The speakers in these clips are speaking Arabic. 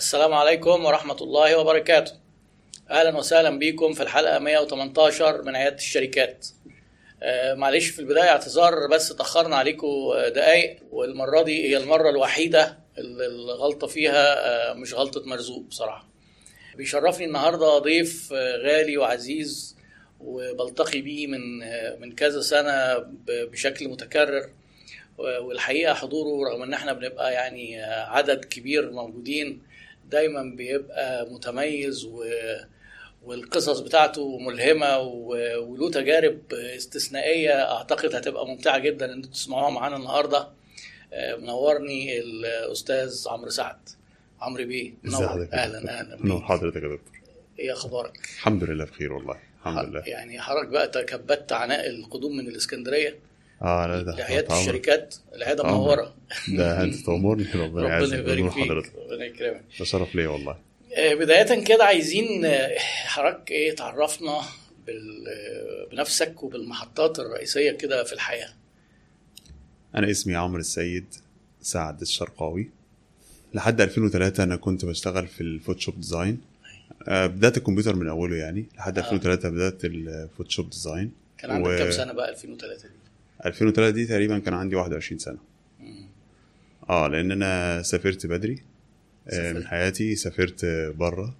السلام عليكم ورحمة الله وبركاته. أهلا وسهلا بكم في الحلقة 118 من عيادة الشركات. آه، معلش في البداية اعتذار بس تأخرنا عليكم دقايق والمرة دي هي المرة الوحيدة اللي الغلطة فيها آه، مش غلطة مرزوق بصراحة. بيشرفني النهاردة ضيف آه، غالي وعزيز وبلتقي بيه من من كذا سنة بشكل متكرر. والحقيقة حضوره رغم إن إحنا بنبقى يعني عدد كبير موجودين دايما بيبقى متميز و والقصص بتاعته ملهمة و- وله تجارب استثنائية. أعتقد هتبقى ممتعة جدا إن أنتوا تسمعوها معانا النهارده. آه، منورني الأستاذ عمرو سعد. عمرو بيه منور. أهلا أهلا نور. حضرتك يا دكتور؟ إيه أخبارك؟ الحمد لله بخير والله الحمد لله. يعني حضرتك بقى تكبدت عناء القدوم من الإسكندرية. آه لا ده طبعاً. الشركات العياده. منوره ده أنت تأمرني ربنا ربنا يعزك يبارك ونور فيك. ربنا يكرمك. ده شرف ليا والله؟ آه، بداية كده عايزين آه، حضرتك إيه تعرفنا آه، بنفسك وبالمحطات الرئيسية كده في الحياة. أنا اسمي عمرو السيد سعد الشرقاوي. لحد 2003 أنا كنت بشتغل في ال Photoshop design. بدأت الكمبيوتر من أوله يعني. لحد آه. 2003 بدأت ال Photoshop design. كان عندك و- كام سنة بقى 2003 دي؟ 2003 دي تقريبا كان عندي 21 سنة. مم. آه لأن أنا سافرت بدري. آه، سافرت. من حياتي سافرت بره.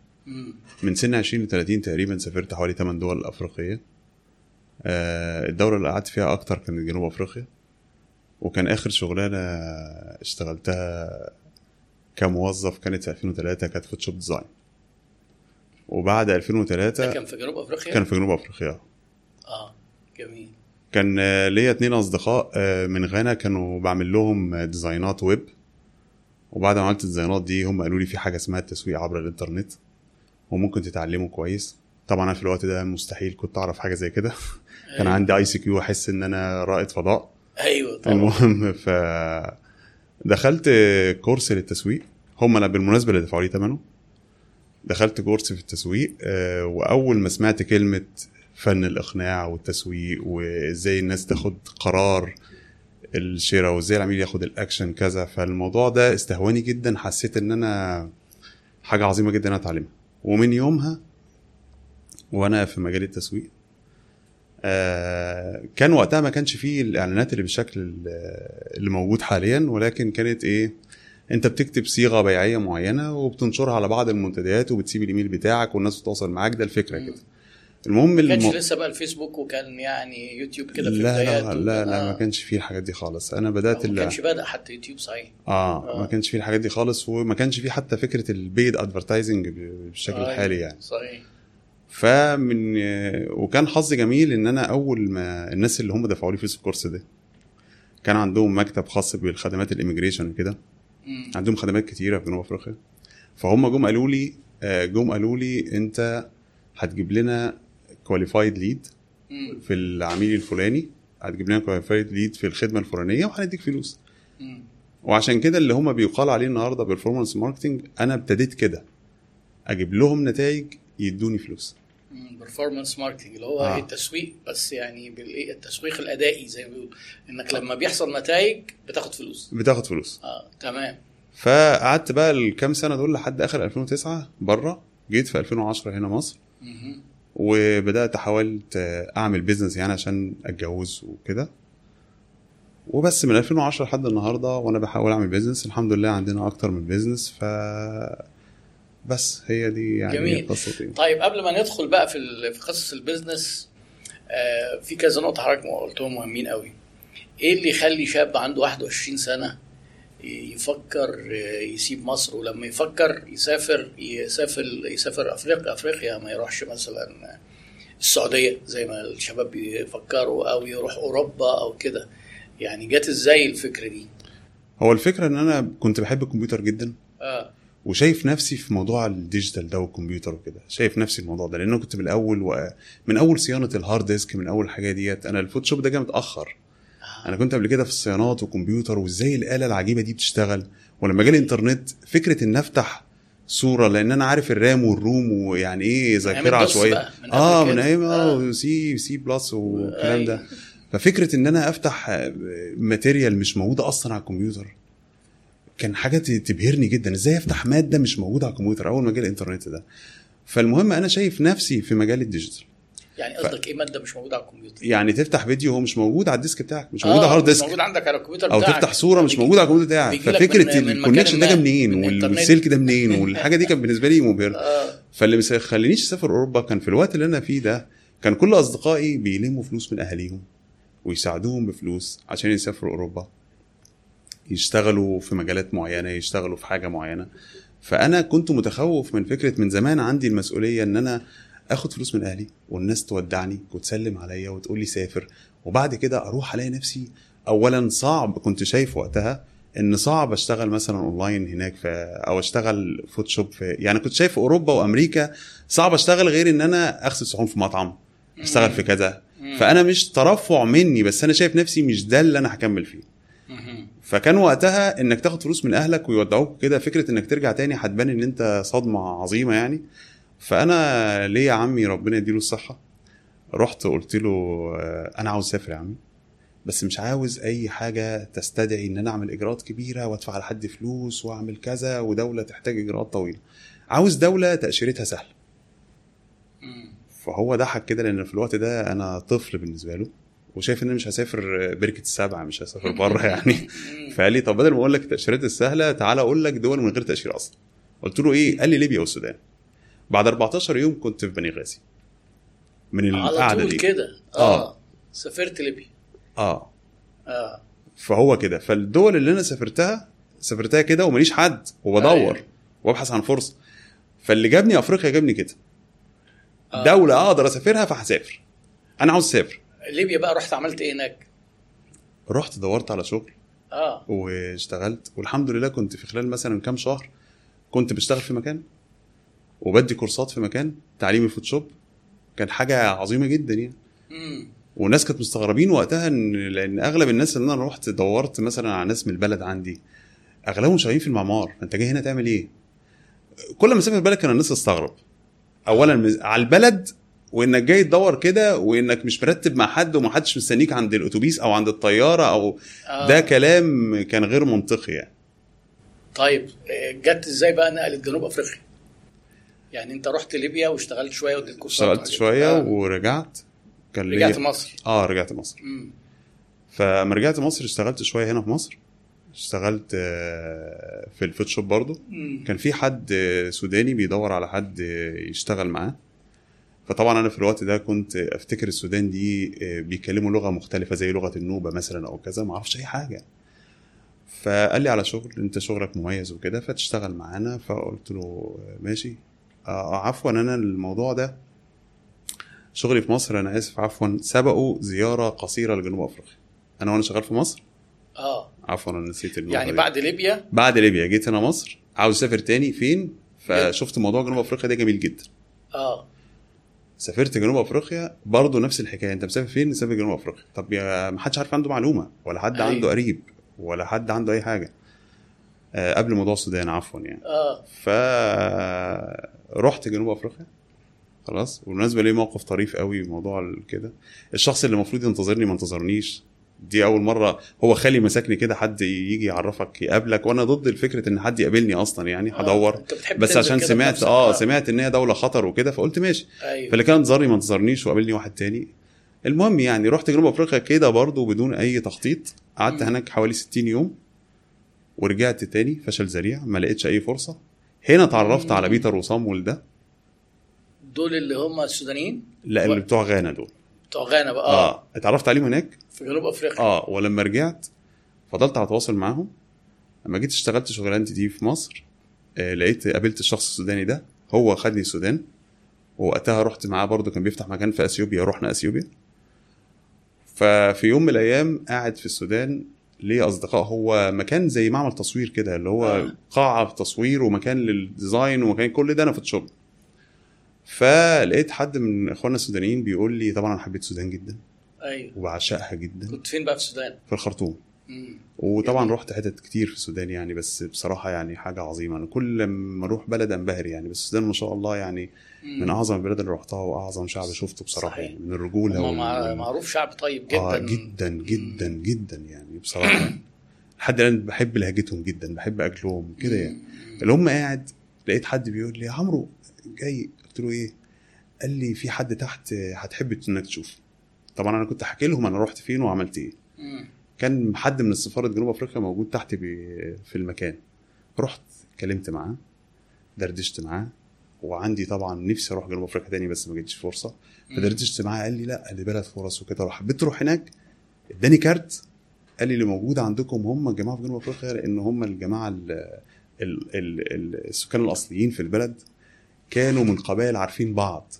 من سن 20 ل 30 تقريبا سافرت حوالي 8 دول أفريقية. آه، الدولة اللي قعدت فيها أكتر كانت جنوب أفريقيا. وكان آخر شغلانة اشتغلتها كموظف كانت في 2003 كانت Photoshop design. وبعد ده 2003 كان في جنوب أفريقيا؟ كان في جنوب أفريقيا. آه جميل. كان آه، ليا اتنين أصدقاء آه، من غانا كانوا بعمل لهم ديزاينات ويب. وبعد ما عملت الديزاينات دي هم قالوا لي في حاجة اسمها التسويق عبر الإنترنت وممكن تتعلمه كويس. طبعا أنا في الوقت ده مستحيل كنت أعرف حاجة زي كده. كان أيوة. عندي ICQ احس إن أنا رائد فضاء. أيوه طبعا. المهم ف دخلت كورس للتسويق. هم أنا بالمناسبة اللي دفعوا لي ثمنه دخلت كورس في التسويق آه، وأول ما سمعت كلمة فن الإقناع والتسويق وإزاي الناس تاخد قرار الشراء وإزاي العميل ياخد الأكشن كذا فالموضوع ده استهواني جدا حسيت إن أنا حاجة عظيمة جدا أتعلمها ومن يومها وأنا في مجال التسويق آه، كان وقتها ما كانش فيه الإعلانات اللي بالشكل ال- اللي موجود حاليا ولكن كانت إيه أنت بتكتب صيغة بيعية معينة وبتنشرها على بعض المنتديات وبتسيب الإيميل بتاعك والناس تتواصل معاك ده الفكرة. كده المهم ما كانش الم... لسه بقى الفيسبوك وكان يعني يوتيوب كده في لا لا لا لا آه. ما كانش فيه الحاجات دي خالص أنا بدأت ما ال... كانش بدأ حتى يوتيوب صحيح آه آه. ما كانش فيه الحاجات دي خالص وما كانش فيه حتى فكرة ال paid advertising بالشكل أيوة، الحالي يعني صحيح فمن وكان حظي جميل إن أنا أول ما الناس اللي هم دفعوا لي فلوس الكورس ده كان عندهم مكتب خاص بالخدمات ال immigration وكده. عندهم خدمات كتيرة في جنوب أفريقيا فهم جم قالوا لي آه، جم قالوا لي أنت هتجيب لنا qualified lead. في العميل الفلاني هتجيب لنا qualified lead في الخدمة الفلانية وهنديك فلوس. مم. وعشان كده اللي هم بيقال عليه النهارده performance marketing أنا ابتديت كده. أجيب لهم نتائج يدوني فلوس. performance marketing اللي هو آه. التسويق بس يعني بالإيه؟ التسويق الأدائي زي ما بيقولوا. إنك لما بيحصل نتائج بتاخد فلوس. بتاخد فلوس. آه تمام. فقعدت بقى الكام سنة دول لحد آخر 2009 بره جيت في 2010 هنا مصر. وبدأت حاولت أعمل business يعني عشان أتجوز وكده. وبس من 2010 لحد النهارده وأنا بحاول أعمل business الحمد لله عندنا أكتر من business ف بس هي دي يعني جميل. قصتي. طيب قبل ما ندخل بقى في في قصص البيزنس آه في كذا نقطة حضرتك قلتهم مهمين قوي. إيه اللي يخلي شاب عنده 21 سنة يفكر يسيب مصر ولما يفكر يسافر يسافر يسافر أفريقيا أفريقيا ما يروحش مثلا السعودية زي ما الشباب بيفكروا أو يروح أوروبا أو كده. يعني جت إزاي الفكرة دي؟ هو الفكرة إن أنا كنت بحب الكمبيوتر جدا آه. وشايف نفسي في موضوع ال digital ده والكمبيوتر وكده. شايف نفسي الموضوع ده لأنه كنت من الأول و... من أول صيانة ال hard disk من أول حاجة ديت أنا ال Photoshop ده جه متأخر. أنا كنت قبل كده في الصيانات وكمبيوتر وإزاي الآلة العجيبة دي بتشتغل ولما جالي الانترنت فكرة إن أفتح صورة لأن أنا عارف ال RAM وال ROM ويعني إيه ذاكرة عشوائيه بقى، من آه من. أيام. آه C C plus والكلام ده أيوة. ففكرة إن أنا أفتح material مش موجودة أصلا على الكمبيوتر كان حاجة تبهرني جدا إزاي أفتح مادة مش موجودة على الكمبيوتر أول ما جه الإنترنت ده فالمهم أنا شايف نفسي في مجال ال digital يعني قصدك إيه مادة مش موجودة على الكمبيوتر؟ يعني تفتح فيديو هو مش موجود على ال disk بتاعك مش موجود على hard مش disk. موجود عندك على الكمبيوتر أو بتاعك. تفتح صورة مش موجوده على الكمبيوتر بتاعك. ففكرة ال connection ده جه منين؟ من. والسلك ده منين؟ والحاجة دي كانت بالنسبة لي مبهرة. آه. فاللي ما خلينيش أسافر أوروبا كان في الوقت اللي أنا فيه ده كان كل أصدقائي بيلموا فلوس من أهاليهم ويساعدوهم بفلوس عشان يسافروا أوروبا يشتغلوا في مجالات معينة يشتغلوا في حاجة معينة. فأنا كنت متخوف من فكرة من زمان عندي المسؤولية إن أنا آخد فلوس من أهلي والناس تودعني وتسلم عليا وتقول لي سافر. وبعد كده أروح ألاقي نفسي اولا صعب كنت شايف وقتها إن صعب أشتغل مثلا أونلاين هناك في أو أشتغل Photoshop في يعني كنت شايف في أوروبا وأمريكا صعب أشتغل غير إن أنا أغسل صحون في مطعم أشتغل في كذا. فأنا مش ترفع مني بس أنا شايف نفسي مش ده اللي أنا هكمل فيه. فكان وقتها إنك تاخد فلوس من أهلك ويودعوك كده فكرة إنك ترجع تاني هتبان إن أنت صدمة عظيمة يعني. فأنا ليه يا عمي ربنا يديله الصحة. رحت قلت له آه، أنا عاوز أسافر يا عمي بس مش عاوز أي حاجة تستدعي إن أنا أعمل إجراءات كبيرة وأدفع لحد فلوس وأعمل كذا ودولة تحتاج إجراءات طويلة. عاوز دولة تأشيرتها سهلة. فهو ضحك كده لأن في الوقت ده أنا طفل بالنسبة له وشايف ان أنا مش هسافر بركة السبعه مش هسافر بره يعني. فقال لي طب بدل ما أقول لك التأشيرات السهلة تعالى أقول لك دول من غير تأشيرة أصلا. قلت له إيه؟ قال لي ليبيا والسودان. بعد 14 يوم كنت في بني غازي. من القعدة دي. كده؟ آه. آه. سافرت ليبيا. آه. آه. فهو كده. فالدول اللي أنا سافرتها سافرتها كده وماليش حد وبدور أيوة. وأبحث عن فرصة. فاللي جابني أفريقيا جابني كده. آه. دولة أقدر أسافرها فهسافر. أنا عاوز أسافر. ليبيا بقى رحت عملت إيه هناك؟ رحت دورت على شغل. آه. واشتغلت. والحمد لله كنت في خلال مثلا كام شهر كنت بشتغل في مكان. وبدي كورسات في مكان تعليمي فوتوشوب كان حاجة عظيمة جدا يعني. والناس كانت مستغربين وقتها ان لأن أغلب الناس اللي أنا رحت دورت مثلا على ناس من البلد عندي أغلبهم شغالين في المعمار فانت جاي هنا تعمل إيه؟ كل ما اسافر البلد كان الناس تستغرب اولا على البلد وإنك جاي تدور كده وإنك مش مرتب مع حد ومحدش مستنيك عند الأتوبيس أو عند الطيارة أو آه. ده كلام كان غير منطقي يعني طيب آه، جت إزاي بقى نقلت جنوب أفريقيا؟ يعني انت رحت ليبيا واشتغلت شوية وديت كورسات اشتغلت. شوية آه. ورجعت كان رجعت ليا مصر آه رجعت مصر مم. فلما رجعت مصر اشتغلت شوية هنا في مصر اشتغلت آه، في الفوتوشوب برضو مم. كان في حد آه، سوداني بيدور على حد آه، يشتغل معاه فطبعا أنا في الوقت ده كنت أفتكر السودان دي بيتكلموا لغة مختلفة زي لغة النوبة مثلا أو كذا ما أعرفش أي حاجة فقال لي على شغل أنت شغلك مميز وكده فتشتغل معانا فقلت له ماشي عفوا أنا الموضوع ده شغلي في مصر أنا آسف عفوا سبقوا زيارة قصيرة لجنوب أفريقيا. أنا وأنا شغال في مصر. آه. عفوا أنا نسيت يعني دي. بعد ليبيا؟ بعد ليبيا. جيت هنا مصر. عاوز أسافر تاني؟ فين؟ فشفت موضوع جنوب أفريقيا ده جميل جدا. آه. سافرت جنوب أفريقيا برضه نفس الحكاية. أنت مسافر فين؟ مسافر جنوب أفريقيا. طب ما حدش عارف عنده معلومة ولا حد أيوة. عنده قريب ولا حد عنده أي حاجة. آه قبل موضوع السودان عفوا يعني. آه. ف رحت جنوب أفريقيا خلاص. وبالنسبه لي موقف طريف قوي موضوع كده. الشخص اللي المفروض ينتظرني ما انتظرنيش. دي أول مرة هو خالي مسكني كده حد يجي يعرفك يقابلك. وأنا ضد الفكرة إن حد يقابلني أصلا يعني آه. هدور. بتحب بس عشان سمعت. آه سمعت إن هي دولة خطر وكده فقلت ماشي. أيوه. فاللي كان انتظرني ما انتظرنيش وقابلني واحد تاني. المهم يعني رحت جنوب أفريقيا كده برضو بدون أي تخطيط. قعدت. هناك حوالي 60 يوم. ورجعت تاني فشل ذريع ما لقيتش أي فرصة. هنا اتعرفت. على بيتر وصامويل ده. دول اللي هم السودانيين؟ لا اللي بتوع غانا دول. بتوع غانا بقى آه, آه. اتعرفت عليهم هناك؟ في جنوب أفريقيا. آه ولما رجعت فضلت على تواصل معاهم. لما جيت اشتغلت شغلانتي دي في مصر آه لقيت قابلت الشخص السوداني ده. هو خدني السودان. ووقتها رحت معاه برضه كان بيفتح مكان في إثيوبيا رحنا إثيوبيا. ففي يوم من الأيام قاعد في السودان ليه أصدقاء هو مكان زي معمل تصوير كده اللي هو آه. قاعة تصوير ومكان لل design ومكان كل ده أنا Photoshop فلقيت حد من إخواننا السودانيين بيقول لي طبعا أنا حبيت السودان جدا أيوه وبعشقها جدا كنت فين بقى في السودان؟ في الخرطوم مم. وطبعا. رحت حتت كتير في السودان يعني بس بصراحة يعني حاجة عظيمة أنا كل ما أروح بلد أنبهر يعني بس السودان ما شاء الله يعني. من أعظم البلاد اللي رحتها وأعظم شعب شفته بصراحة صحيح. يعني من الرجولة هم وال- معروف شعب طيب جدا آه جدا. جدا جدا يعني بصراحة. لحد الآن بحب لهجتهم جدا بحب أكلهم كده يعني. اللي هم قاعد لقيت حد بيقول لي يا عمرو جاي؟ قلت له إيه؟ قال لي في حد تحت هتحب إنك تشوفه. طبعا أنا كنت حكي لهم أنا رحت فين وعملت إيه. كان حد من السفارة جنوب أفريقيا موجود تحت في المكان. رحت كلمت معاه دردشت معاه وعندي طبعا نفسي أروح جنوب أفريقيا تاني بس ما جتش فرصة. فدردشت معاه قال لي لا دي بلد فرص وكده. لو حبيت تروح هناك. إداني كارت. قال لي اللي موجود عندكم هم الجماعة في جنوب أفريقيا لأن هم الجماعة ال ال ال ال السكان الأصليين في البلد. كانوا من قبائل عارفين بعض.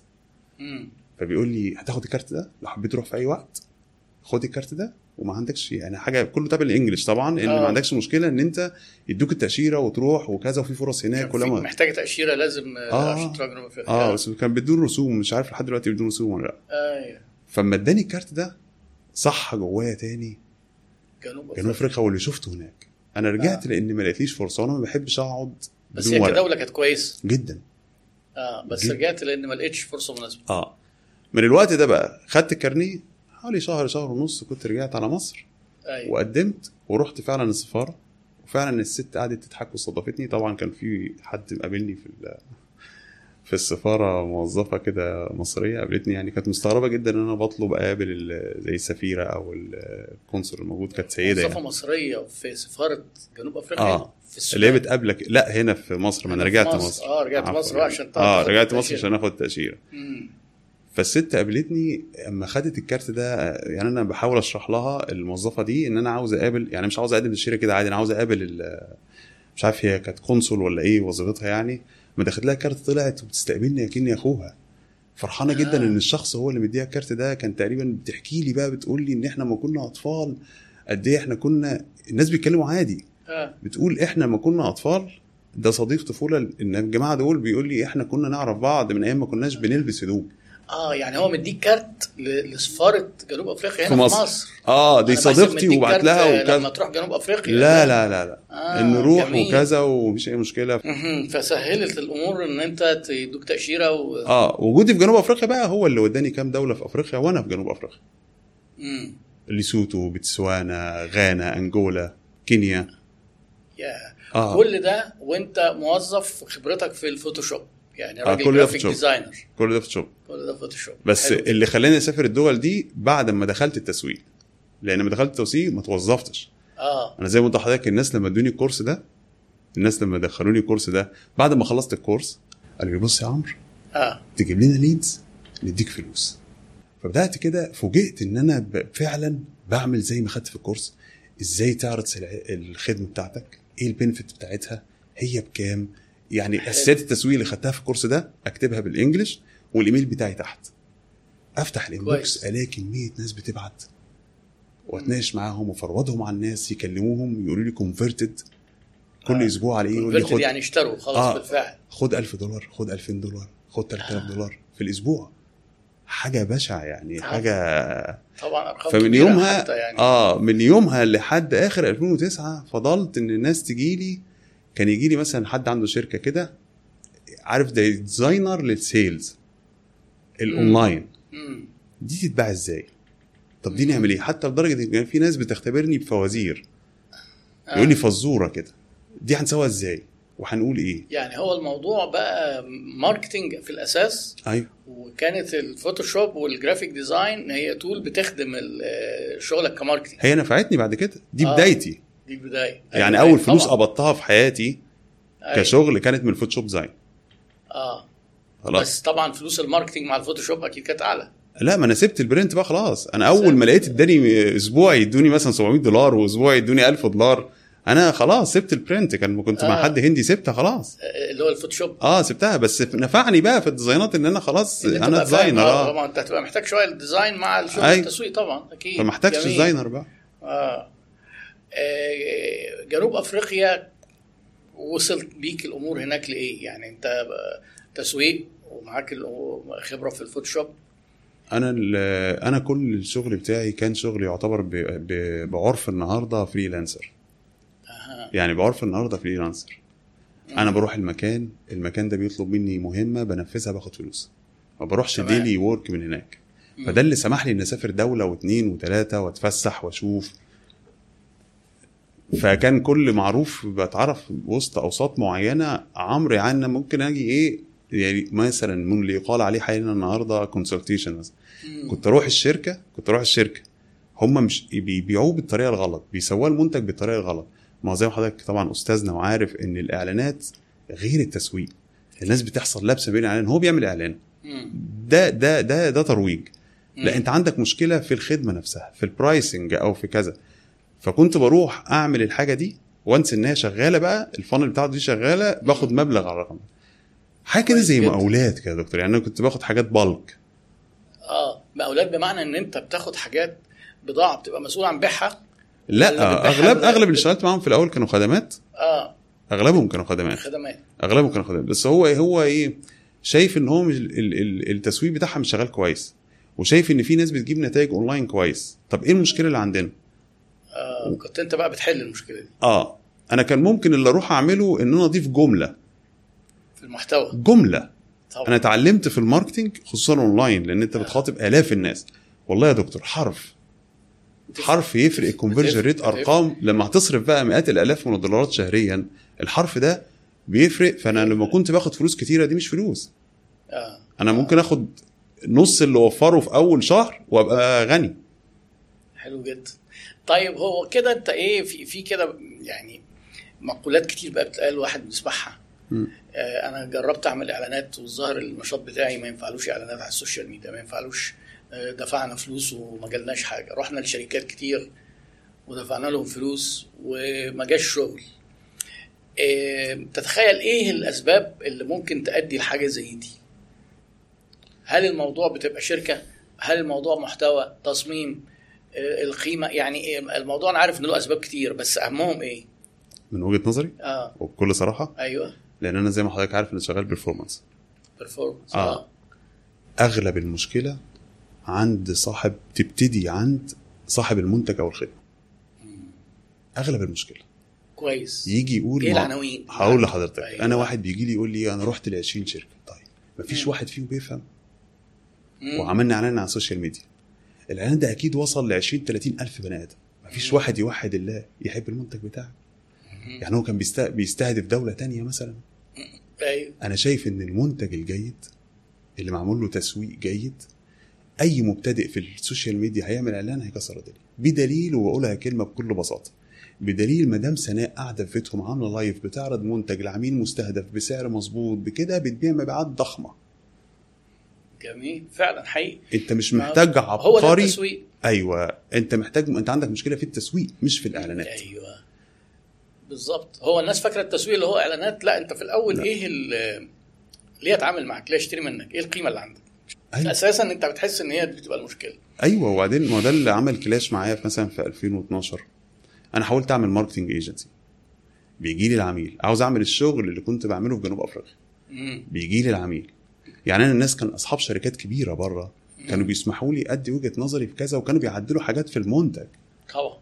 فبيقول لي هتاخد الكارت ده؟ لو حبيت تروح في أي وقت خد الكارت ده. وما عندكش يعني حاجة كله تابع الإنجليش طبعا إن آه. ما عندكش مشكلة إن أنت يدوك التأشيرة وتروح وكذا وفي فرص هناك كان في ولما محتاجة تأشيرة لازم آه، آه. عشان جنوب افريقيا آه بس كان بدون رسوم مش عارف لحد دلوقتي بدون رسوم ولا لأ. أيوه. فلما اداني الكارت ده صح جوايا تاني جنوب جنوب أفريقيا. واللي شفته هناك. أنا رجعت آه. لأن ما لقيتليش فرصة وأنا ما بحبش أقعد بس هي كدوله كانت كويس جدا. آه بس جدا. رجعت لأن ما لقيتش فرصة مناسبة. آه. من الوقت ده بقى خدت الكارنيه حوالي شهر شهر ونص كنت رجعت على مصر أيوه. وقدمت ورحت فعلا السفارة. وفعلا الست قعدت تضحك واستضافتني. طبعا كان في حد مقابلني في في السفارة موظفة كده مصرية قابلتني. يعني كانت مستغربة جدا إن أنا بطلب أقابل زي السفيره أو القنصل الموجود. كانت سيدة وظيفه يعني مصرية في سفارة جنوب أفريقيا؟ آه. في السودان اللي هي بتقابلك. لا هنا في مصر. ما أنا رجعت مصر. مصر. آه رجعت عفوا. مصر عشان آه رجعت مصر. عشان آخد تأشيرة. فالست قابلتني اما خدت الكارت ده يعني أنا بحاول اشرح لها الموظفة دي ان أنا عاوز اقابل يعني مش عاوز اقدم تاشيره كده عادي أنا عاوز اقابل مش عارف هي كانت قنصل ولا إيه وظيفتها يعني ما دخلت لها كارت طلعت وبتستقبلني اكني اخوها. فرحانة جدا آه. إن الشخص هو اللي مديها الكارت ده كان تقريبا بتحكي لي بقى بتقول لي إن إحنا ما كنا أطفال قد إيه إحنا كنا الناس بيتكلموا عادي. آه. بتقول إحنا ما كنا أطفال؟ ده صديق طفولة إن الجماعة دول بيقول لي إحنا كنا نعرف بعض من أيام ما كناش بنلبس هدوم. آه يعني هو مديك كارت لسفارة جنوب أفريقيا في هنا مصر. في مصر. آه دي صديقتي وبعت لها لما وكذا. تروح جنوب أفريقيا. لا لا لا لا. آه إن نروح جميل. وكذا ومفيش أي مشكلة. فسهلت الأمور إن أنت يدوك تأشيرة و... آه وجودي في جنوب أفريقيا بقى هو اللي وداني كام دولة في أفريقيا وأنا في جنوب أفريقيا. مم. ليسوتو بتسوانا غانا أنجولا كينيا. يا آه. كل ده وأنت موظف خبرتك في ال Photoshop. يعني آه، راجل كل ده Photoshop. designer كل ده الشغل كل ده Photoshop بس حلو. اللي خلاني أسافر الدول دي بعد ما دخلت التسويق. لأن لما دخلت التسويق ما توظفتش. آه. أنا زي ما قلت لحضرتك الناس لما ادوني ال course ده الناس لما دخلوني ال course ده بعد ما خلصت ال course قالوا لي بص يا عمرو آه. تجيب لنا leads نديك فلوس. فبدأت كده فوجئت إن أنا فعلا بعمل زي ما خدت في ال course. إزاي تعرض. الخدمة بتاعتك؟ إيه ال benefit بتاعتها؟ هي بكام؟ يعني أساسيات التسويق اللي خدتها في ال course ده أكتبها بال English والإيميل بتاعي تحت أفتح ال inbox. ألاقي كمية ناس بتبعت وأتناقش معاهم وأ forward هم على الناس يكلموهم يقولوا لي converted كل آه. أسبوع على إيه يقول لي خد يعني اشتروا خلاص آه. بالفعل خد 1000 دولار خد 2000 دولار خد 3000 دولار في الأسبوع حاجة بشعة يعني آه. حاجة طبعا أرقام فمن يومها يعني آه من يومها لحد آخر 2009 فضلت إن الناس تجي لي كان يجي لي مثلا حد عنده شركة كده عارف ده designer لل sales ال online. دي تتباع إزاي؟ طب دي نعمل إيه؟ حتى لدرجة إن كان في ناس بتختبرني بفوازير. آه. يقول لي فزورة كده. دي هنسويها إزاي؟ وهنقول إيه؟ يعني هو الموضوع بقى marketing في الأساس. أيوه. وكانت ال Photoshop وال graphic design هي tool بتخدم ال- شغلك ك marketing هي نفعتني بعد كده. دي آه. بدايتي. دي البدايه يعني أيوة، أول فلوس طبعاً. قبضتها في حياتي أيوة. كشغل كانت من ال Photoshop design آه خلاص بس طبعا فلوس ال marketing مع ال Photoshop أكيد كانت أعلى لا ما أنا سبت ال print بقى خلاص أنا أول. ما لقيت اداني أسبوع يدوني مثلا 700 دولار واسبوع يدوني 1000 دولار أنا خلاص سبت ال print كان كنت مع آه. حد هندي سبتها خلاص آه، اللي هو الفوتوشوب آه سبتها بس نفعني بقى في الديزاينات إن أنا خلاص أنت أنا designer آه، آه طبعا أنت هتبقى محتاج شوية ال design مع الشغل. التسويق طبعا أكيد جميل. designer بقى آه. آه، جنوب أفريقيا وصلت بيك الأمور هناك لإيه؟ يعني أنت تسويق ومعاك خبرة في ال Photoshop. أنا أنا كل الشغل بتاعي كان شغل يعتبر ب- ب- بعرف النهارده freelancer. أها. يعني بعرف النهارده freelancer. أنا بروح المكان المكان ده بيطلب مني مهمة بنفذها باخد فلوس. ما بروحش. daily work من هناك. فده اللي سمح لي ان أسافر دولة واثنين وثلاثه وأتفسح وأشوف فكان كل معروف بتعرف وسط أوساط معينة. عمرو يعني ممكن أجي إيه يعني مثلا من اللي يقال عليه حاليا النهارده consultation مثلا. كنت أروح الشركة كنت أروح الشركة. هم مش بيبيعوه بالطريقة الغلط بيسووا المنتج بالطريقة الغلط. ما زي ما حضرتك طبعا أستاذنا وعارف إن الإعلانات غير التسويق. الناس بتحصل لابسة بين الاعلان هو بيعمل إعلان. ده ده ده ده ترويج. لا. أنت عندك مشكلة في الخدمة نفسها في ال pricing أو في كذا. فكنت بروح أعمل الحاجة دي وانس إن هي شغالة بقى ال funnel بتاعته دي شغالة باخد مبلغ على الرقم. حاجة كده زي. مقاولات كده يا دكتور. يعني أنا كنت باخد حاجات بالك آه مقاولات بمعنى إن أنت بتاخد حاجات بضاعة بتبقى مسؤول عن بيعها؟ لا أغلب أغلب اللي اشتغلت معاهم في الأول كانوا خدمات. آه. أغلبهم كانوا خدمات. خدمات. أغلبهم كانوا خدمات. بس هو هو إيه شايف إن هو التسويق بتاعها مش شغال كويس. وشايف إن في ناس بتجيب نتائج اونلاين كويس. طب إيه المشكلة اللي عندنا؟ كنت انت بقى بتحل المشكلة دي. آه. أنا كان ممكن اللي أروح أعمله إن أنا أضيف جملة. في المحتوى. جملة. طبعا. أنا اتعلمت في ال marketing خصوصا أونلاين لأن أنت بتخاطب آلاف الناس. والله يا دكتور حرف. حرف يفرق. ال conversion rate. أرقام. لما هتصرف بقى مئات الآلاف من الدولارات شهريا الحرف ده بيفرق. فأنا لما كنت باخد فلوس كتيرة دي مش فلوس. آه. أنا ممكن آخد نص اللي وفره في أول شهر وأبقى غني. حلو جدا. طيب هو كده انت إيه في في كده يعني مقولات كتير بقى بتتقال الواحد بيسمعها. آه أنا جربت أعمل إعلانات والظاهر النشاط بتاعي ما ينفعلوش إعلانات على السوشيال ميديا ما ينفعلوش آه دفعنا فلوس وما جالناش حاجة. رحنا لشركات كتير ودفعنا لهم فلوس وما جاش شغل. آه تتخيل إيه الأسباب اللي ممكن تؤدي لحاجة زي دي؟ هل الموضوع بتبقى شركة؟ هل الموضوع محتوى؟ تصميم؟ القيمة يعني؟ الموضوع أنا عارف إن له أسباب كتير بس أهمهم إيه؟ من وجهة نظري؟ آه. وبكل صراحة؟ أيوه. لأن أنا زي ما حضرتك عارف أنا شغال بيرفورمانس performance آه. أغلب المشكلة عند صاحب تبتدي عند صاحب المنتج أو الخدمة. أغلب المشكلة. كويس. يجي يقول إيه العناوين؟ هقول لحضرتك. أيوة. أنا واحد بيجي لي يقول لي أنا رحت ل 20 شركة. طيب مفيش مم. واحد فيهم بيفهم؟ مم. وعملنا إعلان على السوشيال ميديا. الاعلان ده أكيد وصل ل 20 30 ألف بني آدم مفيش. واحد يوحد الله يحب المنتج بتاعك. يعني هو كان بيست- بيستهدف دولة تانية مثلا أيوه أنا شايف إن المنتج الجيد اللي معمول له تسويق جيد أي مبتدئ في السوشيال ميديا هيعمل إعلان هيكسر الدنيا بدليل وبقولها كلمة بكل بساطة بدليل مدام سناء قاعدة في بيتهم عاملة live بتعرض منتج لعميل مستهدف بسعر مظبوط بكده بتبيع مبيعات ضخمة جميل. فعلا حقيقي. انت مش محتاج هو ده عبقري. التسويق. أيوه. انت محتاج انت عندك مشكلة في التسويق مش في الإعلانات. أيوه. بالظبط هو الناس فاكرة التسويق اللي هو إعلانات. لا انت في الأول لا. إيه ليه اتعامل معاك؟ ليه اشتري منك؟ إيه القيمة اللي عندك؟ أيوه. أساسا أنت بتحس إن هي بتبقى المشكلة. أيوه. وبعدين ما ده اللي عمل clash معايا في مثلا في 2012 أنا حاولت أعمل marketing agency بيجي لي العميل. عاوز أعمل الشغل اللي كنت بعمله في جنوب أفريقيا. بيجي لي العميل. يعني أنا الناس كان أصحاب شركات كبيرة بره كانوا. بيسمحوا لي أدي وجهة نظري في كذا وكانوا بيعدلوا حاجات في المنتج. طبعا.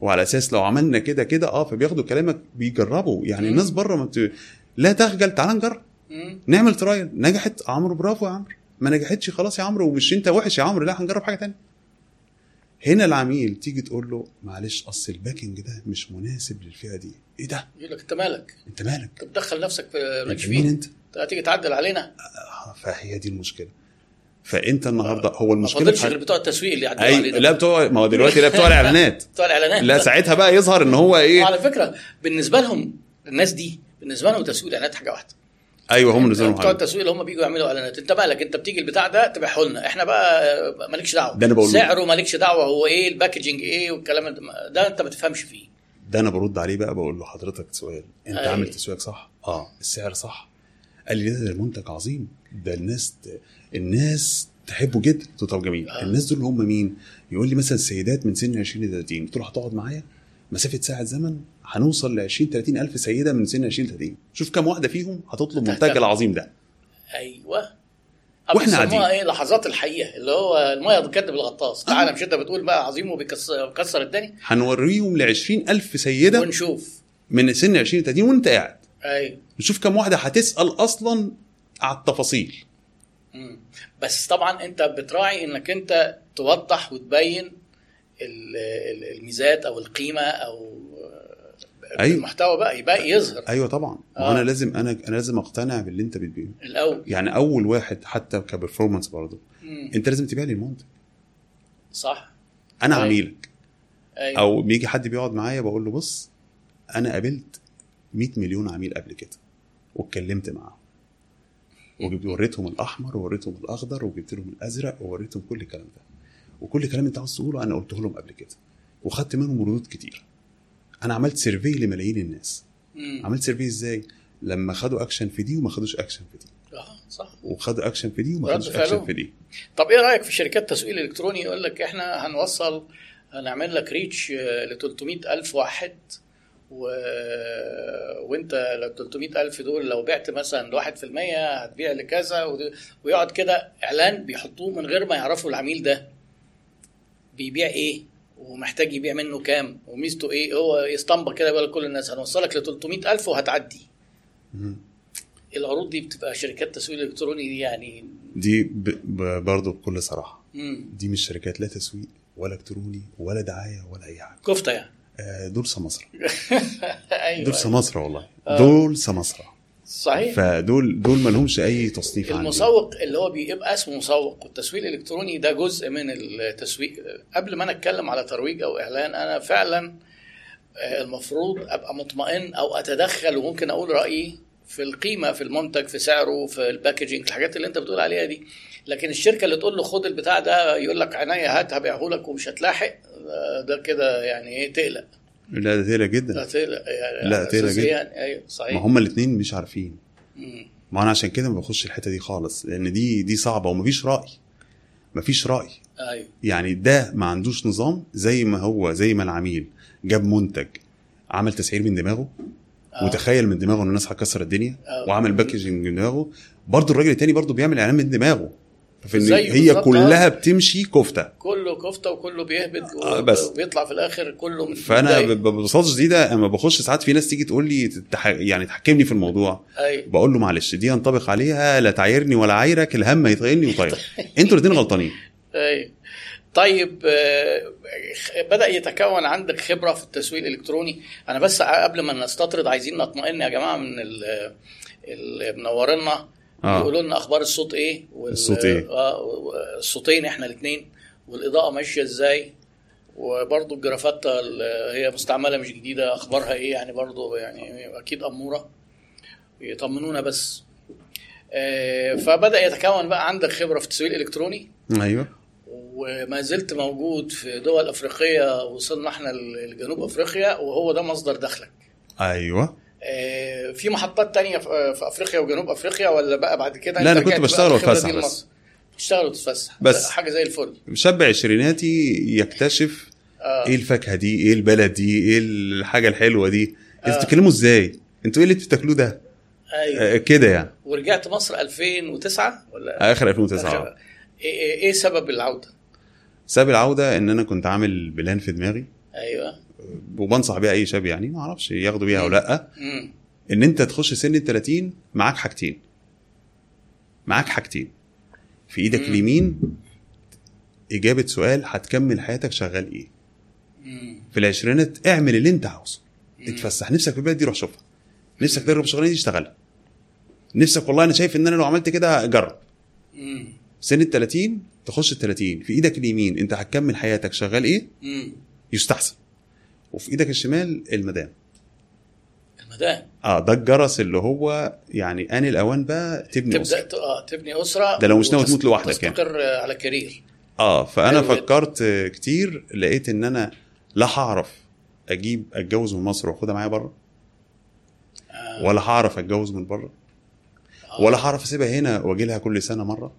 وعلى أساس لو عملنا كده كده آه فبياخدوا كلامك بيجربوا. يعني مم. الناس بره ما بت... لا تخجل تعال نجرب. نعمل trial نجحت عمرو برافو يا عمرو. ما نجحتش خلاص يا عمرو ومش أنت وحش يا عمرو لا هنجرب حاجة تانية. هنا العميل تيجي تقول له معلش أصل ال packing ده مش مناسب للفئة دي. إيه ده؟ يقول لك أنت مالك؟ أنت مالك؟ انت بتدخل نفسك في أنت مين أنت؟ هتيجي تعدل علينا؟ فهي دي المشكلة. فأنت النهارده هو ما المشكلة فاضلش في غير بتوع التسويق اللي يعدلوا أي علينا. لا بتوع ما هو دلوقتي لا بتوع الإعلانات. بتوع الإعلانات. لا ساعتها بقى يظهر إن هو إيه؟ وعلى فكرة بالنسبة لهم الناس دي بالنسبة لهم تسويق الإعلانات حاجة واحدة. أيوه هم نزلوا بتوع حاجة. التسويق اللي هم بيجوا يعملوا إعلانات. أنت مالك أنت بتيجي البتاع ده تبيعه لنا إحنا بقى مالكش دعوة. ده أنا بقول. سعره مالكش دعوة هو إيه الباكجينج إيه والكلام ده. أنت ما تفهمش فيه. ده أنا برد عليه بقى بقول له حضرتك سؤال. أنت أي. عامل تسويقك صح؟ آه السعر صح. قال لي ده, ده المنتج عظيم. ده الناس الناس تحبه جدا. قلت له طب جميل. آه. الناس دول هم مين؟ يقول لي مثلا السيدات من سن 20 ل 30 قلت له هتقعد معايا؟ مسافة ساعة زمن؟ هنوصل ل 20 30 ألف سيدة من سن 20 ل 30 شوف كم واحدة فيهم هتطلب. المنتج العظيم ده. أيوه. بيسموها قاعدين. إيه؟ لحظات الحقيقة. اللي هو المية بتكدب الغطاس. تعالى مش انت بتقول بقى عظيم وبيكسر بيكسر الدنيا. هنوريهم ل 20 ألف سيدة ونشوف. من سن 20 ل 30 وأنت قاعد. أيوه. نشوف كم واحدة هتسأل أصلا على التفاصيل. بس طبعا أنت بتراعي إنك أنت توضح وتبين ال- ال- الميزات أو القيمة أو أيوة. المحتوى بقى يبقى يظهر. أيوه طبعا. آه. أنا لازم أنا أنا لازم أقتنع باللي أنت بتبيعه الأول. يعني أول واحد حتى كبرفورمانس برضه. أنت لازم تبيع لي المنتج. صح. أنا أيوة. عميلك. أيوه. أو بيجي حد بيقعد معايا بقول له بص أنا قابلت 100 مليون عميل قبل كده. واتكلمت معاهم. وجبت وريتهم الأحمر ووريتهم الأخضر وجبت لهم الأزرق ووريتهم كل الكلام ده. وكل كلام انت عاوز تقوله أنا قلته لهم قبل كده. وخدت منهم ردود كتير. أنا عملت survey لملايين الناس. مم. عملت survey إزاي؟ لما خدوا اكشن في دي وما خدوش اكشن في دي. آه صح. وخدوا اكشن في دي وما خدوش اكشن. في دي. طب إيه رأيك في شركات تسويق الالكتروني يقول لك إحنا هنوصل هنعمل لك ريتش ل 300 ألف واحد. و... وانت ال 300 ألف دول لو بعت مثلا في المية هتبيع لكذا ود- ويقعد كده إعلان بيحطوه من غير ما يعرفوا العميل ده بيبيع إيه ومحتاج يبيع منه كام وميزته إيه هو يستنبط كده يقول لكل الناس هنوصلك ل 300 ألف وهتعدي. مم. العروض دي بتبقى شركات تسويق إلكتروني دي يعني. دي ب... ب... برضه بكل صراحة. مم. دي مش شركات لا تسويق ولا إلكتروني ولا دعاية ولا أي حاجة. كفتة يعني. دول سماسرة. أيوه دول سماسرة والله. آه. دول سماسرة. صحيح. فدول دول ما لهمش أي تصنيف عندي. المسوق اللي هو بيبقى اسمه مسوق والتسويق الإلكتروني ده جزء من التسويق. قبل ما أنا أتكلم على ترويج أو إعلان أنا فعلا آه، المفروض أبقى مطمئن أو أتدخل وممكن أقول رأيي في القيمة في المنتج في سعره في الباكجينج الحاجات اللي أنت بتقول عليها دي. لكن الشركة اللي تقول له خد البتاع ده يقول لك عينيا هات هبيعه لك ومش هتلاحق. آه، ده كده يعني إيه تقلق. لا ده لا جدا. تقلق. يعني لا، تقلق جدا. يعني أيوه صحيح. ما هما الاثنين مش عارفين. مم. ما أنا عشان كده ما بخش الحتة دي خالص لأن دي دي صعبة ومفيش رأي. مفيش رأي. أيوه. يعني ده ما عندوش نظام زي ما هو زي ما العميل جاب منتج عمل تسعير من دماغه آه. وتخيل من دماغه إن الناس هتكسر الدنيا آه. وعمل باكجنج من دماغه. برضه الراجل التاني برضه بيعمل إعلان من دماغه. زيه هي كلها آه. بتمشي كفتة. كله كفتة وكله بيهبد آه، بس. وبيطلع في الآخر كله من فأنا ببساطة شديدة أما بخش ساعات في ناس تيجي تقول لي. يعني تحكمني في الموضوع. أيوه بقول له معلش دي ينطبق عليها لا تعايرني ولا عايرك الهم يطغيني وطير. أنتوا الاثنين غلطانين. أيوه طيب آه، بدأ يتكون عندك خبرة في التسويق الإلكتروني. أنا بس قبل ما نستطرد عايزين نطمئن يا جماعة من ال- اللي منورنا. آه. يقولوا لنا أخبار الصوت إيه؟ وال- الصوت إيه؟ آه الصوتين إحنا الاثنين والإضاءة ماشية إزاي؟ وبرضه الجرافات ال- هي مستعملة مش جديدة أخبارها إيه يعني؟ برضه يعني أكيد أمورة. يطمنونا بس. آه، فبدأ يتكون بقى عندك خبرة في التسويق الإلكتروني. أيوه. وما زلت موجود في دول أفريقية وصلنا إحنا لجنوب أفريقيا وهو ده مصدر دخلك. أيوه. آه، في محطات تانية في في أفريقيا وجنوب أفريقيا ولا بقى بعد كده؟ لا، أنا كنت بشتغل دي بس. لمصر؟ تشتغل وتتفسح. بس. حاجة زي الفل. شاب عشريناتي يكتشف آه. إيه الفاكهة دي إيه البلد دي إيه الحاجة الحلوة دي. أنتوا آه. بتتكلموا إزاي؟ أنتوا إيه اللي بتاكلوه ده؟ أيوه. آه كده يعني. ورجعت مصر 2009 ولا؟ آخر 2009 إيه إيه إيه سبب العودة؟ سبب العودة إن أنا كنت عامل بلان في دماغي. أيوه. وبنصح بيها أي شاب يعني ما أعرفش ياخدوا بيها أو لأ. إن أنت تخش سن ال 30 معاك حاجتين. معاك حاجتين. في إيدك. اليمين إجابة سؤال هتكمل حياتك شغال إيه. في العشرينات اعمل اللي أنت عاوزه. اتفسح. نفسك في البلد دي روح شوفها. نفسك تجرب الشغلانه دي اشتغلها. نفسك والله أنا شايف إن أنا لو عملت كده جرب سن ال 30 تخش ال 30 في إيدك اليمين أنت هتكمل حياتك شغال إيه؟ يستحسن. وفي إيدك الشمال المدام المدام آه ده الجرس اللي هو يعني ان الأوان بقى تبني تبدأ أسرة. آه تبني أسرة ده لو مش ناوي تموت لوحدك يعني. تستقر على كارير آه فأنا. فكرت كتير لقيت إن أنا لا هعرف أجيب أتجوز من مصر وأخدها معايا بره آه. ولا هعرف أتجوز من بره آه. ولا هعرف أسيبها هنا واجي لها كل سنة مرة.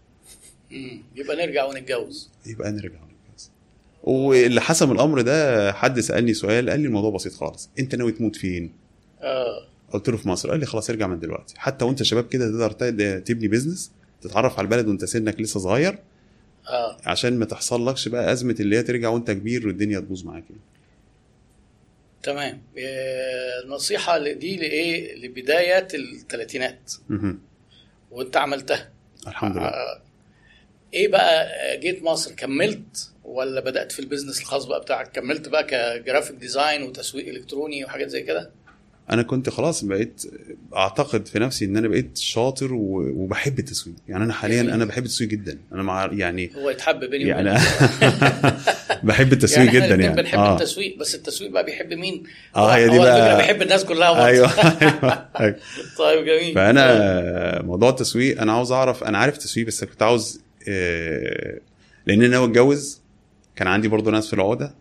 يبقى نرجع ونتجوز يبقى نرجع واللي حسم الأمر ده حد سألني سؤال قال لي الموضوع بسيط خالص. أنت ناوي تموت فين؟ آه. قلت له في مصر. قال لي خلاص ارجع من دلوقتي. حتى وأنت شباب كده تقدر تبني business تتعرف على البلد وأنت سنك لسه صغير. آه. عشان ما تحصل لكش بقى أزمة اللي هي ترجع وأنت كبير والدنيا تبوظ معاك يعني. تمام. آه، النصيحه ل- دي لإيه؟ لبداية الثلاثينات. وأنت عملتها. الحمد لله. آه، إيه بقى آه، جيت مصر كملت ولا بدأت في ال business الخاص بقى بتاعك كملت بقى ك graphic design وتسويق إلكتروني وحاجات زي كده أنا كنت خلاص بقيت أعتقد في نفسي إن أنا بقيت شاطر وبحب التسويق يعني أنا حاليا. أنا بحب التسويق جدا أنا مع يعني هو يتحب بيني يعني. بحب التسويق يعني جدا يعني بنحب آه التسويق بس التسويق بقى بيحب مين؟ آه هي دي بقى بيحب الناس كلها برضه. أيوه أيوه أيوة. طيب جميل فأنا موضوع التسويق أنا عاوز أعرف أنا عارف التسويق بس كنت عاوز آه، لأن أنا اتجوز كان عندي برضو ناس في العقدة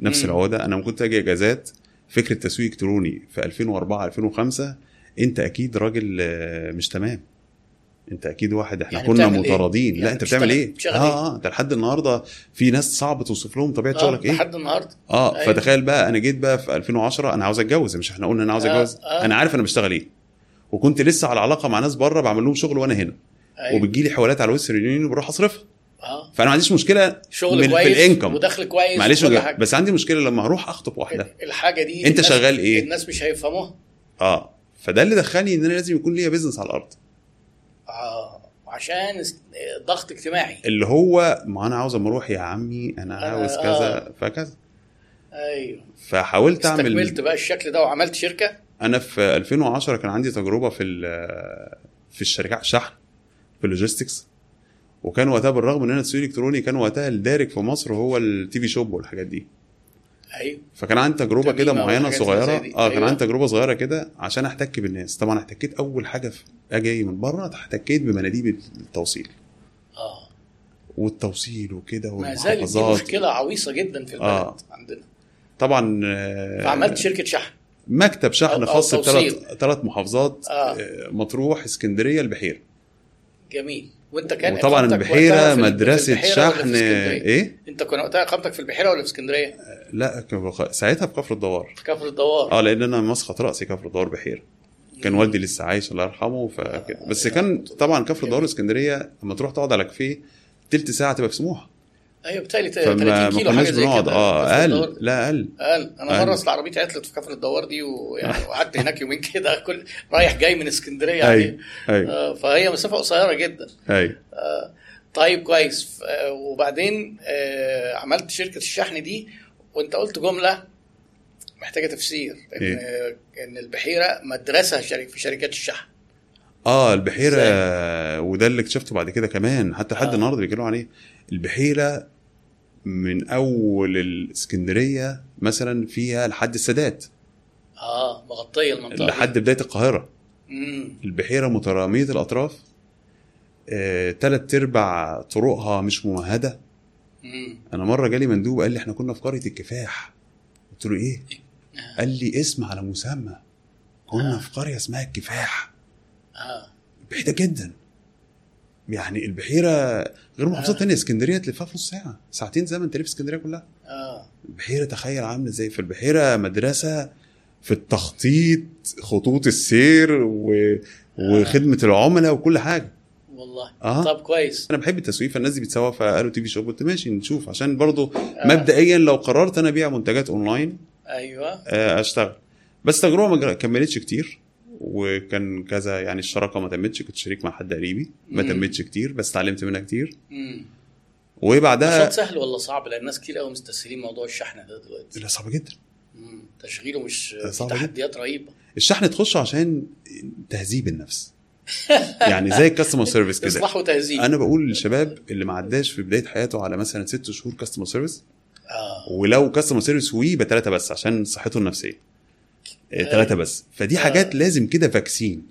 نفس مم. العقدة. أنا كنت أجي إجازات فكرة تسويق الكتروني في 2004 2005 أنت أكيد راجل آه، مش تمام. أنت أكيد واحد إحنا يعني كنا بتعمل إيه؟ مطاردين لا يعني أنت بتعمل إيه؟ آه آه انت لحد النهارده في ناس صعب توصف لهم طبيعة آه، شغلك إيه؟ لحد النهارده. آه أيوة. فتخيل بقى أنا جيت بقى في 2010 أنا عاوز أتجوز مش إحنا قلنا أنا عاوز آه، أتجوز. آه. أنا عارف أنا بشتغل إيه. وكنت لسه على علاقة مع ناس بره بعمل لهم شغل وأنا هنا. أيوة. وبتجي لي حوالات على ويسترن يونيون وبروح أصرفها. آه. فأنا ما عنديش مشكلة شغل من- في كويس الإنكم. ودخل كويس معلش. بس عندي مشكلة لما هروح أخطب واحدة. الحاجة دي الناس- شغال إيه؟ الناس مش هيفهموها. آه. فده اللي دخلني إن أنا لازم يكون ليا بيزنس على الأرض. آه. عشان ضغط اجتماعي. اللي هو ما أنا عاوز أما أروح يا عمي أنا أنا- عاوز آه. كذا فكذا. أيوه. فحاولت اعمل استكملت بقى الشكل ده وعملت شركة؟ أنا في 2010 كان عندي تجربة في في الشركات شحن. في ال logistics وكان وقتها بالرغم إن أنا تسويق إلكتروني كان وقتها الدارج في مصر هو ال TV shop والحاجات دي. أيوه. فكان عندي تجربة كده معينة صغيرة. آه كان أيوة. عندي تجربة صغيرة كده عشان أحتك بالناس. طبعا احتكيت أول حاجة في أجي من بره احتكيت بمناديب التوصيل. آه. والتوصيل وكده ما زالت دي مشكلة عويصة جدا في البلد آه. عندنا. طبعا آه، فعملت شركة شحن. مكتب شحن أو- خاص. بثلاث ثلاث محافظات آه. آه، مطروح اسكندرية البحيرة. جميل. وانت كان وطبعا إقامتك البحيرة مدرسة شحن؟ إيه؟ انت كان وقتها إقامتك في البحيرة ولا في اسكندرية؟ لا كان بخ- ساعتها في كفر الدوار. في كفر الدوار. آه لأن أنا مسقط رأسي كفر الدوار بحيرة. كان والدي لسه عايش الله يرحمه فكده بس كان طبعا كفر الدوار اسكندرية لما تروح تقعد على كافيه تلت ساعة تبقى في سموحة. أيوه بتهيألي فما 30 ما كيلو حاجة زي كده. آه أقل. لا أقل. قال أنا أقل. مرة اصل عربيتي عطلت في كفر الدوار دي ويعني وقعدت هناك يومين كده كل رايح جاي من اسكندرية أيوه يعني. أيوه. آه، فهي مسافة قصيرة جدا. أيوه. آه، طيب كويس. آه، وبعدين آه، عملت شركة الشحن دي وأنت قلت جملة محتاجة تفسير إن إيه؟ إن البحيرة مدرسة في شركات الشحن. آه البحيرة وده اللي اكتشفته بعد كده كمان. حتى لحد آه. النهارده بيتكلموا عليه. البحيرة من أول الإسكندرية مثلا فيها لحد السادات. آه مغطية المنطقة لحد بداية القاهرة. امم البحيرة مترامية الأطراف. آه، تلات أرباع طرقها مش ممهدة. امم أنا مرة جالي مندوب قال لي إحنا كنا في قرية الكفاح. قلت له إيه؟ قال لي اسم على مسمى. كنا في قرية اسمها الكفاح. آه. بعيدة جدا. يعني البحيرة غير محافظات تانية اسكندرية تلفها في نص ساعة ساعتين زي ما انت لف اسكندرية كلها. آه. البحيرة تخيل عاملة إزاي فالبحيره مدرسة في التخطيط خطوط السير و... وخدمة العملاء وكل حاجة. والله. آه. طب كويس. أنا بحب التسويق فالناس دي بتسوق فقالوا TV shop. قلت ماشي نشوف عشان برضو مبدئيا لو قررت أنا أبيع منتجات أونلاين أيوه. آه، أشتغل. بس تجربة ما كملتش كتير. وكان كذا يعني الشراكة ما تمتش كنت شريك مع حد قريبي ما. تمتش كتير بس اتعلمت منها كتير. وبعدها نشاط سهل ولا صعب؟ لأن الناس كتير قوي مستسهلين موضوع الشحن ده دلوقتي. لا صعب جدا. مم. تشغيله مش جدا. تحديات رهيبة. الشحن تخش عشان تهذيب النفس. يعني زي ال customer service كده. اصلاح وتهذيب أنا بقول للشباب اللي ما عداش في بداية حياته على مثلا ست شهور customer service آه. ولو customer service WE يبقى ثلاثة بس عشان صحته النفسية. ثلاثة بس. فدي آه. حاجات لازم كده vaccine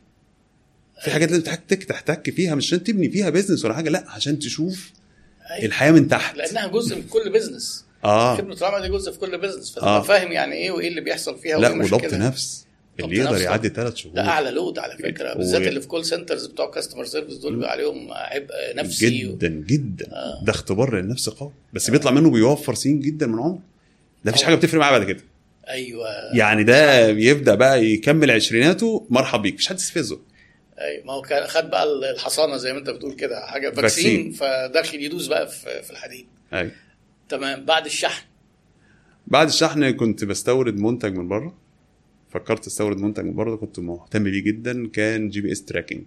في حاجات لازم تحتك تحتك فيها مش عشان تبني فيها business ولا حاجة لا عشان تشوف أيوة. الحياة من تحت. لأنها جزء من كل business آه. خدمة العملاء دي جزء في كل business فتبقى آه. فاهم يعني إيه وإيه اللي بيحصل فيها لا وضبط. نفس. اللي يقدر يعدي ثلاث شهور. ده أعلى load على فكرة. و- بالذات اللي في call centers بتوع customer service دول بيبقى عليهم عبء نفسي و... جدا جدا. آه. ده اختبار للنفس قوي. بس بيطلع منه بيوفر سنين جدا من عمره ده مفيش حاجة بتفرق معاه بعد كده. أيوه. يعني ده يبدا بقى يكمل عشريناته مرحب بيك. مش حد يستفزه أيوه. ما هو كان خد بقى الحصانة زي ما انت بتقول كده حاجة vaccine. فداخل يدوس بقى في الحديد. أيوه. تمام. بعد الشحن. بعد الشحن كنت بستورد منتج من بره. فكرت استورد منتج من بره كنت مهتم بيه جدا. كان GPS tracking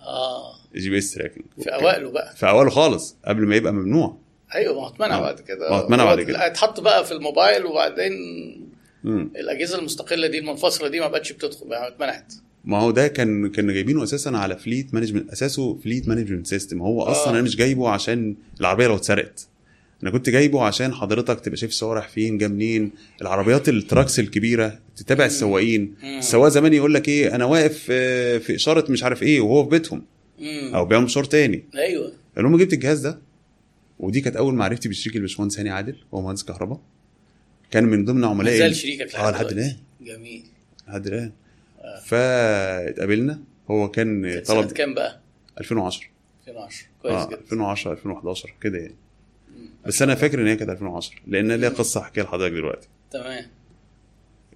آه. GPS tracking في أوائله بقى. في اوله خالص قبل ما يبقى ممنوع. أيوه ما هو اتمنع آه. بعد كده ما هو اتمنع بعد كده. اتحط بقى في الموبايل وبعدين مم. الأجهزة المستقلة دي المنفصلة دي ما بقتش بتدخل بقى اتمنعت ما هو ده كان كانوا جايبينه أساسا على fleet management أساسه fleet management system هو أصلا آه. أنا مش جايبه عشان العربية لو اتسرقت أنا كنت جايبه عشان حضرتك تبقى شايف السواق رايح فين جاي منين العربيات ال trucks الكبيرة تتابع السواقين. السواق زمان يقول لك إيه أنا واقف آه، في إشارة مش عارف إيه وهو في بيتهم مم. أو بيعمل مشوار تاني أيوه المهم جبت الجهاز ده ودي كانت أول معرفتي بشريك الباشمهندس هاني عادل هو مهندس كهرباء. كان من ضمن عملائي زال شريكك آه لحد الآن. جميل. لحد الآن. فاتقابلنا. هو كان طلب كام بقى؟ 2010 2010 كويس آه جدا. 2010 2011 كده يعني. بس أنا فاكر إن هي كانت 2010 لأن ليها قصة أحكيها لحضرتك دلوقتي. تمام.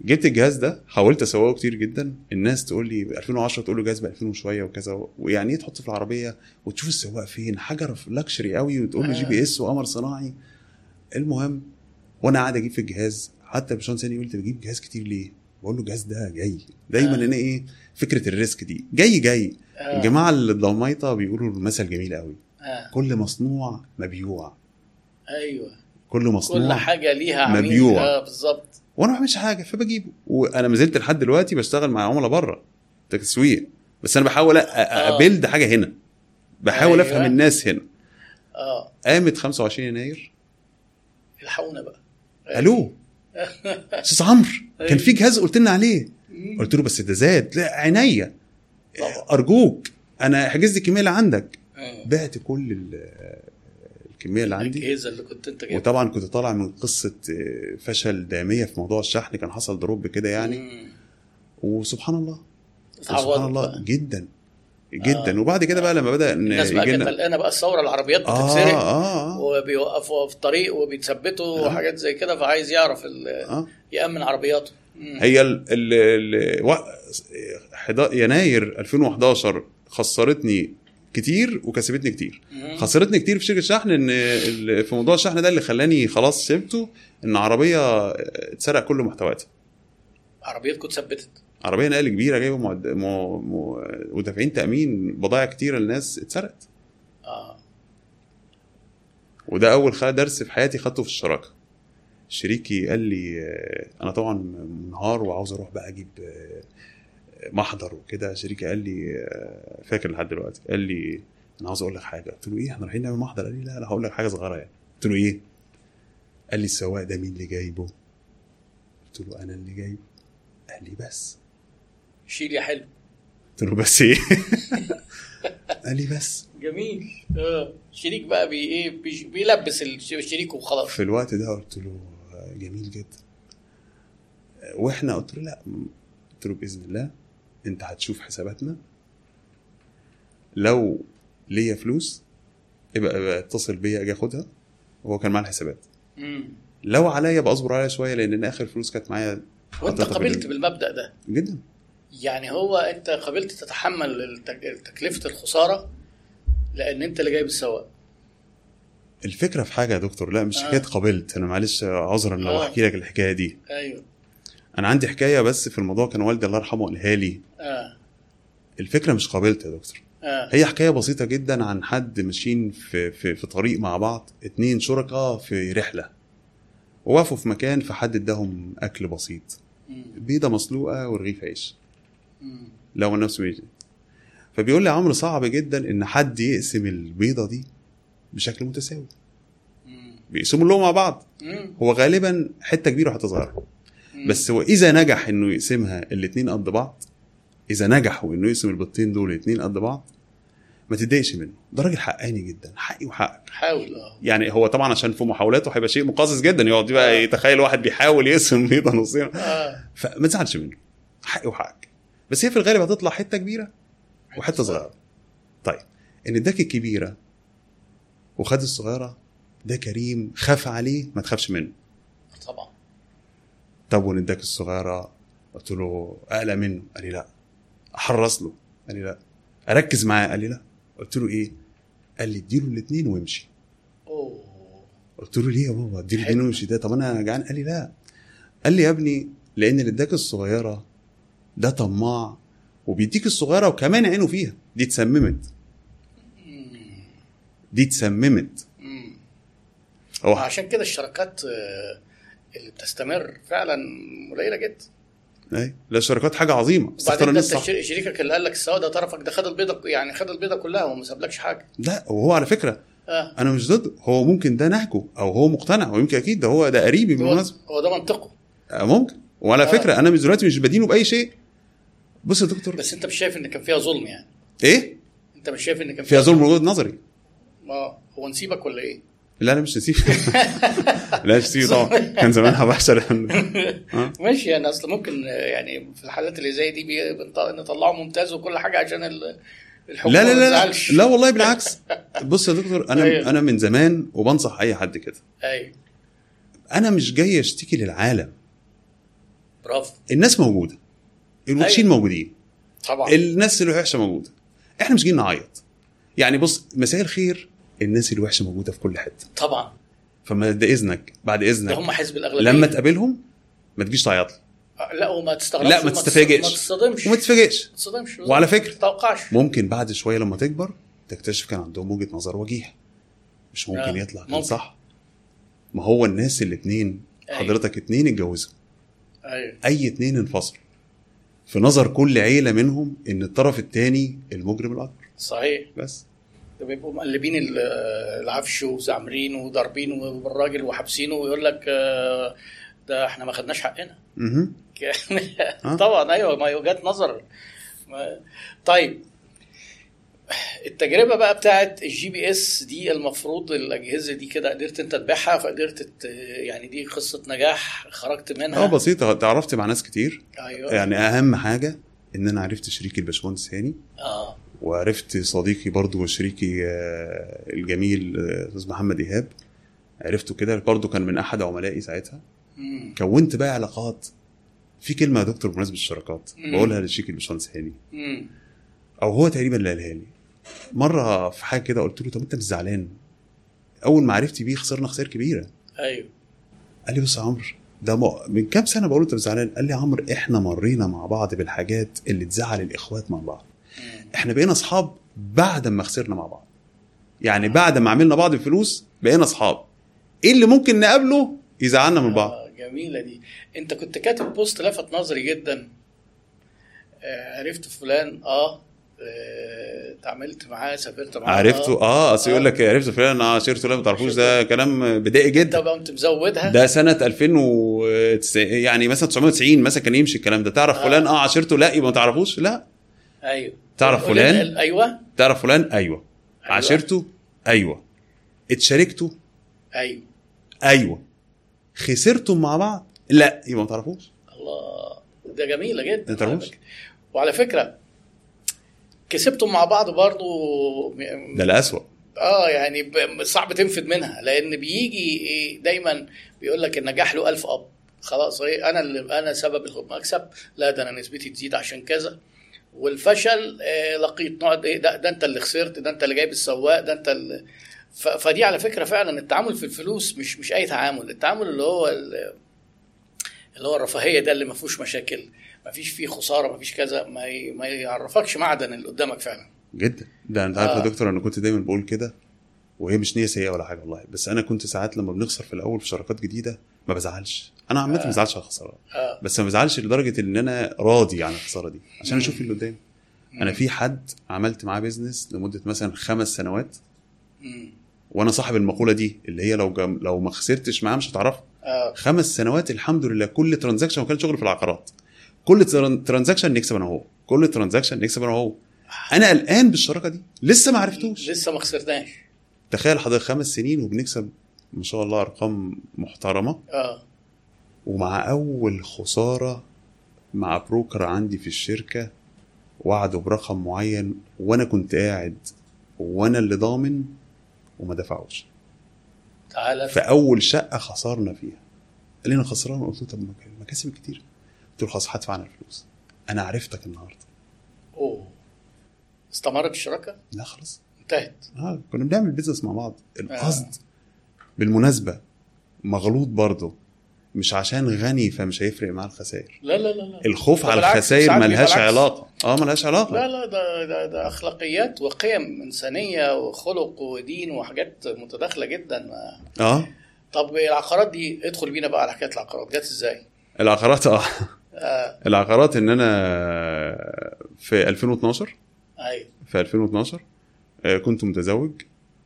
جبت الجهاز ده حاولت أسوقه كتير جدا. الناس تقول لي 2010 تقول له جهاز ب 2000 وشوية وكذا ويعني إيه تحطه في العربية وتشوف السواق فين؟ حاجة luxury قوي وتقول له GPS وقمر صناعي. المهم وأنا قاعد أجيب في الجهاز. حتى يقول لي انت بتجيب جهاز كتير ليه؟ بقول له الجهاز ده جاي. دايما آه. أنا إيه فكرة ال risk دي. جاي جاي. آه. الجماعة الضلميطه بيقولوا مثل جميل قوي. آه. كل مصنوع مبيوع. أيوه. كل كل مصنوع حاجة ليها عميل. مبيوع. بالظبط. وأنا ما بعملش حاجة فبجيبه. وأنا ما زلت لحد دلوقتي بشتغل مع عملاء بره تسويق. بس أنا بحاول آه. أبيلد حاجة هنا. بحاول أيوة. افهم الناس هنا. آه. قامت 25 يناير. الحقونا بقى. ألو؟ أستاذ عمرو كان في جهاز قلت لنا عليه. قلت له بس ده زاد. لا عينيا. أرجوك أنا حجزت الكميه اللي عندك. آه. بعت كل ال- الكمية اللي عندي الاجهزه اللي كنت أنت جايبها وطبعا كنت طالع من قصة آه، فشل دامية في موضوع الشحن كان حصل دروب كده يعني مم. وسبحان الله سبحان الله بقى. جدا جدا آه. وبعد كده بقى لما بدأ إن الناس بقى كانت قلقانه بقى الثورة العربيات آه بتتسرق آه آه, وبيوقفوا في الطريق وبيتثبتوا آه. وحاجات زي كده فعايز يعرف آه. يأمن عربياته مم. هي ال ال ال يناير 2011 خسرتني كتير وكسبتني كتير. خسرتني كتير في شركة الشحن إن في موضوع الشحن ده اللي خلاني خلاص سبته إن عربية اتسرق كل محتوياتها. عربيتكم اتثبتت عربية نقل كبيرة جايبة معد- م- م- ودافعين تأمين بضائع كتيره للناس اتسرقت. آه. وده أول درس في حياتي خدته في الشراكة. شريكي قال لي آه، أنا طبعا منهار وعاوز أروح بقى أجيب آه، محضر وكده شريكي قال لي آه، فاكر لحد دلوقتي قال لي أنا عاوز أقول لك حاجة. قلت له إيه؟ إحنا رايحين نعمل محضر. قال لي لا لا هقول لك حاجة صغيرة يعني. قلت له إيه؟ قال لي السواق ده مين اللي جايبه؟ قلت له أنا اللي جايبه قال لي بس. شيل يا حلو. قلت له بس إيه؟ قال لي بس. جميل. آه. شريك بقى بي إيه بيلبس الش- الشريك وخلاص. في الوقت ده قلت له جميل جدا. وإحنا قلت له لا. قلت له بإذن الله. انت هتشوف حساباتنا لو ليا فلوس يبقى يبقى اتصل بيا أجي اخدها وهو كان معاه الحسابات. لو عليا يبقى اصبر عليا شوية لأن آخر فلوس كانت معايا وأنت قبلت. بالمبدأ ده جدا يعني هو أنت قبلت تتحمل تكلفة الخسارة لأن أنت اللي جايب السواق الفكرة في حاجة يا دكتور لا مش آه. حكاية قبلت أنا معلش عذرا لو آه. أحكي لك الحكاية دي أيوه أنا عندي حكاية بس في الموضوع كان والدي الله يرحمه قالها لي آه الفكرة مش قابلت يا دكتور آه هي حكاية بسيطة جدا عن حد ماشيين في في في طريق مع بعض اتنين شركاء في رحلة ووقفوا في مكان فحد اداهم أكل بسيط. بيضة مسلوقة ورغيف عيش. لو نفسه يجي فبيقول لي عمرو صعب جدا إن حد يقسم البيضة دي بشكل متساوي. بيقسموا اللقمة مع بعض. هو غالبا حتة كبيرة وحتة صغيرة. بس هو إذا نجح إنه يقسمها الاتنين قد بعض إذا نجحوا انه يقسم البيضتين دول الاتنين قد بعض ما تتضايقش منه. ده راجل حقاني جدا حقي وحقك. حاول آه. يعني هو طبعا عشان في محاولاته هيبقى شيء مقزز جدا يقعد بقى يتخيل واحد بيحاول يقسم بيضة نصين. آه. فما تزعلش منه. حقي وحقك. بس هي في الغالب هتطلع حتة كبيرة وحتة صغيرة. طيب إن اداك الكبيره وخد الصغيرة ده كريم خاف عليه ما تخافش منه. طب اداك الصغيره قلت له أقلق منه؟ قال لي لا. أحرص له. قال لي لا. أركز معاه؟ قال لي لا. قلت له إيه؟ قال لي اديله الاثنين وامشي. أوه. قلت له ليه يا بابا؟ اديله. الاثنين وامشي. ده طب أنا جعان؟ قال لي لا. قال لي يا ابني لأن اللي اداك الصغيرة ده طماع وبيديك الصغيرة وكمان عينه فيها. دي اتسممت. دي اتسممت. مم. هو عشان كده الشركات آه، اللي بتستمر فعلا قليلة جدا. أي. لا الشركات حاجة عظيمة. وبعدين انت شريكك اللي قال لك السوا ده طرفك ده خد البيضة يعني خد البيضة كلها وما سابلكش حاجة. لا وهو على فكرة آه. أنا مش ضده هو ممكن ده نهجه أو هو مقتنع ويمكن أكيد ده هو ده قريبي بالمناسبة. هو ده منطقه. آه، ممكن. وعلى آه. فكرة أنا مش دلوقتي مش بدينه بأي شيء. بص يا دكتور. بس أنت مش شايف إن كان فيها ظلم يعني؟ إيه؟ أنت مش شايف إن كان فيها ظلم من وجهة نظري. آه هو نسيبك ولا إيه؟ لا أنا مش نسيب لا مش نسيب طبعا. كان زمانها بحشر آه. ماشي يعني أصل ممكن يعني في الحالات اللي زي دي نطلعه ممتاز وكل حاجة عشان ال- الحكومة لا لا لا لا. لا والله بالعكس. بص يا دكتور أنا أيوه. أنا من زمان وبنصح أي حد كده. أيوه. أنا مش جاي أشتكي للعالم. برافو. الناس موجودة. الوحشين أيوه. موجودين. طبعا. الناس الوحشة موجودة. إحنا مش جايين نعيط. يعني بص مساء الخير. الناس الوحشة موجودة في كل حتة. طبعا. فما ده إذنك بعد إذنك. هم حزب الأغلبية. لما تقابلهم ما تجيش تعيط لي آه، لا وما تستغربش لا، ما تستفاجئش. ما تصطدمش وما تتفاجئش. ما تصطدمش وعلى فكرة، ما تتوقعش. ممكن بعد شوية لما تكبر تكتشف كان عندهم وجهة نظر وجيهة. مش ممكن آه، يطلع كان ممكن. صح. ما هو الناس الاثنين أيوه. حضرتك اتنين اتجوزوا. أيوه. أي اتنين انفصلوا. في نظر كل عيلة منهم إن الطرف الثاني المجرم الأكبر. صحيح. بس. بيبقوا مقلبين ال- العفش وزعمرين وضاربين بالراجل وحابسينه ويقول لك آه، ده إحنا ما خدناش حقنا. آه. طبعا أيوه ما هي وجهات نظر. طيب التجربة بقى بتاعت ال GPS دي المفروض الأجهزة دي كده قدرت أنت تبيعها فقدرت يعني دي قصة نجاح خرجت منها؟ آه بسيطة. تعرفت مع ناس كتير. أيوه. يعني أهم حاجة إن أنا عرفت شريكي الباشمهندس هاني. آه. وعرفت صديقي برضو وشريكي آه، الجميل آه، أستاذ محمد إيهاب. عرفته كده برضو كان من أحد عملائي ساعتها. مم. كونت بقى علاقات. في كلمة يا دكتور بمناسبة الشراكات. بقولها لشريكي الباشمهندس هاني. أو هو تقريبا اللي قالها لي. مرة في حاجة كده قلت له طب أنت مش زعلان؟ أول ما عرفتي بيه خسرنا خسائر كبيرة. أيوه. قال لي بص يا عمرو ده م... من كام سنة بقول له أنت مش زعلان؟ قال لي يا عمرو إحنا مرينا مع بعض بالحاجات اللي تزعل الإخوات مع بعض. إحنا بقينا اصحاب بعد ما خسرنا مع بعض. يعني بعد ما عملنا بعض الفلوس بقينا اصحاب. إيه اللي ممكن نقابله؟ يزعلنا من بعض. آه جميلة دي. أنت كنت كاتب بوست لفت نظري جدا. آه عرفت فلان آه آه، اتعاملت معاه سافرت معاه عرفته آه. أصل يقول لك عرفت فلان آه شيرته لا ما تعرفوش ده كلام بدائي جدا. بقى قمت مزودها؟ ده سنة 2009 يعني مثلا 990 مثلا كان يمشي الكلام ده. تعرف آه. فلان آه عشيرته لا يبقى ما تعرفوش لا. أيوه. تعرف فلان؟ أيوه. تعرف فلان؟ أيوه. أيوة. عشيرته أيوه. اتشاركتوا؟ أيوه. أيوه. خسرتم مع بعض؟ لا. يبقى ما تعرفوش. الله. ده جميلة جدا. ما تعرفوش؟ وعلى فكرة كسبتم مع بعض برضو ده الأسوأ. آه يعني صعب تنفد منها لأن بيجي إيه دايما بيقول لك النجاح له ألف أب. خلاص إيه أنا اللي أنا سبب المكسب لا ده أنا نسبتي تزيد عشان كذا. والفشل آه إيه ده, ده انت اللي خسرت ده انت اللي جايب السواق ده انت اللي فدي على فكرة فعلا التعامل في الفلوس مش مش أي تعامل التعامل اللي هو ال- اللي هو الرفاهية ده اللي ما فيهوش مشاكل ما فيش فيه خسارة ما فيش كذا ما ما يعرفكش معدن اللي قدامك فعلا. جدا. ده أنت عارف يا آه. دكتور أنا كنت دايما بقول كده. وهي مش نية سيئة ولا حاجة والله. بس أنا كنت ساعات لما بنخسر في الأول في شراكات جديدة ما بزعلش. أنا عامة ما بزعلش على الخسارة. آه. بس ما بزعلش لدرجة إن أنا راضي عن الخسارة دي. عشان أشوف اللي قدامي. أنا في حد عملت معاه business لمدة مثلا خمس سنوات. وأنا صاحب المقولة دي اللي هي لو جم... لو ما خسرتش معاه مش هتعرفها آه. خمس سنوات الحمد لله كل transaction وكان شغل في العقارات. كل tran- transaction نكسب أنا وهو. كل transaction نكسب أنا وهو. أنا قلقان بالشراكة دي. لسه ما عرفتوش. لسه ما خسرناش. تخيل حضرتك خمس سنين وبنكسب ما شاء الله أرقام محترمة. آه. ومع أول خسارة مع broker عندي في الشركة وعده برقم معين وأنا كنت قاعد وأنا اللي ضامن وما دفعوش. تعالى في أول شقة خسرنا فيها. قال لي أنا خسران. قلت له طب ما مكاسب كتير. قلت له خلاص هدفع أنا الفلوس. أنا عرفتك النهارده. أوه. استمرت الشراكة؟ لا خلاص. انتهت. آه كنا بنعمل بيزنس مع بعض. القصد بالمناسبة مغلوط برضه مش عشان غني فمش هيفرق معاه الخسائر. لا لا لا لا. الخوف على الخسائر ملهاش. علاقة. آه ملهاش علاقة. لا لا ده, ده ده أخلاقيات وقيم إنسانية وخلق ودين وحاجات متداخلة جدا. ما آه. طب العقارات دي ادخل بينا بقى على حكاية العقارات. جت إزاي؟ العقارات آه. آه. العقارات إن أنا في 2012 أيوه. في 2012 آه، كنت متزوج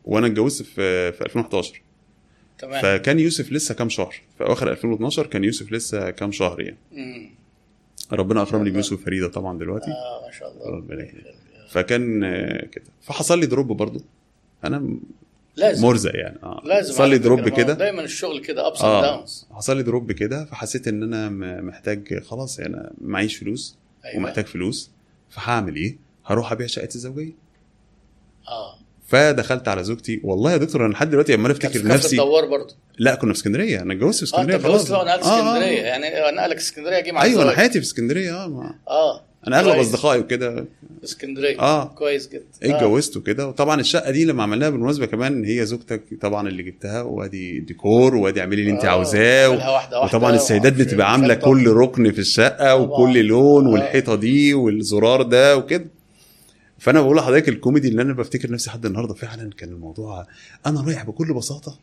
وأنا اتجوزت في في 2011 تمام. فكان يوسف لسه كام شهر؟ في أواخر 2012 كان يوسف لسه كام شهر يعني؟ مم. ربنا أكرمني بيوسف فريدة طبعا دلوقتي. آه ما شاء الله. ربنا يخليك. فكان آه، كده. فحصل لي دروب برضو أنا لازم. مرزق يعني. آه. لازم حصل لي drop كده. دايما الشغل كده ups and downs حصل لي drop كده فحسيت إن أنا محتاج خلاص يعني أنا معيش فلوس أيوه. ومحتاج فلوس. فهعمل إيه؟ هروح أبيع شقتي الزوجية. آه فدخلت على زوجتي والله يا دكتور أنا لحد دلوقتي عمال أفتكر في نفسي الدوار برضه لا كنا في اسكندرية أنا اتجوزت في آه أنت اسكندريه اتجوزت بقى ونقلت آه، آه، اسكندرية آه. يعني نقلك اسكندرية جه مع أيوه أنا. حياتي في اسكندرية آه ما. آه أنا أغلب. أصدقائي وكده اسكندرية آه كويس جدا إيه آه. اتجوزت وكده وطبعا الشقة دي لما عملناها بالمناسبة كمان هي زوجتك طبعا اللي جبتها وأدي ديكور وأدي اعملي اللي أنت آه، عاوزاه و... واحدة واحدة وطبعا السيدات بتبقى عاملة. كل ركن في الشقة طبعاً. وكل لون آه. والحيطة دي والزرار ده وكده فأنا بقول لحضرتك الكوميدي اللي أنا بفتكر نفسي لحد النهارده فعلا كان الموضوع أنا رايح بكل بساطة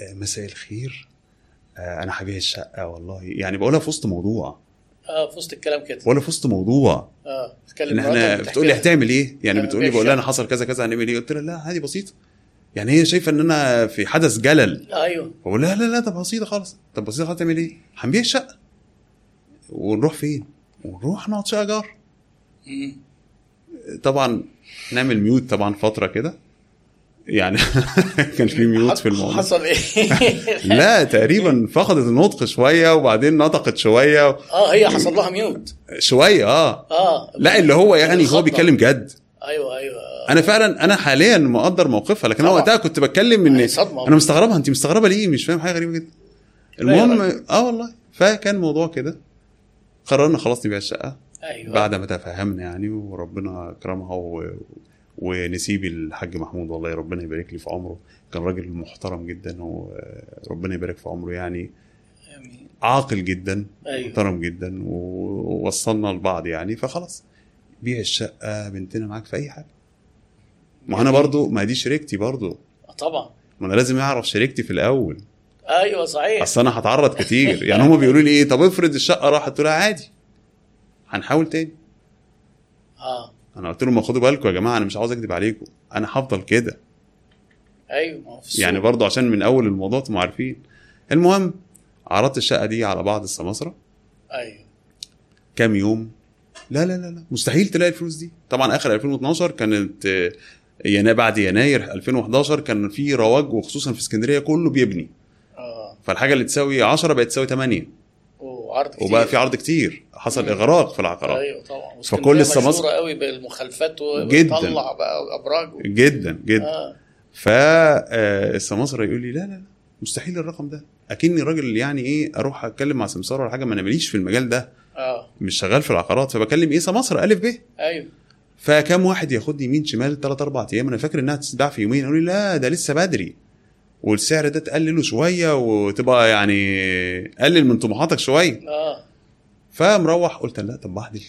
آه، مساء الخير آه، أنا هبيع الشقة والله يعني بقولها في وسط موضوع آه في وسط الكلام كده بقولها في وسط موضوع آه إن إحنا بتقول لي هتعمل إيه؟ يعني أنا بتقول لي بقول لها أنا. حصل كذا كذا هنعمل إيه؟ قلت لها لا عادي بسيطه يعني هي شايفة إن أنا في حدث جلل. أيوه بقول لها لا لا طب بسيطة خالص طب بسيطة خالص تعمل إيه؟ هنبيع الشقة ونروح فين؟ ونروح نقعد شقة مم. طبعا نعمل ميوت طبعا فترة كده. يعني كان في ميوت في الموضوع. حصل إيه؟ لا تقريبا فقدت النطق شوية وبعدين نطقت شوية. آه هي حصل لها ميوت شوية آه. آه لا اللي هو يعني هو. بيتكلم جد. أيوه أيوه. أنا فعلا أنا حاليا مقدر موقفها لكن أنا. وقتها كنت بتكلم إن. أنا مستغربها. انت مستغربة ليه؟ مش فاهم حاجة غريبة جدا. المهم آه والله. فكان الموضوع كده. قررنا خلاص نبيع الشقة. أيوه. بعد ما تفهمنا يعني وربنا اكرمها و... ونسيب الحاج محمود والله ربنا يبارك لي في عمره. كان راجل محترم جدا وربنا يبارك في عمره يعني. آمين. عاقل جدا أيوه. محترم جدا ووصلنا لبعض يعني. فخلاص بيع الشقة بنتنا معاك في أي حاجة. ما أنا برضو ما دي شريكتي برضو. آه، طبعا. ما أنا لازم اعرف شريكتي في الأول. أيوه صحيح. أصل أنا هتعرض كتير. يعني هم بيقولوا لي إيه طب افرض الشقة راحت لها عادي. هنحاول تاني. آه. أنا قلت لهم ما خدوا بالكم يا جماعة أنا مش عاوز أكذب عليكم. أنا هفضل كده. أيوه. يعني برضو عشان من أول الموضوع تبقوا عارفين. المهم عرضت الشقة دي على بعض السماسرة. أيوه. كام يوم؟ لا لا لا لا. مستحيل تلاقي الفلوس دي. طبعا آخر 2012 كانت آه، ينا بعد يناير 2011 كان في رواج وخصوصا في اسكندرية كله بيبني. آه. فالحاجة اللي تساوي 10 بقت تساوي 8 وعرض كتير. وبقى في عرض كتير. حصل مم. إغراق في العقارات. أيوه طبعا. فكل السماسرة- مشهورة قوي بالمخالفات جداً. وطلع بقى أبراج و... جدا جدا. آه. فالسماسره يقول لي لا لا لا مستحيل الرقم ده. أكني راجل يعني إيه أروح أتكلم مع سمسار ولا حاجة ما أنا ماليش في المجال ده. آه. مش شغال في العقارات. فبكلم إيه سماسرة ألف ب. أيوه. فكم واحد ياخدني يمين شمال ثلاث أربع أيام. أنا فاكر إنها تتباع في يومين. يقول لي لا ده لسه بدري. والسعر ده تقلله شوية وتبقى يعني قلل من طموحاتك شوية. آه. فمروح قلت لا طب بعد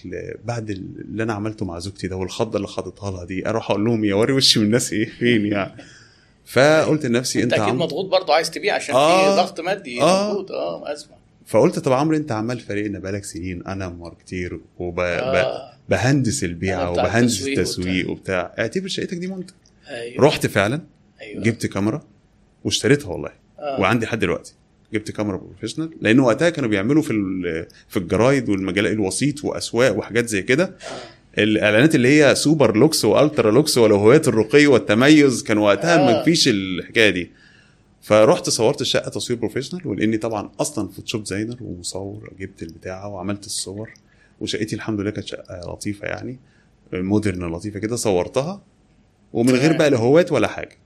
بعد اللي أنا عملته مع زوجتي ده والخضة اللي خضتها لها دي أروح أقول لهم يا وري وشي من الناس إيه فين يعني؟ فقلت لنفسي أنت أنت أكيد عم... مضغوط برضه عايز تبيع عشان آه. في ضغط مادي آه. موجود آه اسمع فقلت طب عمرو أنت عمال فارقنا بقالك سنين أنا ماركتير آه. وبهندس أنا البيعه بتاع وبهندس التسويق وبتاع. اعتبر شقتك دي منتج. أيوه. رحت فعلا؟ أيوه. جبت كاميرا؟ واشتريتها والله. آه. وعندي لحد دلوقتي. جبت كاميرا professional لأن وقتها كانوا بيعملوا في في الجرايد والمجلات الوسيط وأسواق وحاجات زي كده. الإعلانات اللي هي super lux و ultra lux ولهواة الرقي والتميز كان وقتها آه. ما فيش الحكاية دي. فرحت صورت الشقة تصوير professional ولأني طبعا أصلا Photoshop designer ومصور جبت البتاعة وعملت الصور. وشقتي الحمد لله كانت شقة لطيفة يعني modern لطيفة كده صورتها. ومن غير. بقى لهواة ولا حاجة.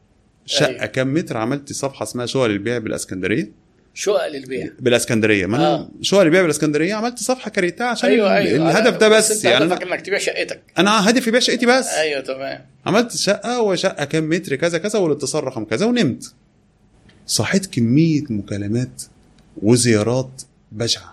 شقة أيوة. كام متر؟ عملت صفحة اسمها شقق للبيع بالإسكندرية. شقق للبيع. بالإسكندرية. ما أنا آه. شقق للبيع بالإسكندرية عملت صفحة create تها عشان ال- أيوه الهدف ده بس, أنت يعني هدفك أنا, إنك تبيع شقتك. أنا هدفي بيع شقتي بس. أيوه تمام. عملت شقة وشقة كام متر؟ كذا كذا والاتصال رقم كذا ونمت. صحيت كمية مكالمات وزيارات بشعة.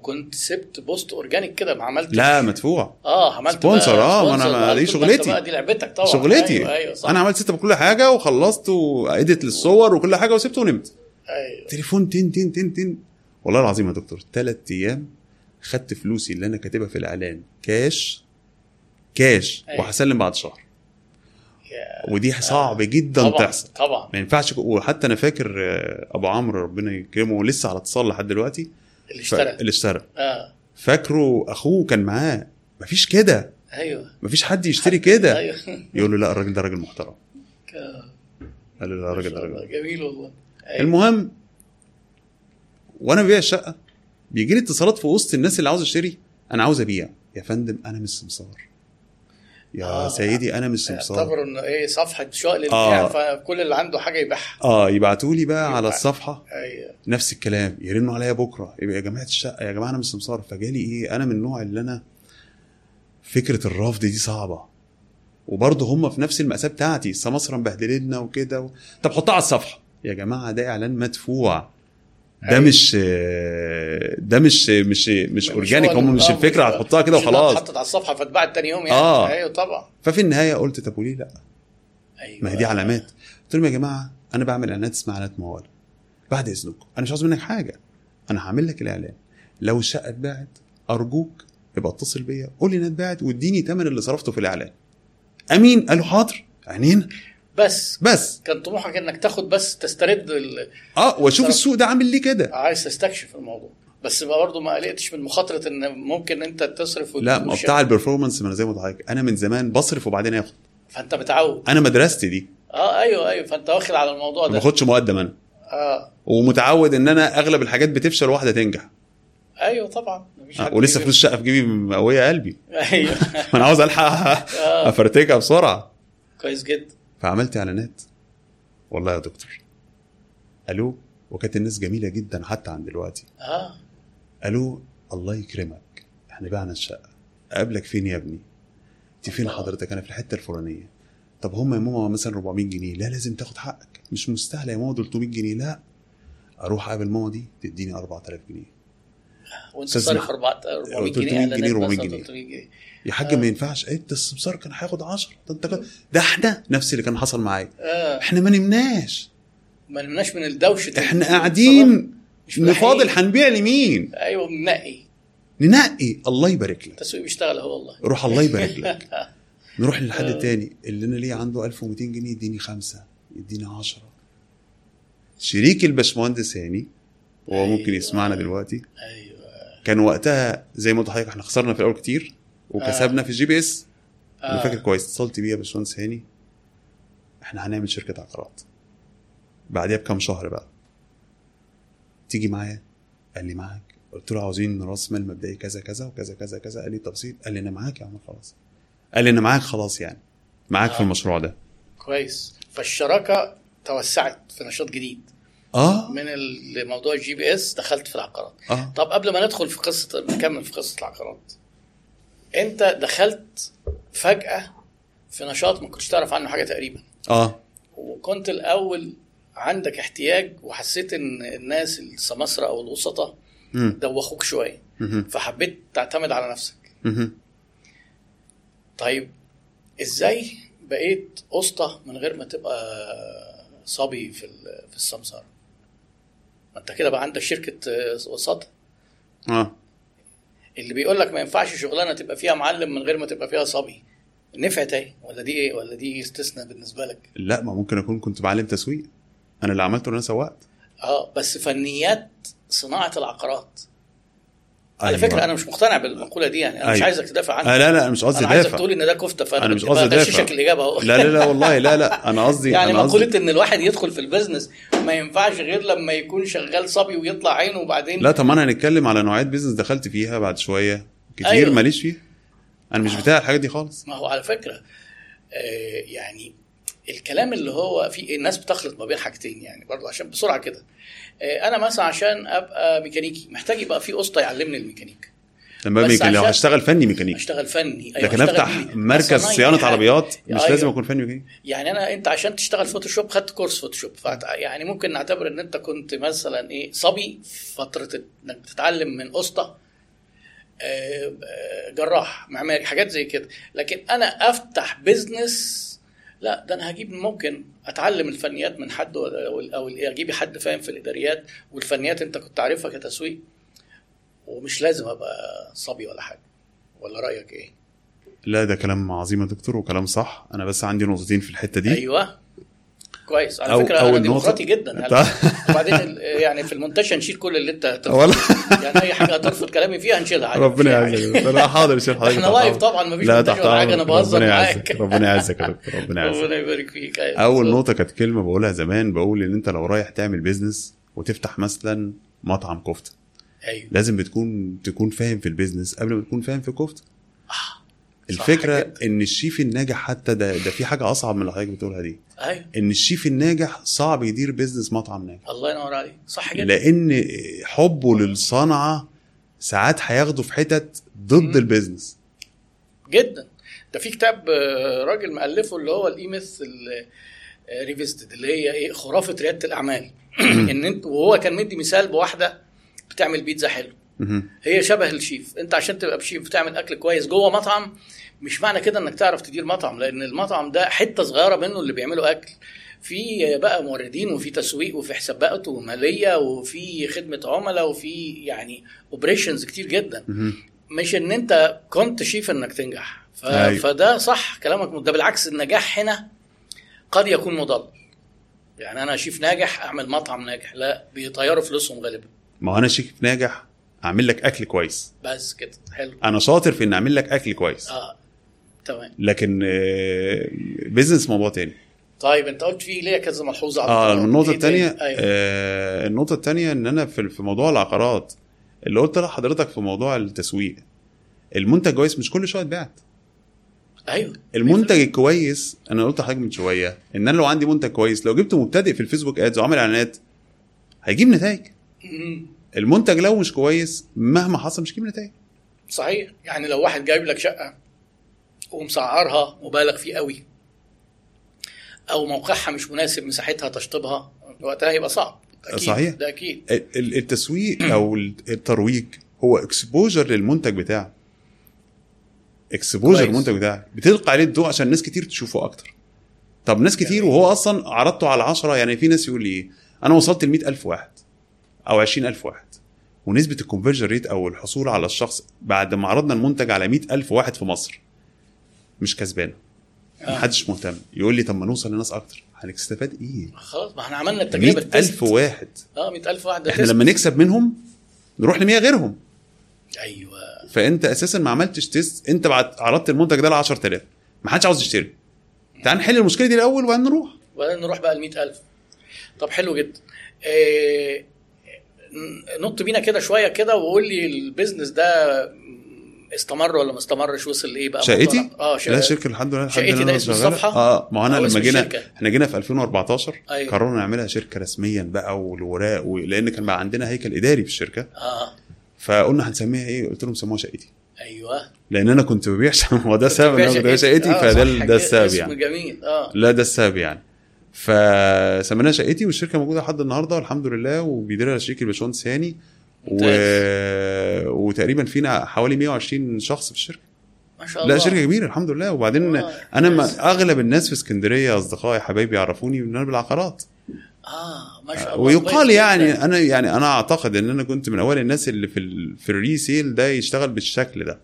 وكنت سبت post organic كده ما عملتش لا مدفوع. آه عملت sponsor، ما sponsor. ما دي شغلتي. بقى دي لعبتك طبعا. شغلتي. أيوه أيوه صح. أنا عملت set بكل حاجة وخلصت واديت للصور وكل حاجة وسبت ونمت. أيوه. تليفون تن تن تن تن. والله العظيم يا دكتور ثلاث أيام خدت فلوسي اللي أنا كاتبها في الإعلان. كاش كاش أيوة. وهسلم بعد شهر. ودي صعب جدا طبعا تحصل. طبعا. ما ينفعش وحتى أنا فاكر آه، أبو عمرو ربنا يكرمه لسه على اتصال لحد دلوقتي. اللي اشترى. اللي اشترى. آه. فاكره أخوه كان معاه. مفيش كده. أيوه. مفيش حد يشتري كده. أيوه. يقول له لا الراجل ده راجل محترم. قال له لا الراجل ده راجل جميل والله. أيوة. المهم وأنا ببيع الشقة. بيجي لي اتصالات في وسط الناس اللي عاوز أشتري. أنا عاوز أبيع. يا فندم أنا مش سمسار. يا آه. سيدي أنا مش سمسار يعتبروا إنه إيه صفحة شقق للبيع آه. فكل اللي عنده حاجة يبيعها. آه يبعتوا لي بقى على يبعت. الصفحة. أيوه. نفس الكلام يرنوا عليا بكرة. يبقى يا جماعة الشقة يا جماعة أنا مش سمسار فجالي إيه أنا من النوع اللي أنا فكرة الرفض دي صعبة. وبرضه هم في نفس المأساة بتاعتي سمسرة مبهدلنا وكده و... طب حطها على الصفحة. يا جماعة ده إعلان مدفوع. ده أيوة. مش ده مش مش مش أورجانيك هم مش آه، الفكرة هتحطها كده وخلاص. اتحطت على الصفحة فاتباعت تاني يوم يعني. آه. أيوه طبعا. ففي النهاية قلت طب وليه لأ؟ أيوه. ما هي دي علامات. قلت لهم يا جماعة أنا بعمل إعلانات اسمها إعلانات موال. بعد إذنكم. أنا مش عاوز منك حاجة. أنا هعمل لك الإعلان. لو الشقة اتباعت أرجوك يبقى اتصل بيا قول لي إنها اتباعت واديني ثمن اللي صرفته في الإعلان. أمين؟ قالوا حاضر. عينين بس. بس. كان طموحك إنك تاخد بس تسترد ال... آه وأشوف. السوق ده عامل ليه كده. عايز تستكشف الموضوع. بس برضه ما قلقتش من مخاطرة إن ممكن أنت تصرف لا ما. بتاع البرفورمانس ما أنا زي ما قلت لحضرتك. أنا من زمان بصرف وبعدين آخد. فأنت متعود أنا مدرستي دي. آه أيوه أيوه. فأنت واخد على الموضوع ما ده. باخدش مقدم أنا. آه. ومتعود إن أنا أغلب الحاجات بتفشل واحدة تنجح. أيوه طبعا. مفيش آه، ولسه فلوس الشقة في جيبي مقويه قلبي. أيوه. ما أنا عاوز الحق آه. أفرتكها بسرعة. كويس جدا. فعملت إعلانات. والله يا دكتور. ألو وكانت الناس جميلة جدا حتى عن دلوقتي. آه. ألو الله يكرمك. إحنا بعنا الشقة. أقابلك فين يا ابني؟ أنت فين. حضرتك؟ أنا في الحتة الفلانية. طب هم يا ماما مثلا 400 جنيه. لا لازم تاخد حقك. مش مستاهلة يا ماما 300 جنيه. لا. أروح أقابل ماما دي تديني 4000 جنيه. وانت صارف مح- 400 300 جنيه جنيه، اعلانات 400 مثلاً، جنيه. 300 جنيه. يا حاج ما ينفعش. إيه ده السمسار كان هياخد 10 ده أنت ده إحنا نفس اللي كان حصل معايا. آه. إحنا ما نمناش. ما نمناش من الدوشة إحنا. قاعدين. نفاضل. هنبيع لمين؟ أيوه بننقي ننقي. الله يبارك لك. التسويق بيشتغل أهو والله. روح الله يبارك لك. نروح للحد آه. التاني. اللي أنا ليه عنده 1200 جنيه يديني خمسة يديني 10 شريك الباشمهندس هاني. وهو ممكن أيوة. يسمعنا دلوقتي. أيوه. كان وقتها زي ما قلت لحضرتك إحنا خسرنا في الأول كتير وكسبنا في ال GPS. أنا آه. فاكر كويس اتصلت بيه يا باشمهندس هاني. إحنا هنعمل شركة عقارات. بعديها بكام شهر بقى. تيجي معايا؟ قال لي معاك. قلت له عاوزين راس مال مبدئي كذا كذا وكذا كذا كذا. قال لي تفصيل قال لي أنا معاك يا عم خلاص. قال لي أنا معاك خلاص يعني. معاك في آه. المشروع ده. كويس. فالشراكة توسعت في نشاط جديد. آه؟ من الموضوع ال GPS دخلت في العقارات. آه. طب قبل ما ندخل في قصة نكمل في قصة العقارات. انت دخلت فجأة في نشاط ما كنتش تعرف عنه حاجة تقريبا. آه. وكنت الأول عندك احتياج وحسيت إن الناس السماسره أو الوسطاء مم. دوخوك شوية. فحبيت تعتمد على نفسك. مهم. طيب إزاي بقيت اسطى من غير ما تبقى صبي في في السمسار؟ ما انت كده بقى عندك شركة آه، وساطه آه. اللي بيقول لك ما ينفعش شغلانة تبقى فيها معلم من غير ما تبقى فيها صبي. نفعت إيه ولا دي إيه؟ ولا دي استثناء بالنسبة لك؟ لا ما ممكن أكون كنت بعلم تسويق. أنا اللي عملته إن أنا سوقت. آه بس فنيات صناعة العقارات. على أيوة. فكره أنا مش مقتنع بالمقولة دي يعني أنا مش أيوة. عايزك تدافع عنها آه لا لا أنا مش قصدي أنا عايزك دافع تقول إن ده كفتة فأنا أنا مش قصدي دافع. الاجابه أهو لا لا لا والله لا لا أنا قصدي يعني أنا مقولة إن الواحد يدخل في البيزنس ما ينفعش غير لما يكون شغال صبي ويطلع عينه وبعدين لا طب ما أنا هنتكلم على نوعية business دخلت فيها بعد شوية كتير أيوة. أيوة. ماليش فيها أنا مش بتاع الحاجات دي خالص ما هو على فكرة آه يعني الكلام اللي هو في الناس بتخلط ما بين حاجتين يعني برضو عشان بسرعة كده آه أنا مثلا عشان أبقى ميكانيكي محتاج يبقى في اسطى يعلمني الميكانيك لما ميكانيكي لو هشتغل فني ميكانيكي اشتغل فني لكن أشتغل أفتح. مركز صيانة حاجة. عربيات مش أيوة. لازم أكون فني ميكانيكي يعني أنا أنت عشان تشتغل فوتوشوب خدت كورس فوتوشوب يعني ممكن نعتبر إن أنت كنت مثلا إيه صبي فترة إنك بتتعلم من اسطى آه، آه، جراح معماري حاجات زي كده لكن أنا أفتح بيزنس لا ده أنا هجيب ممكن أتعلم الفنيات من حد أو أجيب حد فاهم في الإداريات والفنيات أنت كنت عارفها كتسويق ومش لازم أبقى صبي ولا حاجة. ولا رأيك إيه؟ لا ده كلام عظيم يا دكتور وكلام صح. أنا بس عندي نقطتين في الحتة دي. أيوه. كويس. على أو- فكرة نقطة- ديمقراطي جدا. وبعدين يعني في المنتشر نشيل كل اللي أنت يعني أي حاجة هترفض كلامي فيها نشيلها عادي ربنا يعزك لا حاضر يا شيخ حضرتك. إحنا لايف. طبعا لا تحت ولا حاجة أنا. بهزر ربنا معاك. ربنا يعزك يا دكتور. ربنا يعزك. ربنا يبارك فيك. أيوة. أول نقطة كانت كلمة بقولها زمان بقول إن أنت لو رايح تعمل بيزنس وتفتح مثلا مطعم كفتة أيوه. لازم بتكون تكون فاهم في البيزنس قبل ما تكون فاهم في الكفته صح الفكرة. إن الشيف الناجح حتى ده ده في حاجة أصعب من اللي حضرتك بتقولها دي. أيوه. إن الشيف الناجح صعب يدير بيزنس مطعم ناجح. الله ينور عليك. صح جدا. لأن حبه للصنعة ساعات هياخده في حتت ضد البيزنس جدا. ده في كتاب آه، راجل مؤلفه اللي هو ال E-Myth Revisited اللي هي إيه خرافة ريادة الأعمال. إن أنت وهو كان مدي مثال بواحدة بتعمل بيتزا حلو. هي شبه الشيف. أنت عشان تبقى بشيف بتعمل أكل كويس جوه مطعم مش معنى كده إنك تعرف تدير مطعم لأن المطعم ده حتة صغيرة منه اللي بيعملوا أكل. في بقى موردين وفي تسويق وفي حسابات ومالية وفي خدمة عملاء وفي يعني operations كتير جدا. مش إن أنت كنت شيف إنك تنجح. ف... أيوة. فده صح كلامك ده بالعكس النجاح هنا قد يكون مضل. يعني أنا شيف ناجح أعمل مطعم ناجح. لا بيطيروا فلوسهم غالبا. ما هو أنا شيف ناجح أعمل لك أكل كويس. بس كده حلو. أنا شاطر في ان أعمل لك أكل كويس. آه. تمام. لكن آه، بيزنس موضوع تاني. طيب انت قلت في ليا كذا ملحوظة آه. النقطة إيه؟ التانية أيوه. آه النقطة التانية إن أنا في في موضوع العقارات اللي قلت لحضرتك في موضوع التسويق المنتج كويس مش كل شوية اتباعت. أيوه. المنتج الكويس أنا قلت لحضرتك من شوية إن أنا لو عندي منتج كويس لو جبت مبتدئ في الفيسبوك أدز وعمل إعلانات هيجيب نتائج. المنتج لو مش كويس مهما حصل مش هيجيب نتائج. صحيح. يعني لو واحد جايب لك شقة ومسعرها مبالغ فيه قوي. أو موقعها مش مناسب مساحتها تشطيبها وقتها يبقى صعب. أكيد. صحيح. ده أكيد. ال- التسويق أو الترويج هو exposure للمنتج بتاعك. exposure. المنتج بتاعك. بتلقى عليه الضوء عشان ناس كتير تشوفه أكتر. طب ناس كتير وهو أصلا عرضته على عشرة يعني في ناس يقول لي إيه؟ أنا وصلت ل ألف واحد أو 20000 واحد. ونسبة ال conversion rate أو الحصول على الشخص بعد ما عرضنا المنتج على 100000 واحد في مصر. مش كسبانة. آه. محدش مهتم. يقول لي طب ما نوصل لناس أكتر. هنستفاد إيه؟ خلاص ما إحنا عملنا التجربة 100000 ال test. واحد. آه 100000 واحد إحنا. لما نكسب منهم نروح ل 100 غيرهم. أيوه. فأنت أساسا ما عملتش test أنت بعد عرضت المنتج ده ل 10000 ما حدش عاوز يشتري. تعال نحل المشكلة دي الأول وبعدين نروح. وبعدين نروح بقى ل 100000 طب حلو جدا. إيه نط بينا كده شوية كده وقول لي البيزنس ده استمر ولا ما استمرش؟ وصل لإيه بقى شقتي؟ آه لا شقتي شركه الحمد لله شقتي ده اسم. الصفحة؟ آه ما أنا لما جينا؟ إحنا جينا في 2014 أيوة. قررنا نعملها شركة رسميا بقى والوراق و... لأن كان بقى عندنا هيكل إداري في الشركة. آه. فقلنا هنسميها إيه؟ قلت لهم سموها شقتي. أيوه. لأن أنا كنت ببيع هو ده السبب إن أنا كنت ببيع شقتي. آه، فده ده السبب يعني. جميل. آه. لا ده السبب يعني. فسميناها شقتي والشركة موجودة لحد النهارده والحمد لله وبيديرها شريك الباشمهندس هاني. و... وتقريبا فينا حوالي 120 شخص في الشركة. ما شاء الله. لا شركة كبيرة الحمد لله. وبعدين آه، أنا. ما أغلب الناس في اسكندرية أصدقائي حبايبي يعرفوني ان أنا بالعقارات آه ما شاء الله. ويقال يعني. أنا يعني أنا أعتقد إن أنا كنت من اوائل الناس اللي في ال... في الريسيل ده يشتغل بالشكل ده.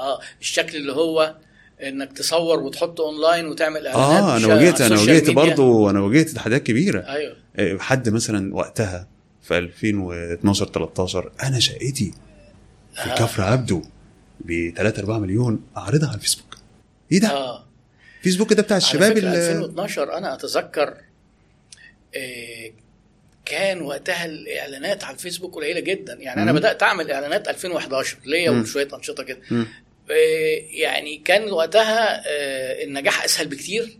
آه الشكل اللي هو إنك تصور وتحط أونلاين وتعمل إعلانات آه أنا واجهت أنا واجهت. برضه أنا واجهت تحديات كبيرة. أيوه. إيه، حد مثلا وقتها في 2012 13 أنا شقتي في آه. كفر عبده ب 3 4 مليون أعرضها على الفيسبوك إيه ده؟ آه الفيسبوك ده بتاع الشباب اللي 2012 أنا أتذكر آه، كان وقتها الإعلانات على الفيسبوك قليلة جدا يعني أنا مم. بدأت أعمل إعلانات 2011 ليا. وشوية أنشطة كده. آه، يعني كان وقتها آه، النجاح أسهل بكتير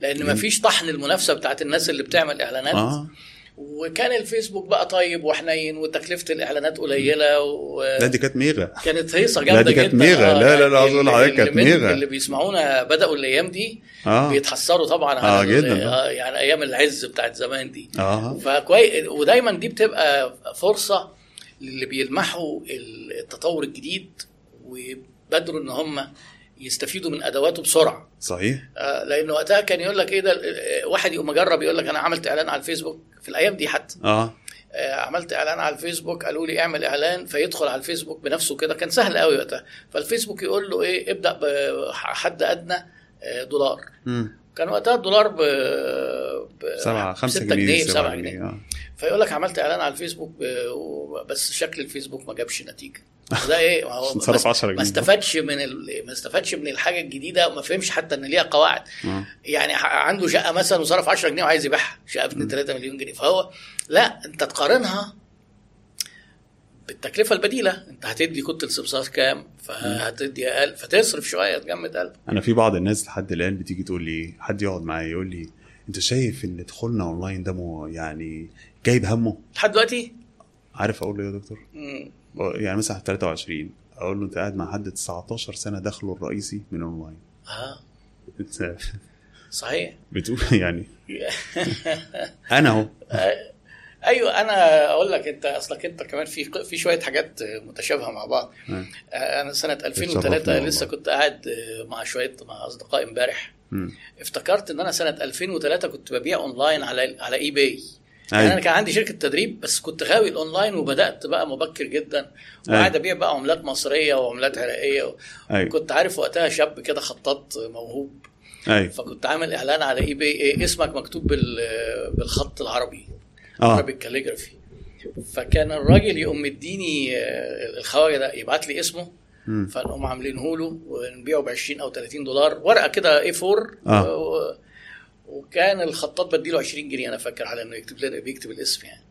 لأن. ما فيش طحن المنافسة بتاعت الناس اللي بتعمل إعلانات آه وكان الفيسبوك بقى طيب وحنين وتكلفة الإعلانات قليلة و... لا دي كانت ميغا كانت هيصة لا، جامدة دي كانت جدا. ميغا. آه، لا، لا، لا، أقول لحضرتك اللي كانت ميغا. اللي بيسمعونا بدأوا الأيام دي آه. بيتحسروا طبعا آه، على ال- جداً. آه، يعني أيام العز بتاعت زمان دي. آه. فكويس ودايما دي بتبقى فرصة للي بيلمحوا التطور الجديد وبدروا إن هم يستفيدوا من أدواته بسرعة. صحيح. آه، لأن وقتها كان يقول لك إيه ده آه، واحد يقوم مجرب يقول لك أنا عملت إعلان على الفيسبوك في الأيام دي حتى. آه. آه، عملت إعلان على الفيسبوك قالوا لي اعمل إعلان فيدخل على الفيسبوك بنفسه كده. كان سهل قوي وقتها. فالفيسبوك يقول له إيه ابدأ بحد أدنى آه، دولار. امم كان وقتها الدولار ب ب- 7 5 ستة جنيه ب 7 جنيه. آه. فيقول لك عملت إعلان على الفيسبوك ب- و- بس شكل الفيسبوك ما جابش نتيجة. ده إيه؟ ما هو ما- 10 جنيه. ما استفادش من ال... ما استفادش من الحاجة الجديدة وما فهمش حتى إن ليها قواعد. آه. يعني عنده شقة مثلا وصرف 10 جنيه وعايز يبيعها شقة ب 2 3 مليون جنيه. فهو لا أنت تقارنها بالتكلفة البديلة. أنت هتدي كنت السمسار كام؟ فهتدي أقل فتصرف شوية تجمد قلب أنا في بعض الناس لحد الآن بتيجي تقول لي حد يقعد معايا يقول لي أنت شايف إن دخولنا أونلاين ده يعني جايب همه؟ لحد دلوقتي؟ عارف أقول له إيه يا دكتور؟ مم. يعني مثلا 23 أقول له أنت قاعد مع حد 19 سنة دخله الرئيسي من أونلاين. آه. أنت صحيح. بتقول يعني أنا أهو. أيوه أنا أقول لك أنت أصلك أنت كمان في في شوية حاجات متشابهة مع بعض. آه. أنا سنة اتشرفنا 2003 والله. لسه كنت قاعد مع شوية مع أصدقائي امبارح. افتكرت إن أنا سنة 2003 كنت ببيع أونلاين على على eBay يعني أيوة. أنا كان عندي شركة تدريب بس كنت غاوي الأونلاين وبدأت بقى مبكر جدا. وقاعد أبيع بقى عملات مصرية وعملات عراقية. أيوه. كنت عارف وقتها شاب كده خطاط موهوب. أيوه. فكنت عامل إعلان على eBay إيه اسمك مكتوب بال بالخط العربي. آه. عربي calligraphy فكان الراجل يقوم مديني آه، الخواجة ده يبعت لي اسمه. فنقوم عاملينه له ونبيعه ب 20 أو 30 دولار. ورقة كده A4 آه. وكان الخطاط بديله 20 جنيه أنا فاكر على إنه يكتب لنا بيكتب الاسم يعني.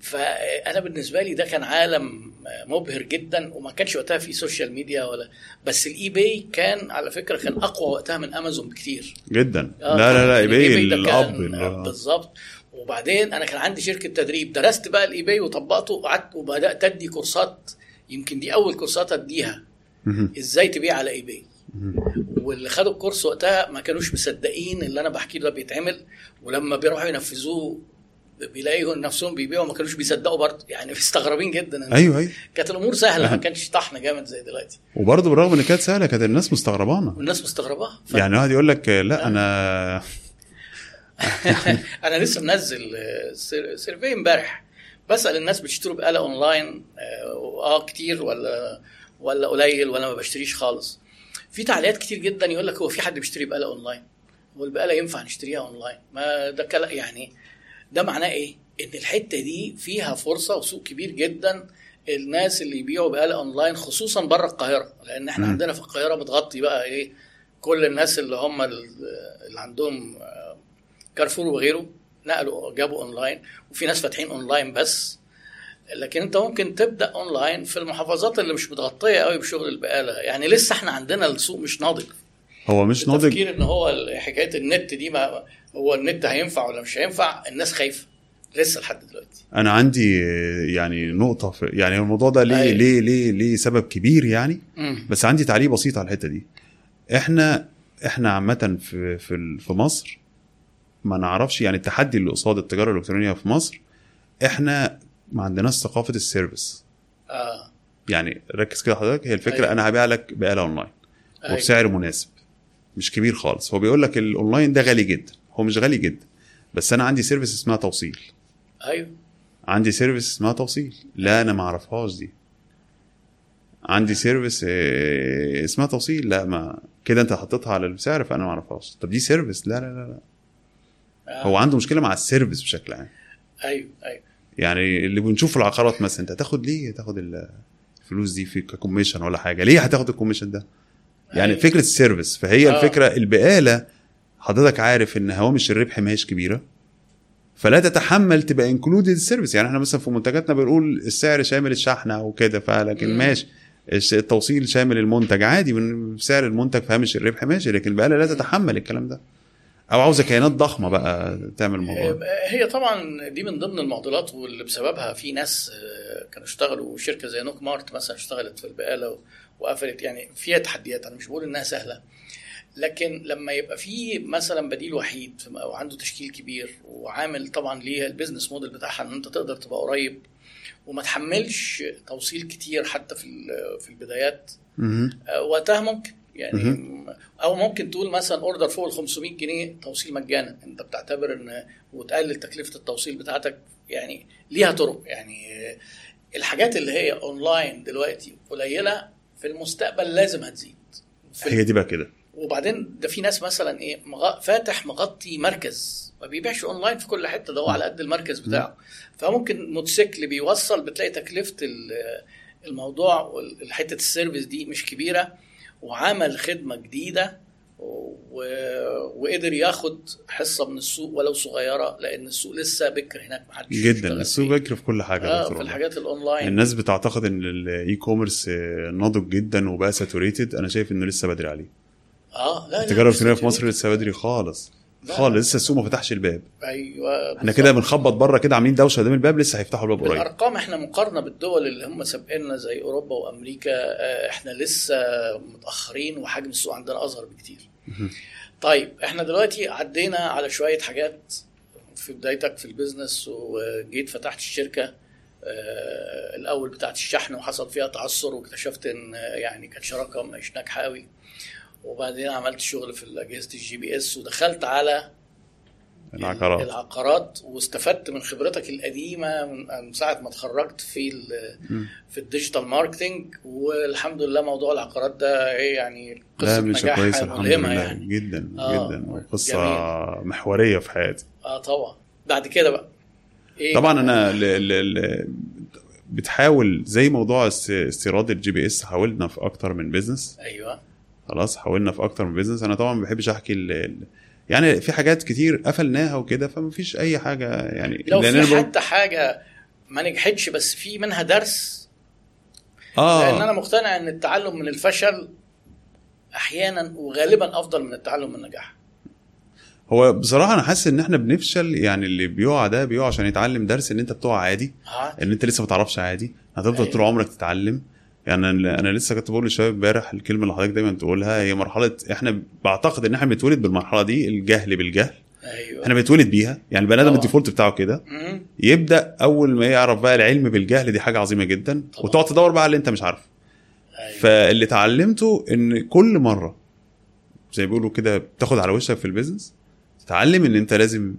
فأنا بالنسبة لي ده كان عالم مبهر جدا وما كانش وقتها في social media ولا بس ال eBay كان على فكرة كان أقوى وقتها من امازون بكتير جدا آه، لا لا لا ال eBay ده الأب آه، بالظبط وبعدين أنا كان عندي شركة تدريب درست بقى ال eBay وطبقته وقعدت وبدأت أدي كورسات يمكن دي أول كورسات أديها. إزاي تبيع على eBay مم. واللي خدوا الكورس وقتها ما كانوش مصدقين اللي أنا بحكيه ده بيتعمل ولما بيروحوا ينفذوه بيلاقوا نفسهم بيبيعوا ما كانوش بيصدقوا برضه. يعني مستغربين جدا. أيوه أيوه. كانت الأمور سهلة ما كانش طحن جامد زي دلوقتي. وبرضه بالرغم إن كانت سهلة كانت الناس مستغربانا. والناس مستغرباها. ف... يعني واحد يقول لك لا أنا أنا لسه منزل sur- survey امبارح. بسأل الناس بتشتروا بآلة أونلاين آه آه، كتير ولا ولا قليل ولا ما بشتريش خالص. في تعليقات كتير جدا يقول لك هو في حد بيشتري بآلة أونلاين؟ هو البقالة ينفع نشتريها أونلاين؟ ما ده كلا يعني ده معناه إيه؟ إن الحتة دي فيها فرصة وسوق كبير جدا الناس اللي يبيعوا بآلة أونلاين خصوصا بره القاهرة لأن إحنا. عندنا في القاهرة بتغطي بقى إيه؟ كل الناس اللي هم ال- اللي عندهم آه، كارفور وغيره نقلوا جابوا أونلاين وفي ناس فاتحين أونلاين بس. لكن انت ممكن تبدأ اونلاين في المحافظات اللي مش متغطية قوي بشغل البقالة. يعني لسه إحنا عندنا السوق مش ناضج. هو مش ناضج. التفكير ان هو حكاية النت دي ما هو النت هينفع ولا مش هينفع الناس خايفة. لسه لحد دلوقتي. أنا عندي يعني نقطة في يعني الموضوع ده ليه أيوة. ليه ليه ليه سبب كبير يعني. مم. بس عندي تعليق بسيط على الحتة دي. إحنا إحنا عامة في في في مصر ما نعرفش يعني التحدي اللي قصاد التجارة الإلكترونية في مصر إحنا ما عندناش ثقافة السيرفيس. آه. يعني ركز كده حضرتك هي الفكرة أيوة. أنا هبيع لك بآلة أونلاين أيوة. وبسعر مناسب. مش كبير خالص. هو بيقول لك الأونلاين ده غالي جدا. هو مش غالي جدا. بس أنا عندي service اسمها توصيل. أيوه. عندي service اسمها توصيل. لا أنا ما أعرفهاش دي. عندي service آه، اسمها توصيل. لا ما كده أنت حطيتها على السعر فأنا ما أعرفهاش. طب دي service؟ لا لا لا, لا. آه. هو عنده مشكلة مع ال service بشكل عام. أيوه أيوه. يعني اللي بنشوف في العقارات مثلا أنت هتاخد ليه؟ هتاخد ال- الفلوس دي في commission ولا حاجة. ليه هتاخد ال commission ده؟ يعني أيوة. فكرة ال service فهي آه. الفكرة البقالة حضرتك عارف إن هوامش الربح ما هيش كبيرة فلا تتحمل تبقى included ال service يعني إحنا مثلا في منتجاتنا بنقول السعر شامل الشحن وكده فلكن. ماشي. التوصيل شامل المنتج. عادي سعر المنتج في هامش الربح ماشي لكن البقالة لا تتحمل الكلام ده. أو عاوزه كيانات ضخمة بقى تعمل الموضوع. آه، هي طبعا دي من ضمن المعضلات واللي بسببها في ناس آه، كانوا اشتغلوا شركة زي نوك مارت مثلا اشتغلت في البقالة وقفلت يعني فيها تحديات أنا مش بقول إنها سهلة لكن لما يبقى في مثلا بديل وحيد أو عنده تشكيل كبير وعامل طبعا ليه ال business model بتاعها إن أنت تقدر تبقى قريب وما تحملش توصيل كتير حتى في في البدايات. آه، وقتها ممكن يعني. أو ممكن تقول مثلا order فوق ال 500 جنيه توصيل مجانا. أنت بتعتبر إن وتقلل تكلفة التوصيل بتاعتك يعني ليها طرق. يعني الحاجات اللي هي اونلاين دلوقتي قليلة في المستقبل لازم هتزيد. هي دي بقى كده. وبعدين ده في ناس مثلا إيه مغ... فاتح مغطي مركز. ما بيبيعش اونلاين في كل حتة ده هو على قد المركز بتاعه. فممكن موتوسيكل بيوصل بتلاقي تكلفة ال- الموضوع حتة ال service دي مش كبيرة. وعمل خدمة جديدة و... وقدر ياخد حصة من السوق ولو صغيرة لأن السوق لسه بكر هناك محدش جدا السوق. بكر في كل حاجة دكتور في. الحاجات الأونلاين الناس بتعتقد إن ال e-commerce ناضج جدا وبقى saturated أنا شايف إنه لسه بدري عليه آه لا التجاره الالكترونيه في. مصر لسه بدري خالص خالص. لسه السوق ما فتحش الباب. أيوه إحنا كده بنخبط بره كده عاملين دوشة قدام الباب لسه هيفتحوا الباب قريب. بالأرقام إحنا مقارنة بالدول اللي هم سابقنا زي أوروبا وأمريكا آه، إحنا لسه متأخرين وحجم السوق عندنا أصغر بكتير. طيب إحنا دلوقتي عدينا على شوية حاجات في بدايتك في ال business وجيت فتحت الشركة آه، الأول بتاعت الشحن وحصل فيها تعثر واكتشفت إن آه، يعني كانت شراكة مش ناجحة قوي وبعدين عملت شغل في اجهزه ال GPS ودخلت على العقارات. العقارات واستفدت من خبرتك القديمة من ساعة ما اتخرجت في. في ال digital marketing والحمد لله موضوع العقارات ده إيه يعني قصة نجاح ملهمة لله. يعني. جدا آه، جدا قصه محورية في حياتي. آه طبعا. بعد كده بقى إيه؟ طبعا أنا ل... ل... ل... بتحاول زي موضوع است- استيراد ال GPS حاولنا في أكتر من business أيوه. خلاص حاولنا في أكتر من بيزنس أنا طبعا ما بحبش أحكي ال... يعني في حاجات كتير قفلناها وكده فما فيش أي حاجة يعني لو في حتى حاجة ما نجحتش بس في منها درس. آه. لأن أنا مقتنع إن التعلم من الفشل أحيانا وغالبا أفضل من التعلم من النجاح. هو بصراحة أنا حاسس إن إحنا بنفشل يعني اللي بيقع ده بيقع عشان يتعلم درس إن أنت بتقع عادي آه. إن أنت لسه ما تعرفش عادي. هتفضل أيوة. طول عمرك تتعلم. يعني أنا لسه كنت بقول للشباب امبارح الكلمة اللي حضرتك دايما تقولها هي مرحلة إحنا بعتقد إن إحنا بنتولد بالمرحلة دي الجهل بالجهل أيوه إحنا بنتولد بيها يعني البني آدم. ال default بتاعه كده. يبدأ أول ما يعرف بقى العلم بالجهل دي حاجة عظيمة جدا طبعا. وتقعد تدور بقى على اللي أنت مش عارفه أيوة. فاللي اتعلمته إن كل مرة زي بيقولوا كده بتاخد على وشك في ال business تتعلم إن أنت لازم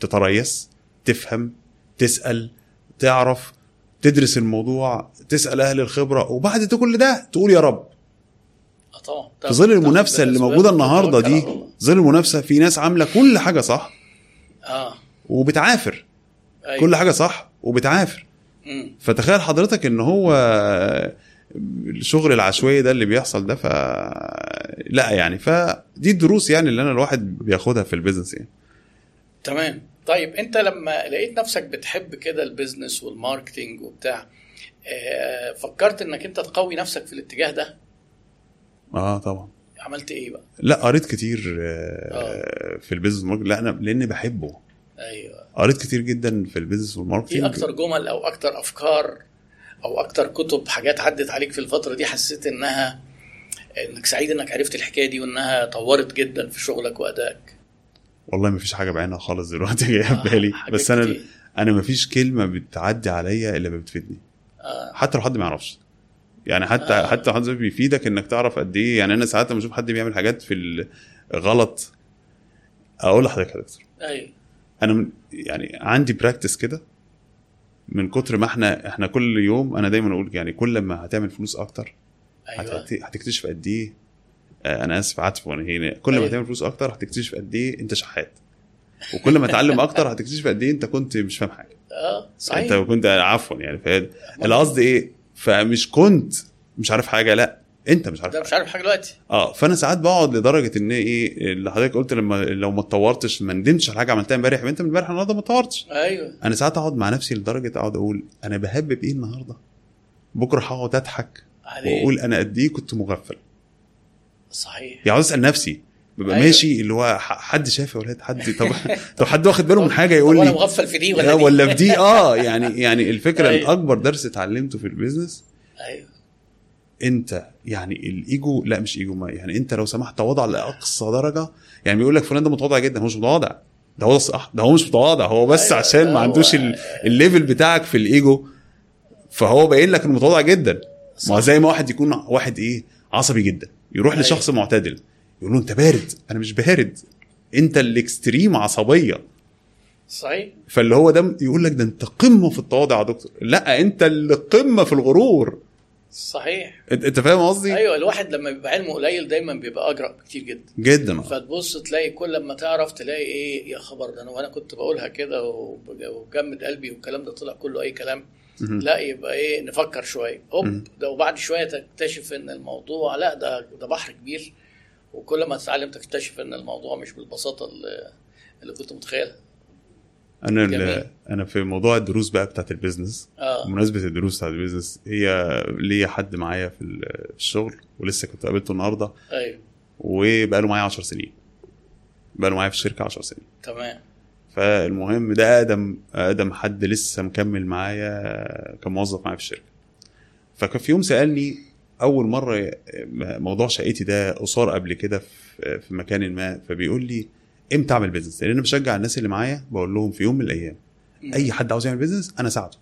تتريث تفهم تسأل تعرف تدرس الموضوع تسال أهل الخبرة وبعد كل ده تقول يا رب. آه طبعا. في ظل المنافسة اللي موجودة النهارده دي ظل المنافسة في ناس عاملة كل حاجة صح؟ آه. وبتعافر. أيوة. كل حاجة صح وبتعافر. مم. فتخيل حضرتك إن هو الشغل العشوائي ده اللي بيحصل ده ف لا يعني فدي الدروس يعني اللي أنا الواحد بياخدها في البيزنس يعني. تمام. طيب أنت لما لقيت نفسك بتحب كده ال business وال marketing وبتاع آه فكرت إنك أنت تقوي نفسك في الاتجاه ده؟ آه طبعا. عملت إيه بقى؟ لا قريت كتير آه، في ال business وال marketing لا أنا لأني بحبه. أيوه. قريت كتير جدا في ال business وال marketing إيه أكتر جمل أو أكتر أفكار أو أكتر كتب حاجات عدت عليك في الفترة دي حسيت إنها إنك سعيد إنك عرفت الحكاية دي وإنها طورت جدا في شغلك وأدائك؟ والله ما فيش حاجة بعينها خالص دلوقتي جاية في آه، بالي بس أنا كتير. أنا ما فيش كلمة بتعدي عليا إلا بتفيدني. آه. حتى لو حد ما يعرفش. يعني حتى آه. حتى حد بيفيدك إنك تعرف قد إيه. يعني أنا ساعات لما أشوف حد بيعمل حاجات في الغلط أقول لحضرتك يا دكتور. أيوه. أنا يعني عندي براكتس كده من كتر ما إحنا إحنا كل يوم أنا دايما أقول يعني كل ما هتعمل فلوس أكتر أيوه. هت- هتكتشف قد إيه. آه، أنا آسف عاطف وأنا هنا. كل أيوة. ما هتعمل فلوس أكتر هتكتشف قد إيه أنت شحات. وكل ما تتعلم أكتر هتكتشف قد إيه أنت كنت مش فاهم حاجة. آه صحيح. انت كنت عفوا يعني فاهم؟ القصد إيه؟ فمش كنت مش عارف حاجة لأ أنت مش عارف ده مش عارف حاجة دلوقتي. آه فأنا ساعات بقعد لدرجة إن إيه اللي حضرتك قلت لما لو ما اتطورتش ما ندمتش على حاجة عملتها امبارح انت من امبارح النهارده ما اتطورتش. أيوه. أنا ساعات أقعد مع نفسي لدرجة أقعد أقول أنا بهبب إيه النهارده؟ بكرة هقعد أضحك عليه وأقول أنا قد إيه كنت مغفل. صحيح. يعني عاوز أسأل نفسي ببقى أيوة. ماشي اللي هو حد شايف يا ولاد حد طب طب حد واخد باله من حاجة يقول لي مغفل في دي ولا لا دي ولا في دي آه يعني يعني الفكرة أيوة. أيوة. اكبر درس اتعلمته في ال business أيوه أنت يعني الإيجو لا مش إيجو ما يعني أنت لو سمحت تواضع لأقصى درجة يعني بيقول لك فلان ده متواضع جدا هو مش متواضع ده هو صح ده هو مش متواضع هو بس أيوة، أيوة. عشان ما عندوش ال- ال level بتاعك في الإيجو فهو باين لك إنه متواضع جدا ما. زي ما واحد يكون واحد إيه عصبي جدا يروح أيوة. لشخص معتدل يقول له انت بارد. أنا مش بارد. انت ال extreme عصبية. صحيح. فاللي هو ده يقول لك ده انت قمة في التواضع يا دكتور. لا انت اللي قمة في الغرور. صحيح. انت فاهم قصدي؟ أيوه الواحد لما بيبقى علمه قليل دايما بيبقى أجرأ كتير جدا. جدا. فتبص تلاقي كل لما تعرف تلاقي إيه يا خبر ده أنا وأنا كنت بقولها كده وبجمد قلبي والكلام ده طلع كله أي كلام. لا يبقى إيه نفكر شوية. هوب. ده وبعد شوية تكتشف إن الموضوع لا ده ده بحر كبير. وكل ما تتعلم تكتشف إن الموضوع مش بالبساطة اللي, اللي كنت متخيلها. أنا أنا في موضوع الدروس بقى بتاعت ال business آه. بمناسبة الدروس بتاعت ال business هي ليا حد معايا في الشغل ولسه كنت قابلته النهارده أيوه. وبقى له معايا 10 سنين. بقى له معايا في الشركة 10 سنين. تمام. فالمهم ده اقدم أقدم حد لسه مكمل معايا كموظف معايا في الشركة. فكان في يوم سألني أول مرة موضوع شقتي ده قصار قبل كده في مكان ما فبيقول لي إمتى أعمل business لأن أنا بشجع الناس اللي معايا بقول لهم في يوم من الأيام أي حد عاوز يعمل business أنا ساعده.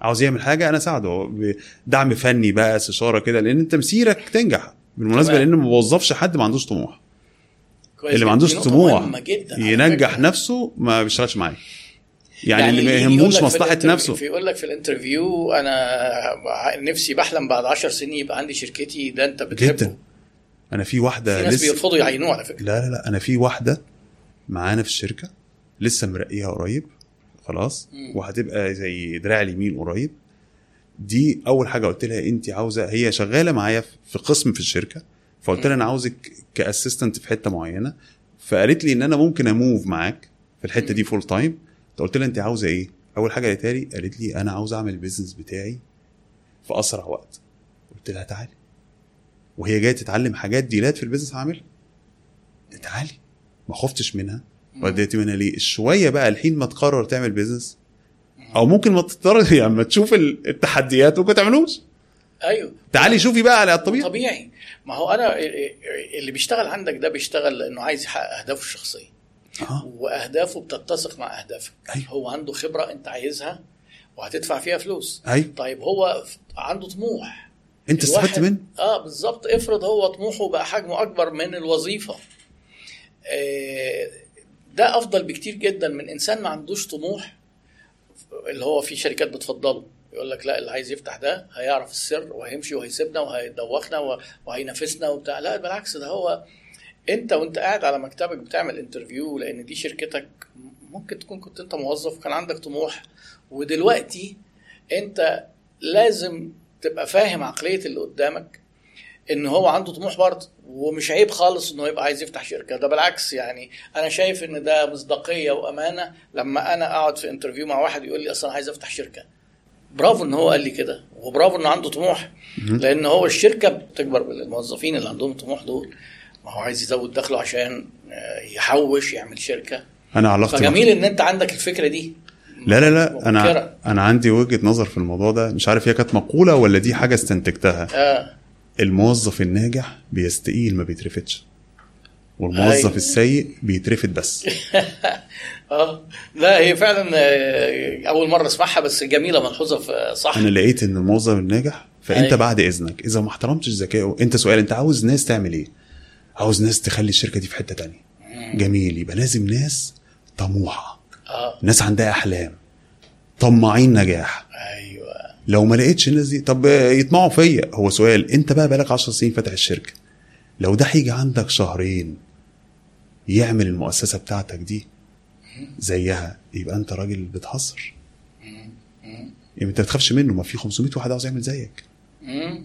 عاوز يعمل حاجة أنا ساعده بدعم فني بقى استشارة كده لأن أنت مسيرك تنجح بالمناسبة. لأن ما بوظفش حد ما عندوش طموح كويس اللي ما. عندوش طموح ينجح. نفسه ما بيشتغلش معايا يعني, يعني اللي ما يجي يقول يهموش في مصلحة نفسه. في يقول لك في الانترفيو أنا نفسي بحلم بعد 10 سنين يبقى عندي شركتي ده أنت بتحبه. جدا. أنا في في واحدة ناس لسه بيرفضوا يعينوه على فكرة. لا لا لا أنا في واحدة معانا في الشركة لسه مرقيها قريب خلاص مم. وهتبقى زي دراع اليمين قريب. دي أول حاجة قلت لها انت عاوزة هي شغالة معايا في قسم في الشركة فقلت لها أنا عاوزك ك assistant في حتة معينة فقالت لي إن أنا ممكن أ move معاك في الحتة دي full time قلت لها انت عاوزة إيه؟ أول حاجة قالتها لي قالت لي أنا عاوز أعمل ال business بتاعي في أسرع وقت. قلت لها تعالي. وهي جاية تتعلم حاجات ديلات في ال business هعملها. تعالي. ما خفتش منها. وديت منها ليه؟ شوية بقى الحين ما تقرر تعمل business. أو ممكن ما تضطر يعني ما تشوف ال- التحديات ممكن تعملوش. أيوه. تعالي شوفي بقى على الطبيعي. طبيعي. ما هو أنا اللي بيشتغل عندك ده بيشتغل لأنه عايز يحقق أهدافه الشخصية. وأهدافه بتتسق مع أهدافك. أيوة. هو عنده خبرة أنت عايزها وهتدفع فيها فلوس. أيوه طيب هو عنده طموح. أنت استفدت منه؟ آه بالظبط. افرض هو طموحه بقى حجمه أكبر من الوظيفة. آه ده أفضل بكتير جدا من إنسان ما عندوش طموح اللي هو في شركات بتفضله. يقول لك لا اللي عايز يفتح ده هيعرف السر وهيمشي وهيسيبنا وهيدوخنا وهينافسنا وبتاع. لا بالعكس ده هو انت وانت قاعد على مكتبك بتعمل انترفيو لأن دي شركتك ممكن تكون كنت انت موظف وكان عندك طموح. ودلوقتي انت لازم تبقى فاهم عقلية اللي قدامك إن هو عنده طموح برضه ومش عيب خالص إنه يبقى عايز يفتح شركة. ده بالعكس يعني أنا شايف إن ده مصداقية وأمانة لما أنا أقعد في انترفيو مع واحد يقول لي أصلا عايز أفتح شركة. برافو إن هو قال لي كده وبرافو إنه عنده طموح. لأن هو الشركة بتكبر بالموظفين اللي عندهم طموح دول. ما هو عايز يزود دخله عشان آه، يحوش يعمل شركة. أنا علاقتي فجميل إن أنت عندك الفكرة دي. لا لا لا. أنا أنا عندي وجهة نظر في الموضوع ده. مش عارف هي كانت مقولة ولا دي حاجة استنتجتها. آه. الموظف الناجح بيستقيل ما بيترفدش. والموظف أيوة. السيء بيترفد بس. آه. لا هي فعلا آه، أول مرة أسمعها بس جميلة ملحوظة صح. أنا لقيت إن الموظف الناجح فأنت أيوة. بعد إذنك. إذا ما احترمتش ذكائه أنت سؤال أنت عاوز ناس تعمل إيه؟ عاوز ناس تخلي الشركة دي في حتة تانية. جميل. يبقى لازم ناس طموحة. آه. ناس عندها أحلام. طماعين نجاح. أيوه. لو ما لقيتش الناس دي طب يطمعوا فيا. هو سؤال أنت بقى بقالك 10 سنين فاتح الشركة. لو ده هيجي عندك شهرين يعمل المؤسسة بتاعتك دي زيها يبقى أنت راجل بتهزر. يعني أنت ما تخافش منه ما في 500 واحد عاوز يعمل زيك.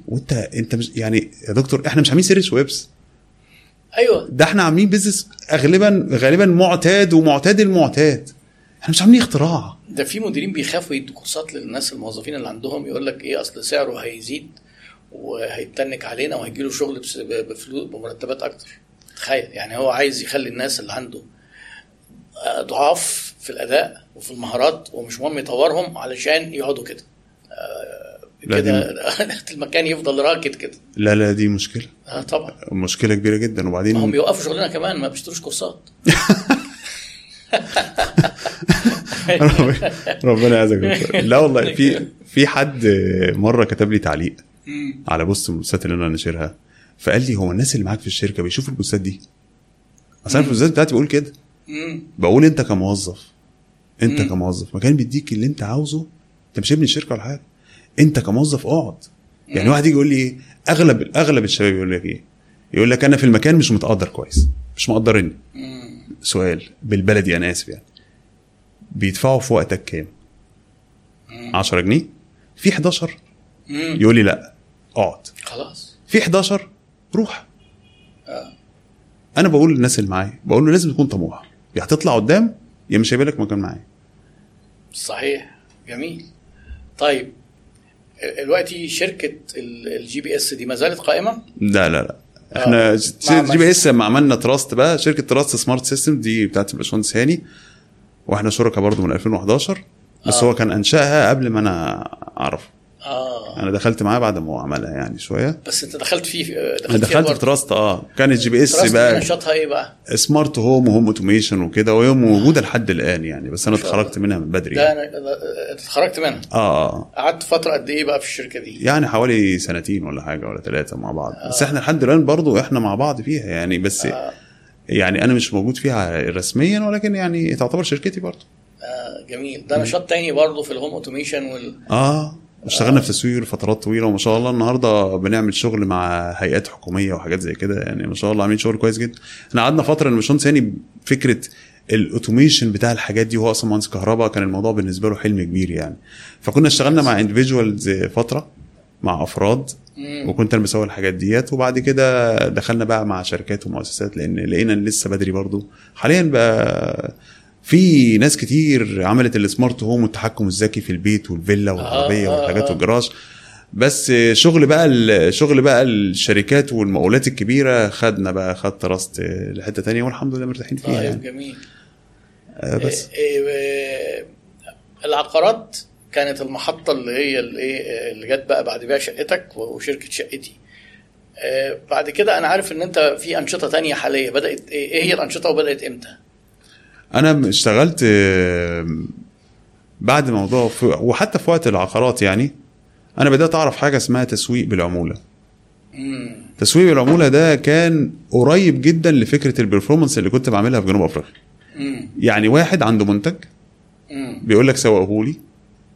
وأنت أنت مش يعني يا دكتور إحنا مش عاملين search ويبس. أيوه. ده إحنا عاملين business غالبا غالبا معتاد ومعتاد المعتاد. إحنا مش عاملين اختراع. ده في مديرين بيخافوا يدوا كورسات للناس الموظفين اللي عندهم يقول لك إيه أصل سعره هيزيد وهيتنك علينا وهيجي له شغل بفلوس بمرتبات أكتر. تخيل يعني هو عايز يخلي الناس اللي عنده ضعاف في الأداء وفي المهارات ومش مهم يطورهم علشان يقعدوا كده. آه، كده المكان يفضل راكد كده. لا لا دي مشكلة. آه طبعا. مشكلة كبيرة جدا. وبعدين هم بيوقفوا شغلنا كمان ما بيشتروش كورسات. ربنا يعزك. لا والله في في حد مرة كتب لي تعليق. على بوست من البوستات اللي أنا ناشرها فقال لي هو الناس اللي معاك في الشركة بيشوفوا البوستات دي؟ أصل أنا في البوستات بتاعتي بقول كده. بقول أنت كموظف أنت. كموظف مكان بيديك اللي أنت عاوزه أنت مش ابن الشركة ولا حاجة. انت كموظف اقعد. يعني. واحد يجي يقول لي إيه؟ أغلب أغلب الشباب يقول لك إيه؟ يقول لك أنا في المكان مش متقدر كويس مش مقدرني. سؤال بالبلدي أنا آسف يعني. بيدفعوا في وقتك كام؟ مم. 10 جنيه؟ في 11 مم. يقول لي لا اقعد. خلاص. في 11 روح. آه. أنا بقول للناس اللي معايا بقول له لازم تكون طموح يا هتطلع قدام يا مش هيبقى لك مكان معايا. صحيح. جميل. طيب دلوقتي شركة ال GPS دي ما زالت قائمة لا لا لا آه. إحنا مع- GPS لما عملنا Trust بقى شركة Trust Smart System دي بتاعت الباشمهندس هاني وإحنا شركاء برضو من 2011 بس آه. هو كان أنشأها قبل ما أنا أعرفه آه أنا دخلت معاه بعد ما هو عملها يعني شوية بس أنت دخلت فيه أنا دخلت دخلت في. Trust آه كانت GPS بقى نشاطها إيه بقى؟ smart home و home automation وكده وهي موجودة لحد الآن يعني بس أنا. اتخرجت منها من بدري ده يعني. ده- اتخرجت منها آه آه قعدت فترة قد إيه بقى في الشركة دي؟ يعني حوالي سنتين ولا حاجة ولا ثلاثة مع بعض بس إحنا لحد الآن برضو إحنا مع بعض فيها يعني بس آه. يعني أنا مش موجود فيها رسميا ولكن يعني تعتبر شركتي برضو آه جميل ده نشاط تاني برضه في ال home automation وال آه اشتغلنا في تسويق لفترات طويلة وما شاء الله النهارده بنعمل شغل مع هيئات حكومية وحاجات زي كده. يعني ما شاء الله عاملين شغل كويس جدا. إحنا قعدنا فترة إن باشمهندس هاني فكرة ال automation بتاع الحاجات دي وهو أصلا مهندس كهرباء كان الموضوع بالنسبة له حلم كبير يعني. فكنا اشتغلنا مع individuals فترة مع أفراد. وكنت أنا بسوق الحاجات ديت. وبعد كده دخلنا بقى مع شركات ومؤسسات لأن لقينا لسه بدري برضو. حاليا بقى في ناس كتير عملت ال smart home والتحكم الذكي في البيت والفيلا والعربية آه، والحاجات آه. والجراج. بس شغل بقى شغل بقى الشركات والمقاولات الكبيرة خدنا بقى خد Trust لحتة تانية والحمد لله مرتاحين فيها طيب يعني. جميل. آه، بس. إيه إيه العقارات كانت المحطة اللي هي الايه اللي جت بقى بعد بيع شقتك وشركة شقتي. آه، بعد كده أنا عارف إن أنت في أنشطة تانية حالية بدأت إيه إيه هي الأنشطة وبدأت إمتى؟ أنا اشتغلت آه، بعد موضوع وحتى في وقت العقارات يعني أنا بدأت أعرف حاجة اسمها تسويق بالعمولة. تسويق بالعمولة ده كان قريب جدا لفكرة البرفورمانس اللي كنت بعملها في جنوب أفريقيا. يعني واحد عنده منتج. بيقول لك سوقه لي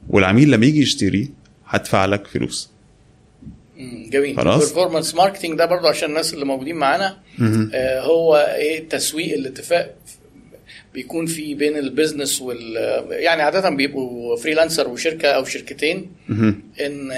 والعميل لما يجي يشتري هدفع لك فلوس. جميل خلاص. ال performance marketing ده برضو عشان الناس اللي موجودين معانا آه، هو إيه تسويق الاتفاق بيكون في بين ال business وال يعني عادة بيبقوا freelancer وشركة أو شركتين. إن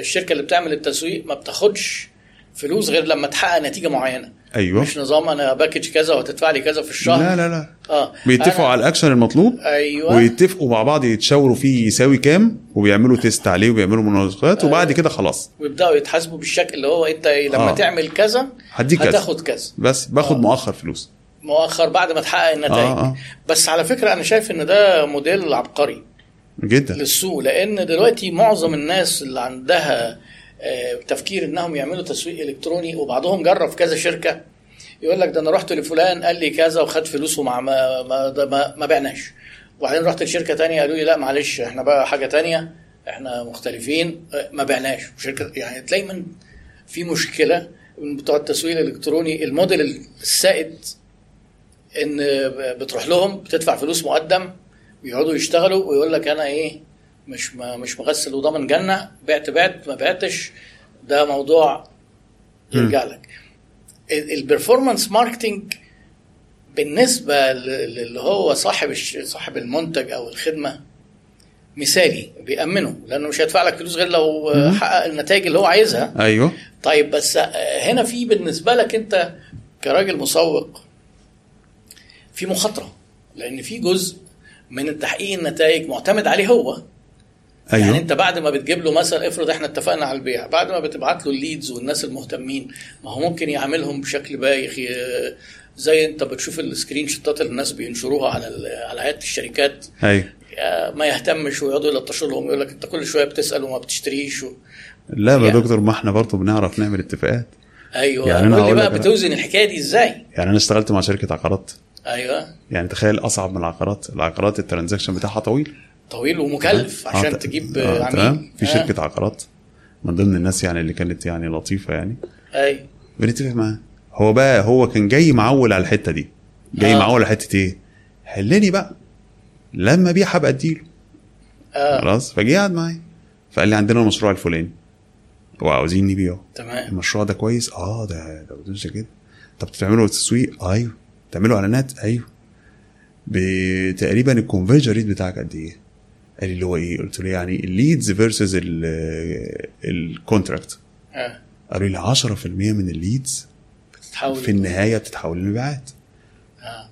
الشركة اللي بتعمل التسويق ما بتاخدش فلوس غير لما تحقق نتيجة معينة. أيوه. مش نظام أنا package كذا وهتدفع لي كذا في الشهر. لا لا لا. آه. بيتفقوا على الأكشن المطلوب. أيوه. ويتفقوا مع بعض يتشاوروا فيه يساوي كام وبيعملوا تيست عليه وبيعملوا مناقشات وبعد كده خلاص. ويبدأوا يتحاسبوا بالشكل اللي هو أنت لما آه. تعمل كذا هديك كذا. هتاخد كذا. بس باخد آه. مؤخر فلوس. مؤخر بعد ما تحقق النتائج. آه، آه. بس على فكرة أنا شايف إن ده موديل عبقري جدا. للسوق لأن دلوقتي معظم الناس اللي عندها آه، تفكير إنهم يعملوا تسويق إلكتروني وبعضهم جرب في كذا شركة يقول لك ده أنا رحت لفلان قال لي كذا وخد فلوس وما ما ما, ما, ما بعناش. وبعدين رحت لشركة تانية قالوا لي لا معلش إحنا بقى حاجة تانية إحنا مختلفين آه، ما بعناش. وشركه يعني من في مشكلة من بتوع التسويق الإلكتروني الموديل السائد إن بتروح لهم بتدفع فلوس مقدم ويقعدوا يشتغلوا ويقول لك أنا إيه مش ما مش مغسل وضامن جنة بعت بعت ما بعتش ده موضوع يرجع لك. ال performance marketing بالنسبة للي هو صاحب صاحب المنتج أو الخدمة مثالي بيأمنه لأنه مش هيدفع لك فلوس غير لو حقق النتائج اللي هو عايزها. أيوه. طيب بس هنا في بالنسبة لك أنت كراجل مسوق في مخاطرة لأن في جزء من تحقيق النتائج معتمد عليه هو. يعني أيوه. أنت بعد ما بتجيب له مثلا افرض إحنا اتفقنا على البيع بعد ما بتبعت له ال leads والناس المهتمين ما هو ممكن يعملهم بشكل بايخ زي أنت بتشوف ال screenshot ات اللي الناس بينشروها على على عيادة الشركات. أيوه. يا ما يهتمش ويقعدوا يلطشوا لهم يقول لك أنت كل شوية بتسأل وما بتشتريش و... لا يا يعني- دكتور ما إحنا برضه بنعرف نعمل اتفاقات. أيوه. يعني يعني هقول بقى بتوزن الحكاية دي إزاي؟ يعني أنا اشتغلت مع شركة عقارات. أيوه. يعني تخيل أصعب من العقارات. العقارات ال transaction بتاعها طويل. طويل ومكلف آه، عشان تجيب آه، عميل. في آه. شركة عقارات من ضمن الناس يعني اللي كانت يعني لطيفة يعني. أيوه بنتفق معاه هو بقى هو كان جاي معول على الحتة دي. جاي آه. معول على حتة إيه؟ حلني بقى. لما أبيع هبقى أديله. آه. خلاص؟ فجه قعد معايا. فقال لي عندنا المشروع الفلاني. وعاوزين نبيعه. تمام. المشروع ده كويس؟ آه ده ده كده. طب بتعملوا تسويق أيوه. بتعملوا إعلانات؟ أيوه. ب- تقريبا ال conversion rate بتاعك قد إيه؟ قال لي اللي هو إيه؟ قلت له يعني ال leads versus ال contract آه. قالوا لي 10% من ال leads بتتحول في النهاية بتتحول لمبيعات. آه.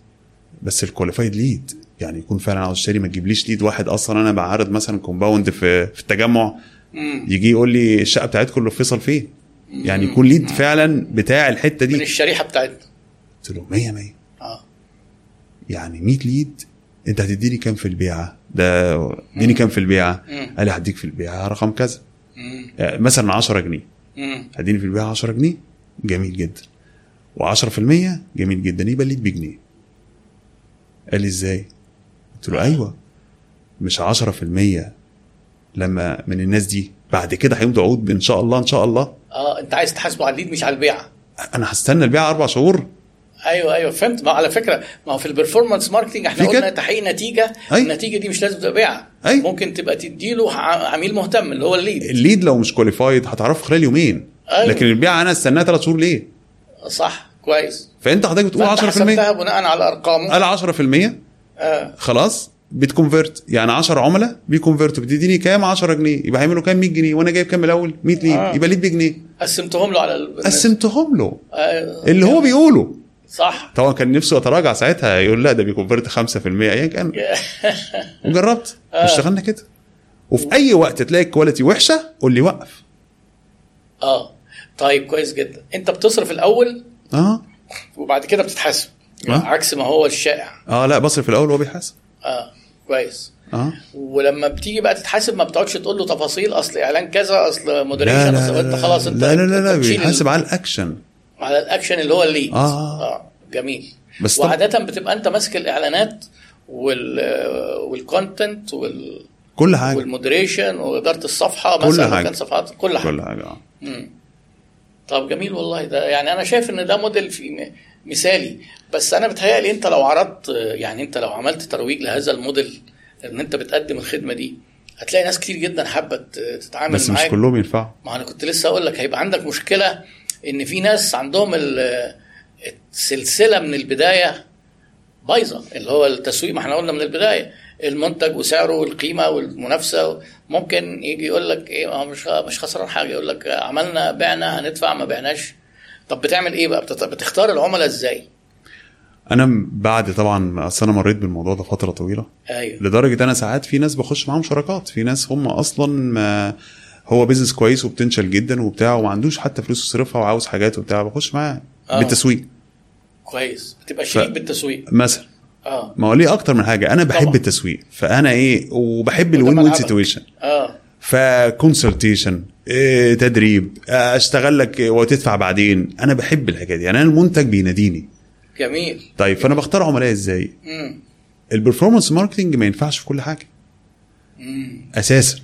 بس ال qualified lead يعني يكون فعلا عاوز اشتري ما تجيبليش lead واحد أصلا. أنا بعرض مثلا compound في في التجمع. مم. يجي يقول لي الشقة بتاعتكم اللي في فيصل فين؟ يعني يكون lead فعلا بتاع الحتة من دي الشريحة بتاعتنا. قلت له 100 100 آه يعني 100 lead انت هتديني كام في البيعة؟ ده اديني كام في البيعة؟ قال لي هديك في البيعة رقم كذا. يعني مثلا 10 جنيه. هديني في البيعة 10 جنيه؟ جميل جدا. و10% جميل جدا. يبقى ال lead بجنيه. قال لي إزاي؟ قلت له أيوه. مش 10% لما من الناس دي بعد كده هيمضوا عقود إن شاء الله إن شاء الله؟ آه أنت عايز تحاسبه على ال lead مش على البيعة. أنا هستنى البيعة أربع شهور. أيوه أيوه فهمت. ما على فكرة ما هو في ال performance marketing إحنا قلنا؟ تحقيق نتيجة. أي. النتيجة دي مش لازم تبقى بيعة. أي. ممكن تبقى تديله عميل مهتم اللي هو الليد الليد لو مش qualified هتعرفه خلال يومين. أيوة. لكن البيعة أنا استناها ثلاث شهور ليه؟ صح كويس. فأنت حضرتك بتقول فأنت 10% حسبتها بناء على أرقامه. قال 10% آه. خلاص بت convert يعني 10 عملاء بي convert وا بتديني كام؟ 10 جنيه. يبقى هيعملوا كام؟ 100 جنيه. وأنا جايب كام الأول؟ 100 lead آه. يبقى lead بجنيه. قسمتهم له على ال... قسمتهم له. آه. اللي هو بيقوله. صح. طبعا كان نفسه يتراجع ساعتها يقول لا ده بي convert 5% ايا كان. وجربت. واشتغلنا كده. وفي أي وقت تلاقي ال quality وحشة قول لي وقف. آه. طيب كويس جدا. أنت بتصرف الأول آه. وبعد كده بتتحاسب. آه. عكس ما هو الشائع. آه لا بصرف الأول وهو بيحاسب. آه. كويس. آه. ولما بتيجي بقى تتحاسب ما بتقعدش تقول له تفاصيل أصل إعلان كذا أصل لا moderation لا أصل أنت لا خلاص أنت لا لا لا, لا بتشيل بيحاسب على الأكشن. على الأكشن اللي هو ال lead آه. آه جميل. بس طب- وعادة بتبقى أنت ماسك الإعلانات وال وال content وال كل حاجة. وال moderation وإدارة الصفحة كل مثلا حاجة. كان صفحات كل حاجة. كل حاجة آه. طب جميل والله ده. يعني أنا شايف إن ده موديل في مثالي. بس أنا بتهيألي أنت لو عرضت يعني أنت لو عملت ترويج لهذا الموديل إن أنت بتقدم الخدمة دي هتلاقي ناس كتير جدا حابة تتعامل بس مش معاك. كلهم ينفعوا. ما أنا كنت لسه أقول لك هيبقى عندك مشكلة إن في ناس عندهم ال- السلسلة من البداية بايظة اللي هو التسويق ما إحنا قلنا من البداية المنتج وسعره والقيمة والمنافسة ممكن يجي يقول لك إيه مش مش خسران حاجة يقول لك عملنا بعنا هندفع ما بعناش. طب بتعمل إيه بقى؟ بتختار العملاء إزاي؟ أنا بعد طبعا أصل أنا مريت بالموضوع ده فترة طويلة. أيوه. لدرجة أنا ساعات في ناس بخش معاهم شراكات في ناس هم أصلا ما هو بيزنس كويس وبتنشل جدا وبتاع وما عندوش حتى فلوس يصرفها وعاوز حاجات وبتاع بخش معاه آه. بالتسويق. كويس. بتبقى شريك ف- بالتسويق. مثلا. آه. ما هو ليه أكتر من حاجة؟ أنا بحب طبعا. التسويق فأنا إيه وبحب ال win-win. situation آه. ف consultation إيه تدريب أشتغل لك وتدفع بعدين. أنا بحب الحكاية دي. يعني أنا المنتج بيناديني. جميل. طيب فأنا بختار عملاء إزاي؟ امم ال performance marketing ما ينفعش في كل حاجة. امم أساسا.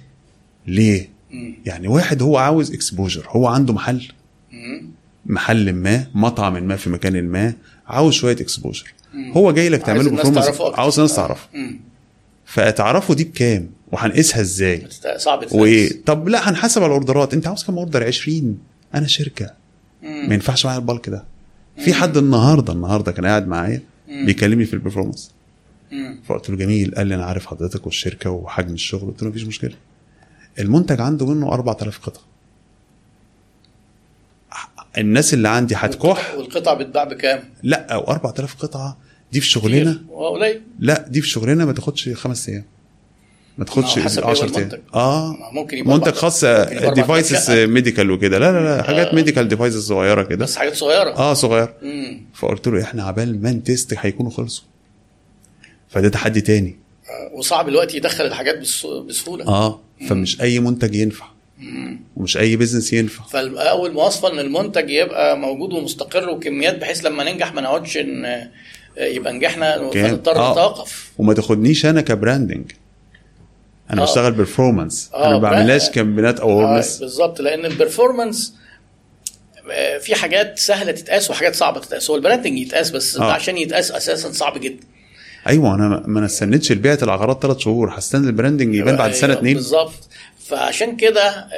ليه؟ يعني واحد هو عاوز اكسبوجر هو عنده محل. محل ما مطعم ما في مكان ما عاوز شوية exposure هو جاي لك تعمله أكتر. عاوز الناس. تعرفه. فتعرفه دي بكام؟ وهنقيسها إزاي؟ صعب. وايه طب لا هنحاسب على ال order ات. أنت عاوز كام order؟ 20 أنا شركة. ما ينفعش معايا ال bulk ده. في حد النهارده النهارده كان قاعد معايا بيكلمني في ال performance. فقلت له جميل قال لي أنا عارف حضرتك والشركة وحجم الشغل. قلت له مفيش مشكلة. المنتج عنده منه 4000 قطعة. الناس اللي عندي هتكح. والقطع بتتباع بكام؟ لا أو 4000 قطعة. دي في شغلنا. قليل. لا دي في شغلنا ما تاخدش خمس أيام. ما تاخدش ما هو حسب إيه هو 10 المنتج. أيام آه ممكن يبقى منتج خاص devices. medical وكده. لا لا لا حاجات آه. medical devices صغيرة كده. بس حاجات صغيرة. آه صغير مم. فقلت له إحنا عبال ما ن test هيكونوا خلصوا. فده تحدي تاني. آه، وصعب الوقت يدخل الحاجات بس- بسهولة. آه. فمش أي منتج ينفع. ومش أي business ينفع. فاول مواصفه إن المنتج يبقى موجود ومستقر وكميات بحيث لما ننجح ما نقعدش إن آه، يبقى نجحنا؟ فنضطر آه. نتوقف. وما تاخدنيش أنا ك branding أنا آه. بشتغل performance آه، أنا ما بعملهاش برا- campaign ات آه، awareness بالظبط. لأن ال performance آه، في حاجات سهلة تتقاس وحاجات صعبة تتقاس. هو ال branding يتقاس بس آه. عشان يتقاس أساسا صعب جدا. أيوه أنا ما استنيتش لبيعة العقارات ثلاث شهور. هستنى ال branding يبان بعد سنة أيوة، اتنين. بالظبط. فعشان كده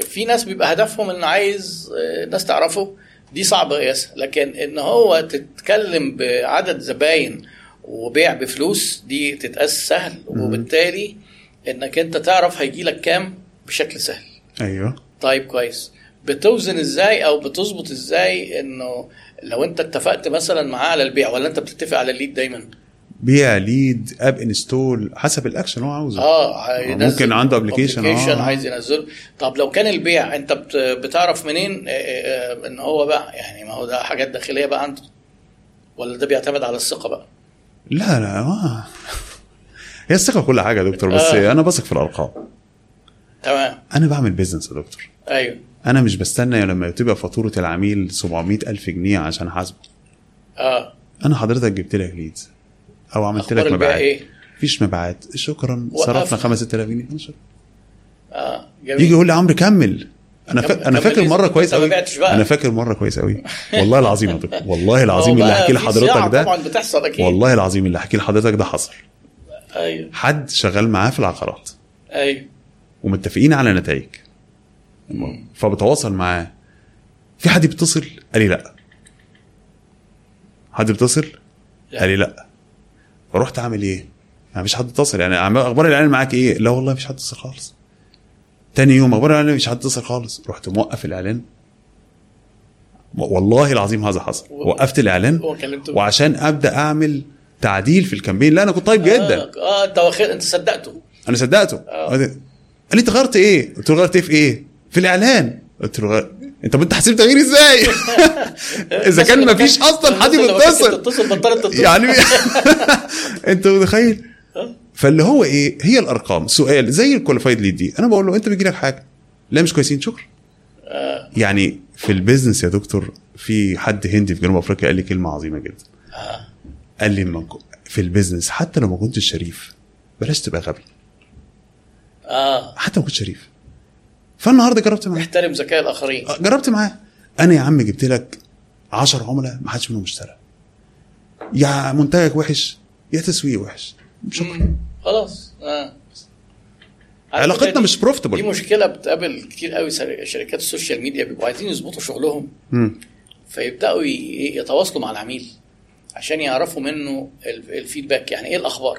في ناس بيبقى هدفهم انه عايز آه، الناس تعرفه. دي صعبة قياسها لكن إن هو تتكلم بعدد زباين وبيع بفلوس دي تتقاس سهل. وبالتالي إنك أنت تعرف هيجي لك كام بشكل سهل. أيوه. طيب كويس. بتوزن إزاي أو بتظبط إزاي إنه لو أنت اتفقت مثلا معاه على البيع ولا أنت بتتفق على ال lead دايما؟ بيع lead app install حسب الاكشن هو عاوزه. آه ممكن عنده application آه. عايز ينزله. طب لو كان البيع انت بت- بتعرف منين آه، آه، ان هو بقى؟ يعني ما هو ده حاجات داخلية بقى عنده. ولا ده بيعتمد على الثقة بقى؟ لا لا ما هي الثقة كل حاجة يا دكتور بس آه. أنا بثق في الارقام تمام. أنا بعمل business يا دكتور. أيوه. أنا مش بستنى لما تبقى فاتورة العميل 700 ألف جنيه عشان احاسبه آه. أنا حضرتك جبت لك ليدز أو عملت لك مبيعات إيه؟ مفيش مبيعات شكرا. صرفنا 5 6000 جنيه. آه جميل. يجي يقول لي عمرو كمل. أنا كمل- فا... أنا فاكر؟ مرة كويس قوي. أنا فاكر مرة كويس قوي والله العظيم يا دكتور. والله العظيم اللي في لحضرتك ده طبعا بتحصل أكيد. والله العظيم اللي أحكي لحضرتك ده حصل. أيوه. حد شغال معاه في العقارات. أيوه. ومتفقين على نتائج. فبتواصل معاه. في حد بيتصل؟ قال لي لا. حد بيتصل. قال لي لا. فرحت أعمل إيه؟ ما فيش حد اتصل. يعني أخبار الإعلان معاك إيه؟ لا والله مفيش حد اتصل خالص. تاني يوم أخبار الإعلان مفيش حد اتصل خالص. رحت موقف الإعلان. والله العظيم هذا حصل. و- وقفت الإعلان. وعشان أبدأ أعمل تعديل في ال campaign. لا أنا كنت طيب جدا. آه, آه أنت واخد أنت صدقته. أنا صدقته. آه. قال لي أنت غيرت إيه؟ قلت له غيرت إيه في إيه؟ في الإعلان. قلت له غير... انت انت حسيت تغيير إزاي؟ إذا كان ما فيش أصلا حد بيتصل. بطلت تتصل. يعني أنت متخيل؟ فاللي هو إيه؟ هي الأرقام. سؤال زي ال qualified lead دي. أنا بقول له أنت بيجي لك حاجة؟ لا مش كويسين. شكرا. آه. يعني في ال business يا دكتور في حد هندي في جنوب أفريقيا قال لي كلمة عظيمة جدا. آه. قال لي في ال business حتى لو ما كنتش شريف بلاش تبقى غبي. آه. حتى ما كنتش شريف. فالنهاردة جربت معاه. احترم ذكاء الآخرين. جربت معاه. أنا يا عم جبت لك 10 عملاء ما حدش منهم اشترى. يا منتجك وحش يا تسويق وحش. شكرا. مم. خلاص. آه. علاقتنا دي- مش دي profitable مشكلة بتقابل كتير قوي شركات ال social media بيبقوا عايزين يظبطوا شغلهم. فيبدأوا ي- يتواصلوا مع العميل عشان يعرفوا منه ال- الفيدباك. يعني إيه الأخبار؟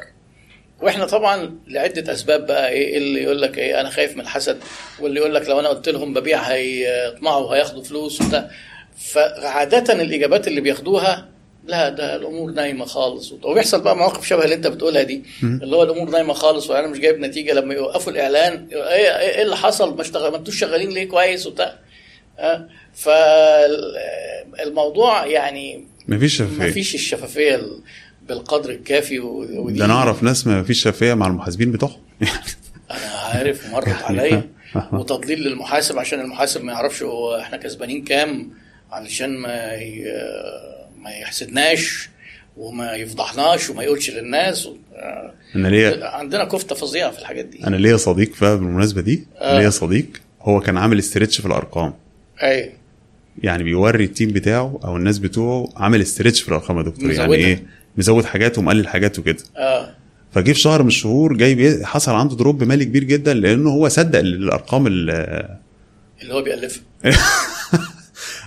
وإحنا طبعا لعدة أسباب بقى إيه اللي يقول لك إيه أنا خايف من الحسد واللي يقول لك لو أنا قلت لهم ببيع هيطمعوا وهياخدوا فلوس وبتاع. فعاده الإجابات اللي بياخدوها لا ده الأمور نايمة خالص. وبيحصل بقى مواقف شبه اللي أنت بتقولها دي اللي هو الأمور نايمة خالص وأنا مش جايب نتيجة لما يوقفوا الإعلان إيه إيه إيه اللي حصل؟ ما اشتغل ما انتوش شغالين ليه كويس وبتاع. آه، فالموضوع يعني مفيش شفافية. فيش الشفافية ال- بالقدر الكافي ودي ده أنا أعرف ناس ما فيش شفافية مع المحاسبين بتوعهم. أنا عارف مرت عليا. وتضليل للمحاسب عشان المحاسب ما يعرفش هو إحنا كسبانين كام علشان ما. ما يحسدناش وما يفضحناش وما يقولش للناس. و... أنا ليا عندنا كفتة فظيعة في الحاجات دي. أنا ليا صديق بقى بالمناسبة دي آه. ليا صديق هو كان عامل stretch في الأرقام. أيوه يعني بيوري ال team بتاعه أو الناس بتوعه عامل stretch في الأرقام يا دكتور. يعني. إيه؟ مزود حاجات ومقلل حاجات وكده. آه. فجه في شهر من الشهور جاي حصل عنده drop مالي كبير جدا لأنه هو صدق الأرقام ال- اللي هو بيألفها.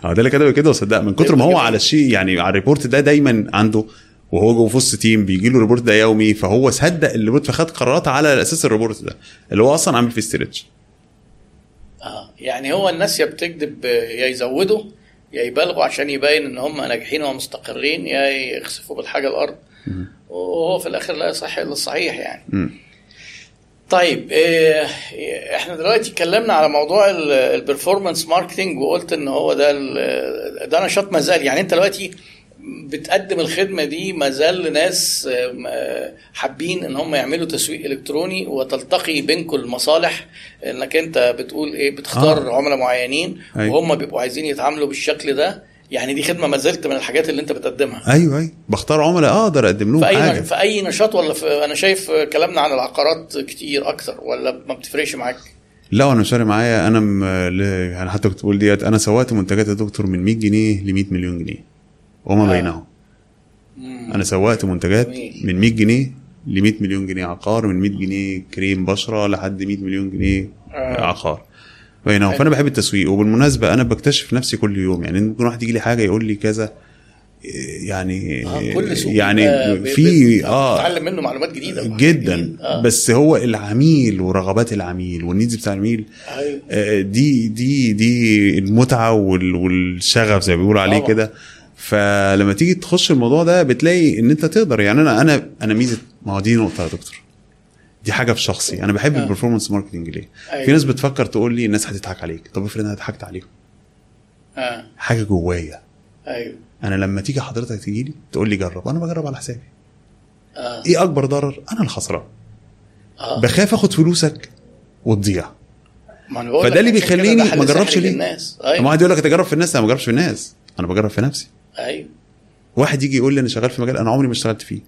آه ده اللي كده كده وصدق من كتر ما هو على الشيء يعني على ال report ده دايما عنده وهو جوه في وسط team بيجي له ال report ده يومي فهو صدق ال report فخد قرارات على أساس الريبورت ده اللي هو أصلا عامل فيه stretch آه يعني هو الناس يا بتكذب يا يزودوا يا يبالغوا عشان يبين إن هم ناجحين ومستقرين يا يخسفوا بالحاجة الأرض. وهو في الآخر لا يصح إلا الصحيح يعني. مم. طيب إيه إحنا دلوقتي اتكلمنا على موضوع ال performance marketing وقلت إن هو ده ده نشاط مازال يعني أنت دلوقتي بتقدم الخدمة دي مازال لناس آم، آه، حابين إن هم يعملوا تسويق إلكتروني وتلتقي بينكم المصالح إنك أنت بتقول إيه بتختار آه. آه. عملاء معينين أيوة. وهم بيبقوا عايزين يتعاملوا بالشكل ده يعني دي خدمة ما زلت من الحاجات اللي أنت بتقدمها أيوه أيوه بختار عملاء أقدر أقدم لهم في حاجة في اي نشاط ولا في أنا شايف كلامنا عن العقارات كتير أكتر ولا ما بتفرقش معاك لا أنا مش فارق معايا أنا م... ل- يعني حتى كنت بقول ديت أنا سوقت منتجات يا دكتور من 100 جنيه ل 100 مليون جنيه وما. بينهم. أنا سوقت منتجات. من 100 جنيه ل 100 مليون جنيه عقار من 100 جنيه كريم بشرة لحد 100 مليون جنيه آه. عقار بينهم. فأنا بحب التسويق وبالمناسبة أنا بكتشف نفسي كل يوم يعني ممكن واحد يجي لي حاجة يقول لي كذا يعني آه كل سوق يعني في آه بتتعلم منه معلومات جديدة جدا. آه. بس هو العميل ورغبات العميل والنيدز بتاع العميل أيوة. آه، دي دي دي المتعة وال- والشغف زي ما بيقولوا عليه. كده فلما تيجي تخش الموضوع ده بتلاقي إن أنت تقدر. يعني أنا أنا أنا ميزة ما هو دي نقطة يا دكتور. دي حاجة في شخصي. أنا بحب آه. ال performance marketing ليه؟ أيوة. في ناس بتفكر تقول لي الناس هتضحك عليك. طب افرض أنا ضحكت عليهم. آه. حاجة جوايا. أيوه. أنا لما تيجي حضرتك تيجي لي تقول لي جرب أنا بجرب على حسابي. آه. إيه أكبر ضرر؟ أنا الخسران آه. بخاف آخد فلوسك وتضيع. ما فده اللي بيخليني ما أجربش ليه؟ للناس. اما أيوه واحد يقول لك تجرب في الناس. أنا ما بجربش في الناس أنا بجرب في نفسي. أيوه. واحد يجي يقول لي أنا شغال في مجال أنا عمري ما اشتغلت فيه.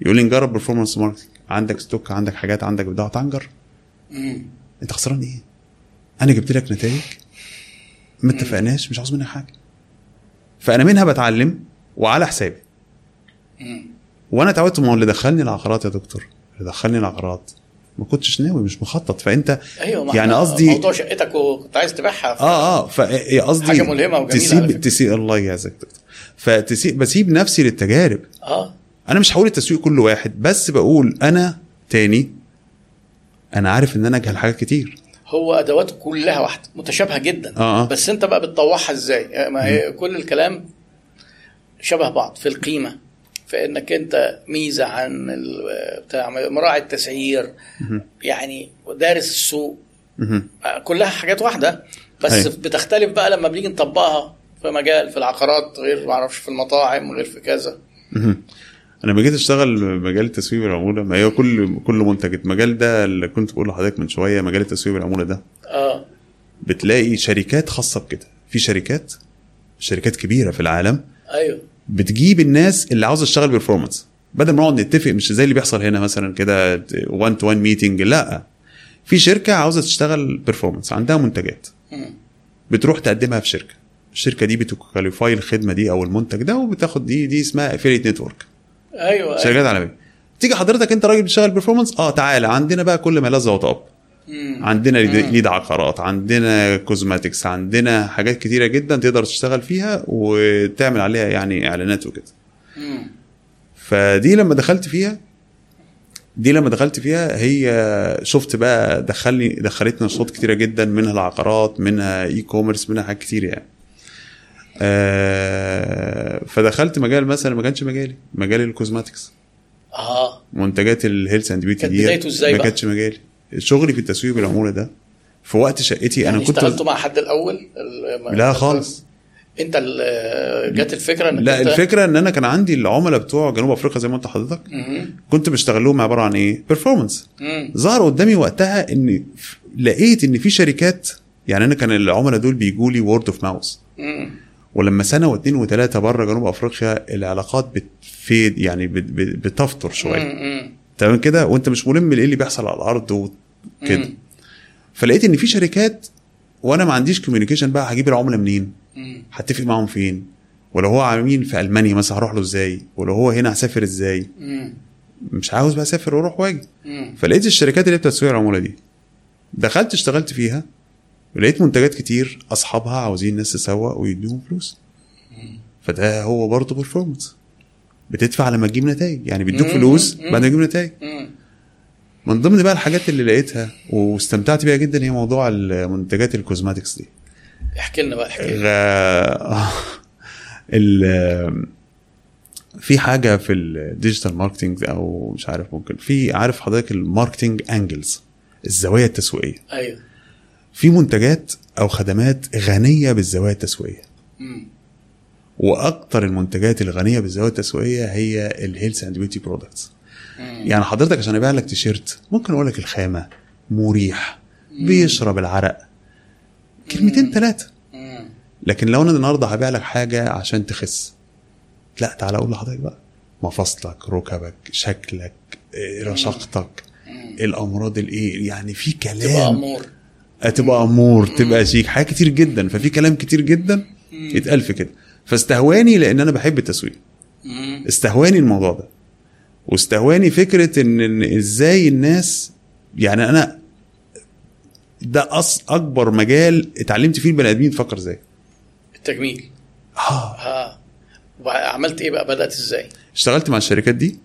يقول لي نجرب performance marketing عندك stock عندك حاجات عندك بضاعه تعال نجرب. أنت خسران إيه؟ أنا جبت لك نتائج ما اتفقناش مش عاوز منك حاجة. فأنا منها بتعلم وعلى حسابي. وأنا اتعودت ما هو اللي دخلني العقارات يا دكتور. اللي دخلني العقارات. ما كنتش ناوي مش مخطط. فأنت أيوه ما يعني قصدي- موضوع شقتك وكنت عايز تبيعها. آه آه فقصدي حاجة ملهمة وجميلة على تسيب. تسيب الله يعزك دكتور. فتسيب بسيب نفسي للتجارب. آه. أنا مش هقول التسويق كله واحد بس بقول أنا تاني أنا عارف إن أنا أجهل حاجات كتير. هو ادواته كلها واحدة متشابهة جدا. آه، آه. بس أنت بقى بتطوعها إزاي؟ ما هي كل الكلام شبه بعض في القيمة في إنك أنت ميزة عن بتاع مراعي التسعير يعني دارس السوق. مهم. كلها حاجات واحدة بس أيوة. بتختلف بقى لما بنيجي نطبقها في مجال في العقارات غير ما أعرفش في المطاعم غير في كذا. أنا لما جيت أشتغل مجال التسويق بالعموله ما هي كل كل منتج المجال ده اللي كنت بقول لحضرتك من شوية مجال التسويق بالعموله ده آه. بتلاقي شركات خاصة بكده. في شركات شركات كبيرة في العالم أيوه. بتجيب الناس اللي عاوزة تشتغل performance بدل ما نقعد نتفق مش زي اللي بيحصل هنا مثلا كده 1 to 1 meeting لا. في شركة عاوزة تشتغل performance عندها منتجات. بتروح تقدمها في شركة. الشركة دي بت qualify الخدمة دي أو المنتج ده وبتاخد دي دي اسمها affiliate network أيوه أيوة. شركات عالمية. تيجي حضرتك أنت راجل بتشتغل performance آه تعالى عندنا بقى كل ما لذ وطاب. عندنا lead عقارات عندنا cosmetics عندنا حاجات كتيرة جدا تقدر تشتغل فيها وتعمل عليها يعني إعلانات وكده. فدي لما دخلت فيها دي لما دخلت فيها هي شفت بقى دخلني دخلت انشطة كتيرة جدا منها العقارات منها e-commerce منها حاجات كتير يعني. آه فدخلت مجال مثلا ما كانش مجالي مجال ال cosmetics. آه. منتجات ال health and beauty دي ما؟ كانتش مجالي. شغلي في التسويق بالعمولة ده في وقت شركتي يعني أنا كنت اشتغلتوا مع حد الأول؟ ال- لا خالص. أنت جت الفكرة إنك لا أنت الفكرة إن أنا كان عندي العملاء بتوع جنوب أفريقيا زي ما أنت حضرتك. كنت بشتغل لهم عبارة عن إيه؟ performance. ظهر قدامي وقتها إن لقيت إن في شركات يعني أنا كان العملاء دول بيجوا لي word of mouth مم. ولما سنة واثنين وثلاثه بره جنوب أفريقيا العلاقات بتفيد يعني بت- بت- بتفتر شوية. تمام كده وانت مش ملم بإيه اللي بيحصل على الأرض وكده. فلقيت إن في شركات وأنا ما عنديش communication بقى هجيب العملاء منين. هتفق معاهم فين ولو هو عميل في ألمانيا مثلا هروح له إزاي ولو هو هنا هسافر إزاي. مش عاوز بقى أسافر وأروح وأجي. فلقيت الشركات اللي بتسويق العمولة دي دخلت اشتغلت فيها ولقيت منتجات كتير أصحابها عاوزين ناس تسوق ويديهم فلوس فده هو برضه performance بتدفع لما تجيب نتائج يعني بيدوك. فلوس. بعد ما تجيب نتائج. من ضمن بقى الحاجات اللي لقيتها واستمتعت بيها جدا هي موضوع المنتجات ال cosmetics دي احكي لنا بقى احكي لنا. في حاجة في ال digital marketing أو مش عارف ممكن في عارف حضرتك ال marketing angles الزوايا التسويقية أيوه في منتجات أو خدمات غنية بالزوايا التسويقية. وأكتر المنتجات الغنية بالزوايا التسويقية هي ال health and beauty products. يعني حضرتك عشان ابيع لك تيشيرت ممكن أقول لك الخامة مريح بيشرب العرق. كلمتين ثلاثة. لكن لو أنا النهارده هبيع لك حاجة عشان تخس لا تعالى أقول لحضرتك بقى. مفاصلك ركبك شكلك إيه، رشاقتك. الأمراض الايه يعني في كلام. امور تبقى أمور تبقى شيك. حاجات كتير جدا. ففي كلام كتير جدا يتقال في كده. فاستهواني لأن أنا بحب التسويق. استهواني الموضوع ده. واستهواني فكرة إن, إن إزاي الناس يعني أنا ده أص أكبر مجال اتعلمت فيه البني آدمين. تفكر إزاي؟ التجميل. آه. آه. وعملت إيه بقى؟ بدأت إزاي؟ اشتغلت مع الشركات دي.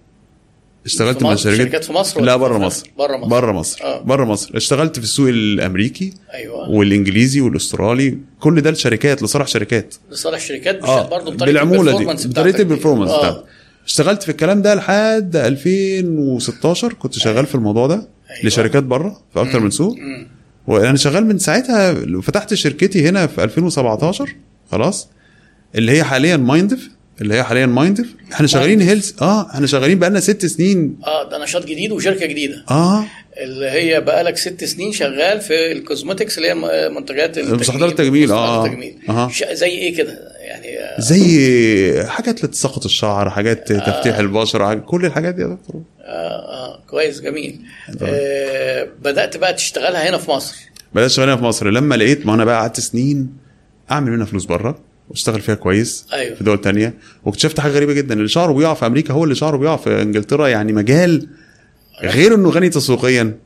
اشتغلت في مع شركات في مصر لا بره مصر. بره مصر؟ بره مصر. آه. بره مصر. اشتغلت في السوق الأمريكي أيوه. والإنجليزي والأسترالي. كل ده لشركات لصالح شركات. لصالح الشركات مش آه برضه بطريقه بالعمولة دي. بطريقه. البرفورمانس آه. بتاعتك. اشتغلت في الكلام ده لحد 2016 كنت شغال في الموضوع ده أيوة. لشركات بره في أكتر من سوق. وأنا شغال من ساعتها فتحت شركتي هنا في 2017 خلاص. اللي هي حاليا مايندف. اللي هي حاليا مايندف إحنا شغالين health آه إحنا شغالين بقالنا ست سنين. آه ده نشاط جديد وشركة جديدة. آه. اللي هي بقالك ست سنين شغال في ال cosmetics اللي هي منتجات التجميل مستحضرات التجميل، آه، آه. التجميل. ش- زي إيه كده؟ يعني آه، زي حاجات لتساقط الشعر حاجات تفتيح البشرة حاجات كل الحاجات دي يا دكتور. آه, آه كويس جميل. آه بدأت بقى تشتغلها هنا في مصر. بدأت شغال هنا في مصر. لما لقيت ما أنا بقى قعدت سنين أعمل منها فلوس بره. واشتغل فيها كويس أيوة. في دول تانية. واكتشفت حاجة غريبة جدا اللي شعره بيقع في أمريكا هو اللي شعره بيقع في إنجلترا يعني مجال غير إنه غني تسويقيا.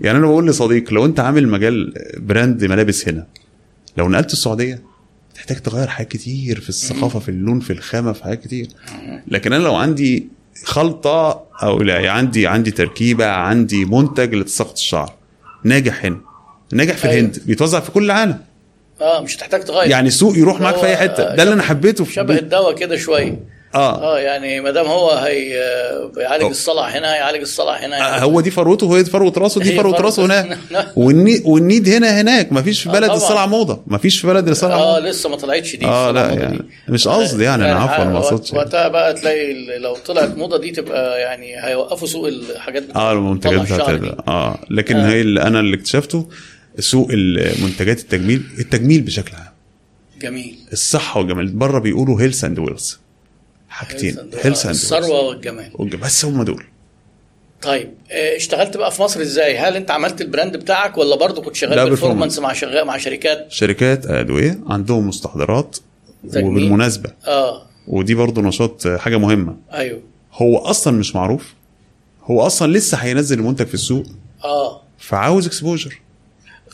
يعني أنا بقول لصديق لو أنت عامل مجال براند ملابس هنا لو نقلت السعودية تحتاج تغير حاجات كتير في الثقافة في اللون في الخامة في حاجات كتير. لكن أنا لو عندي خلطة أو لا عندي عندي تركيبة عندي منتج لتساقط الشعر ناجح هنا. ناجح في. الهند بيتوزع في كل العالم. آه مش هتحتاج تغير. يعني سوق يروح معاك في أي حتة. ده اللي أنا حبيته في شبه الدواء كده شوية. آه. آه يعني ما دام هو هي بيعالج. الصلع هنا هيعالج الصلع هنا. آه، هو دي فروته وهي دي فروه راسه دي فروه راسه هناك والني والنيد هنا هناك. ما فيش في آه، بلد. الصلع موضة. ما فيش في بلد الصلع آه لسه ما طلعتش دي آه لا يعني دي. مش قصدي يعني أنا عفوا ما أقصدش وقتها بقى تلاقي لو طلعت موضة دي تبقى يعني هيوقفوا سوق الحاجات آه المنتجات بتاعت آه لكن آه. هي اللي أنا اللي اكتشفته سوق المنتجات التجميل التجميل بشكل عام. جميل. الصحة والجمال. بره بيقولوا health and wealth حاجتين. health and الثروة والجمال. بس هم دول. طيب آه، اشتغلت بقى في مصر إزاي؟ هل انت عملت ال brand بتاعك ولا برضه كنت شغال. performance. مع شغال مع شركات؟ شركات أدوية عندهم مستحضرات تجميل. وبالمناسبة. آه. ودي برضو نشاط حاجة مهمة. أيوه. هو أصلا مش معروف. هو أصلا لسه هينزل المنتج في السوق. آه. فعاوز اكسبوجر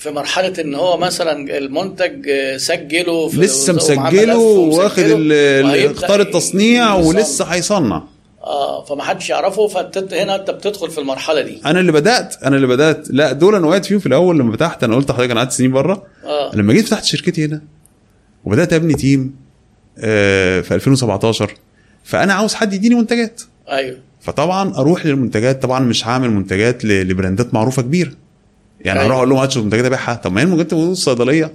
في مرحلة إن هو مثلا المنتج آه، سجله في لسه مسجله واخد اختار التصنيع. ولسه هيصنع. آه فمحدش يعرفه. فانت هنا أنت بتدخل في المرحلة دي. أنا اللي بدأت أنا اللي بدأت. لا دول أنا وقعت فيهم في الأول لما فتحت. أنا قلت لحضرتك أنا قعدت سنين بره. آه. لما جيت فتحت شركتي هنا وبدأت أبني تيم آه، في 2017 فأنا عاوز حد يديني منتجات. أيوه. فطبعا أروح للمنتجات. طبعا مش هعمل منتجات لبراندات معروفة كبيرة. يعني أيوة. هروح أقول لهم هاتوا المنتجات أبيعها. طب ما هي المنتجات موجودة في الصيدلية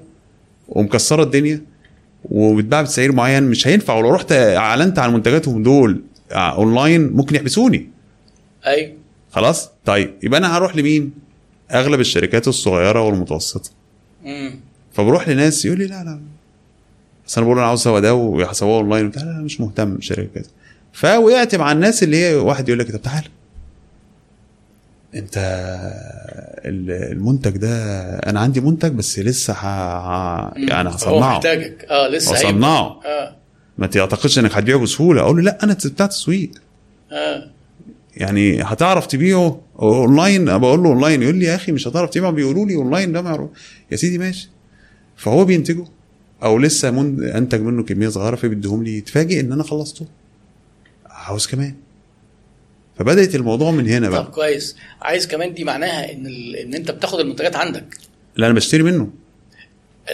ومكسرة الدنيا وبتباع بسعر معين مش هينفع. ولو رحت أعلنت عن منتجاتهم دول آه، أونلاين ممكن يحبسوني. أيوه. خلاص؟ طيب يبقى أنا هروح لمين؟ أغلب الشركات الصغيرة والمتوسطة. امم فبروح لناس يقول لي لا لا. بس أنا بقول أنا عاوز ده ويحسبوها أونلاين. لا لا مش مهتم بشركه كده فوقعت مع الناس اللي هي واحد يقول لك طب تعالى. انت ال- المنتج ده أنا عندي منتج بس لسه. ه... يعني هو هصنعه. محتاجك. آه لسه. هصنعه. آه. ما تعتقدش انك هتبيعه بسهولة. أقول له لا أنا بتاع تسويق آه. يعني هتعرف تبيعه اونلاين؟ بقول له اونلاين. يقول لي يا أخي مش هتعرف تبيعه؟ بيقولوا لي اونلاين ده ما يعرف يا سيدي ماشي. فهو بينتجه. أو لسه منتج منه كمية صغيرة فبيديهم لي. يتفاجئ ان أنا خلصته. عاوز كمان. فبدأت الموضوع من هنا طب بقى كويس. عايز كمان دي معناها إن ال... إن أنت بتاخد المنتجات عندك. لا أنا بشتري منه.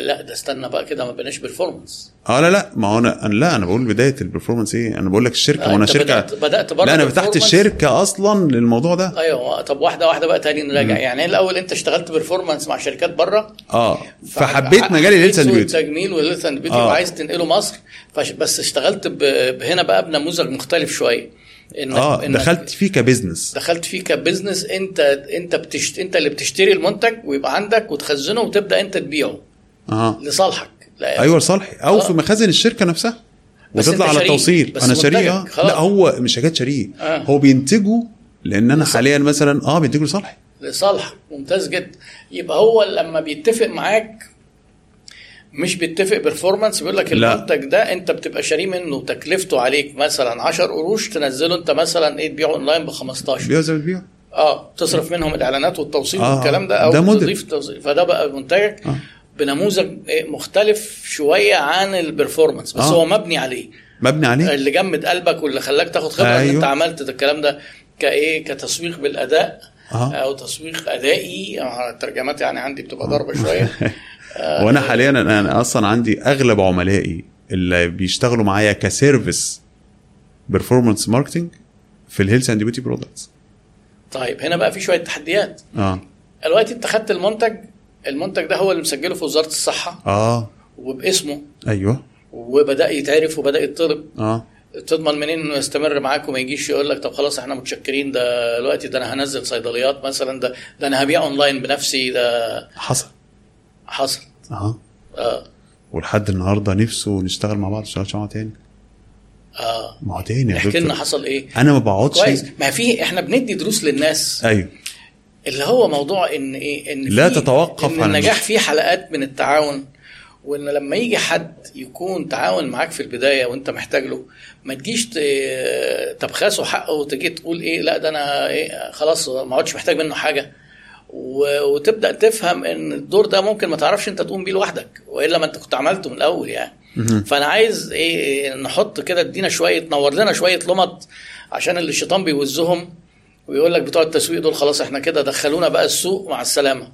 لا ده استنى بقى كده ما بقناش performance آه لا لا. ما هو أنا لا أنا بقول بداية ال performance إيه؟ أنا بقول لك الشركة. آه، وأنا شركة بدأت, بدأت بره لا أنا فتحت. الشركة أصلا للموضوع ده. أيوه. طب واحدة واحدة بقى تاني نراجع. يعني الأول أنت اشتغلت performance مع شركات بره آه. فحبيت مجال ال health and beauty التجميل وال health and beauty. وعايز تنقله مصر. بس اشتغلت هنا بقى بنموذج مختلف شوية. إنك... آه إنك دخلت فيه ك business. دخلت فيه ك business انت أنت بتشت... أنت اللي بتشتري المنتج ويبقى عندك وتخزنه وتبدأ أنت تبيعه آه لصالحك. لا. أيوه لصالحي. أو آه. في مخازن الشركة نفسها. وتطلع على التوصيل أنا شاريه خلاص. لا هو مش حاجات شاريه. آه. هو بينتجه لأن أنا. حاليا مثلا آه بينتجه لصالحي. لصالحك. ممتاز جدا. يبقى هو لما بيتفق معاك مش بيتفق performance بيقول لك. المنتج ده انت بتبقى شاريه منه تكلفته عليك مثلا 10 قروش تنزله انت مثلا إيه تبيعه اونلاين ب 15 بيع زي ما بتبيع آه تصرف منهم الإعلانات والتوصيل آه، والكلام ده أو ده. تضيف توصيل فده بقى منتجك آه. بنموذج إيه مختلف شوية عن ال performance بس آه. هو مبني عليه مبني عليه اللي جمد قلبك واللي خلاك تاخد خبرة أيوه. ان أيوه. انت عملت ده الكلام ده كإيه كتسويق بالأداء آه أو تسويق أدائي آه، الترجمات يعني عندي بتبقى ضربه شوية وأنا حاليا أنا أصلا عندي أغلب عملائي اللي بيشتغلوا معايا ك service performance marketing في ال health and beauty products طيب هنا بقى في شوية تحديات. آه. دلوقتي أنت خدت المنتج المنتج ده هو اللي مسجله في وزارة الصحة. آه. وباسمه. أيوه. وبدأ يتعرف وبدأ يطلب. آه. تضمن منين إنه يستمر معاك وما يجيش يقول لك طب خلاص إحنا متشكرين ده دلوقتي ده أنا هنزل صيدليات مثلا ده ده أنا هبيع اونلاين بنفسي ده حصل. حصل. آه آه. ولحد النهارده نفسه نشتغل مع بعض نشتغل مع تاني. آه. ما هو تاني احكي لنا حصل إيه. أنا ما بقعدش. كويس. ما في إحنا بندي دروس للناس. أيوه. اللي هو موضوع إن إيه إن لا تتوقف إن عن النجاح فيه حلقات من التعاون وإن لما يجي حد يكون تعاون معاك في البداية وأنت محتاج له ما تجيش تبخسه حقه وتجي تقول إيه لا ده أنا إيه خلاص ما عدتش محتاج منه حاجة. وتبدأ تفهم إن الدور ده ممكن ما تعرفش أنت تقوم بيه لوحدك وإلا ما أنت كنت عملته من الأول يعني. فأنا عايز إيه نحط كده ادينا شوية نور لنا شوية لمط عشان اللي الشيطان بيوزهم ويقول لك بتوع التسويق دول خلاص إحنا كده دخلونا بقى السوق مع السلامة.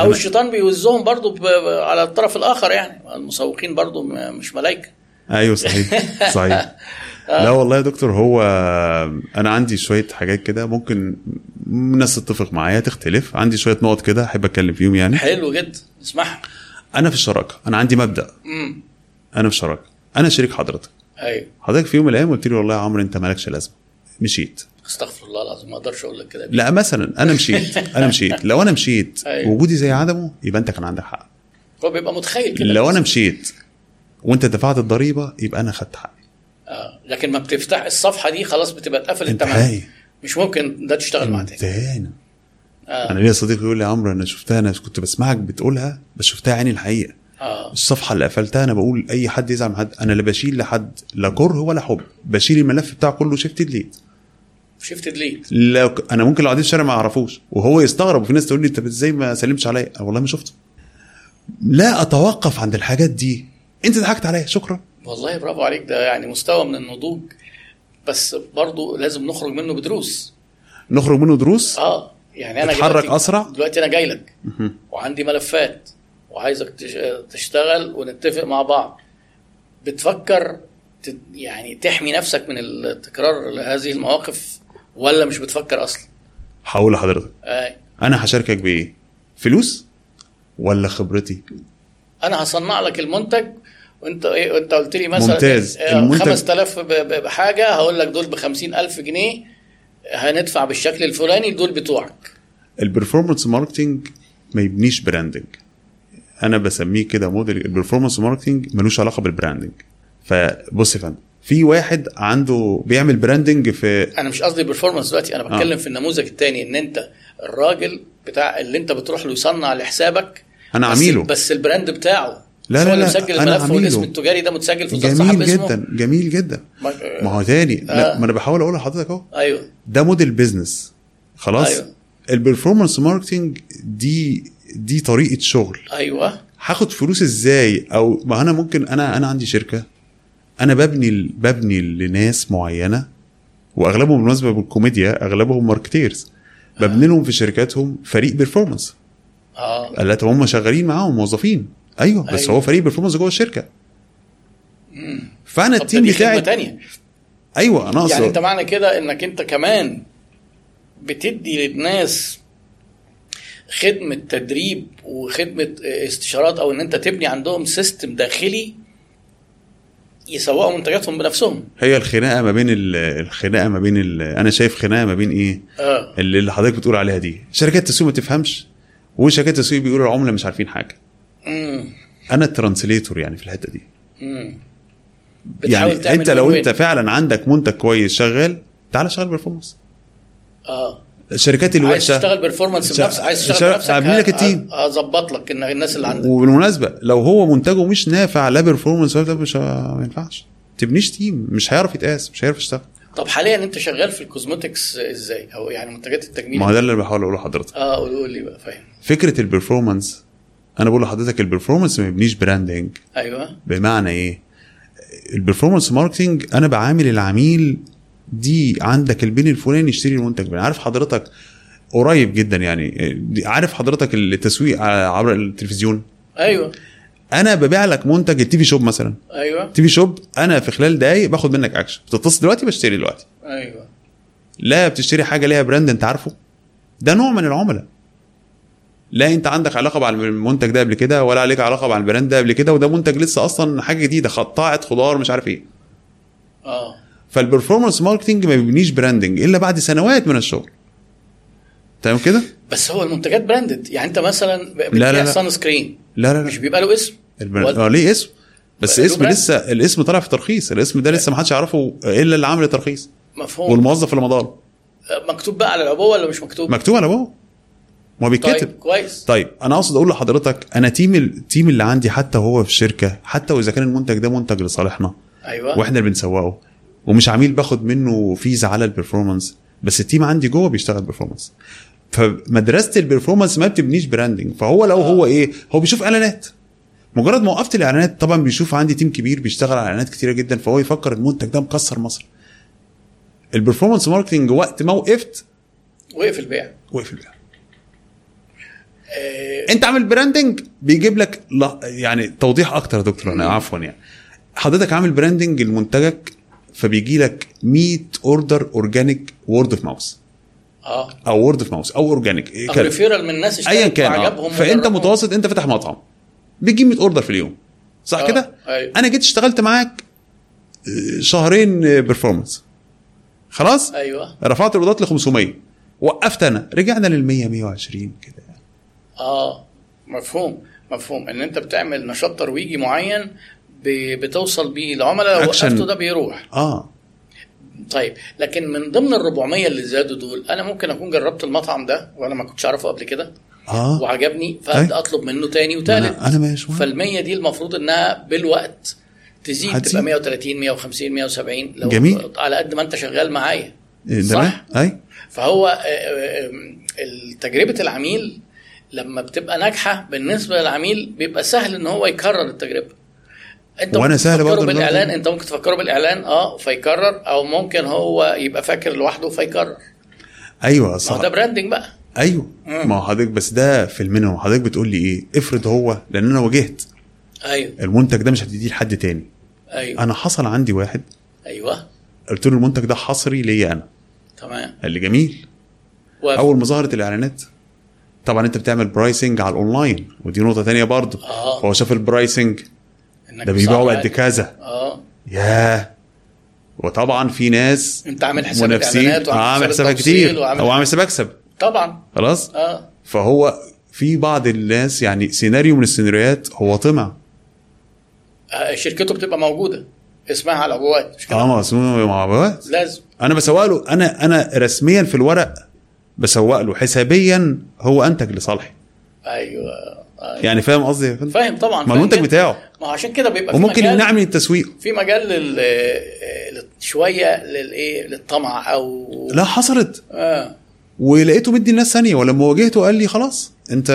أو الشيطان بيوزهم برضو على الطرف الآخر يعني المسوقين برضو مش ملائكه أيوه صحيح صحيح. لا والله يا دكتور هو أنا عندي شوية حاجات كده ممكن ناس تتفق معايا تختلف. عندي شوية نقط كده أحب أتكلم فيهم يعني. حلو جدا. اسمعها. أنا في الشراكة. أنا عندي مبدأ. امم أنا في الشراكه أنا شريك حضرتك. أيوه. حضرتك في يوم من الأيام قلت لي والله يا عمرو أنت مالكش لازمة. مشيت. استغفر الله العظيم ما أقدرش أقول لك كده. لا مثلا أنا مشيت. أنا مشيت. لو أنا مشيت أيوة. وجودي زي عدمه يبقى أنت كان عندك حق. هو بيبقى متخيل كده. لو أنا مشيت وأنت دفعت الضريبة يبقى أنا خدت حقي. آه. لكن ما بتفتح الصفحة دي خلاص بتبقى اتقفلت تماما. مش ممكن ده تشتغل معاه تاني. انتهينا. آه. أنا ليا صديق يقول لي يا عمرو أنا شفتها أنا كنت بسمعك بتقولها بس شفتها عيني الحقيقة. آه. الصفحة اللي قفلتها أنا بقول أي حد يزعل من حد أنا لا بشيل لحد لا كره ولا حب. بشيل الملف بتاعه كله shift delete شفت ديليت لو أنا ممكن لو في الشارع ما أعرفوش وهو يستغرب وفي ناس تقول لي انت إزاي ما سلمتش عليا؟ والله ما شفته. لا أتوقف عند الحاجات دي. أنت ضحكت عليا شكرا. والله برافو عليك ده يعني مستوى من النضوج. بس برضو لازم نخرج منه بدروس. نخرج منه دروس؟ آه يعني أنا دلوقتي- أسرع؟ دلوقتي أنا جاي لك. وعندي ملفات وعايزك تش- تشتغل ونتفق مع بعض. بتفكر يعني تحمي نفسك من التكرار لهذه المواقف ولا مش بتفكر أصلا؟ هقول لحضرتك. آه. أنا هشاركك بإيه؟ فلوس ولا خبرتي؟ أنا هصنع لك المنتج وانت إيه انت قلت لي مثلا ممتاز. آه، المنتج- 5000 ب- ب- بحاجة هقول لك دول ب 50000 جنيه هندفع بالشكل الفلاني دول بتوعك. ال performance marketing ما يبنيش branding. أنا بسميه كده model ال performance marketing ملوش علاقة بال branding. فبص يا فندم في واحد عنده بيعمل branding في أنا مش قصدي performance دلوقتي أنا بتكلم في النموذج الثاني إن أنت الراجل بتاع اللي أنت بتروح له يصنع لحسابك بس- عميله. بس ال brand بتاعه. لا، لا، لا، مسجل أنا الملف والاسم. التجاري ده متسجل في جميل جدا جميل جدا. ما- هو تاني. لا آه. ما أنا بحاول أقول لحضرتك أهو. أيوه. ده model business. خلاص؟ أيوة. ال performance marketing دي دي طريقة شغل. أيوه. هاخد فلوس إزاي؟ أو ما أنا ممكن أنا أنا عندي شركة. أنا ببني ببني لناس معينة وأغلبهم بالمناسبة بالكوميديا أغلبهم marketers ببني لهم في شركاتهم فريق performance آه. لا هم شغالين معاهم موظفين. أيوه بس أيوة. هو فريق performance جوه الشركة. فأنا ال team خدمه بتاعي ثانية أيوه أنا يعني أنت معنى كده إنك أنت كمان بتدي للناس خدمة تدريب وخدمة استشارات أو إن أنت تبني عندهم system داخلي يسوقوا منتجاتهم بنفسهم. هي الخناقة ما بين ال- الخناقة ما بين أنا شايف خناقة ما بين إيه؟ آه. اللي حضرتك بتقول عليها دي. شركات التسويق ما تفهمش وشركات التسويق بيقولوا العملاء مش عارفين حاجة. أنا ال translator يعني في الحتة دي. يعني أنت لو. أنت فعلا عندك منتج كويس شغال تعال شغل performance آه. الشركات عايز الوحشه تشتغل performance شا- بنفسك عايز تشتغل بنفسك أعمل لك ال team. هظبط لك ان الناس اللي عندك. وبالمناسبة لو هو منتجه مش نافع لا performance ولا مش ما ينفعش. تبنيش team مش هيعرف يتقاس مش هيعرف يشتغل. طب حاليا أنت شغال في ال cosmetics إزاي؟ أو يعني منتجات التجميل. ما هو ده اللي بحاول أقوله لحضرتك. آه قول لي بقى فاهم. فكرة ال performance أنا بقول لحضرتك ال performance ما يبنيش branding أيوه. بمعنى إيه؟ ال performance marketing أنا بعامل العميل دي عندك ال pain الفلاني يشتري المنتج pain عارف حضرتك قريب جدا يعني عارف حضرتك التسويق عبر التلفزيون؟ أيوه. أنا ببيع لك منتج ال TV shop مثلا. أيوه. TV shop أنا في خلال دقايق باخد منك اكشن بتتصل دلوقتي؟ بشتري دلوقتي. أيوه. لا بتشتري حاجة ليها brand أنت عارفه؟ ده نوع من العملاء. لا انت عندك علاقة مع المنتج ده قبل كده ولا عليك علاقة مع ال brand ده قبل كده وده منتج لسه أصلا حاجة جديدة قطاعه خضار مش عارف إيه. آه. فال performance marketing ما بيبنيش branding إلا بعد سنوات من الشغل. تمام كده؟ بس هو المنتجات branded يعني أنت مثلا لا، لا. sunscreen لا لا مش لا بيبقى له اسم. ال brand آه ليه اسم. بس اسم brand. لسه الاسم طالع في ترخيص الاسم ده لسه ما حدش يعرفه إلا اللي عامل الترخيص. مفهوم. والموظف اللي مضاه مكتوب بقى على العبوة ولا مش مكتوب؟ مكتوب على العبوة ما بيتكتب. طيب كويس. طيب أنا أقصد أقول لحضرتك أنا team ال team اللي عندي حتى وهو في الشركة حتى وإذا كان المنتج ده منتج لصالحنا. أيوه. وإحنا اللي بنسوقه. ومش عميل باخد منه فيزا على ال performance بس ال team عندي جوه بيشتغل performance فمدرسة ال performance ما بتبنيش branding فهو لو هو إيه هو بيشوف إعلانات. مجرد ما وقفت الإعلانات طبعا بيشوف عندي team كبير بيشتغل على إعلانات كتيرة جدا فهو يفكر المنتج ده مكسر مصر. ال performance marketing وقت ما وقفت وقف البيع. وقف البيع. آه انت عامل branding بيجيب لك لا يعني توضيح أكتر يا دكتور. أنا عفوا يعني. حضرتك عامل branding لمنتجك فبيجي لك 100 order organic و word of mouth آه. أو word of mouth أو organic أو referral من الناس ايا كان آه. فأنت. متوسط أنت فاتح مطعم. بتجيب 100 order في اليوم. صح آه، كده؟ أيوة. أنا جيت اشتغلت معاك آه، شهرين performance خلاص؟ أيوه. رفعت ال orderات ل 500 وقفت أنا. رجعنا لل 100 120 كده. آه. مفهوم مفهوم. إن أنت بتعمل نشاط ترويجي معين بتوصل بيه العملاء لو. وقفته ده بيروح. آه. طيب لكن من ضمن ال 400 اللي زادوا دول أنا ممكن أكون جربت المطعم ده وأنا ما كنتش أعرفه قبل كده آه. وعجبني فابدا أطلب منه تاني وتالت. أنا أنا ماشي. فال 100 دي المفروض إنها بالوقت تزيد هتزيد. تبقى 130 150 170 لو جميل. على قد ما أنت شغال معايا. إيه، صح. أي. فهو آه، آه، تجربة العميل لما بتبقى ناجحة بالنسبة للعميل بيبقى سهل إن هو يكرر التجربة. أنت ممكن سهل تفكره برضه بالإعلان. أنت ممكن تفكره بالإعلان آه فيكرر أو ممكن هو يبقى فاكر لوحده فيكرر. أيوه صح. ده branding بقى. أيوه. مم. ما هو حضرتك بس ده في ال minimum حضرتك بتقول لي إيه؟ افرض هو لأن أنا واجهت. أيوه. المنتج ده مش هتديه لحد تاني. أيوه. أنا حصل عندي واحد. أيوه. قلت له المنتج ده حصري ليا أنا. تمام. قال لي جميل. وافق. أول ما ظهرت الإعلانات طبعا أنت بتعمل pricing على الاونلاين ودي نقطة تانية برضه. آه. فهو شاف ال pricing ده بيبيعوا قد كذا آه. ياه. وطبعا في ناس أنت عامل حساب منافسين عامل حسابها التوصيل كتير. أو عامل حساب أكسب. طبعا. خلاص؟ آه. فهو في بعض الناس يعني سيناريو من السيناريوهات هو طمع. آه، شركته بتبقى موجودة. اسمها على العبوات مش كده؟ آه مقسوم مع بعض لازم. أنا بسوق له أنا أنا رسميا في الورق بسوق له. حسابيا هو أنتج لصالحي. أيوه, أيوة. يعني فاهم قصدي؟ فاهم طبعا ما المنتج. بتاعه. ما عشان كده بيبقى في وممكن مجال يمنعني من التسويق. في مجال لل شوية للايه للطمع أو لا حصلت. آه. ولقيته مدي الناس ثانية ولما واجهته قال لي خلاص أنت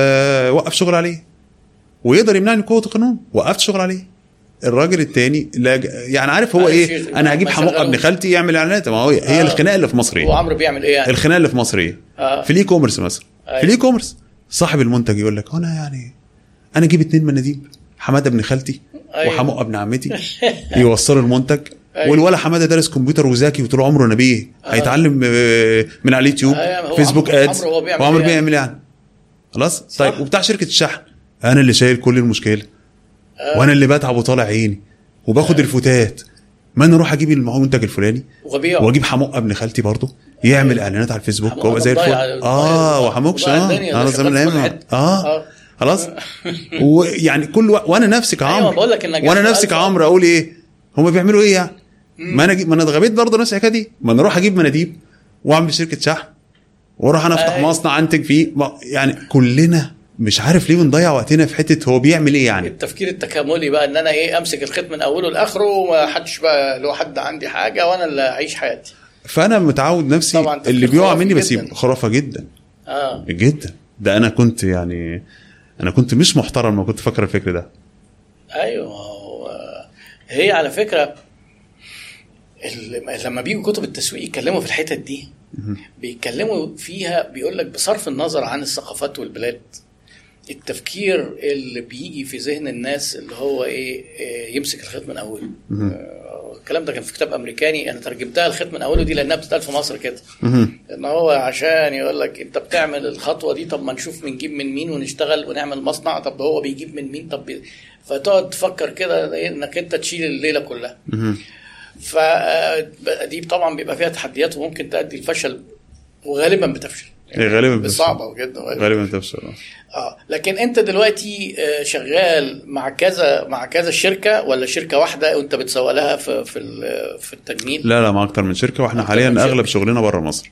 وقف شغل عليه. ويقدر يمنعني بقوه القانون وقفت شغل عليه. الراجل التاني لا يعني عارف هو إيه أنا هجيب ما حموق شغلوش. ابن خالتي يعمل إعلانات ما هو هي آه. الخناقة اللي في مصر إيه عمرو بيعمل إيه يعني؟ الخناقة اللي في مصر إيه آه. في ال e-commerce مثلا أيوة. في ال e-commerce صاحب المنتج يقول لك أنا يعني أنا أجيب اتنين مناديب حمادة ابن خالتي أيوة. وحموق ابن عمتي يوصلوا المنتج أيوة. والولا حمادة دارس كمبيوتر وذكي وطول عمره نبيه هيتعلم آه، من على اليوتيوب أيوة، هو فيسبوك أدز وعمرو إيه يعني؟ بيعمل يعني خلاص طيب وبتاع شركة الشحن أنا اللي شايل كل المشكلة وأنا اللي بتعب وطالع عيني وباخد الفتات. ما أنا أروح أجيب المنتج الفلاني؟ وبيع واجيب حموق ابن خالتي برضه يعمل إعلانات على الفيسبوك. وهو زي الفل. آه ضايع آه أنا زمان الأيام حتة. آه. آه. خلاص؟ ويعني كل و... وأنا نفسي أيوة، كعمرو لك إنك وأنا نفسي ألف. كعمرو أقول إيه؟ هما بيعملوا إيه يعني؟ ما أنا. ما أنا اتغبيت برضه نفس الحكاية دي ما أنا أروح أجيب مناديب وأعمل شركة شحن. وأروح أنا أفتح أيوة. مصنع أنتج فيه. يعني كلنا مش عارف ليه بنضيع وقتنا في حتة هو بيعمل إيه يعني. التفكير التكاملي بقى إن أنا إيه أمسك الخيط من أوله لآخره وما حدش بقى لو حد عندي حاجة وأنا اللي أعيش حياتي. فأنا متعود نفسي طبعاً اللي بيقع مني. بسيبه خرافة جدا. آه. جدا. ده أنا كنت يعني أنا كنت مش محترم ما كنت فاكر الفكر ده. أيوه هي على فكرة لما بيجوا كتب التسويق يتكلموا في الحتت دي بيتكلموا فيها بيقول لك بصرف النظر عن الثقافات والبلاد. التفكير اللي بيجي في ذهن الناس اللي هو إيه إيه، يمسك الخيط من أوله آه، الكلام ده كان في كتاب أمريكاني أنا ترجمتها الخيط من أوله دي لأنها بتتقال في مصر كده. إن هو عشان يقول لك أنت بتعمل الخطوة دي طب ما نشوف بنجيب من مين ونشتغل ونعمل مصنع طب هو بيجيب من مين طب بي... فتقعد تفكر كده إنك أنت تشيل الليلة كلها. فدي طبعا بيبقى فيها تحديات وممكن تؤدي الفشل وغالبا بتفشل إيه، غالبا بتفشل. صعبه جدا غالبا تفشل آه. آه. لكن أنت دلوقتي آه، شغال مع كذا مع كذا شركة ولا شركة واحدة وأنت بتسوق لها في في في التجميل؟ لا لا مع أكتر من شركة. وإحنا حاليا. أغلب شغلنا بره مصر.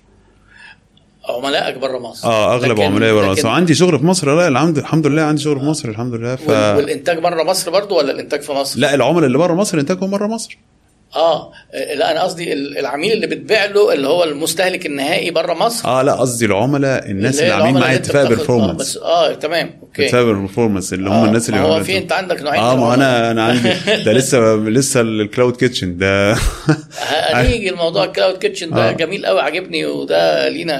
عملائك بره مصر. آه أغلب عملائي بره مصر. عندي شغل في مصر. لا الحمد الحمد لله عندي شغل في مصر الحمد لله. ف وال- والإنتاج بره مصر برضو ولا الإنتاج في مصر؟ لا العملاء اللي بره مصر إنتاجهم بره مصر. آه لا أنا قصدي ال- العميل اللي بتبيع له اللي هو المستهلك النهائي بره مصر. آه لا قصدي العملاء الناس اللي عاملين معايا اتفاق آه performance بس آه تمام okay. اتفاق بال performance اللي هم آه، الناس اللي هو في أنت عندك نوعين آه ما. أنا أنا عندي ده لسه لسه ال cloud kitchen ده هنيجي الموضوع ال cloud kitchen ده. آه. جميل قوي عجبني وده لينا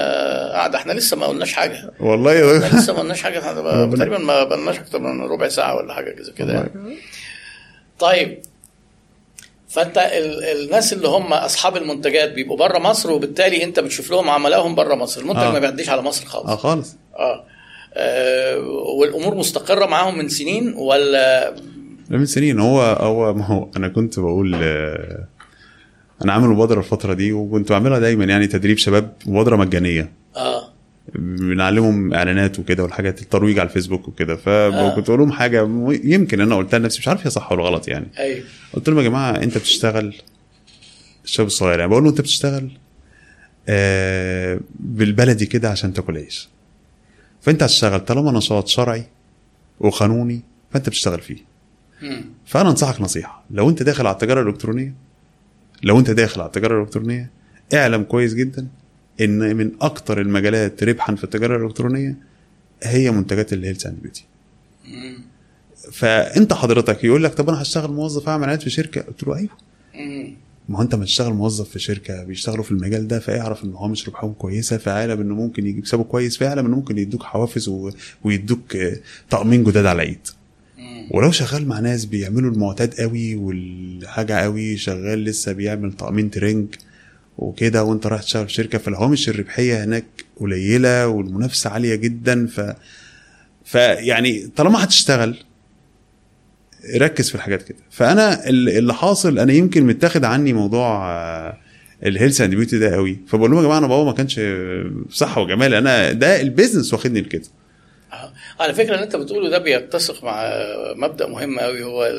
قاعدة. إحنا لسه ما قلناش حاجة. والله. إحنا لسه ما قلناش حاجة. ربنا- تقريبا ما بقالناش أكتر من ربع ساعة ولا حاجة زي كده. طيب فانت ال- الناس اللي هم اصحاب المنتجات بيبقوا بره مصر وبالتالي انت بتشوف لهم عملائهم بره مصر. المنتج آه. ما بيعديش على مصر خالص. آه خالص. آه. آه، والأمور مستقرة معاهم من سنين ولا؟ من سنين. هو هو ما هو أنا كنت بقول آه، أنا عامل مبادرة الفترة دي وكنت بعملها دايما يعني تدريب شباب مبادرة مجانية. آه. بنعلمهم إعلانات وكده والحاجات الترويج على الفيسبوك وكده. آه. فكنت بقول لهم حاجة يمكن أنا قلتها لنفسي مش عارف هي صح ولا غلط يعني. أيوه. قلت لهم يا جماعة أنت بتشتغل؟ الشاب الصغير يعني. بقول له أنت بتشتغل؟ آه بالبلدي كده عشان تاكل عيش. فأنت هتشتغل طالما نشاط شرعي وقانوني فأنت بتشتغل فيه. مم. فأنا أنصحك نصيحة. لو أنت داخل على التجارة الإلكترونية لو أنت داخل على التجارة الإلكترونية اعلم كويس جدا إن من أكتر المجالات ربحا في التجارة الإلكترونية هي منتجات ال health and beauty. فأنت حضرتك يقول لك طب أنا هشتغل موظف أعمل اعلانات في شركة قلت له أيوه. ما هو أنت ما تشتغل موظف في شركة بيشتغلوا في المجال ده فاعرف إن هو مش ربحهم كويسة فاعلم إنه ممكن يكسبوا كويس فاعلم إنه ممكن يدوك حوافز و... ويدوك آه، طقمين جداد على العيد. ولو شغال مع ناس بيعملوا المعتاد قوي والحاجة قوي شغال لسه بيعمل طقمين training وكده وانت رايح تشتغل في شركة فالهوامش الربحية هناك قليلة والمنافسة عالية جدا. ف فيعني طالما هتشتغل ركز في الحاجات كده. فأنا ال- اللي حاصل أنا يمكن متاخد عني موضوع ال health and beauty ده قوي. فبقول لهم يا جماعة أنا بابا ما كانش صحه وجمال أنا ده ال business واخدني لكده. آه. على فكرة اللي أنت بتقوله ده بيتسق مع مبدأ مهم قوي. هو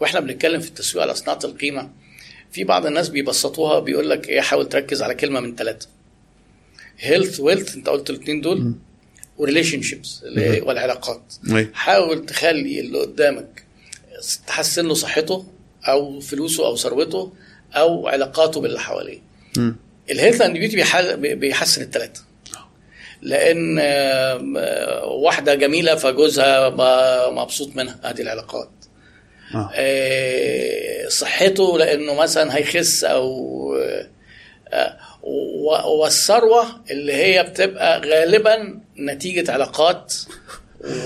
وإحنا بنتكلم في التسويق على صناعة القيمة. في بعض الناس بيبسطوها بيقول لك إيه حاول تركز على كلمة من ثلاثة health wealth أنت قلت الاثنين دول و relationships والعلاقات. حاول تخلي اللي قدامك تحسن له صحته أو فلوسه أو ثروته أو علاقاته باللي حواليه. ال health and beauty بيحسن الثلاثه لأن واحدة جميلة فجوزها مبسوط منها هذه العلاقات. صحته لأنه مثلا هيخس أو آه، والثروة اللي هي بتبقى غالبا نتيجة علاقات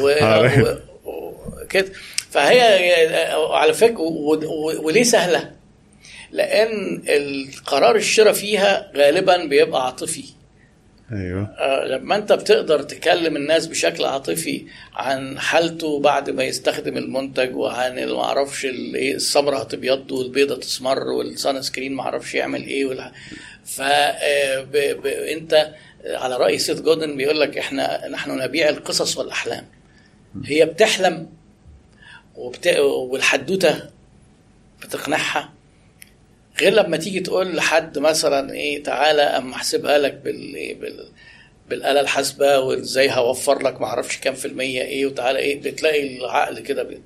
و- آه. وكده فهي آه، على فكرة وليه سهلة؟ لأن القرار الشراء فيها غالبا بيبقى عاطفي أيوه. آه، لما أنت بتقدر تكلم الناس بشكل عاطفي عن حالته بعد ما يستخدم المنتج وعن ما أعرفش إيه السمره هتبيض والبيضة تسمر والسان سكرين ما أعرفش يعمل إيه والح... ف آه،. أنت على رأي سيث جودن بيقول لك إحنا نحن نبيع القصص والأحلام. هي بتحلم وبت... والحدوتة بتقنعها. غير لما تيجي تقول لحد مثلا إيه تعالى اما احسبها لك بال... بال... بالآلة الحاسبة وإزاي هوفر لك ما أعرفش كام في المية إيه وتعالى إيه بتلاقي العقل كده بي...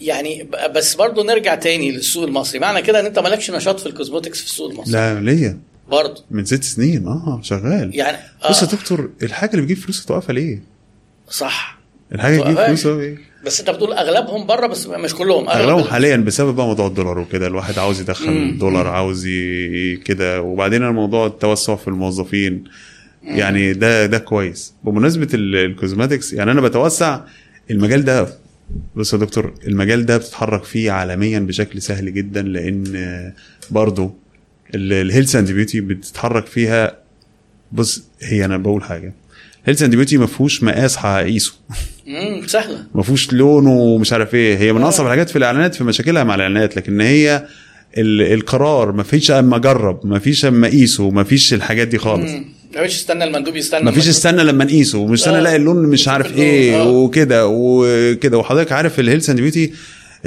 يعني بس برضه نرجع تاني للسوق المصري. معنى كده إن أنت مالكش نشاط في ال cosmetics في السوق المصري. لا ليا. برضه. من ست سنين آه شغال. يعني بص يا آه. دكتور الحاجة اللي بتجيب فلوس توقفها ليه؟ صح. الحاجة اللي بتجيب. فلوس إيه؟ بس انت بتقول اغلبهم بره بس مش كلهم اغلبهم ال- حاليا بسبب بقى موضوع الدولار وكده الواحد عاوز يدخل. دولار عاوز كده. وبعدين الموضوع التوسع في الموظفين يعني ده ده كويس. بمناسبة ال- الكوزماتكس يعني أنا بتوسع المجال ده بص يا دكتور المجال ده بتتحرك فيه عالميا بشكل سهل جدا لأن برضو ال health and beauty بتتحرك فيها. بص هي أنا بقول حاجة health and beauty ما فيهوش مقاس هقيسه مم، سهلة ما فيهوش لون ومش عارف إيه هي من. أصعب الحاجات في الإعلانات في مشاكلها مع الإعلانات لكن هي ال- القرار ما فيش أما اجرب ما فيش أما اقيسه ما فيش الحاجات دي خالص. ما فيش استنى المندوب يستنى ما فيش استنى لما نقيسه ومش استنى آه. ألاقي اللون مش عارف إيه آه. وكده وكده وحضرتك عارف ال health and beauty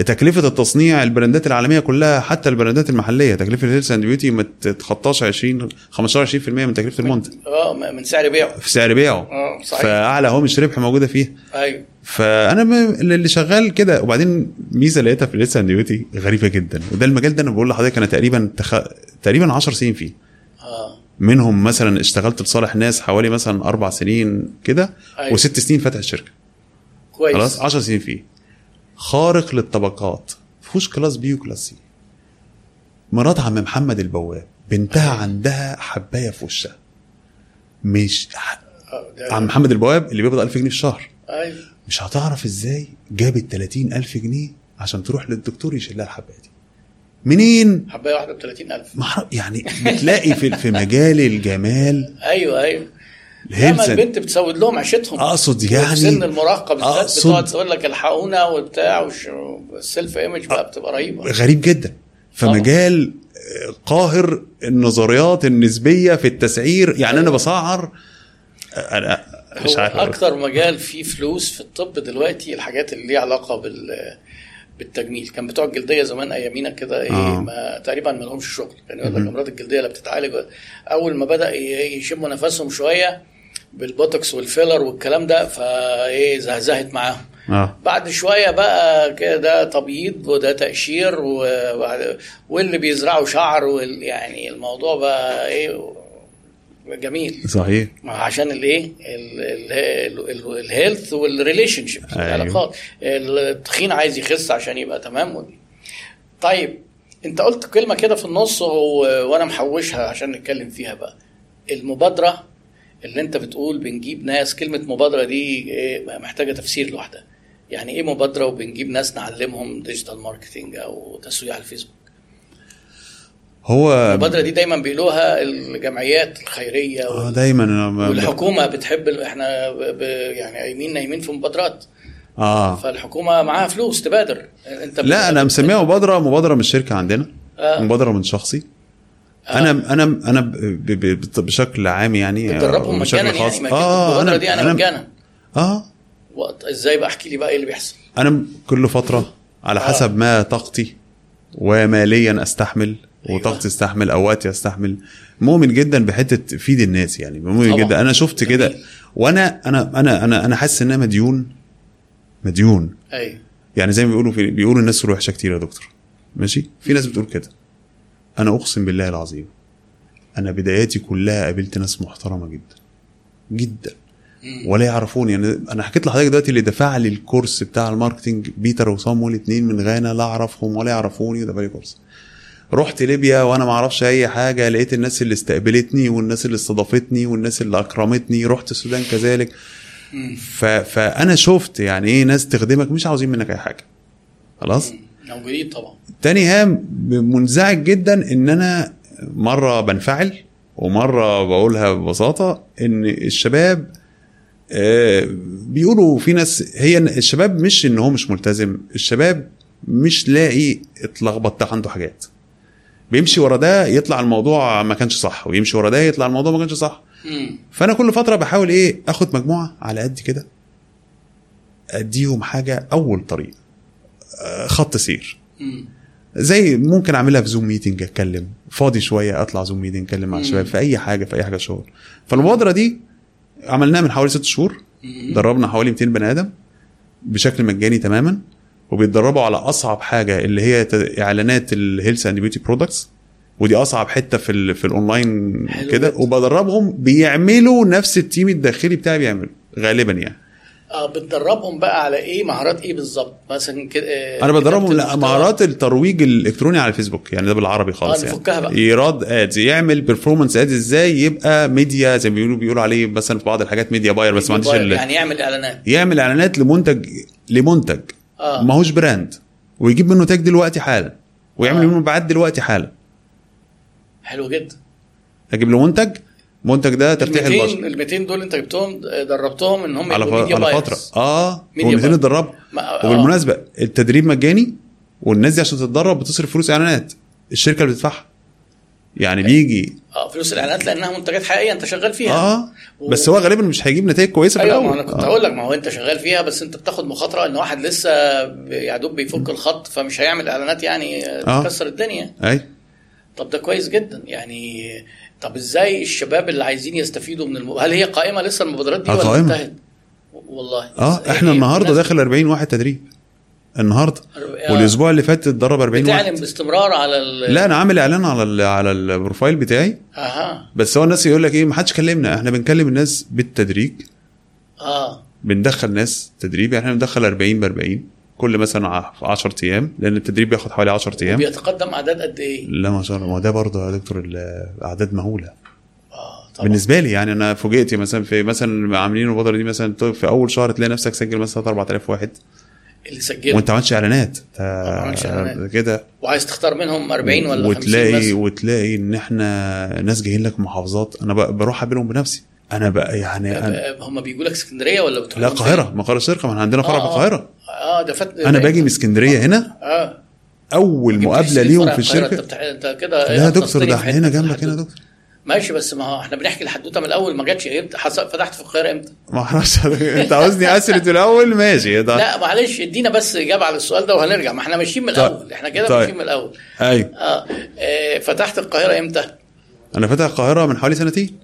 تكلفة التصنيع ال brand ات العالمية كلها حتى ال brand ات المحلية تكلفة ال health and beauty ما تتخطاش 20 15 20% من تكلفة المنتج. آه من سعر بيعه. في سعر بيعه. آه صحيح. فأعلى هوامش ربح موجودة فيه أيوه. فأنا اللي شغال كده وبعدين ميزة لقيتها في ال health and beauty غريبة جدا. وده المجال ده أنا بقول لحضرتك أنا تقريبا تخ... تقريبا 10 سنين فيه. آه. منهم مثلا اشتغلت لصالح ناس حوالي مثلا أربع سنين كده أيوة. وست سنين فاتح الشركة. كويس. خلاص؟ 10 سنين فيه. خارق للطبقات. فيهوش class B و class C. مرات عم محمد البواب بنتها عندها حباية في وشها. مش عم محمد البواب اللي بيقبض 1000 جنيه في الشهر. أيوه مش هتعرف إزاي جابت 30 ألف جنيه عشان تروح للدكتور يشيل لها الحباية دي. منين؟ حباية واحدة ب 30000 ما أعرف- يعني بتلاقي في في مجال الجمال أيوه أيوه. لما البنت بتسود لهم عيشتهم. أقصد في يعني سن المراهقة بالذات أقصد- بتقعد تقول لك الحقونا وبتاع وش- السيلف ايمج بقى بتبقى رهيبة. غريب جدا. فمجال قاهر النظريات النسبية في التسعير يعني أنا بسعر أنا مش عارف. أكتر مجال فيه فلوس في الطب دلوقتي الحاجات اللي ليها علاقة بال بالتجميل. كان بتوع الجلدية زمان أيامينا كده إيه آه. ما تقريبا ما لهمش شغل. كان يقول لك أمراض الجلدية اللي بتتعالج. أول ما بدأ يشموا نفسهم شوية بالبوتوكس وال filler والكلام ده فايه زهزهت معاهم. آه. بعد شوية بقى كده ده تبييض وده تقشير وبعد- واللي بيزرعوا شعر وال يعني الموضوع بقى إيه جميل. صحيح. عشان الايه؟ ال- ال- ال- ال health وال relationship. العلاقات التخين عايز يخس عشان يبقى تمام. طيب انت قلت كلمة كده في النص وأنا محوشها عشان نتكلم فيها بقى. المبادرة اللي أنت بتقول بنجيب ناس كلمة مبادرة دي إيه محتاجة تفسير لوحدها. يعني إيه مبادرة وبنجيب ناس نعلمهم digital marketing أو تسويق على الفيسبوك؟ هو المبادرة دي دايما بيقولوها الجمعيات الخيرية آه وال- دايما والحكومة بتحب إحنا ب... ب... يعني قايمين نايمين في مبادرات. آه. فالحكومة معاها فلوس تبادر. أنت لا أنا مسميها مبادرة مبادرة من الشركة عندنا آه. مبادرة من شخصي. أنا أنا أنا بشكل عام يعني بتدربهم أو بشكل مجانا خاص. يعني ما المبادره دي أنا مجانا. آه. وقت إزاي بقى؟ احكي لي بقى إيه اللي بيحصل. أنا كل فترة على حسب ما طاقتي وماليا أستحمل أيوة. وطاقتي أستحمل أو وقتي أستحمل مؤمن جدا بحتة تفيد الناس يعني مؤمن طبعا. جدا. أنا شفت كده. وأنا أنا أنا أنا أنا حاسس ان أنا مديون مديون. أيوه. يعني زي ما بيقولوا في بيقولوا الناس روح وحشة كتير يا دكتور. ماشي؟ في ناس بتقول كده. أنا أقسم بالله العظيم أنا بداياتي كلها قابلت ناس محترمة جدا جدا. ولا يعرفوني. يعني أنا حكيت لحضرتك دلوقتي اللي دفع لي ال course بتاع ال marketing بيتر وصامويل اتنين من غانا لا أعرفهم ولا يعرفوني ودفع لي course. رحت ليبيا وأنا ما أعرفش أي حاجة لقيت الناس اللي استقبلتني والناس اللي استضافتني والناس اللي أكرمتني رحت السودان كذلك. ف... فأنا شفت يعني إيه ناس تخدمك مش عاوزين منك أي حاجة. خلاص؟ موجودين طبعا. تاني هام منزعج جدا إن أنا مرة بنفعل ومرة بقولها ببساطة إن الشباب آه، بيقولوا في ناس هي الشباب مش إن هو مش ملتزم الشباب مش لاقي اتلخبط ده عنده حاجات. بيمشي ورا ده يطلع الموضوع ما كانش صح ويمشي ورا ده يطلع الموضوع ما كانش صح. مم. فأنا كل فترة بحاول إيه آخد مجموعة على قد كده أديهم حاجة أول طريق. خط سير. زي ممكن أعملها في زوم ميتنج أتكلم فاضي شوية أطلع Zoom meeting اتكلم مع. الشباب في أي حاجة في أي حاجة شغل فالمبادرة دي عملناها من حوالي ست شهور. دربنا حوالي 200 بني آدم بشكل مجاني تماما وبيتدربوا على أصعب حاجة اللي هي إعلانات ال health and beauty products ودي أصعب حتة في ال في الاونلاين كده. وبدربهم بيعملوا نفس ال team الداخلي بتاعي بيعمل غالبا يعني آه بتدربهم بقى على إيه؟ مهارات إيه بالظبط؟ مثلا كده آه، أنا بدربهم لا. مهارات الترويج الإلكتروني على الفيسبوك يعني ده بالعربي خالص آه، يعني. بقى. ايراد ادز يعمل بيرفورمانس ادز إزاي؟ يبقى ميديا زي ما بيقولوا بيقولوا عليه مثلا في بعض الحاجات ميديا باير بس ما عنديش يعني يعمل إعلانات. يعمل إعلانات لمنتج لمنتج آه. ما هوش براند ويجيب منه تاج دلوقتي حالا ويعمل آه. منه بعد دلوقتي حالا. حلو جدا. أجيب له منتج منتج ده 200 البشر. ال 200 دول انت جبتهم آه، دربتهم إن هم على ف... على بايرز. فترة. آه هو 200 باير. اتدربوا. آه. وبالمناسبة التدريب مجاني والناس دي عشان تتدرب بتصرف فلوس إعلانات. الشركة اللي بتدفعها. يعني بيجي. آه فلوس الإعلانات لأنها منتجات حقيقية أنت شغال فيها. آه. و- بس هو غالبا مش هيجيب نتائج كويسة في أيوه الأول. ما أنا كنت آه. هقول لك ما هو أنت شغال فيها بس أنت بتاخد مخاطرة إن واحد لسه يا دوب بيفك الخط فمش هيعمل إعلانات يعني آه. تكسر الدنيا. أي. طب ده كويس جدا. يعني طب إزاي الشباب اللي عايزين يستفيدوا من الم... هل هي قائمة لسه المبادرات دي آه، ولا. انتهت؟ والله. آه إحنا النهارده داخل 40 واحد تدريب. النهارده. آه. والأسبوع اللي فات اتدرب 40 بتعلن واحد باستمرار على ال... لا أنا عامل إعلان على ال على البروفايل بتاعي. أها. بس هو الناس يقول لك إيه ما حدش كلمنا. إحنا بنكلم الناس بالتدريج. آه. بندخل ناس تدريب. يعني إحنا بندخل 40 ب 40 كل مثلا 10 أيام لأن التدريب بياخد حوالي 10 أيام. بيتقدم أعداد قد إيه؟ لا ما شاء الله ما هو ده برضه يا دكتور الاعداد مهولة. آه طبعا. بالنسبة لي يعني أنا فوجئت مثلا في مثلا عاملين المبادره دي مثلا في أول شهر تلاقي نفسك سجل مثلا 4000 واحد. اللي سجلوا وأنت ما عملتش إعلانات. ما عملتش إعلانات. كده. وعايز تختار منهم 40 ولا 50 وتلاقي بس؟ وتلاقي إن إحنا ناس جايين لك محافظات. أنا بروح أقابلهم بنفسي. أنا بقى يعني أنا هم بيجوا لك اسكندرية ولا بتروح لا القاهرة. ما القاهره ما إحنا عندنا فرع آه، في آه. القاهرة. آه ده أنا باجي من اسكندرية هنا؟ آه. أول مقابلة ليهم في الشركة؟ انت. انت كده لا يا دكتور ده إحنا هنا جنبك. هنا دكتور. ماشي بس ما هو إحنا بنحكي الحدوتة من الأول ما جاتش إمتى؟ فتحت في القاهرة إمتى؟ ما أعرفش. أنت عاوزني أسرد الأول؟ ماشي. ده لا معلش ادينا بس إجابة على السؤال ده وهنرجع. ما إحنا ماشيين من طيب. الأول. إحنا كده طيب. ماشيين من الأول. أيوه آه, فتحت القاهرة إمتى؟ أنا فاتح القاهرة من حوالي سنتين.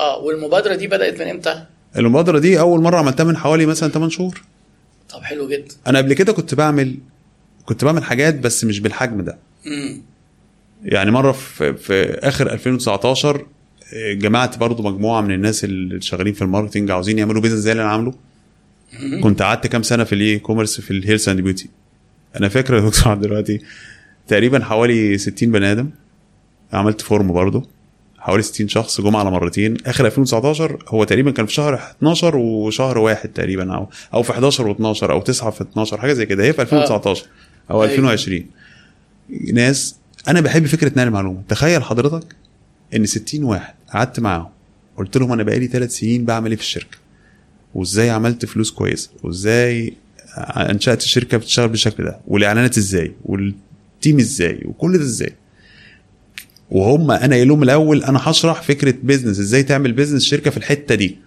آه والمبادرة دي بدأت من إمتى؟ المبادرة دي أول مرة عملتها من حوالي مثلا 8 شهور. طب حلو جدا. أنا قبل كده كنت بعمل كنت بعمل حاجات بس مش بالحجم ده. امم يعني مرة في, في آخر 2019 آه، جمعت برضو مجموعة من الناس اللي شغالين في ال marketing عاوزين يعملوا business زي اللي أنا عامله. كنت قعدت كام سنة في ال e-commerce في ال health and beauty أنا فاكر يا دكتور عبد دلوقتي تقريبا حوالي 60 بني آدم. عملت form برضو. حوالي 60 شخص جم على مرتين. آخر 2019 هو تقريبا كان في شهر 12 وشهر واحد تقريبا أو أو في 11 و12 أو 9 في 12 حاجة زي كده. هي في 2019 أو أيوة. 2020 ناس أنا بحب فكرة نقل المعلومة. تخيل حضرتك إن 60 واحد قعدت معاهم قلت لهم أنا بقالي ثلاث سنين بعمل إيه في الشركة؟ وإزاي عملت فلوس كويسة؟ وإزاي أنشأت الشركة بتشتغل بالشكل ده؟ والإعلانات إزاي؟ والتيم إزاي؟ وكل ده إزاي؟ وهم أنا لهم الأول أنا هشرح فكرة business إزاي تعمل business شركة في الحتة دي.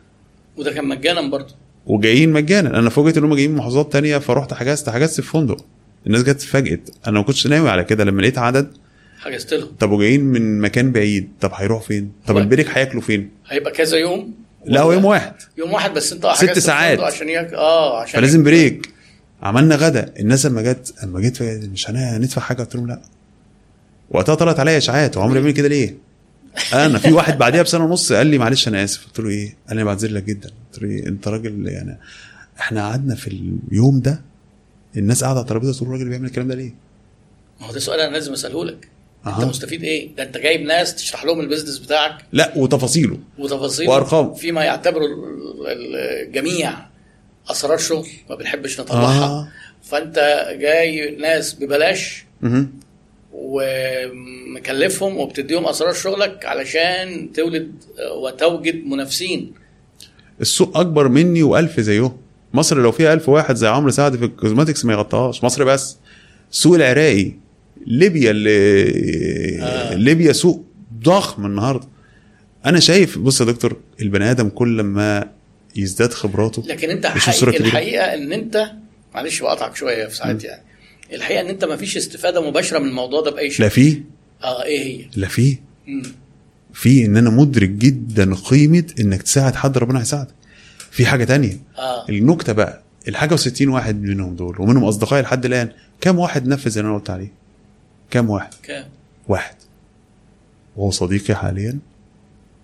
وده كان مجانا برضه. وجايين مجانا. أنا فوجئت إن هم جايين من محافظات تانية فرحت حجزت حجزت في فندق. الناس جت اتفاجئت. أنا ما كنتش ناوي على كده. لما لقيت عدد حجزت لهم. طب وجايين من مكان بعيد. طب هيروحوا فين؟ طب ال break هياكلوا فين؟ هيبقى كذا يوم؟ لا هو يوم واحد. يوم واحد بس انت ست ساعات. عشان ياك... آه عشان فلازم break عملنا غدا. الناس لما جت جيت فجأة مش هندفع حاجة؟ قلت لهم لا. وقتها طلعت عليا إشاعات وعمري بيعمل كده ليه؟ أنا في واحد بعديها بسنة ونص قال لي معلش أنا آسف قلت له إيه؟ قال لي بعتذر لك جدا قلت له إيه؟ أنت راجل يعني إحنا قعدنا في اليوم ده الناس قاعدة على الترابيزة تقول الراجل بيعمل الكلام ده ليه؟ ما هو ده سؤال أنا لازم أسأله لك أنت أها. مستفيد إيه؟ ده أنت جايب ناس تشرح لهم البيزنس بتاعك لا وتفاصيله وتفاصيل وأرقام. فيما يعتبره ال- ال- الجميع أسرار شغل ما بنحبش نطلعها آه. فأنت جاي ناس ببلاش. ومكلفهم وبتديهم أسرار شغلك علشان تولد وتوجد منافسين السوق أكبر مني وألف زيهم مصر لو فيها ألف واحد زي عمرو سعد في الكوزماتكس ما يغطاهاش مصر بس السوق العراقي ليبيا اللي آه. آه. ليبيا سوق ضخم النهارده أنا شايف بص يا دكتور البني آدم كل ما يزداد خبراته لكن أنت حقيقة. الحقيقة إن أنت معلش بقطعك شوية في ساعات يعني الحقيقة إن أنت ما فيش استفادة مباشرة من الموضوع ده بأي شكل لا في آه إيه هي؟ لا في. في إن أنا مدرك جدا قيمة إنك تساعد حد ربنا هيساعدك. في حاجة تانية. آه. النكتة بقى الحاجة و60 واحد منهم دول ومنهم أصدقائي لحد الآن كم واحد نفذ اللي أنا قلت عليه؟ كم واحد؟ كام؟ واحد. وهو صديقي حاليا.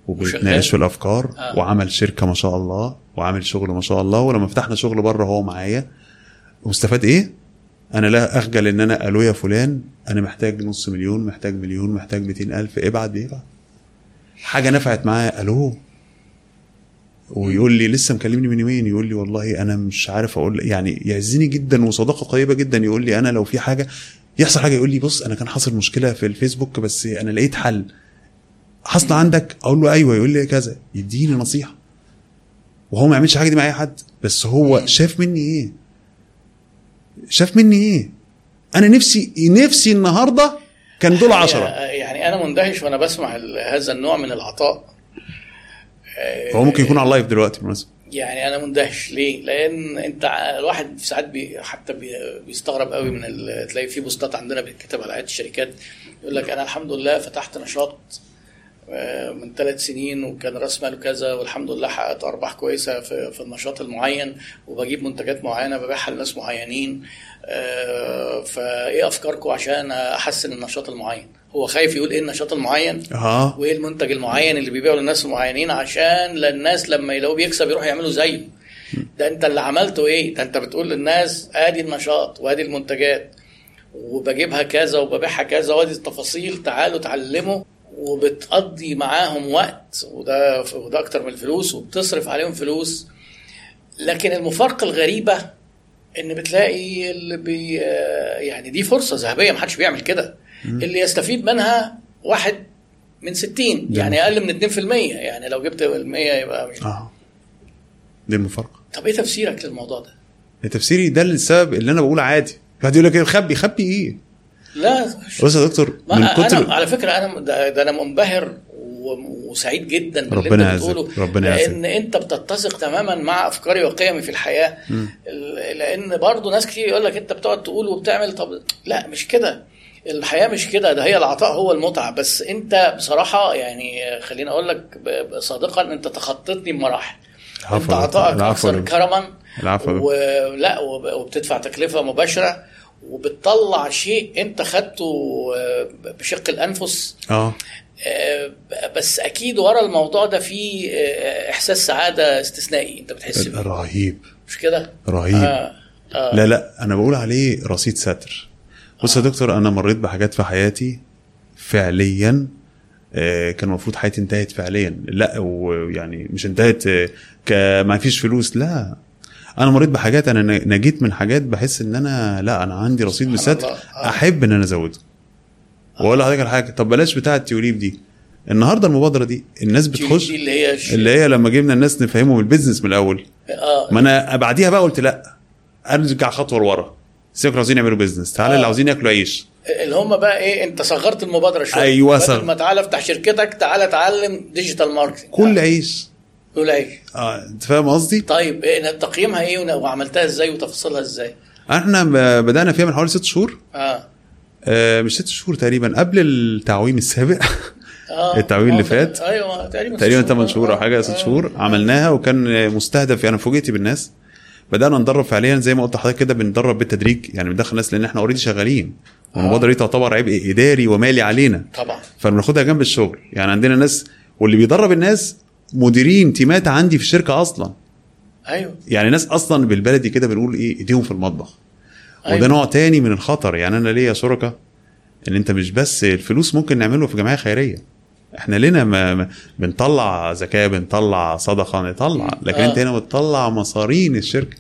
وبيتناقش في الأفكار آه. وعمل شركة ما شاء الله وعامل شغل ما شاء الله ولما فتحنا شغل بره هو معايا. واستفاد إيه؟ أنا لا أخجل إن أنا قالوا يا فلان أنا محتاج نص مليون محتاج مليون محتاج 200 ألف ابعت بيبعت حاجة نفعت معايا ألو؟ ويقول لي لسه مكلمني من يومين يقول لي والله أنا مش عارف أقول يعني يعزني جدا وصداقة طيبة جدا يقول لي أنا لو في حاجة يحصل حاجة يقول لي بص أنا كان حاصل مشكلة في الفيسبوك بس أنا لقيت حل. حصل عندك؟ أقول له أيوه يقول لي كذا. يديني نصيحة. وهو ما يعملش حاجة دي مع أي حد بس هو شاف مني إيه؟ شاف مني إيه؟ أنا نفسي نفسي النهارده كان دول عشرة. يعني أنا مندهش وأنا بسمع هذا النوع من العطاء. آه، هو ممكن يكون على ال live دلوقتي بالمناسبه يعني أنا مندهش. ليه؟ لأن انت الواحد في ساعات بي حتى بي بيستغرب قوي من تلاقي في post ات عندنا بتتكتب على عيادة الشركات يقول لك أنا الحمد لله فتحت نشاط من ثلاث سنين وكان راس ماله كذا والحمد لله حققت أرباح كويسة في, في النشاط المعين وبجيب منتجات معينة ببيعها لناس معينين. آه، فإيه أفكاركم عشان أحسن النشاط المعين؟ هو خايف يقول إيه النشاط المعين؟ آه وإيه المنتج المعين اللي بيبيعه للناس المعينين عشان الناس لما يلاقوه بيكسب يروحوا يعملوا زيه. ده أنت اللي عملته إيه؟ ده أنت بتقول للناس آدي النشاط وآدي المنتجات. وبجيبها كذا وببيعها كذا وآدي التفاصيل تعالوا اتعلموا. وبتقضي معاهم وقت وده وده أكتر من الفلوس وبتصرف عليهم فلوس. لكن المفارقة الغريبة إن بتلاقي اللي بي يعني دي فرصة ذهبية محدش بيعمل كده. اللي يستفيد منها واحد من 60 يعني أقل من 2% يعني لو جبت ال 100 يبقى مش آه. دي المفارقة. طب إيه تفسيرك للموضوع ده؟ تفسيري ده السبب اللي أنا بقول عادي. واحد يقول لك خبي خبي إيه؟ لا. بص يا دكتور من كتر على فكرة أنا ده, ده أنا منبهر وسعيد جدا باللي ربنا انت يعزك، بتقوله ربنا يعزك. لأن أنت بتتسق تماما مع أفكاري وقيمي في الحياة. ال- لأن برضو ناس كتير يقول لك أنت بتقعد تقول وبتعمل طب لا مش كده. الحياة مش كده ده هي العطاء هو المتعة. بس أنت بصراحة يعني خليني أقول لك صادقا أنت تخطيتني بمراحل. العفو أنت. عطائك أكثر. كرما. العفو. ولا وب- وبتدفع تكلفة مباشرة. وبتطلع شيء انت خدته آه، بشق الانفس. آه. آه، بس أكيد ورا الموضوع ده في آه، احساس سعادة استثنائي انت بتحس بيه. رهيب. مش كده؟ رهيب. آه. آه. لا لا أنا بقول عليه رصيد ستر. بص يا دكتور أنا مريت بحاجات في حياتي فعليا آه، كان المفروض حياتي انتهت فعليا. لا ويعني مش انتهت آه، ما فيش فلوس. لا. أنا مريت بحاجات أنا نجيت من حاجات بحس إن أنا لأ أنا عندي رصيد الله. آه. أحب إن أنا أزوده. وأقول لحضرتك على حاجة طب بلاش بتاعة التيوليب دي. النهارده المبادرة دي الناس بتخش دي اللي هي. اللي هي لما جبنا الناس نفهمهم ال business من الأول. آه. ما أنا بعديها بقى قلت لأ. أرجع خطوة لورا. سيبك اللي عاوزين يعملوا بيزنس تعالى آه. اللي عاوزين ياكلوا عيش. اللي هم بقى إيه أنت صغرت المبادرة شوية. أيوة، بدل ما تعالى افتح شركتك تعالى اتعلم digital marketing كل عيش. كل عيش آه أنت فاهم قصدي؟ طيب إيه تقييمها إيه وعملتها إزاي وتفاصيلها إزاي؟ إحنا بدأنا فيها من حوالي ست شهور. آه. آه مش ست شهور تقريبا قبل التعويم السابق. آه. التعويم اللي آه، فات. أيوه تقريبا تقريبا ست 8 شهور أو آه، حاجة 6 آه، شهور. آه. عملناها وكان مستهدف أنا فوجئت بالناس. بدأنا ندرب فعليا زي ما قلت لحضرتك كده بندرب بالتدريج يعني بندخل الناس لأن إحنا اوريدي شغالين. والمبادره دي تعتبر عبء إداري ومالي علينا. طبعا. فبناخدها جنب الشغل. يعني عندنا ناس واللي بيدرب الناس مديرين تيمات عندي في الشركة أصلا. أيوه. يعني ناس أصلا بالبلدي كده بنقول إيه إيديهم في المطبخ. أيوة. وده نوع تاني من الخطر. يعني أنا ليا شركاء إن أنت مش بس الفلوس ممكن نعمله في جمعية خيرية. إحنا لنا ما ما- بنطلع زكاة بنطلع صدقة نطلع. لكن آه. انت هنا بتطلع مصارين الشركة.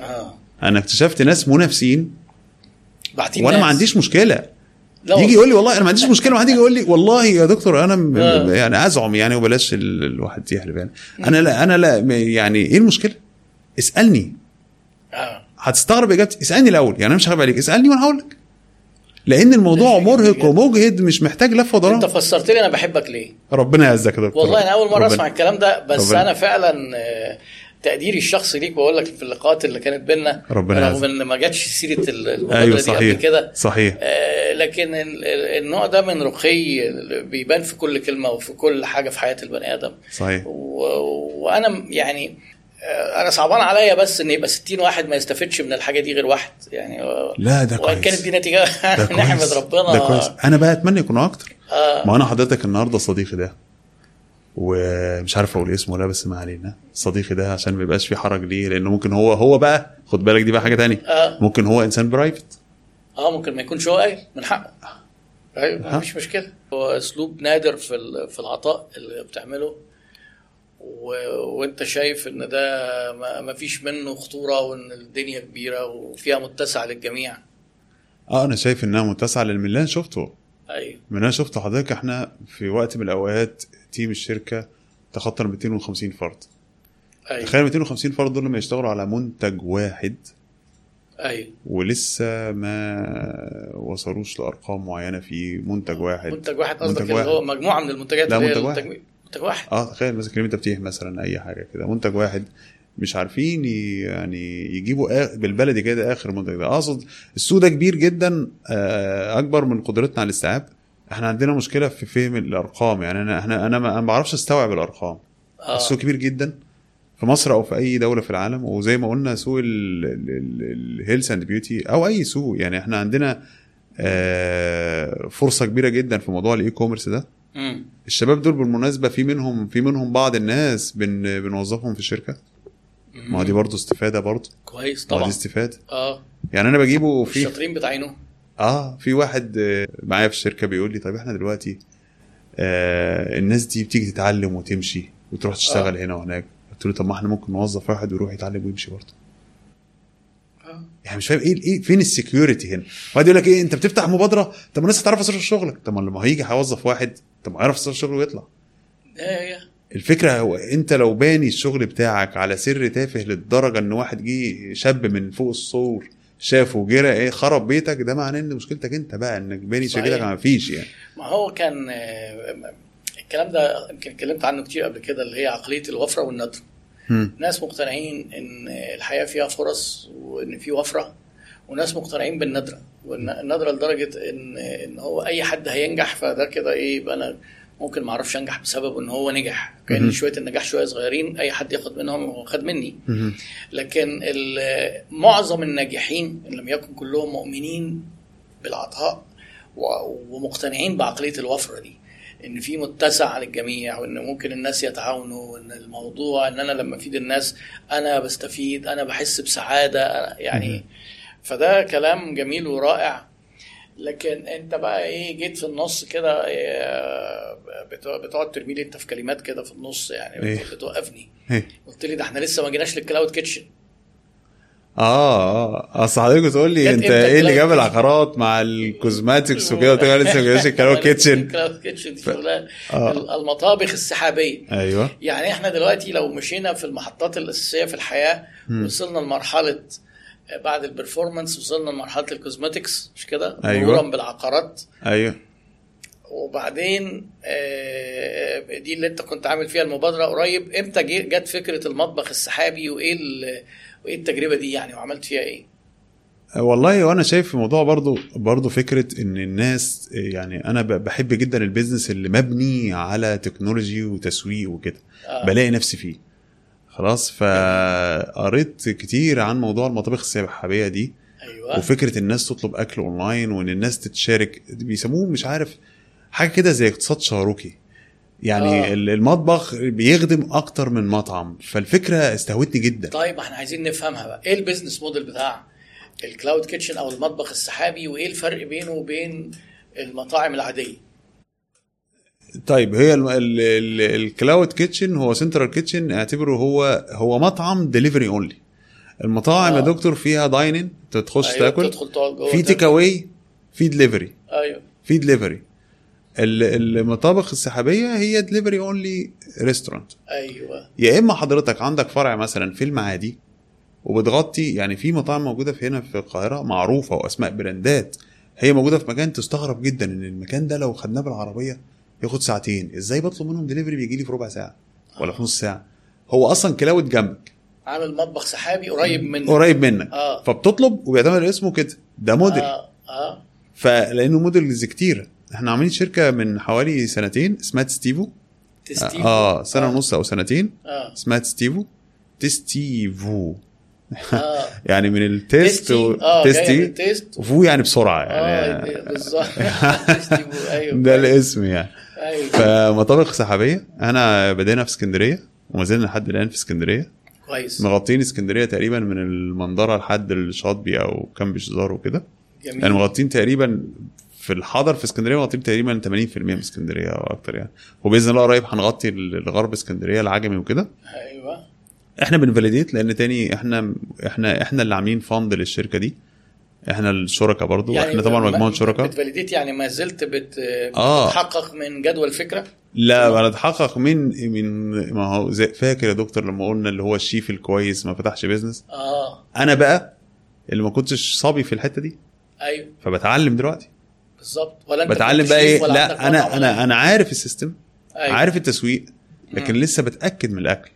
آه. أنا اكتشفت ناس منافسين. وأنا ما ناس. عنديش مشكلة. يجي. يقول لي والله أنا ما عنديش مشكلة واحد يجي يقول لي والله يا دكتور أنا م- آه. يعني أزعم يعني وبلاش ال- الواحد يحلف يعني. أنا لا أنا لا يعني إيه المشكلة؟ اسألني. آه. هتستغرب اجابتي اسألني الأول يعني أنا مش هخبي عليك اسألني وأنا هقول لك. لأن الموضوع مرهق. ومجهد مش محتاج لف أنت ودوران فسرت لي أنا بحبك ليه؟ ربنا يعزك يا دكتور. والله أنا أول مرة أسمع الكلام ده بس ربنا- أنا فعلا آه، تقديري الشخصي ليك بقول لك في اللقاءات اللي كانت بينا ربنا رغم. إن ما جاتش سيرة المبادرة أيوه دي قبل صحيح كده. صحيح. آه، لكن ال- ال- النوع ده من رقي بيبان في كل كلمة وفي كل حاجة في حياة البني آدم. صحيح. و- وأنا يعني آه، أنا صعبان عليا بس إن يبقى 60 واحد ما يستفدش من الحاجة دي غير واحد يعني لا ده وإن كويس. كانت دي نتيجة نحمد ربنا. ده كويس. أنا بقى أتمنى يكونوا أكتر. آه. ما أنا حضرتك النهارده صديقي ده. ومش عارف أقول اسمه ولا بس ما علينا. صديقي ده عشان ما يبقاش في حرج ليه؟ لأنه ممكن هو هو بقى خد بالك دي بقى حاجة تانية. آه. ممكن هو إنسان برايفت آه ممكن ما يكونش هو قايل من حقه. أيوه ها؟ ما فيش مشكلة. هو أسلوب نادر في في العطاء اللي بتعمله. و... وأنت شايف إن ده ما... ما فيش منه خطورة وإن الدنيا كبيرة وفيها متسع للجميع. آه أنا شايف إنها متسعه لأن من اللي أنا شفته. أيوه من أنا شفته. حضرتك إحنا في وقت من الأوقات تيم الشركة تخطى ال 250 فرد. أيوه تخيل 250 فرد دول لما يشتغلوا على منتج واحد أيوه ولسه ما وصلوش لأرقام معينة في منتج واحد. منتج واحد قصدك منتج اللي هو. مجموعة من المنتجات لا، منتج واحد. منتج واحد. آه تخيل مثلا كريم تفتيح مثلا أي حاجة كده. منتج واحد مش عارفين يعني يجيبوا بالبلدي كده آخر منتج ده. أقصد السوق ده كبير جدا آه، أكبر من قدرتنا على الاستيعاب. إحنا عندنا مشكلة في فهم الأرقام. يعني انا إحنا أنا ما أنا ما بعرفش أستوعب الأرقام. آه. السوق كبير جدا في مصر أو في أي دولة في العالم. وزي ما قلنا سوق ال health and beauty أو أي سوق. يعني إحنا عندنا آه، فرصة كبيرة جدا في موضوع ال e-commerce ده. مم. الشباب دول بالمناسبة في منهم في منهم بعض الناس بن بنوظفهم في الشركة ما دي برضه استفادة برضه. كويس ما هو دي طبعا. استفادة. آه. يعني أنا بجيبه في الشاطرين بتعينوه آه في واحد آه، معايا في الشركة بيقول لي طيب إحنا دلوقتي آه الناس دي بتيجي تتعلم وتمشي وتروح تشتغل هنا وهناك. قلت له طب ما إحنا ممكن نوظف واحد ويروح يتعلم ويمشي برضه. آه. يعني مش فاهم إيه إيه فين السكيورتي هنا؟ واحد يقول لك إيه أنت بتفتح مبادرة؟ طب ما الناس هتعرف اسرار شغلك. طب ما هيجي هيوظف واحد طب ما يعرف اسرار شغله ويطلع. إيه الفكرة هو أنت لو باني الشغل بتاعك على سر تافه للدرجة إن واحد جه شاب من فوق السور شافه وجرى إيه خرب بيتك ده معناه إن مشكلتك أنت بقى إنك باني. شركتك ما فيش يعني ما هو كان آه، الكلام ده يمكن اتكلمت عنه كتير قبل كده اللي هي عقلية الوفرة والندره مم. ناس مقتنعين إن الحياة فيها فرص وإن في وفرة وناس مقتنعين بالندرة وان الندرة لدرجة إن إن هو أي حد هينجح فده كده إيه يبقى أنا ممكن ما أعرفش انجح بسبب ان هو نجح كأن. شوية النجاح شوية صغيرين أي حد ياخد منهم هو خد مني. لكن معظم الناجحين إن لم يكن كلهم مؤمنين بالعطاء ومقتنعين بعقلية الوفرة دي إن في متسع للجميع وإن ممكن الناس يتعاونوا وإن الموضوع إن أنا لما أفيد الناس أنا بستفيد أنا بحس بسعادة يعني فده كلام جميل ورائع لكن انت بقى إيه جيت في النص كده بتوع- بتقعد ترمي لي انت في كلمات كده في النص يعني إيه؟ بتوقفني إيه. قلت لي ده إحنا لسه ما جيناش لل cloud kitchen آه آه اصل حضرتك بتقول لي انت إيه اللي جاب؟ العقارات مع ال cosmetics وكده وتقول لسه ما جاش ال cloud kitchen ال cloud kitchen دي شغلانه آه. المطابخ السحابية أيوه يعني إحنا دلوقتي لو مشينا في المحطات الأساسية في الحياة. وصلنا لمرحلة بعد ال performance وصلنا لمرحلة ال cosmetics مش كده؟ أيوة. مرورا بالعقارات. أيوه. وبعدين آه، دي اللي انت كنت عامل فيها المبادرة قريب. إمتى جت فكرة المطبخ السحابي وإيه وإيه التجربة دي يعني؟ وعملت فيها إيه؟ والله وأنا شايف في الموضوع برضو برضو فكرة إن الناس يعني أنا بحب جدا ال business اللي مبني على technology وتسويق وكده. آه. بلاقي نفسي فيه. خلاص فقريت كتير عن موضوع المطابخ السحابيه دي أيوه. وفكرة الناس تطلب أكل أونلاين وإن الناس تتشارك بيسموه مش عارف حاجة كده زي اقتصاد تشاركي يعني. آه. المطبخ بيخدم أكتر من مطعم فالفكرة استهوتني جدا. طيب إحنا عايزين نفهمها بقى. إيه ال business model بتاع ال cloud kitchen أو المطبخ السحابي؟ وإيه الفرق بينه وبين المطاعم العادية؟ طيب هي ال- ال- ال- ال cloud kitchen هو central kitchen اعتبره هو هو مطعم delivery only المطاعم آه. يا دكتور فيها dining تخش أيوة تاكل. في. take away في دليفري أيوه. في دليفري المطابخ السحابية هي delivery only restaurant أيوه. يا إما حضرتك عندك فرع مثلا في المعادي وبتغطي يعني في مطاعم موجودة في هنا في القاهرة معروفة وأسماء brand ات هي موجودة في مكان تستغرب جدا إن المكان ده لو خدناه بالعربية ياخد ساعتين. إزاي بطلب منهم دليفري بيجي لي في ربع ساعة ولا في نص ساعة؟ هو أصلا cloud جنبك. عامل مطبخ سحابي قريب من قريب منك. آه. فبتطلب وبيعتمد اسمه كده. ده موديل. آه. آه. فلانه models كتير. إحنا عاملين شركة من حوالي سنتين اسمها ستيفو تستيف آه سنة آه. ونص أو سنتين آه. اسمها ستيفو تستيفو. آه. يعني من ال taste tasty و... آه من tasty وفو يعني بسرعة آه يعني بالظبط. tasty أيوه. ده الاسم يعني. فمطابخ سحابية. أنا بدينا في اسكندرية وما زلنا لحد الآن في اسكندرية. كويس. مغطين اسكندرية تقريبا من المندرة لحد الشاطبي أو كامب شيزار وكده. يعني جميل مغطين تقريبا في الحضر في اسكندرية مغطين تقريبا 80% من اسكندرية أو أكتر يعني. وبإذن الله قريب هنغطي الغرب اسكندرية العجمي وكده. أيوه. إحنا بنفاليديت لأن تاني إحنا إحنا إحنا اللي عاملين فند للشركة دي. إحنا الشركاء برضو يعني إحنا طبعا مجموعة شركاء. بتفاليديت يعني ما زلت بت آه. بتحقق من جدوى الفكرة لا أنا اتحقق من من ما هو زي فاكر يا دكتور لما قلنا اللي هو الشيف الكويس ما فتحش بيزنس آه. أنا بقى اللي ما كنتش صبي في الحتة دي. أيوه. فبتعلم دلوقتي. بالظبط. ولا أنت بتعلم بقى إيه؟ لا أنا أنا أنا عارف ال system أيوة. عارف التسويق لكن لسه بتأكد من الأكل.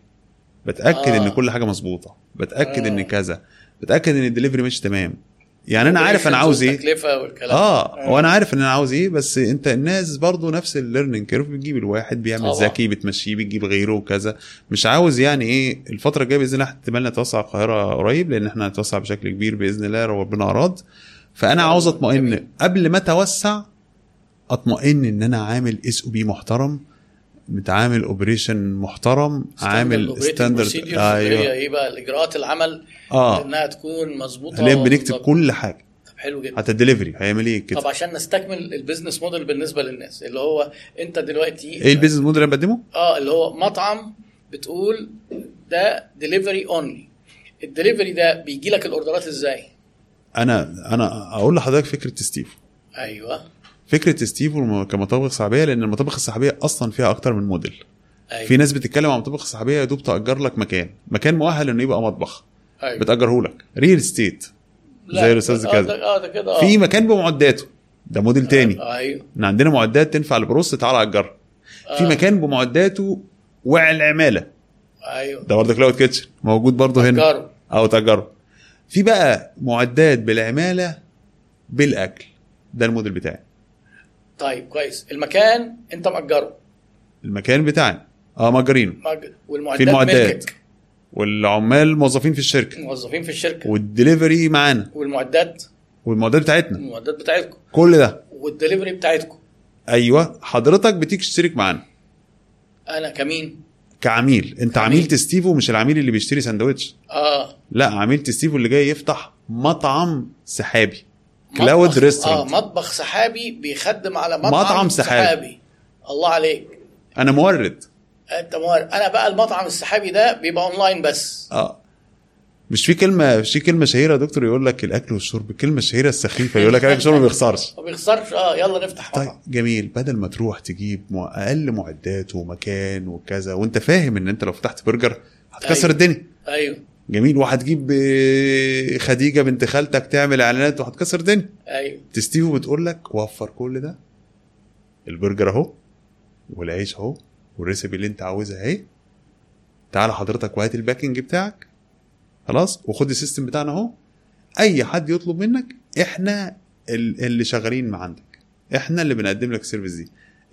بتأكد آه. ان كل حاجة مظبوطة. بتأكد آه. ان كذا. بتأكد إن الدليفري مش تمام. يعني أنا عارف أنا عاوز إيه. التكلفه والكلام. آه وأنا عارف إن أنا عاوز إيه بس أنت الناس برضو نفس ال learning curve بتجيب الواحد بيعمل. ذكي بتمشيه بتجيب غيره وكذا. مش عاوز يعني إيه الفترة الجاية بإذن الله احتمال نتوسع القاهرة قريب لأن إحنا هنتوسع بشكل كبير بإذن الله ربنا أراد. فأنا آه، عاوز أطمئن. قبل ما أتوسع أطمئن إن أنا عامل SOP محترم. عامل operation محترم عامل standard أيوه. هي إيه بقى الاجراءات العمل آه. إنها تكون مظبوطة حاليا بنكتب. كل حاجة. طب حلو جدا. حتى الدليفري هيعمل إيه؟ كده. طب عشان نستكمل ال business model بالنسبة للناس اللي هو أنت دلوقتي إيه ال business model اللي بقدمه؟ آه اللي هو مطعم بتقول ده delivery only الدليفري ده بيجي لك ال order ات إزاي؟ أنا أنا أقول لحضرتك فكرة ستيف. أيوه. فكرة ستيف كمطابخ سحابيه لأن المطابخ السحابيه أصلا فيها أكتر من موديل. أيوه. في ناس بتتكلم عن مطابخ سحابيه يا دوب تأجر لك مكان. مكان مؤهل إنه يبقى مطبخ. أيوه. بتأجره لك. real estate لا، زي الأستاذ آه، كذا. ده- آه ده كده آه. في مكان بمعداته. ده موديل تاني. آه، أيوه. ان عندنا معدات تنفع لل broast تعالى أجرها. في آه. مكان بمعداته والعماله أيوه. ده برضه cloud kitchen. موجود برضه هنا. جرب أو تجرب في بقى معدات بالعمالة بالأكل. ده الموديل بتاعي. طيب كويس. المكان انت مأجره المكان بتاعنا آه مأجرينه. مأجر. والمعدات في المعدات. ملكك. والعمال موظفين في الشركة. موظفين في الشركة. والدليفري معانا. والمعدات؟ والمعدات بتاعتنا. المعدات بتاعتكم. كل ده. والدليفري بتاعتكم. أيوه. حضرتك بتيجي تشترك معانا. أنا كمين؟ كعميل. أنت عميل. عميل تستيفو مش العميل اللي بيشتري سندوتش. آه. لا عميل تستيفو اللي جاي يفتح مطعم سحابي. cloud مطبخ- آه restaurant مطبخ سحابي بيخدم على مطعم, مطعم سحابي. سحابي. الله عليك. أنا مورد. أنت موارد أنا بقى المطعم السحابي ده بيبقى اونلاين بس. آه. مش في كلمه مش في كلمة شهيرة يا دكتور يقول لك الأكل والشرب الكلمة الشهيره السخيفه يقول لك الأكل والشرب ما بيخسرش. ما بيخسرش. آه يلا نفتح طيب مطعم. جميل. بدل ما تروح تجيب أقل معدات ومكان وكذا وأنت فاهم إن أنت لو فتحت برجر هتكسر أيوة. الدنيا. أيوه. جميل. وهتجيب آه، خديجة بنت خالتك تعمل إعلانات وهتكسر الدنيا. أيوه. تستيفو بتقول لك وفر كل ده. البرجر أهو والعيش أهو وال recipe اللي أنت عاوزها أهي. تعالى حضرتك وهات ال packaging بتاعك. خلاص؟ وخد ال system بتاعنا أهو. أي حد يطلب منك إحنا ال- اللي شغالين مع عندك. إحنا اللي بنقدم لك ال service دي.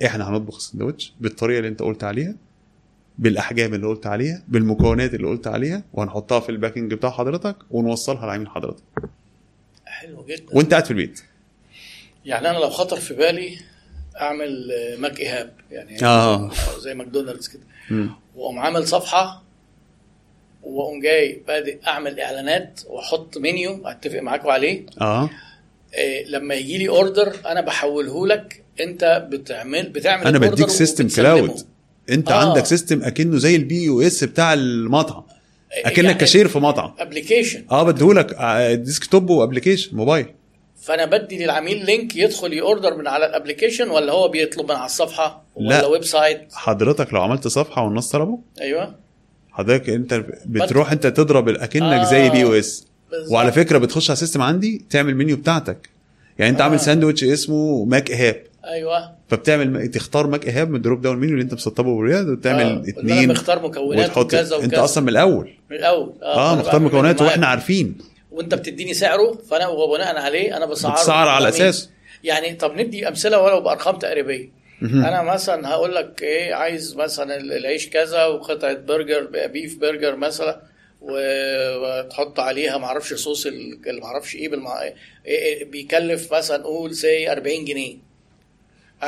إحنا هنطبخ السندوتش بالطريقة اللي أنت قلت عليها. بالأحجام اللي قلت عليها بالمكونات اللي قلت عليها وهنحطها في ال packaging بتاع حضرتك ونوصلها لعميل حضرتك. حلو جدا. وانت قاعد في البيت. يعني أنا لو خطر في بالي أعمل ماك إيهاب يعني آه. زي ماكدونالدز كده. وأقوم عامل صفحة وأقوم جاي بادئ أعمل إعلانات وأحط منيو أتفق معاكم عليه آه. إيه لما يجي لي order أنا بحوله لك أنت بتعمل بتعمل أنا بديك system. cloud انت آه. عندك system اكنه زي ال POS بتاع المطعم اكنك يعني كاشير في مطعم application آه بديهولك desktop و application mobile فأنا بدي للعميل link يدخل ي order من على ال application ولا هو بيطلب من على الصفحة ولا لا. website حضرتك لو عملت صفحة والناس طلبوا أيوه حضرتك انت بتروح انت تضرب اكنك آه. زي POS. وعلى فكرة بتخش على ال system عندي تعمل منيو بتاعتك يعني انت آه. عامل ساندوتش اسمه ماك ايهاب أيوه. فبتعمل تختار ماك إيهاب من ال drop down menu اللي أنت مسطبه بالرياض آه، وتعمل أنا اتنين مختار مكونات وتحط وكذا وكذا. أنت أصلا من الأول. من الأول. آه فأنا مختار مكونات. وإحنا عارفين. وأنت بتديني سعره فأنا وبناء عليه أنا بسعره. بتسعر على. اساسه يعني طب ندي أمثلة ولو بارقام تقريبية. أنا مثلا هقول لك إيه عايز مثلا العيش كذا وقطعة برجر beef burger مثلا وتحط عليها معرفش صوص ال- اللي معرفش إيه بالمع... إيه إيه بيكلف مثلا قول say 40 جنيه.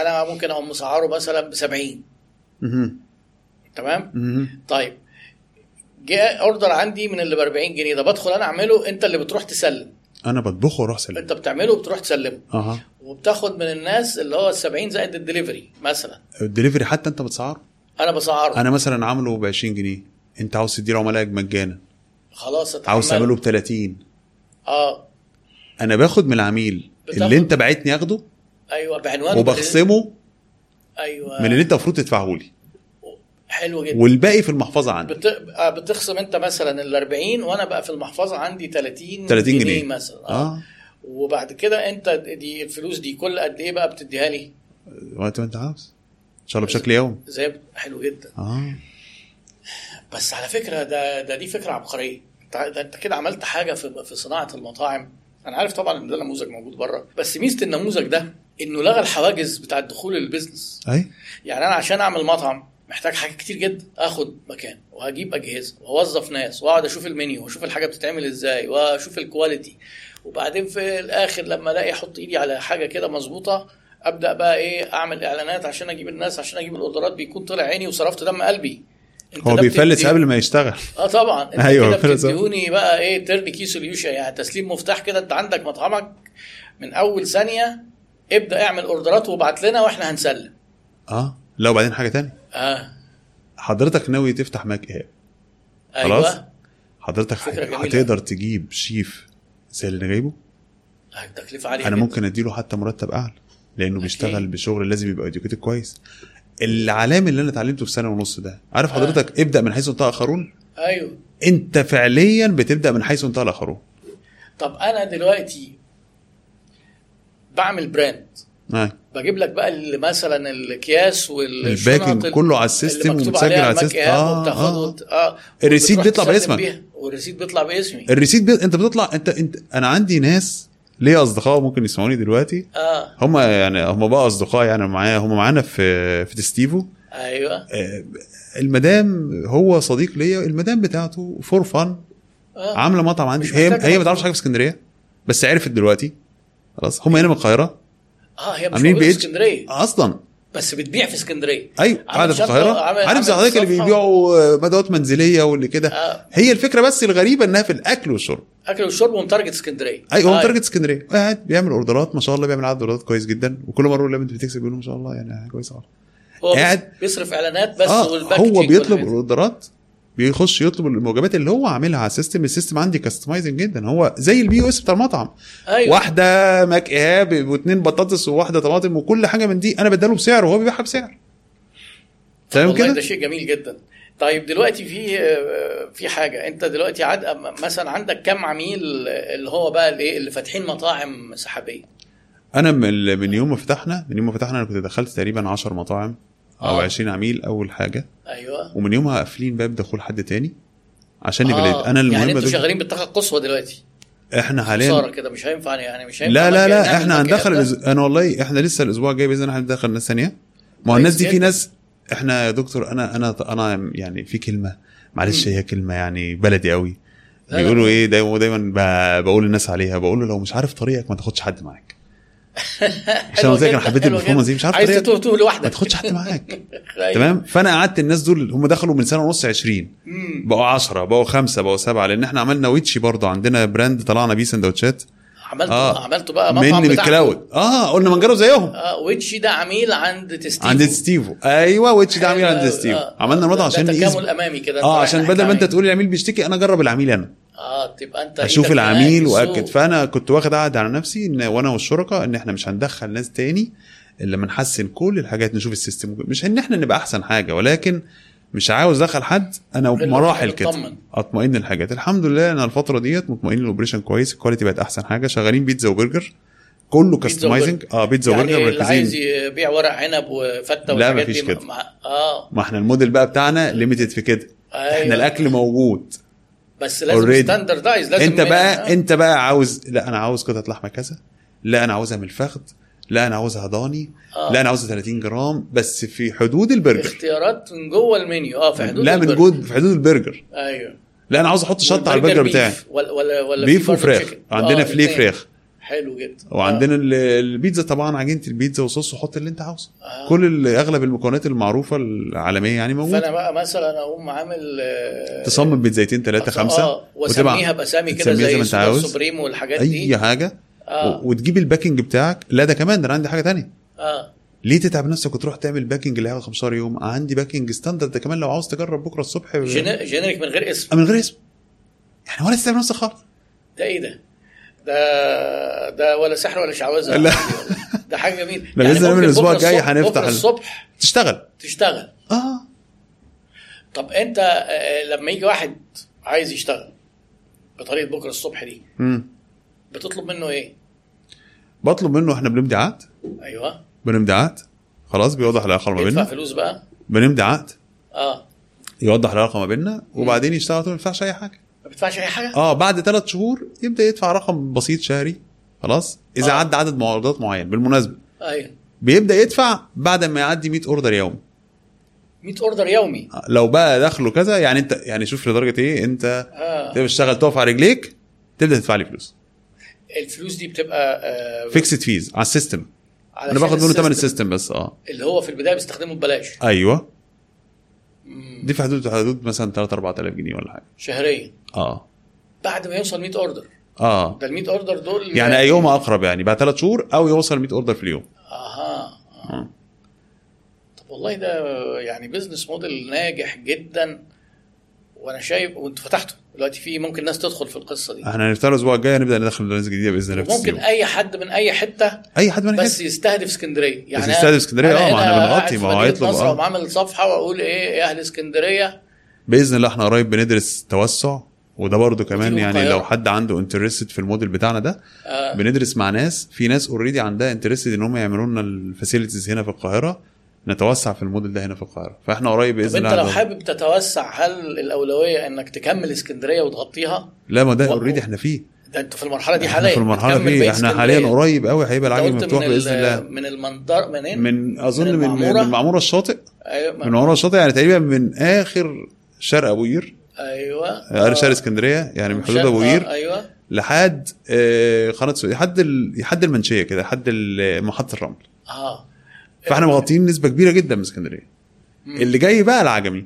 أنا ممكن اقوم مسعره مثلا ب 70 مهم. تمام. طيب. جاء order عندي من اللي ب 40 جنيه ده بدخل أنا أعمله أنت اللي بتروح تسلم. أنا بطبخه وأروح سلم أنت بتعمله وبتروح تسلمه. أها. وبتاخد من الناس اللي هو ال 70 زائد الدليفري مثلا. الدليفري حتى أنت بتسعره أنا بسعره أنا مثلا عامله ب 20 جنيه. أنت عاوز تدي عملائك مجانا. خلاص عاوز اتحمله. تعمله ب 30 آه. أنا باخد من العميل بتاخد- اللي أنت بعتني أخده أيوه بعنوان وبخصمه أيوه. من اللي انت المفروض تدفعه لي. حلو جدا. والباقي في المحفظة عندي. بت... آه، بتخصم انت مثلا ال 40 وأنا بقى في المحفظة عندي 30 30 جنيه. مثلا. آه, آه. وبعد كده انت دي الفلوس دي كل قد إيه بقى بتديها لي؟ وقت ما انت عاوز. إن شاء الله بشكل يومي. زي حلو جدا. آه. بس على فكرة ده ده دي فكرة عبقرية. انت ده انت كده عملت حاجة في في صناعة المطاعم. أنا عارف طبعا إن ده نموذج موجود بره بس ميزة النموذج ده إنه لغى الحواجز بتاع الدخول لل business أي. يعني أنا عشان أعمل مطعم محتاج حاجات كتير جدا آخد مكان وهجيب أجهزة وأوظف ناس وأقعد أشوف المنيو وأشوف الحاجة بتتعمل إزاي وأشوف ال quality وبعدين في الآخر لما ألاقي أحط إيدي على حاجة كده مظبوطة أبدأ بقى إيه أعمل إعلانات عشان أجيب الناس عشان أجيب ال orderات بيكون طلع عيني وصرفت دم قلبي. هو بيفلس قبل ما يشتغل. آه طبعا. انت أيوة، كده بيفلس. بتديهوني بقى إيه turn key solution يعني تسليم مفتاح كده. انت عندك مطعمك من أول ثانية ابدأ اعمل orderات وابعت لنا وإحنا هنسلم. آه. لا وبعدين حاجة تانية. آه. حضرتك ناوي تفتح ماك أيوه. خلاص؟ حضرتك. هتقدر تجيب شيف زي اللي أنا جايبه التكلفة عالية أنا. ممكن أديله حتى مرتب أعلى لأنه أكيد. بيشتغل بشغل لازم يبقى educated كويس. العلام اللي أنا اتعلمته في سنة ونص ده عارف حضرتك؟ ابدأ من حيث انتهى آخرون. أيوه. أنت فعليا بتبدأ من حيث انتهى الاخرون طب أنا دلوقتي بعمل brand آه. بجيب لك بقى ال- مثلا الأكياس ال- كله على اللي السيستم عليها على ال system. آه, وبتاخده آه. آه. ال receipt بيطلع باسمك. وال receipt بيطلع باسمي. ال receipt بي... أنت بتطلع أنت أنت أنا عندي ناس ليا اصدقاء ممكن يسمعوني دلوقتي؟ آه. هم يعني هم بقى اصدقاء يعني معايا هم معانا في في تستيفو. أيوه. آه، المدام هو صديق ليا المدام بتاعته for fun آه. عاملة مطعم عندي. هي هي ما. تعرفش حاجة في اسكندرية بس عرفت دلوقتي. خلاص هم هنا من القاهرة. آه هي مش عاملين page. اسكندرية. أصلا. بس بتبيع في اسكندرية أيوه قاعدة في القاهرة عارف زي حضرتك اللي. بيبيعوا آه، أدوات منزلية واللي كده آه. هي الفكرة بس الغريبة إنها في الأكل والشرب أكل والشرب وم target اسكندرية أيوه آه. target اسكندرية قاعد بيعمل orderات ما شاء الله بيعمل عدد orderات كويس جدا وكل مرة أقول له أنت بتكسب بيقول له ما شاء الله يعني حاجة كويسه هو قاعد- بيصرف إعلانات بس وال packaging هو بيطلب والحاجات. بيخش يطلب الوجبات اللي هو عاملها على ال system. ال system عندي customizing جدا. هو زي ال POS بتاع المطعم. أيوه. واحدة ماك إيهاب واثنين بطاطس وواحدة طماطم وكل حاجة من دي. أنا بديله بسعر وهو بيبيعها بسعر. تمام والله ده كده شيء جميل جدا. طيب دلوقتي في في حاجة. أنت دلوقتي عاد مثلا عندك كم عميل اللي هو بقى الايه اللي فاتحين مطاعم سحابية؟ أنا من يوم ما فتحنا من يوم ما فتحنا أنا كنت دخلت تقريبا 10 مطاعم. أو آه. 20 عميل أول حاجة أيوه ومن يومها قافلين باب دخول حد تاني عشان يبقى آه. أنا المهم يعني أنتوا شغالين بالطاقة القصوى دلوقتي إحنا حاليا كده مش هينفع يعني مش هينفع لا لا لا نعمل إحنا هندخل. الأز... أنا والله إحنا لسه الأسبوع الجاي بإذن الله هندخل ناس ثانية ما هو الناس دي في. ناس إحنا يا دكتور أنا أنا أنا يعني في كلمة معلش. هي كلمة يعني بلدي قوي بيقولوا. إيه دايما دايما بقول للناس عليها بقول له لو مش عارف طريقك ما تاخدش حد معاك عشان قلت لك أنا حبيت المفهومه. دي مش عارف عايز تتوه توه لوحدك ما تاخدش حد معاك أيوة. تمام فأنا قعدت الناس دول هم دخلوا من سنة ونص 20 مم. بقوا 10 بقوا خمسة بقوا سبعة لأن إحنا عملنا ويتشي برضه عندنا brand طلعنا بيه سندوتشات عملته آه. عملته بقى مطعم من. ال cloud آه قلنا ما نجرب زيهم آه ويتشي ده عميل عند تستيفو عند ستيفو أيوه ويتش ده عميل عند حلو ستيفو أوي. آه. عملنا المطعم ده عشان تكامل أمامي كده آه عشان بدل ما أنت. تقول العميل بيشتكي أنا أجرب العميل أنا آه تبقى أنت أشوف العميل وأكد. فأنا كنت واخد عهد على نفسي إن وأنا والشركاء إن إحنا مش هندخل ناس تاني إلا لما نحسن كل الحاجات نشوف ال system. مش إن إحنا نبقى أحسن حاجة ولكن مش عاوز أدخل حد أنا غير لما مراحل تبقى كده. أطمئن الحاجات الحمد لله أنا الفترة ديت مطمئن ال operation كويس ال quality بقت أحسن حاجة. شغالين بيتزا وبرجر كله customizing آه بيتزا يعني وبرجر اللي عايز يبيع ورق عنب وفتة لا، مفيش كده. مع... آه. ما إحنا الموديل بقى بتاعنا limited في كده. أيوة. إحنا الأكل موجود. بس لازم. standardize لازم انت بقى آه. انت بقى عاوز لا أنا عاوز قطعه لحمة كذا لا أنا عاوزها من الفخذ لا أنا عاوزها ضاني آه. لا أنا عاوزها 30 جرام بس في حدود البرجر اختيارات من جوه المنيو آه في حدود لا من. جود في حدود البرجر أيوه لا أنا عاوز أحط شطة على البرجر بتاعي ولا ولا ولا beef وفراخ. عندنا آه، الاتنين. فراخ حلو جدا. وعندنا ال- البيتزا طبعا عجينة البيتزا وصوص وحط اللي انت عاوزه. آه. كل أغلب المكونات المعروفة العالمية يعني آه. موجودة. فأنا بقى مثلا أقوم عامل آه، تصمم بيتزايتين ثلاثة خمسة آه وأسميها بأسامي كده زي زي. supreme والحاجات دي. اي حاجة. آه. وتجيب ال packing بتاعك. لا ده كمان ده أنا عندي حاجة تانية. آه. ليه تتعب نفسك وتروح تعمل packing اللي هياخد 15 يوم؟ عندي packing standard ده كمان لو عاوز تجرب بكرة الصبح. gene- generic من غير اسم. من غير اسم. يعني ولا تتعب نفسك خالص. ده إيه ده؟ ده ده ولا سحر ولا شعوذة. لا. ده حاجة جميلة. لا، بإذن الله بكرة الجاي هنفتح الصبح. تشتغل. تشتغل. آه. طب أنت آه، لما يجي واحد عايز يشتغل بطريقة بكرة الصبح دي امم بتطلب منه إيه؟ بطلب منه إحنا بنمضي عقد. أيوه. بنمضي عقد. خلاص بيوضح العلاقة ما بيننا. فلوس بقى. بنمضي عقد. آه. يوضح العلاقة ما بيننا وبعدين يشتغل ما يدفعش أي حاجة. ما بتدفعش أي حاجة؟ آه بعد ثلاث شهور يبدأ يدفع رقم بسيط شهري خلاص؟ إذا آه. عدى عدد معارضات معين بالمناسبة. أيوه. بيبدأ يدفع بعد ما يعدي 100 أوردر يومي. 100 order يومي؟ لو بقى دخله كذا يعني أنت يعني شوف لدرجة إيه أنت تبقى تشتغل تقف على رجليك تبدأ تدفع لي فلوس. الفلوس دي بتبقى آه fixed fees على ال system. أنا باخد منه ثمن ال system بس آه. اللي هو في البداية بيستخدمه ببلاش. أيوه. دي في حدود حدود مثلا 3 4000 جنيه ولا حاجة. شهريا. آه. بعد ما يوصل 100 order. آه. ده ال 100 order دول يعني ايهما أقرب يعني بعد ثلاث شهور أو يوصل 100 order في اليوم. أها. آه. طب والله ده يعني business model ناجح جدا وأنا شايف وأنتوا فتحتوا. دلوقتي في ممكن ناس تدخل في القصة دي. إحنا هنفتح الأسبوع الجاي نبدا ندخل ناس جديدة بإذن الله ممكن. أي حد من أي حتة أي حد من بس بس يستهدف اسكندرية. يعني يستهدف اسكندرية، أنا آه، ما إحنا بنغطي، ما هو هيطلب، نصر آه. وعامل صفحة وأقول إيه يا أهل اسكندرية. بإذن الله إحنا قريب بندرس توسع وده برضو كمان يعني. لو حد عنده interested في الموديل بتاعنا ده آه. بندرس مع ناس. في ناس already عندها interested إن هم يعملوا لنا ال facilities هنا في القاهرة. نتوسع في الموديل ده هنا في القاهرة. فاحنا قريب بإذن انت الله لو هنبقى- حابب تتوسع هل الأولوية إنك تكمل اسكندرية وتغطيها؟ لا ما ده اوريدي إحنا فيه. ده أنتوا في المرحلة دي حاليا. في المرحلة بقية إحنا. حاليا قريب قوي هيبقى انت العجل مفتوح بإذن ال- الله. من المنظر منين؟ من أظن من المعمورة؟ من معمورة الشاطئ. أيوه. من معمورة الشاطئ يعني تقريبا من آخر شرق أبو قير. أيوه. آه. شرق اسكندرية يعني من حدود أبو آه، قير أيوه. لحد آه، قناة السويس لحد لحد المنشية كده لحد محطة الرمل. آه. فاحنا مغطيين نسبة كبيرة جدا من اسكندرية. اللي جاي بقى العجمي.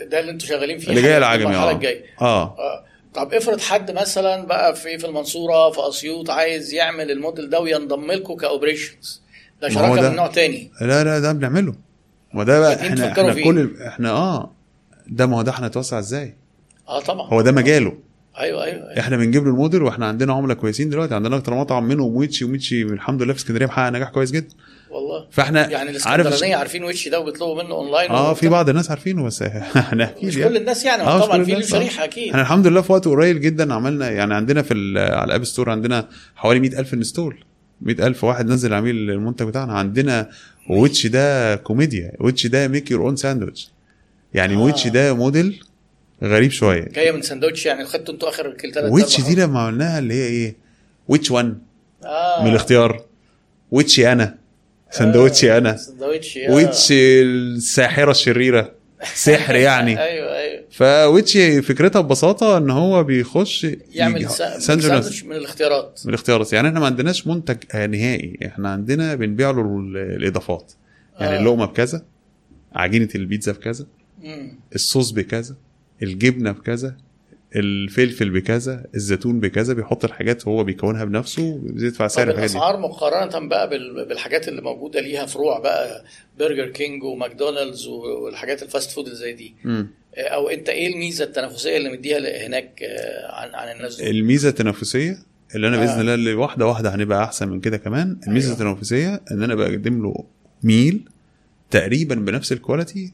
ده اللي أنتوا شغالين فيه اللي جاي العجمي المرحلة آه. آه. آه. طب افرض حد مثلا بقى في في المنصورة في أسيوط عايز يعمل الموديل ده وينضم لكم كأوبريشنز. ده شراكة ده. من نوع تاني. لا لا ده بنعمله. ما ده بقى إحنا إحنا فيه. كل إحنا آه. ده ما هو ده إحنا نتوسع إزاي؟ آه طبعا. هو ده مجاله. أيوه أيوه, أيوة. إحنا بنجيب له الموديل وإحنا عندنا عملاء كويسين دلوقتي. عندنا أكتر مطعم منهم ويتشي وميتشي الحمد لله في اسكندرية محقق نجاح كويس جدا. والله. فاحنا يعني عارف الاسكندرانية عارفين وش ده وبيطلبوا منه اونلاين آه في. بعض الناس عارفينه بس إحنا أكيد مش يعني. كل الناس يعني آه، طبعا في له آه. شريحة أكيد. إحنا الحمد لله في وقت قليل جدا عملنا يعني عندنا في على ال App Store عندنا حوالي 100000 install 100000 واحد نزل عميل المنتج بتاعنا. عندنا ويتش ده كوميديا ويتش ده make your own sandwich يعني آه. ويتش ده موديل غريب شوية. جاية من سندوتش يعني خدتوا أنتوا آخر كل ثلاث ويتش دي لما عملناها اللي هي إيه؟ ويتش 1 آه. من الاختيار. ويتشي أنا؟ سندوتشي أنا. سندوتش آه. ويتش الساحرة الشريرة. سحر يعني. أيوه أيوه. فويتشي فكرتها ببساطة إن هو بيخش يعمل ساندوتش. من الاختيارات. من الاختيارات. يعني إحنا ما عندناش منتج آه، نهائي. إحنا عندنا بنبيع له ال- الإضافات. يعني آه. اللقمة بكذا عجينة البيتزا بكذا. الصوص بكذا الجبنة بكذا الفلفل بكذا الزيتون بكذا بيحط الحاجات هو بيكونها بنفسه بيدفع سعر الحاجات الأسعار مقارنة بقى بال- بالحاجات اللي موجودة ليها فروع بقى برجر كينج وماكدونالدز والحاجات ال fast food اللي زي دي مم. أو أنت إيه الميزة التنافسية اللي مديها هناك آه، عن عن الناس دول؟ الميزة التنافسية اللي أنا آه. باذن الله اللي واحدة واحدة هنبقى أحسن من كده كمان الميزة أيوة. التنافسية إن أنا بقدم له meal تقريبا بنفس ال quality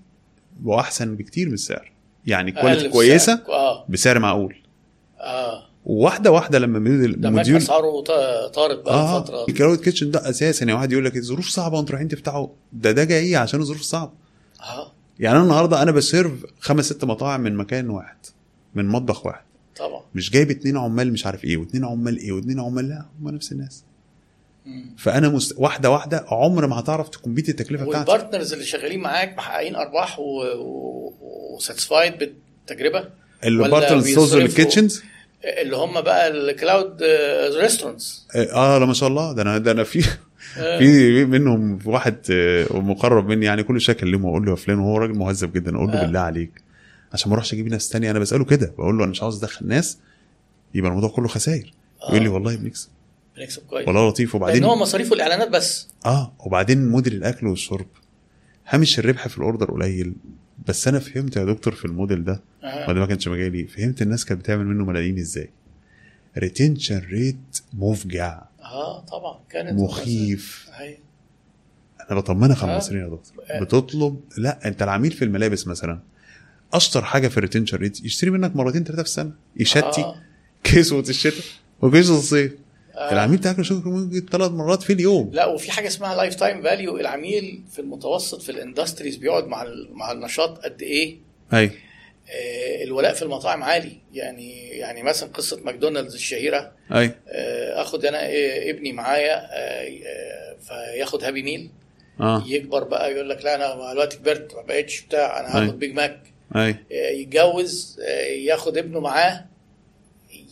وأحسن بكتير من السعر يعني quality كويسة. آه. بسعر معقول. آه. واحدة واحدة لما مدير أسعاره طارت بقى آه. فترة. ال cloud kitchen ده أساسا يعني واحد يقول لك الظروف صعبة وأنتوا رايحين تفتحوا. ده ده جاي عشان الظروف صعبة. آه. يعني أنا النهارده أنا ب serve خمس ست مطاعم من مكان واحد من مطبخ واحد. طبعا. مش جايب اتنين عمال مش عارف إيه واتنين عمال إيه واتنين عمال لا هم نفس الناس. فأنا مست... واحدة واحدة عمر ما هتعرف ت compete التكلفة بتاعتك. وال partners اللي شغالين معاك محققين أرباح و satisfied بالتجربة؟ ال partner stores بيصرفوا- وال kitchens اللي هم بقى ال cloud restaurants آه لا ما شاء الله. ده أنا ده أنا في في منهم واحد آه، مقرب مني يعني كل شوية أكلمه وأقول له يا فلان وهو راجل مهذب جدا. أقول له آه. بالله عليك عشان ما أروحش أجيب ناس تانية. أنا بسأله كده بقول له أنا مش عاوز أدخل ناس يبقى الموضوع كله خسائر يقول لي والله بنكسب بنكسب كويس. والله لطيف. لأن وبعدين هو مصاريفه الإعلانات بس. آه وبعدين موديل الأكل والشرب. هامش الربح في ال order قليل. بس أنا فهمت يا دكتور في الموديل ده. آه. ما كانش مجالي. فهمت الناس كانت بتعمل منه ملايين إزاي. retention rate مفجع. آه طبعا. كانت مخيف. أيوة. أنا بطمنك على آه. المصريين يا دكتور. آه. بتطلب لا أنت العميل في الملابس مثلا. أشطر حاجة في ال retention rate يشتري منك مرتين ثلاثة في السنة. يشتي. آه. كسوة الشتاء وكسوة الصيف. آه. العميل بتاعك شغل ممكن ثلاث مرات في اليوم. لا وفي حاجة اسمها lifetime value العميل في المتوسط في ال industries بيقعد مع مع النشاط قد إيه؟ أي. آه، الولاء في المطاعم عالي. يعني يعني مثلا قصة ماكدونالدز الشهيرة. أي. آه، آخد أنا إيه ابني معايا آه، آه، فياخد Happy Meal. آه. يكبر بقى يقول لك لا أنا الوقت كبرت ما بقتش بتاع أنا أي. هاخد Big Mac آه، يتجوز آه، ياخد ابنه معاه.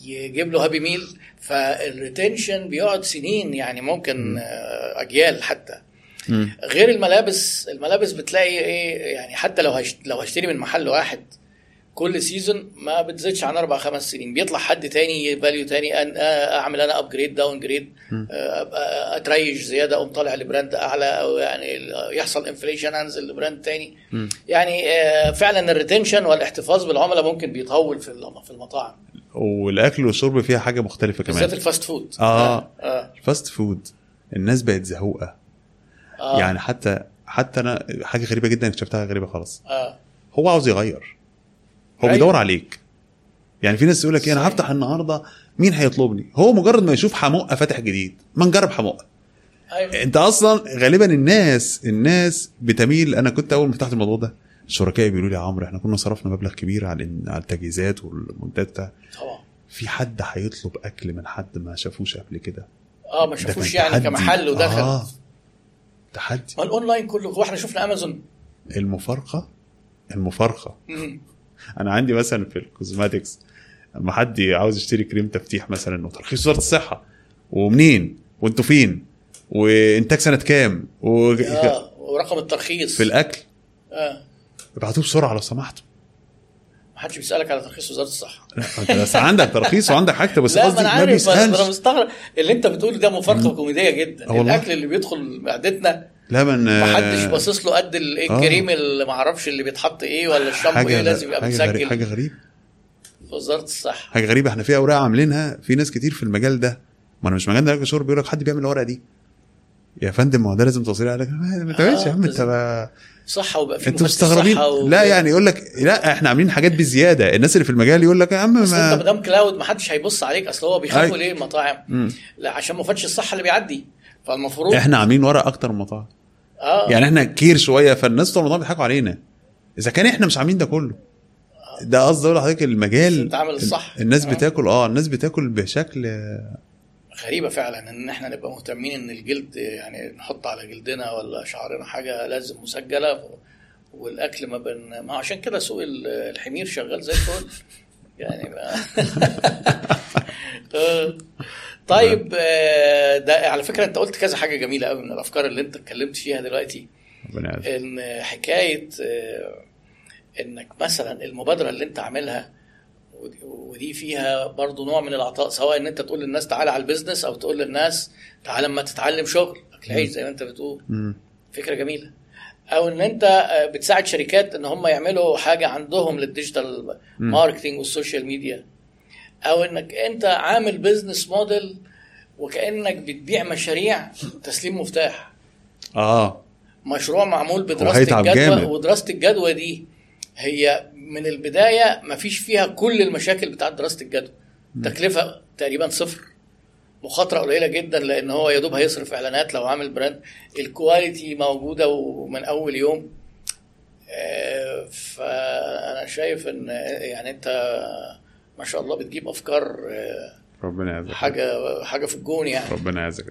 يجيب له Happy Meal ف ال retention بيقعد سنين يعني ممكن آه، أجيال حتى. غير الملابس الملابس بتلاقي إيه يعني حتى لو لو هشتري من محل واحد كل season ما بتزيدش عن أربع خمس سنين. بيطلع حد تاني value تاني أن آه، أعمل أنا upgrade downgrade أتريش زيادة أقوم طالع ل brand أعلى أو يعني يحصل inflation أنزل ل brand تاني. مم. يعني آه، فعلا ال retention والإحتفاظ بالعملاء ممكن بيطول في في المطاعم. والأكل والشرب فيها حاجة مختلفة بالذات كمان ال fast food. آه. آه, ال fast food الناس بقت زهوقة. آه. يعني حتى حتى أنا حاجة غريبة جدا اكتشفتها غريبة خالص. آه. هو عاوز يغير. هو أيوة. بيدور عليك. يعني في ناس تقول لك إيه، أنا. هفتح النهارده مين هيطلبني؟ هو مجرد ما يشوف حموقة فاتح جديد. ما نجرب حموقة. أيوه. أنت أصلا غالبا الناس الناس بتميل أنا كنت أول ما فتحت الموضوع ده شركائي بيقولوا لي يا عمرو إحنا كنا صرفنا مبلغ كبير على على التجهيزات والمنتجات بتاع طبعا. في حد هيطلب أكل من حد ما شافوش قبل كده؟ آه ما شافوش يعني تحدي. كمحل ودخل. آه. تحدي. ما الأونلاين كله هو إحنا شفنا أمازون. المفارقة؟ المفارقة. أنا عندي مثلا في الكوزماتكس لما حد عاوز يشتري كريم تفتيح مثلا وترخيص وزارة الصحة ومنين؟ وأنتوا فين؟ وإنتاج سنة كام؟ و... آه ورقم الترخيص. في الأكل. آه. ابعتوه بسرعة لو سمحتوا. ما حدش بيسألك على ترخيص وزارة الصحة. لا انت بس عندك ترخيص وعندك حاجته بس لا ما قصدي أنا عارف أنا مستغرب. اللي أنت بتقوله ده مفارقة كوميدية جدا. آه والله. الأكل اللي بيدخل معدتنا لا من ما حدش باصص له قد آه. الكريم اللي ما أعرفش اللي بيتحط إيه ولا الشامبو حاجة إيه لازم يبقى حاجة مسجل حاجة غريبة. في وزارة الصحة. حاجة غريبة إحنا في أوراق عاملينها. في ناس كتير في المجال ده. ما أنا مش مجال ده شرب بيقول لك حد بيعمل الورقة دي. يا فندم ما هو ده لازم توصيل عليك. ما تعملش يا عم أنت لازم. بقى صحة وبقى في أنتوا مستغربين؟ و... لا يعني يقول لك لا إحنا عاملين حاجات بزيادة. الناس اللي في المجال يقول لك يا عم انت ما ما دام كلاود ما حدش هيبص عليك. اصل هو بيخافوا. ليه؟ المطاعم. لا عشان مفتش الصحة اللي بيعدي. فالمفروض إحنا عاملين ورق أكتر من المطاعم آه. يعني إحنا كتير شوية فالناس بتوع المطاعم بيضحكوا علينا. إذا كان إحنا مش عاملين ده كله. ده قصدي أقول لحضرتك المجال انت الناس آه. بتاكل آه الناس بتاكل بشكل غريبة فعلا إن إحنا نبقى مهتمين إن الجلد يعني نحط على جلدنا ولا شعرنا حاجة لازم مسجلة والأكل ما بن ما عشان كده سوق ال- الحمير شغال زي الفل يعني ما... آه. طيب آه، ده على فكرة أنت قلت كذا حاجة جميلة قوي من الأفكار اللي أنت اتكلمت فيها دلوقتي. إن حكاية آه، إنك مثلا المبادرة اللي أنت عاملها ودي- فيها برضو نوع من العطاء سواء إن أنت تقول للناس تعالى على ال business أو تقول للناس تعالى اما تتعلم شغل اكل عيش زي ما أنت بتقول. فكرة جميلة. أو إن أنت آه، بتساعد شركات إن هم يعملوا حاجة عندهم لل digital marketing وال social media. أو إنك أنت عامل business model وكأنك بتبيع مشاريع تسليم مفتاح. آه. مشروع معمول بدراسة الجدوى. ودراسة الجدوى دي هي من البداية ما فيش فيها كل المشاكل بتاعت دراسة الجدوى. تكلفة تقريبا صفر. مخاطرة قليلة جدا لأن هو يا دوب هيصرف إعلانات لو عامل brand. ال quality موجودة ومن أول يوم. آه، فأنا شايف إن يعني أنت ما شاء الله بتجيب أفكار آه، ربنا يعزك. حاجة حاجة في الجون يعني. ربنا يعزك.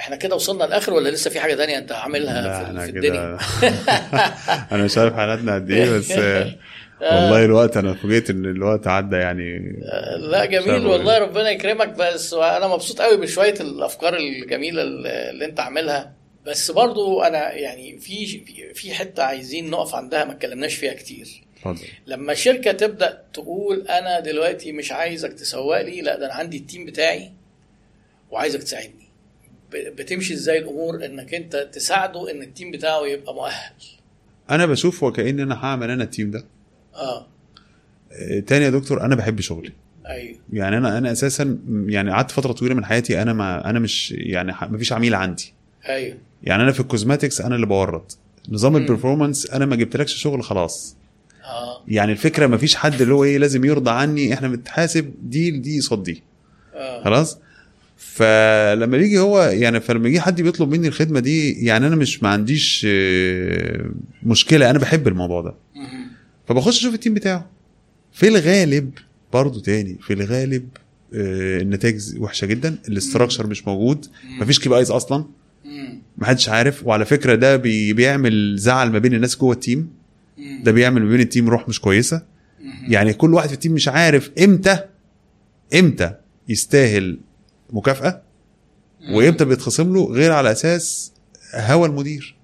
إحنا كده وصلنا لآخر ولا لسه في حاجة تانية أنت عاملها في, في الدنيا؟ أنا مش عارف حلقتنا قد إيه بس والله الوقت أنا فوجئت إن الوقت عدى يعني. لا جميل. والله ربنا يكرمك بس أنا مبسوط قوي بشوية الأفكار الجميلة اللي أنت عاملها. بس برضو أنا يعني في في- حتة عايزين نقف عندها ما اتكلمناش فيها كتير. اتفضل. لما شركه تبدأ تقول أنا دلوقتي مش عايزك تسوق لي لا ده أنا عندي ال team بتاعي وعايزك تساعدني. بتمشي إزاي الأمور؟ إنك أنت تساعده إن ال team بتاعه يبقى مؤهل. أنا بشوف وكأن أنا هعمل أنا ال team ده. آه. آه، تاني يا دكتور أنا بحب شغلي. أيوه. يعني أنا أنا أساسا يعني قعدت فترة طويلة من حياتي أنا ما أنا مش يعني ما فيش عميل عندي. أيوه. يعني أنا في ال cosmetics أنا اللي بورد. نظام. ال performance أنا ما جبتلكش شغل خلاص. آه. يعني الفكرة ما فيش حد اللي هو إيه لازم يرضى عني إحنا بنتحاسب دي دي قصاد دي. آه. خلاص؟ فلما بيجي هو يعني فلما يجي حد بيطلب مني الخدمة دي يعني أنا مش ما عنديش آه، مشكلة. أنا بحب الموضوع ده. فبخش أشوف ال team بتاعه. في الغالب برضه تاني في الغالب آه، النتائج وحشة جدا. ال structure مش موجود. مفيش KPIs أصلا. محدش عارف. وعلى فكرة ده بي بيعمل زعل ما بين الناس جوه ال team. ده بيعمل ما بين ال team روح مش كويسة. يعني كل واحد في ال team مش عارف إمتى إمتى يستاهل مكافأة وإمتى بيتخصم له غير على أساس هوى المدير.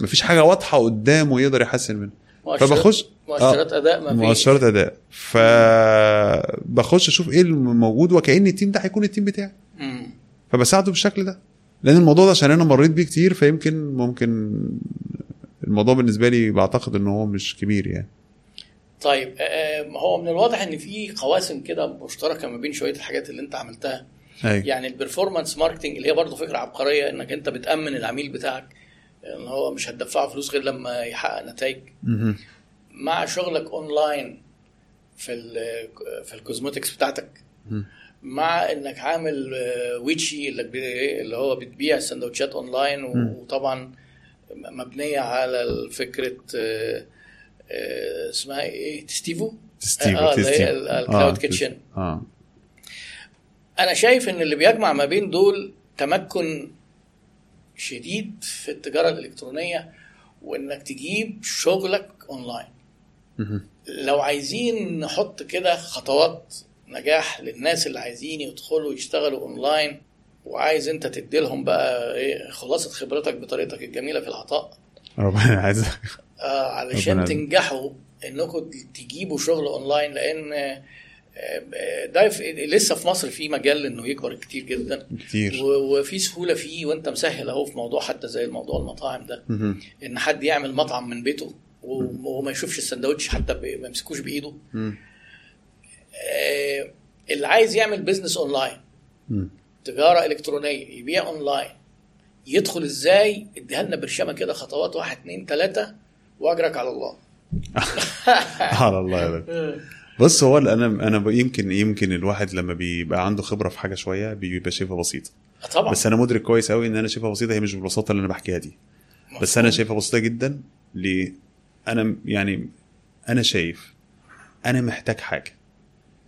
مفيش حاجة واضحة قدامه يقدر يحسن منها فبخش مؤشرات أداء ما مؤشرات أداء. فبخش أشوف إيه الموجود وكأن ال team ده هيكون التيم بتاعي. فبساعده بالشكل ده. لأن الموضوع ده عشان أنا مريت بيه كتير فيمكن ممكن الموضوع بالنسبة لي بعتقد إن هو مش كبير يعني. طيب آه، هو من الواضح إن في قواسم كده مشتركة ما بين شوية الحاجات اللي أنت عملتها. أيوة. يعني ال performance marketing اللي هي برضه فكرة عبقرية إنك أنت بتأمن العميل بتاعك. ان هو مش هتدفعه فلوس غير لما يحقق نتائج. مع شغلك اونلاين في في ال cosmetics بتاعتك. مع إنك عامل آه، ويتشي اللي بي- اللي هو بتبيع سندوتشات اونلاين. وطبعا مبنية على فكره آه، آه، اسمها إيه تستيفو تستيفو آه ال cloud آه، kitchen آه أنا شايف إن اللي بيجمع ما بين دول تمكن شديد في التجارة الإلكترونية وإنك تجيب شغلك أونلاين. لو عايزين نحط كده خطوات نجاح للناس اللي عايزين يدخلوا يشتغلوا أونلاين وعايز أنت تدي لهم بقى إيه خلاصة خبرتك بطريقتك الجميلة في العطاء. ربنا عايز آه علشان تنجحوا إنكم تجيبوا شغل أونلاين لأن ده لسه في مصر في مجال إنه يكبر كتير جدا كتير وفي سهولة فيه وأنت مسهل أهو في موضوع حتى زي الموضوع المطاعم ده. إن حد يعمل مطعم من بيته وما يشوفش السندوتش حتى ما يمسكوش بإيده. آه، اللي عايز يعمل business online. تجارة إلكترونية يبيع اونلاين يدخل إزاي اديها لنا برشامة كده خطوات واحد اتنين تلاتة وأجرك على الله على الله يا. بص هو أنا أنا يمكن يمكن الواحد لما بيبقى عنده خبرة في حاجة شوية بيبقى شايفها بسيطة. طبعا. بس أنا مدرك كويس قوي إن أنا شايفها بسيطة هي مش بالبساطة اللي أنا بحكيها دي. بس أنا شايفها بسيطة جدا ليه أنا يعني أنا شايف أنا محتاج حاجة.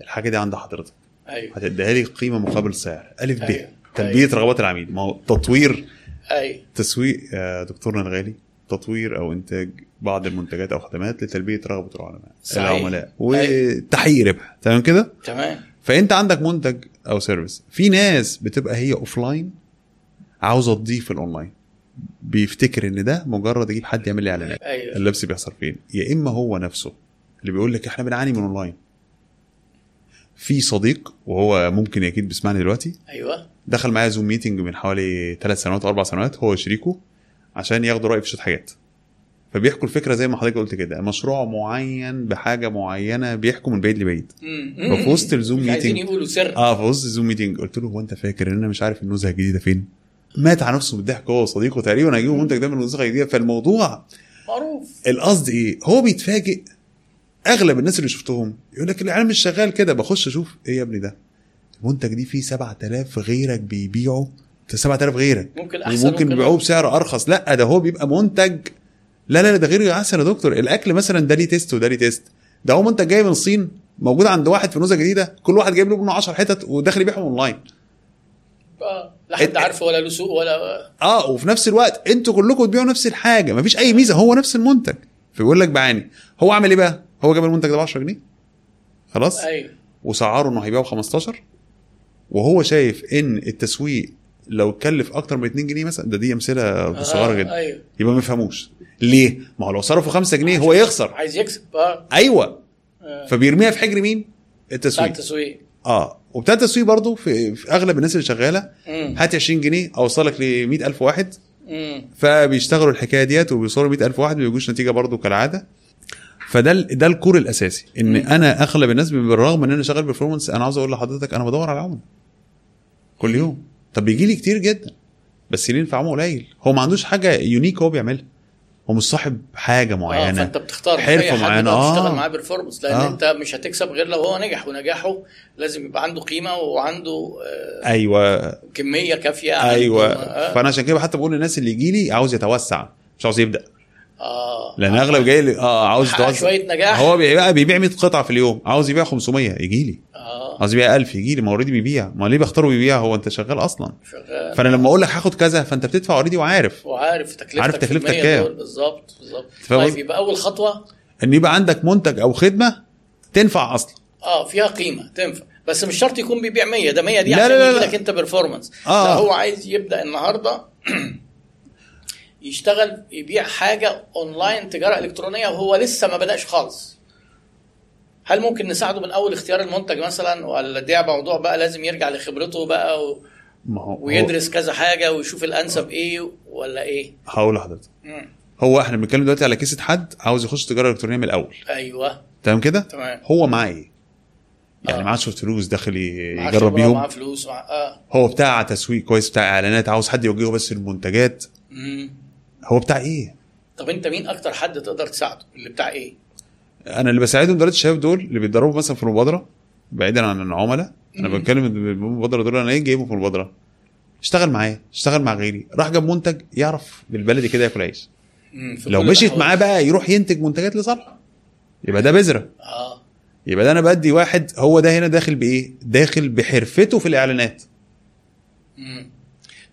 الحاجة دي عند حضرتك. أيوه. هتديها لي قيمة مقابل سعر. ألف ب. أيوة. تلبية رغبات العميل. ما هو تطوير أيوه. تسويق يا دكتورنا الغالي تطوير أو إنتاج بعض المنتجات أو خدمات لتلبية رغبة العلماء صحيح. العملاء وتحقيق ربح. تمام كده؟ تمام. فأنت عندك منتج أو service في ناس بتبقى هي offline عاوزة تضيف الاونلاين بيفتكر إن ده مجرد أجيب حد يعمل لي إعلانات. أيوه. اللبس بيحصل فين؟ يا إما هو نفسه اللي بيقول لك إحنا بنعاني من اونلاين في صديق وهو ممكن أكيد بيسمعني دلوقتي أيوه. دخل معايا Zoom meeting من حوالي ثلاث سنوات أربع سنوات هو وشريكه عشان ياخدوا راي في شوية حاجات. فبيحكوا الفكرة زي ما حضرتك قلت كده. مشروع معين بحاجة معينة بيحكوا من بعيد لبعيد. ففي وسط الزوم مش عايزين meeting يقولوا سر. آه في وسط الزوم meeting قلت له هو أنت فاكر إن أنا مش عارف النزهه الجديدة فين؟ مات على نفسه بالضحك هو وصديقه تقريبا هيجيبوا المنتج ده من النزهه الجديدة. فالموضوع معروف. القصد إيه؟ هو بيتفاجئ. أغلب الناس اللي شفتهم يقول لك الاعلان مش شغال كده. بخش أشوف إيه يا ابني ده؟ المنتج دي فيه 7000 غيرك بيبيعوا 7000 غيرك. ممكن أحسن وممكن بيبيعوه بسعر أرخص. لأ ده هو بيبقى منتج لا لا ده غير احسن يا دكتور. الأكل مثلا ده ليه taste وده ليه taste. ده هو منتج جاي من الصين موجود عند واحد في نوزة جديدة كل واحد جايب له منه 10 حتت وداخل يبيعهم أونلاين. آه. لا حد عارفه ولا له سوق ولا آه وفي نفس الوقت أنتوا كلكم بتبيعوا نفس الحاجة مفيش أي ميزة هو نفس المنتج. فبيقول لك بعاني. هو عمل إيه بقى؟ هو جاب المنتج ده ب 10 جنيه؟ خلاص؟ أيوه. وسعره إنه هيبيعه ب 15 وهو شايف إن التسويق لو اتكلف أكتر من 2 جنيه مثلا ده دي أمثلة صغيرة جدا. أيوه. يبقى ما يفهموش. ليه؟ ما هو لو صرفوا 5 جنيه هو يخسر. عايز يكسب آه. أيوه. آه. فبيرميها في حجر مين؟ بتاع التسويق. التسويق آه. وبتاع التسويق برضه في, في أغلب الناس اللي شغالة مم. هات 20 جنيه أوصلك ل 100000 واحد. مم. فبيشتغلوا الحكاية ديت وبيوصلوا 100000 واحد ما بيجوش نتيجة برضه كالعادة. فده ده الكور الأساسي إن أنا أغلب الناس بالرغم إن أنا شغال برفورمانس أنا عاوز أقول لحضرتك أنا بدور على عملاء كل يوم. طب بيجي لي كتير جدا بس ينفع عملاء قليل. هو ما عندوش حاجة unique هو بيعملها. هو صاحب حاجة آه معينة فأنت بتختار معينة، بقى آه. تشتغل معاه بال performance لأن آه. أنت مش هتكسب غير لو هو نجح ونجاحه لازم يبقى عنده قيمة وعنده آه، أيوه. كمية كافية أيوه. آه, فأنا عشان كده حتى بقول للناس اللي يجي لي عاوز يتوسع مش عاوز يبدأ. آه. لأن أغلب جاي لي آه عاوز حقق يتوسع. شوية نجاح. هو بيبيع بيبيع 100 قطعة في اليوم عاوز يبيع 500 يجي لي آه عاوز يبيع 1000 يجي لي ما already بيبيع. ما ليه بختاره بيبيع هو أنت شغال أصلا. شغال. فأنا لما أقول لك هاخد كذا فأنت بتدفع already وعارف. وعارف تكلفتك عارف تكلفتك كام. بالظبط بالظبط. طيب قصدي؟ يبقى أول خطوة؟ إن يبقى عندك منتج أو خدمة تنفع أصلا. آه فيها قيمة تنفع. بس مش شرط يكون بيبيع 100 ده 100 دي لا عشان لا لا يجي لا. لك أنت performance آه. لا هو عايز يبدأ النهارده يشتغل يبيع حاجة اونلاين تجارة إلكترونية وهو لسه ما بدأش خالص. هل ممكن نساعده من أول اختيار المنتج مثلا؟ ولا ده موضوع بقى لازم يرجع لخبرته بقى و... ما هو ويدرس كذا حاجة ويشوف الأنسب إيه ولا إيه؟ هقول لحضرتك. هو إحنا بنتكلم دلوقتي على كيسة حد عاوز يخش تجارة إلكترونية من الأول. أيوه. تمام كده؟ تمام. هو معاه إيه يعني آه. معاه شوية فلوس داخل معاه يجرب بيهم. ومعاه فلوس مع... آه. هو بتاع تسويق كويس بتاع إعلانات عاوز حد يوجهه بس المنتجات مم. هو بتاع إيه؟ طب أنت مين أكتر حد تقدر تساعده؟ اللي بتاع إيه؟ أنا اللي بساعدهم دلوقتي الشباب دول اللي بيتدربوا مثلا في المبادرة بعيدا عن العملاء أنا. بتكلم المبادرة دول أنا إيه جايبهم في المبادرة؟ اشتغل معايا اشتغل مع غيري راح جاب منتج يعرف بالبلدي كده ياكل عيش. لو مشيت. معاه بقى يروح ينتج منتجات لصالحه يبقى ده بذرة. آه. يبقى ده أنا بدي واحد هو ده هنا داخل بإيه؟ داخل بحرفته في الإعلانات. مم.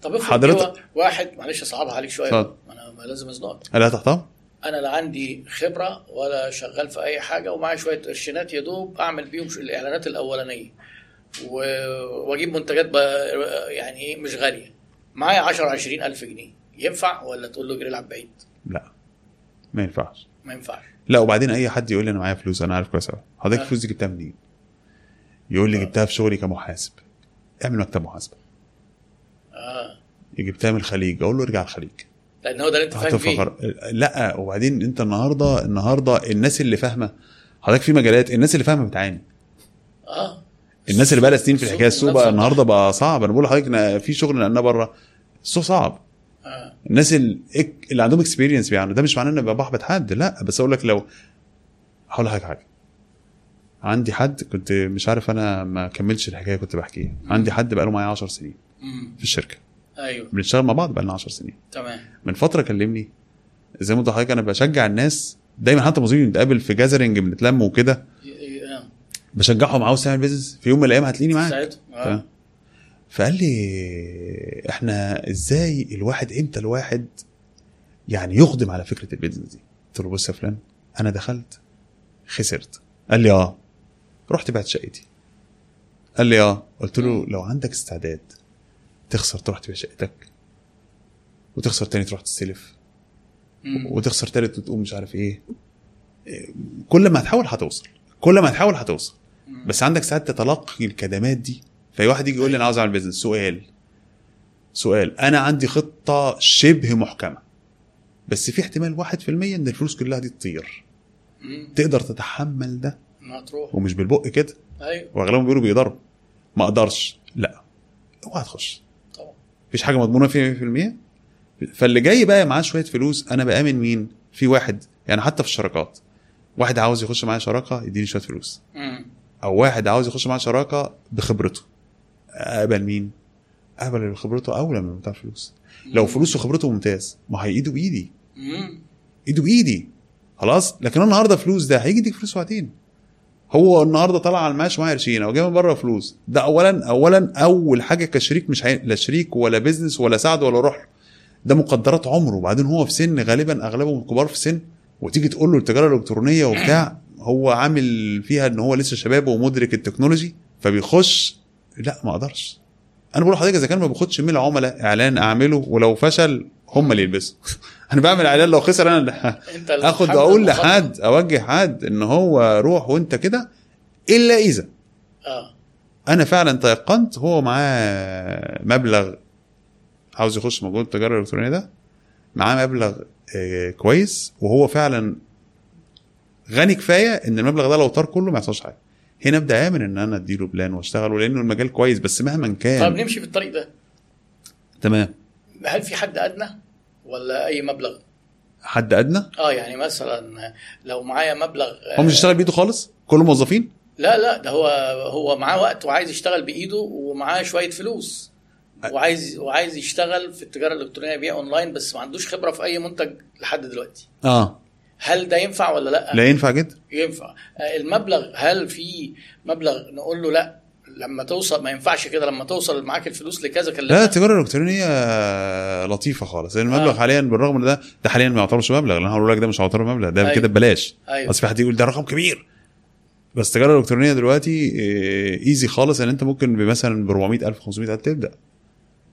طب حضرتك- واحد معلش أصعبها عليك شوية. أنا لازم ازنقك الا تحتها أنا لا عندي خبرة ولا شغال في أي حاجة ومعايا شوية قرشينات يا دوب أعمل بيهم الإعلانات الأولانية. وأجيب منتجات. يعني إيه مش غالية. معايا 10 20 ألف جنيه. ينفع ولا تقول له اجري العب بعيد؟ لا. ما ينفعش. ما ينفعش. لا وبعدين أي حد يقول لي أنا معايا فلوس أنا عارف كويس قوي حضرتك آه. الفلوس دي جبتها منين؟ يقول لي جبتها في شغلي كمحاسب. اعمل مكتب محاسبة. آه. جبتها من الخليج. أقول له ارجع الخليج. لأن هو ده اللي أنت فاهم فيه. لا وبعدين أنت النهارده النهارده الناس اللي فاهمة حضرتك في مجالات الناس اللي فاهمة بتعاني. آه. الناس اللي بقى لها سنين في الحكاية السوق بقى النهارده بقى صعب. أنا بقول لحضرتك في شغل نقلناه بره السوق صعب. آه. الناس اللي, اللي عندهم اكسبيرينس بيعانوا. ده مش معناه ان بحبط حد لا. بس أقول لك لو هقول لك حاجة. عندي حد كنت مش عارف أنا ما كملتش الحكاية كنت بحكيها. عندي حد بقى له معايا 10 سنين في الشركة. أيوه. بنشتغل مع بعض بقى لنا 10 سنين. تمام. من فترة كلمني زي ما قلت لحضرتك أنا بشجع الناس دايما حتى مصيري نتقابل في gathering بنتلم وكده. آه. بشجعهم عاوز تعمل business في يوم من الأيام هتلاقيني معاك. ساعتها تمام. فقال لي إحنا إزاي الواحد إمتى الواحد يعني يقدم على فكرة ال business دي؟ قلت له بص يا فلان أنا دخلت خسرت. قال لي آه. رحت بعت شقتي. قال لي آه. قلت له لو عندك استعداد تخسر تروح تبيع شقتك وتخسر تاني تروح تستلف. وتخسر تالت وتقوم مش عارف إيه. كل ما هتحاول هتوصل كل ما هتحاول هتوصل. بس عندك ساعات تتلقي الكدمات دي. في واحد يجي يقول لي أنا عاوز أعمل business سؤال سؤال أنا عندي خطة شبه محكمة بس في احتمال 1% إن الفلوس كلها دي تطير. تقدر تتحمل ده؟ ما تروح. ومش بالبق كده؟ أيوه. وأغلبهم بيقولوا بيقدروا. ما أقدرش. لا. اوعى تخش. مفيش حاجة مضمونة فيها 100% فاللي جاي بقى معاه شوية فلوس أنا بآمن مين؟ في واحد يعني حتى في الشراكات. واحد عاوز يخش معايا شراكة يديني شوية فلوس. أو واحد عاوز يخش معايا شراكة بخبرته. أقبل مين؟ أقبل اللي خبرته اولى من بتاع فلوس. لو فلوسه وخبرته ممتاز ما هي ايده بايدي. ايده بايدي خلاص؟ لكن أنا النهارده فلوس ده هيجي يديك فلوس بعدين هو النهارده طلع على المعاش معاه قرشين أو جاي من بره فلوس. ده اولا اولا أول حاجة كشريك مش هي... لا شريك ولا business ولا ساعد ولا روح. ده مقدرات عمره. وبعدين هو في سن غالبا أغلبهم كبار في السن وتيجي تقول له التجارة الإلكترونية وبتاع هو عامل فيها إن هو لسه شباب ومدرك التكنولوجي فبيخش. لا ما أقدرش. أنا بقول لحضرتك إذا كان ما باخدش من العملاء إعلان أعمله ولو فشل هم اللي يلبسوا. أنا بعمل إعلان لو خسر أنا اللي آخد بتحدد أقول المخاطرة. لحد أوجه حد إن هو روح وأنت كده إلا إذا. آه. أنا فعلا تيقنت هو معاه مبلغ عاوز يخش مجال التجارة الإلكترونية ده معاه مبلغ آه، كويس وهو فعلا غني كفاية إن المبلغ ده لو طار كله ما يحصلش حاجة. هنا أبدأ امن إن أنا أديله plan واشتغل لأنه المجال كويس بس مهما كان. نمشي في الطريق ده. تمام. هل في حد أدنى؟ ولا أي مبلغ. حد أدنى؟ آه يعني مثلا لو معايا مبلغ هو مش يشتغل بإيده خالص؟ كله موظفين؟ لا لا ده هو هو معاه وقت وعايز يشتغل بإيده ومعاه شوية فلوس. وعايز وعايز يشتغل في التجارة الإلكترونية يبيع أونلاين بس ما عندوش خبرة في أي منتج لحد دلوقتي. آه. هل ده ينفع ولا لأ؟ لا ينفع جدا. ينفع. آه، المبلغ هل في مبلغ نقول له لأ لما توصل ما ينفعش كده لما توصل معاك الفلوس لكذا لا كلمنا التجاره الإلكترونية لطيفة خالص. لأن المبلغ آه. حاليا بالرغم من ده ده حاليا ما يعتبرش مبلغ. لأن أنا هقول لك ده مش هيعتبر مبلغ ده أيوة. كده ببلاش. أيوه. بس في حد يقول ده رقم كبير. بس التجاره الإلكترونية دلوقتي ايزي خالص. ان أنت ممكن بمثلا ب 400000 500000 تبدأ.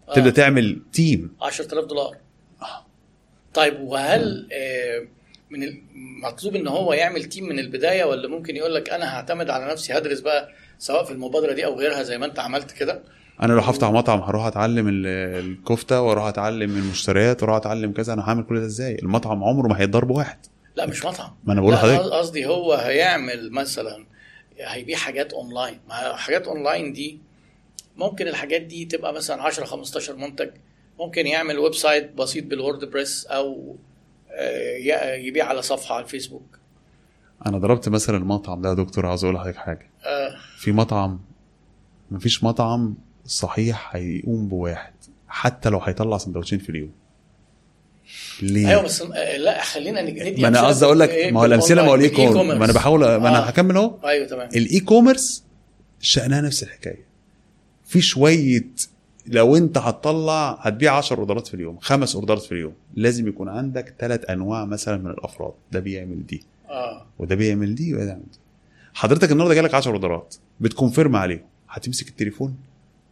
آه. تبدأ تعمل team 10000 دولار. طيب وهل آه، من ال- مطلوب إن هو يعمل team من البداية ولا ممكن يقول لك أنا هعتمد على نفسي هدرس بقى سواء في المبادرة دي أو غيرها زي ما أنت عملت كده. أنا لو هفتح مطعم هروح أتعلم ال- الكفتة وأروح أتعلم المشتريات وأروح أتعلم كذا أنا هعمل كل ده إزاي؟ المطعم عمره ما هيتضرب واحد. لا مش مطعم. ما أنا بقول لحضرتك. قصدي هو هيعمل مثلا هيبيع حاجات أونلاين. ما حاجات أونلاين دي ممكن الحاجات دي تبقى مثلا 10 15 منتج. ممكن يعمل website بسيط بال WordPress أو آه، يبيع على صفحة على الفيسبوك. أنا ضربت مثلا المطعم ده يا دكتور عاوز أقول لحضرتك حاجة. آه، في مطعم مفيش مطعم صحيح هيقوم بواحد حتى لو هيطلع سندوتشين في اليوم. ليه؟ أيوه بس آه، لا خلينا ندي ما أنا قصدي أقول لك إيه ما هو الأمثلة ما هو ال e-commerce ما أنا. بحاول ما آه. أنا هكمل أهو. أيوه تمام. ال e-commerce شأنها نفس الحكاية. في شوية لو أنت هتطلع هتبيع 10 order ات في اليوم خمس order ات في اليوم. لازم يكون عندك ثلاث أنواع مثلا من الأفراد. ده بيعمل دي. آه. وده بيعمل دي وده بيعمل دي. حضرتك النهارده جالك 10 order ات بت confirm عليهم هتمسك التليفون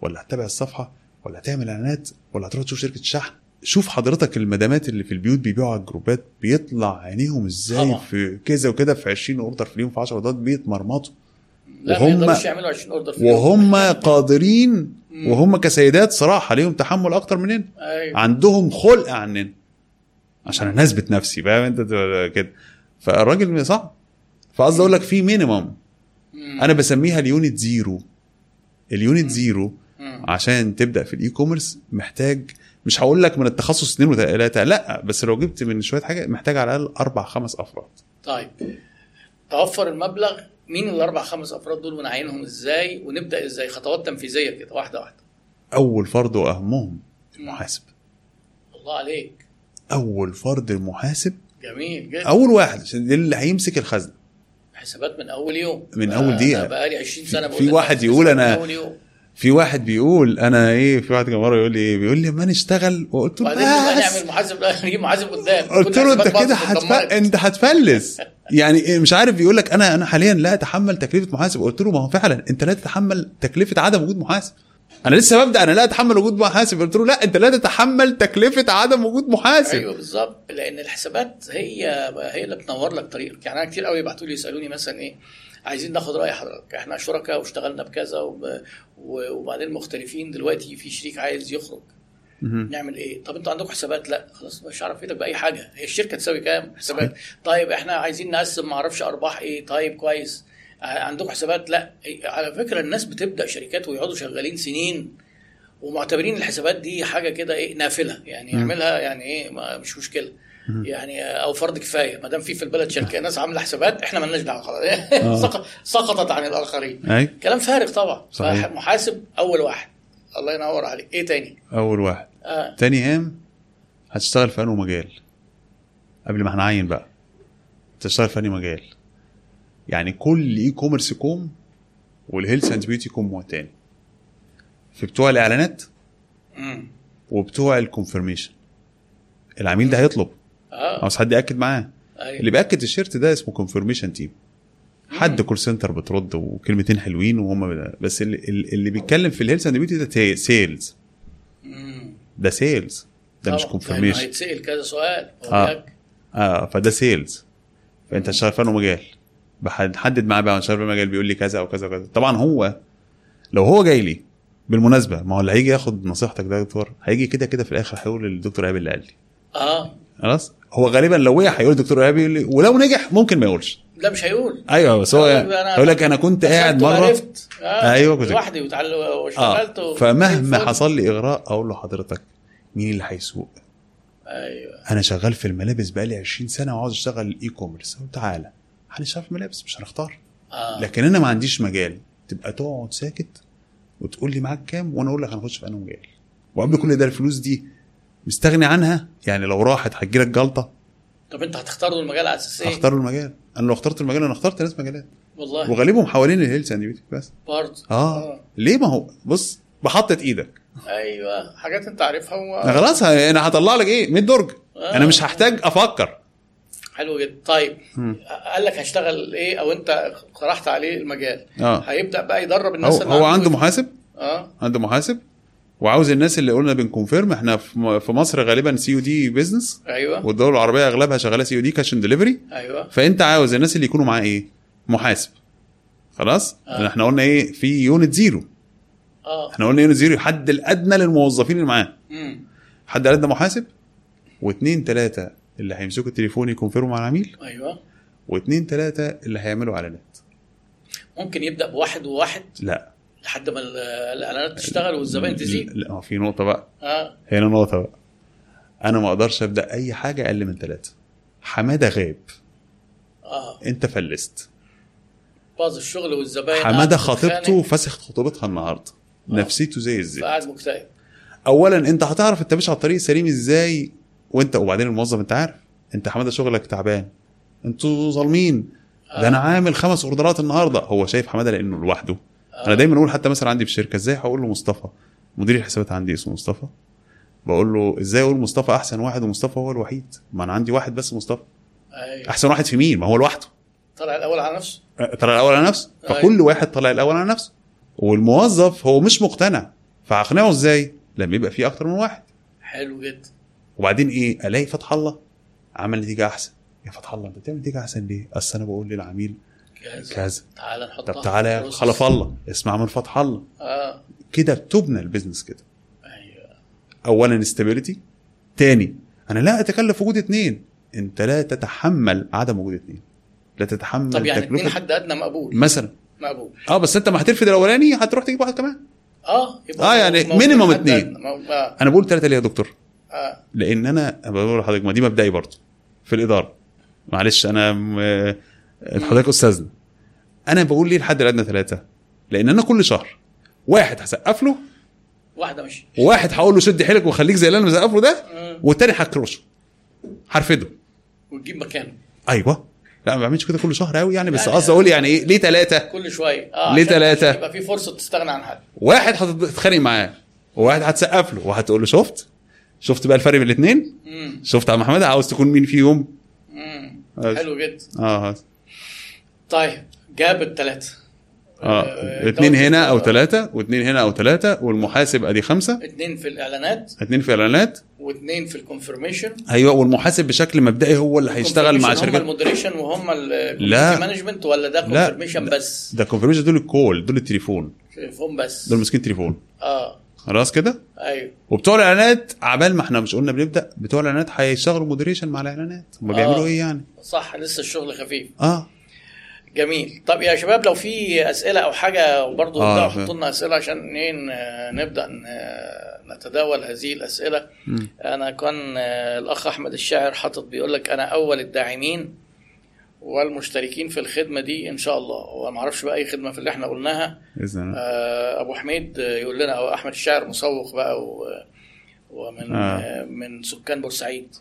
ولا هتتابع الصفحة ولا هتعمل إعلانات ولا هتروح تشوف شركة الشحن؟ شوف حضرتك المدامات اللي في البيوت بيبيعوا على الجروبات بيطلع عينيهم إزاي طبعا. في كذا وكده في 20 order في اليوم في 10 order ات بيتمرمطوا. وهم- يعملوا 20 order في اليوم. وهم قادرين مم. وهم كسيدات صراحة ليهم تحمل أكتر مننا. أيوه. عندهم خلق عننا. عشان أنا اثبت نفسي فاهم؟ أنت كده. فالراجل صعب. فقصدي أقول لك في minimum مم. أنا بسميها ال unit zero. ال unit zero. عشان تبدأ في ال e-commerce محتاج مش هقول لك من التخصص اثنين وثلاثه لأ بس لو جبت من شوية حاجة محتاج على الأقل أربع خمس أفراد. طيب. توفر المبلغ. مين الأربع خمس أفراد دول ونعينهم إزاي؟ ونبدأ إزاي؟ خطوات تنفيذية كده واحدة واحدة. أول فرد وأهمهم المحاسب. الله عليك. أول فرد المحاسب. جميل جدا. أول واحد عشان اللي هيمسك الخزنة. حسابات من أول يوم. من أول دقيقة. أنا بقالي 20 سنة في- واحد يقول يوم. في واحد بيقول أنا إيه في واحد كان مرة يقول لي إيه بيقول لي ما نشتغل؟ وقلت له بس. نعمل محاسب لا نجيب محاسب قدام. قلت له أنت كده هتف... أنت هتفلس. يعني إيه مش عارف بيقول لك أنا أنا حاليا لا أتحمل تكلفة محاسب. قلت له ما هو فعلا أنت لا تتحمل تكلفة عدم وجود محاسب. أنا لسه ببدأ أنا لا أتحمل وجود محاسب. قلت له لا أنت لا تتحمل تكلفة عدم وجود محاسب. أيوه بالظبط لأن الحسابات هي هي اللي بتنور لك طريقك. يعني أنا كتير قوي يبعتوا لي يسألوني مثلا إيه عايزين ناخد رأي حضرتك. إحنا شركاء واشتغلنا بكذا وب... وبعدين مختلفين. دلوقتي في شريك عايز يخرج. نعمل إيه؟ طب أنتوا عندكم حسابات؟ لا. خلاص مش هعرف افيدك بأي حاجة. هي الشركة تساوي كام؟ حسابات. طيب إحنا عايزين نقسم ما أعرفش أرباح إيه. طيب كويس. عندكم حسابات. لا إيه، على فكرة الناس بتبدأ شركات ويقعدوا شغالين سنين ومعتبرين الحسابات دي حاجة كده إيه نافلة. يعني. يعملها يعني إيه ما مش مشكلة. يعني أو فرض كفاية. ما دام في في البلد شركة ناس عاملة حسابات إحنا مالناش دعوة خلاص. آه. سقط- سقطت عن الآخرين. أي. كلام فارغ طبعا. صحيح. محاسب أول واحد. الله ينور عليك. إيه تاني؟ أول واحد. آه. تاني هام هتشتغل في أنهي مجال؟ قبل ما هنعين بقى. تشتغل في أنهي مجال؟ يعني كل e-commerce كوم وال health and beauty كوم تاني. في بتوع الإعلانات. وبتوع ال confirmation العميل ده هيطلب. آه. عاوز حد يأكد معاه. أيوة. اللي بيأكد ال shirt ده اسمه confirmation team. حد call center بترد وكلمتين حلوين وهم بس اللي, اللي بيتكلم في ال health and beauty ده sales. ده sales ده مش طبعاً، لأنه confirmation هيتسأل كذا سؤال. هو آه. بيأكد. آه. فده sales فأنت أنه مجال. بحدد معاه بقى أنا شغال في مجال بيقول لي كذا أو كذا وكذا. طبعا هو لو هو جاي لي بالمناسبة ما هو اللي هيجي ياخد نصيحتك ده يا دكتور هيجي كده كده في الآخر هيقول للدكتور إيهاب اللي قال لي. آه. خلاص؟ هو غالبا لو وقع هيقول الدكتور إيهاب يقول لي ولو نجح ممكن ما يقولش. لا مش هيقول. أيوه بس هو هيقول أنا يقول لك أنا كنت قاعد مرة. وعرفت. آه. أيوة، كنت- لوحدي واشتغلت و- فمهما. حصل لي إغراء أقول له حضرتك مين اللي هيسوق؟ أيوه. أنا شغال في الملابس بقالي 20 سنة وعاوز أشتغل ال e-commerce تعالى. هنشتغل في الملابس؟ مش هنختار. آه. لكن أنا ما عنديش مجال. تبقى تقعد ساكت وتقول لي معاك كام وأنا أقول لك هنخش في أنهي مجال. وقبل كل ده الفلوس دي مستغني عنها؟ يعني لو راحت هتجيلك جلطة؟ طب أنت هتختار له المجال على أساس إيه؟ هختار المجال. أنا لو اخترت المجال أنا اخترت ناس مجالات. والله. وغالبهم حوالين ال health and بس. برضه. آه. ليه؟ ما هو بص بحطت إيدك. أيوه. حاجات أنت عارفها و... خلاص أنا هطلع لك إيه؟ 100 درج آه. أنا مش هحتاج أفكر. حلو جدا. طيب مم. قال لك هشتغل إيه؟ أو أنت اقترحت عليه المجال. آه. هيبدأ بقى يدرب الناس هو, هو عنده محاسب؟ آه. عنده محاسب؟ وعاوز الناس اللي قلنا بن confirm إحنا في م- مصر غالبا COD business أيوه. والدول العربية أغلبها شغالة COD cash delivery أيوه. فأنت عاوز الناس اللي يكونوا معاه إيه؟ محاسب. خلاص؟ آه. إحنا قلنا إيه؟ في unit zero آه. إحنا قلنا unit zero الحد الأدنى للموظفين اللي معاه. امم حد الأدنى محاسب؟ واثنين ثلاثة اللي هيمسكوا التليفون ي confirm وا مع العميل أيوه. واثنين ثلاثة اللي هيعملوا إعلانات. ممكن يبدأ بواحد وواحد؟ لا. لحد ما ال- الإعلانات تشتغل والزبائن تزيد؟ لا في نقطة بقى. آه. هنا نقطة بقى. أنا ما أقدرش أبدأ أي حاجة أقل من ثلاثة حمادة غاب. آه. أنت فلست. باظ الشغل والزباين حمادة خطيبته فسخت خطوبتها النهارده. نفسيته زي الزفت. فقاعد مكتئب. اولا أنت هتعرف انت ماشي على الطريق السليم إزاي وانت وبعدين الموظف انت عارف انت حماده شغلك تعبان. أنتوا ظالمين. ده أنا عامل خمس اوردرات النهارده. هو شايف حماده لأنه لوحده. أنا دايما أقول حتى مثلا عندي في الشركة إزاي هقول له مصطفى؟ مدير الحسابات عندي اسمه مصطفى. بقول له إزاي أقول مصطفى احسن واحد ومصطفى هو الوحيد؟ ما أنا عندي واحد بس مصطفى. أيوه. احسن واحد في مين؟ ما هو لوحده. طلع الأول على نفسه. طلع الأول على نفسه. أيوة. فكل واحد طلع الأول على نفسه. والموظف هو مش مقتنع. فأقنعه إزاي؟ لما يبقى في أكتر من واحد. حلو جدا. وبعدين إيه؟ ألاقي فتح الله. عمل نتيجة أحسن. يا فتح الله أنت بتعمل نتيجة أحسن ليه؟ أصل أنا بقول للعميل كذا. كذا. تعال نحطها طب تعالى يا. خلف الله. اسمع من فتح الله. آه. كده بتبنى ال business كده. أيوه. اولا stability تاني أنا لا أتكلف وجود اتنين. أنت لا تتحمل عدم وجود اتنين. لا تتحمل طب يعني تكلفة. حد أدنى مقبول. مثلا. مقبول. آه بس أنت ما هترفض الأولاني هتروح تجيب واحد كمان. آه يبقى آه، يعني. أدنى. مو- آه. أنا بقول ثلاثة ليه يا دكتور؟ آه لأن أنا بقول لحضرتك ما دي مبدئي برضه في الإدارة. معلش أنا م- حضرتك استاذنا أنا بقول ليه الحد الادنى ثلاثة؟ لأن أنا كل شهر واحد هسقف له واحدة مش وواحد هقول له شد حيلك وخليك زي اللي أنا مسقف له ده. والتاني هكرشه. هرفده. وتجيب مكانه. أيوه. لا ما بعملش كده كل شهر قوي يعني بس يعني- قصدي أقول يعني إيه ليه ثلاثة؟ كل شوية. آه ليه؟ عشان يبقى في فرصة تستغنى عن حد. واحد هتتخانق معاه وواحد هتسقف له وهتقول له شفت؟ شفت بقى الفرق بين الاثنين شفت عم محمد؟ عاوز تكون مين فيهم؟ امم. حلو جدا. آه. طيب جاب الثلاثه آه. اتنين هنا أو ثلاثة واتنين هنا أو ثلاثة والمحاسب أدي خمسة. اتنين في الإعلانات. اتنين في اعلانات واثنين في ال confirmation أيوه والمحاسب بشكل مبدئي هو اللي هيشتغل مع هم شركات ال moderation وهم لا. ال management ولا ده. confirmation بس؟ ده confirmation دول ال call دول التليفون. شايفهم بس. دول ماسكين تليفون. آه. خلاص كده؟ أيوه. وبتوع الإعلانات عبال ما إحنا مش قلنا بنبدا بتوع الإعلانات هيشتغلوا moderation مع الإعلانات. هم آه. بيعملوا إيه يعني؟ صح لسه الشغل خفيف. آه. جميل. طب يا شباب لو في أسئلة أو حاجة برضه آه،. حطوا لنا أسئلة عشان إيه نبدأ نتداول هذه الأسئلة. مم. أنا كان آه، الأخ أحمد الشاعر حاطط بيقول لك أنا أول الداعمين والمشتركين في الخدمة دي إن شاء الله هو ما أعرفش بقى أي خدمة في اللي إحنا قلناها بإذن الله آه، أبو حميد يقول لنا أو أحمد الشاعر مسوق بقى و ومن آه. من سكان بورسعيد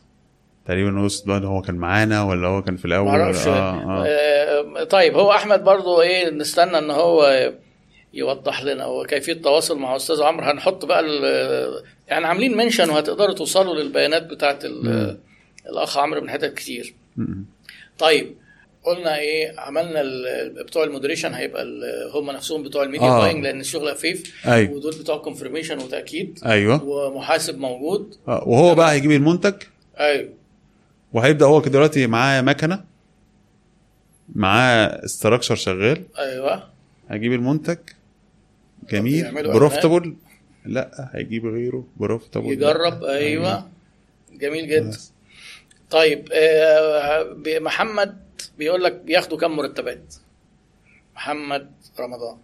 تقريبا وسط بقى هو كان معانا ولا هو كان في الأول ما أعرفش آه آه. آه. طيب هو أحمد برضو إيه نستنى إن هو يوضح لنا كيفيه التواصل مع أستاذ عمرو هنحط بقى ال- يعني عاملين mention وهتقدروا توصلوا للبيانات مم. الأخ عمرو من حتت كتير م- طيب قلنا إيه عملنا بتوع ال moderation هيبقى هم نفسهم بتوع الميديا آه. buying لأن الشغل خفيف. أيوه. ودول بتوع confirmation وتأكيد. أيوه. ومحاسب موجود. آه. وهو بقى هيجيب المنتج؟ أيوه. وهيبدأ هو كده دلوقتي معاه مكنة؟ معاه structure شغال؟ أيوه. هيجيب المنتج؟ جميل. profitable لا هيجيب غيره. profitable يجرب. أيوه. جميل جدا. طيب آه، محمد بيقول لك بياخدوا كم مرتبات؟ محمد رمضان.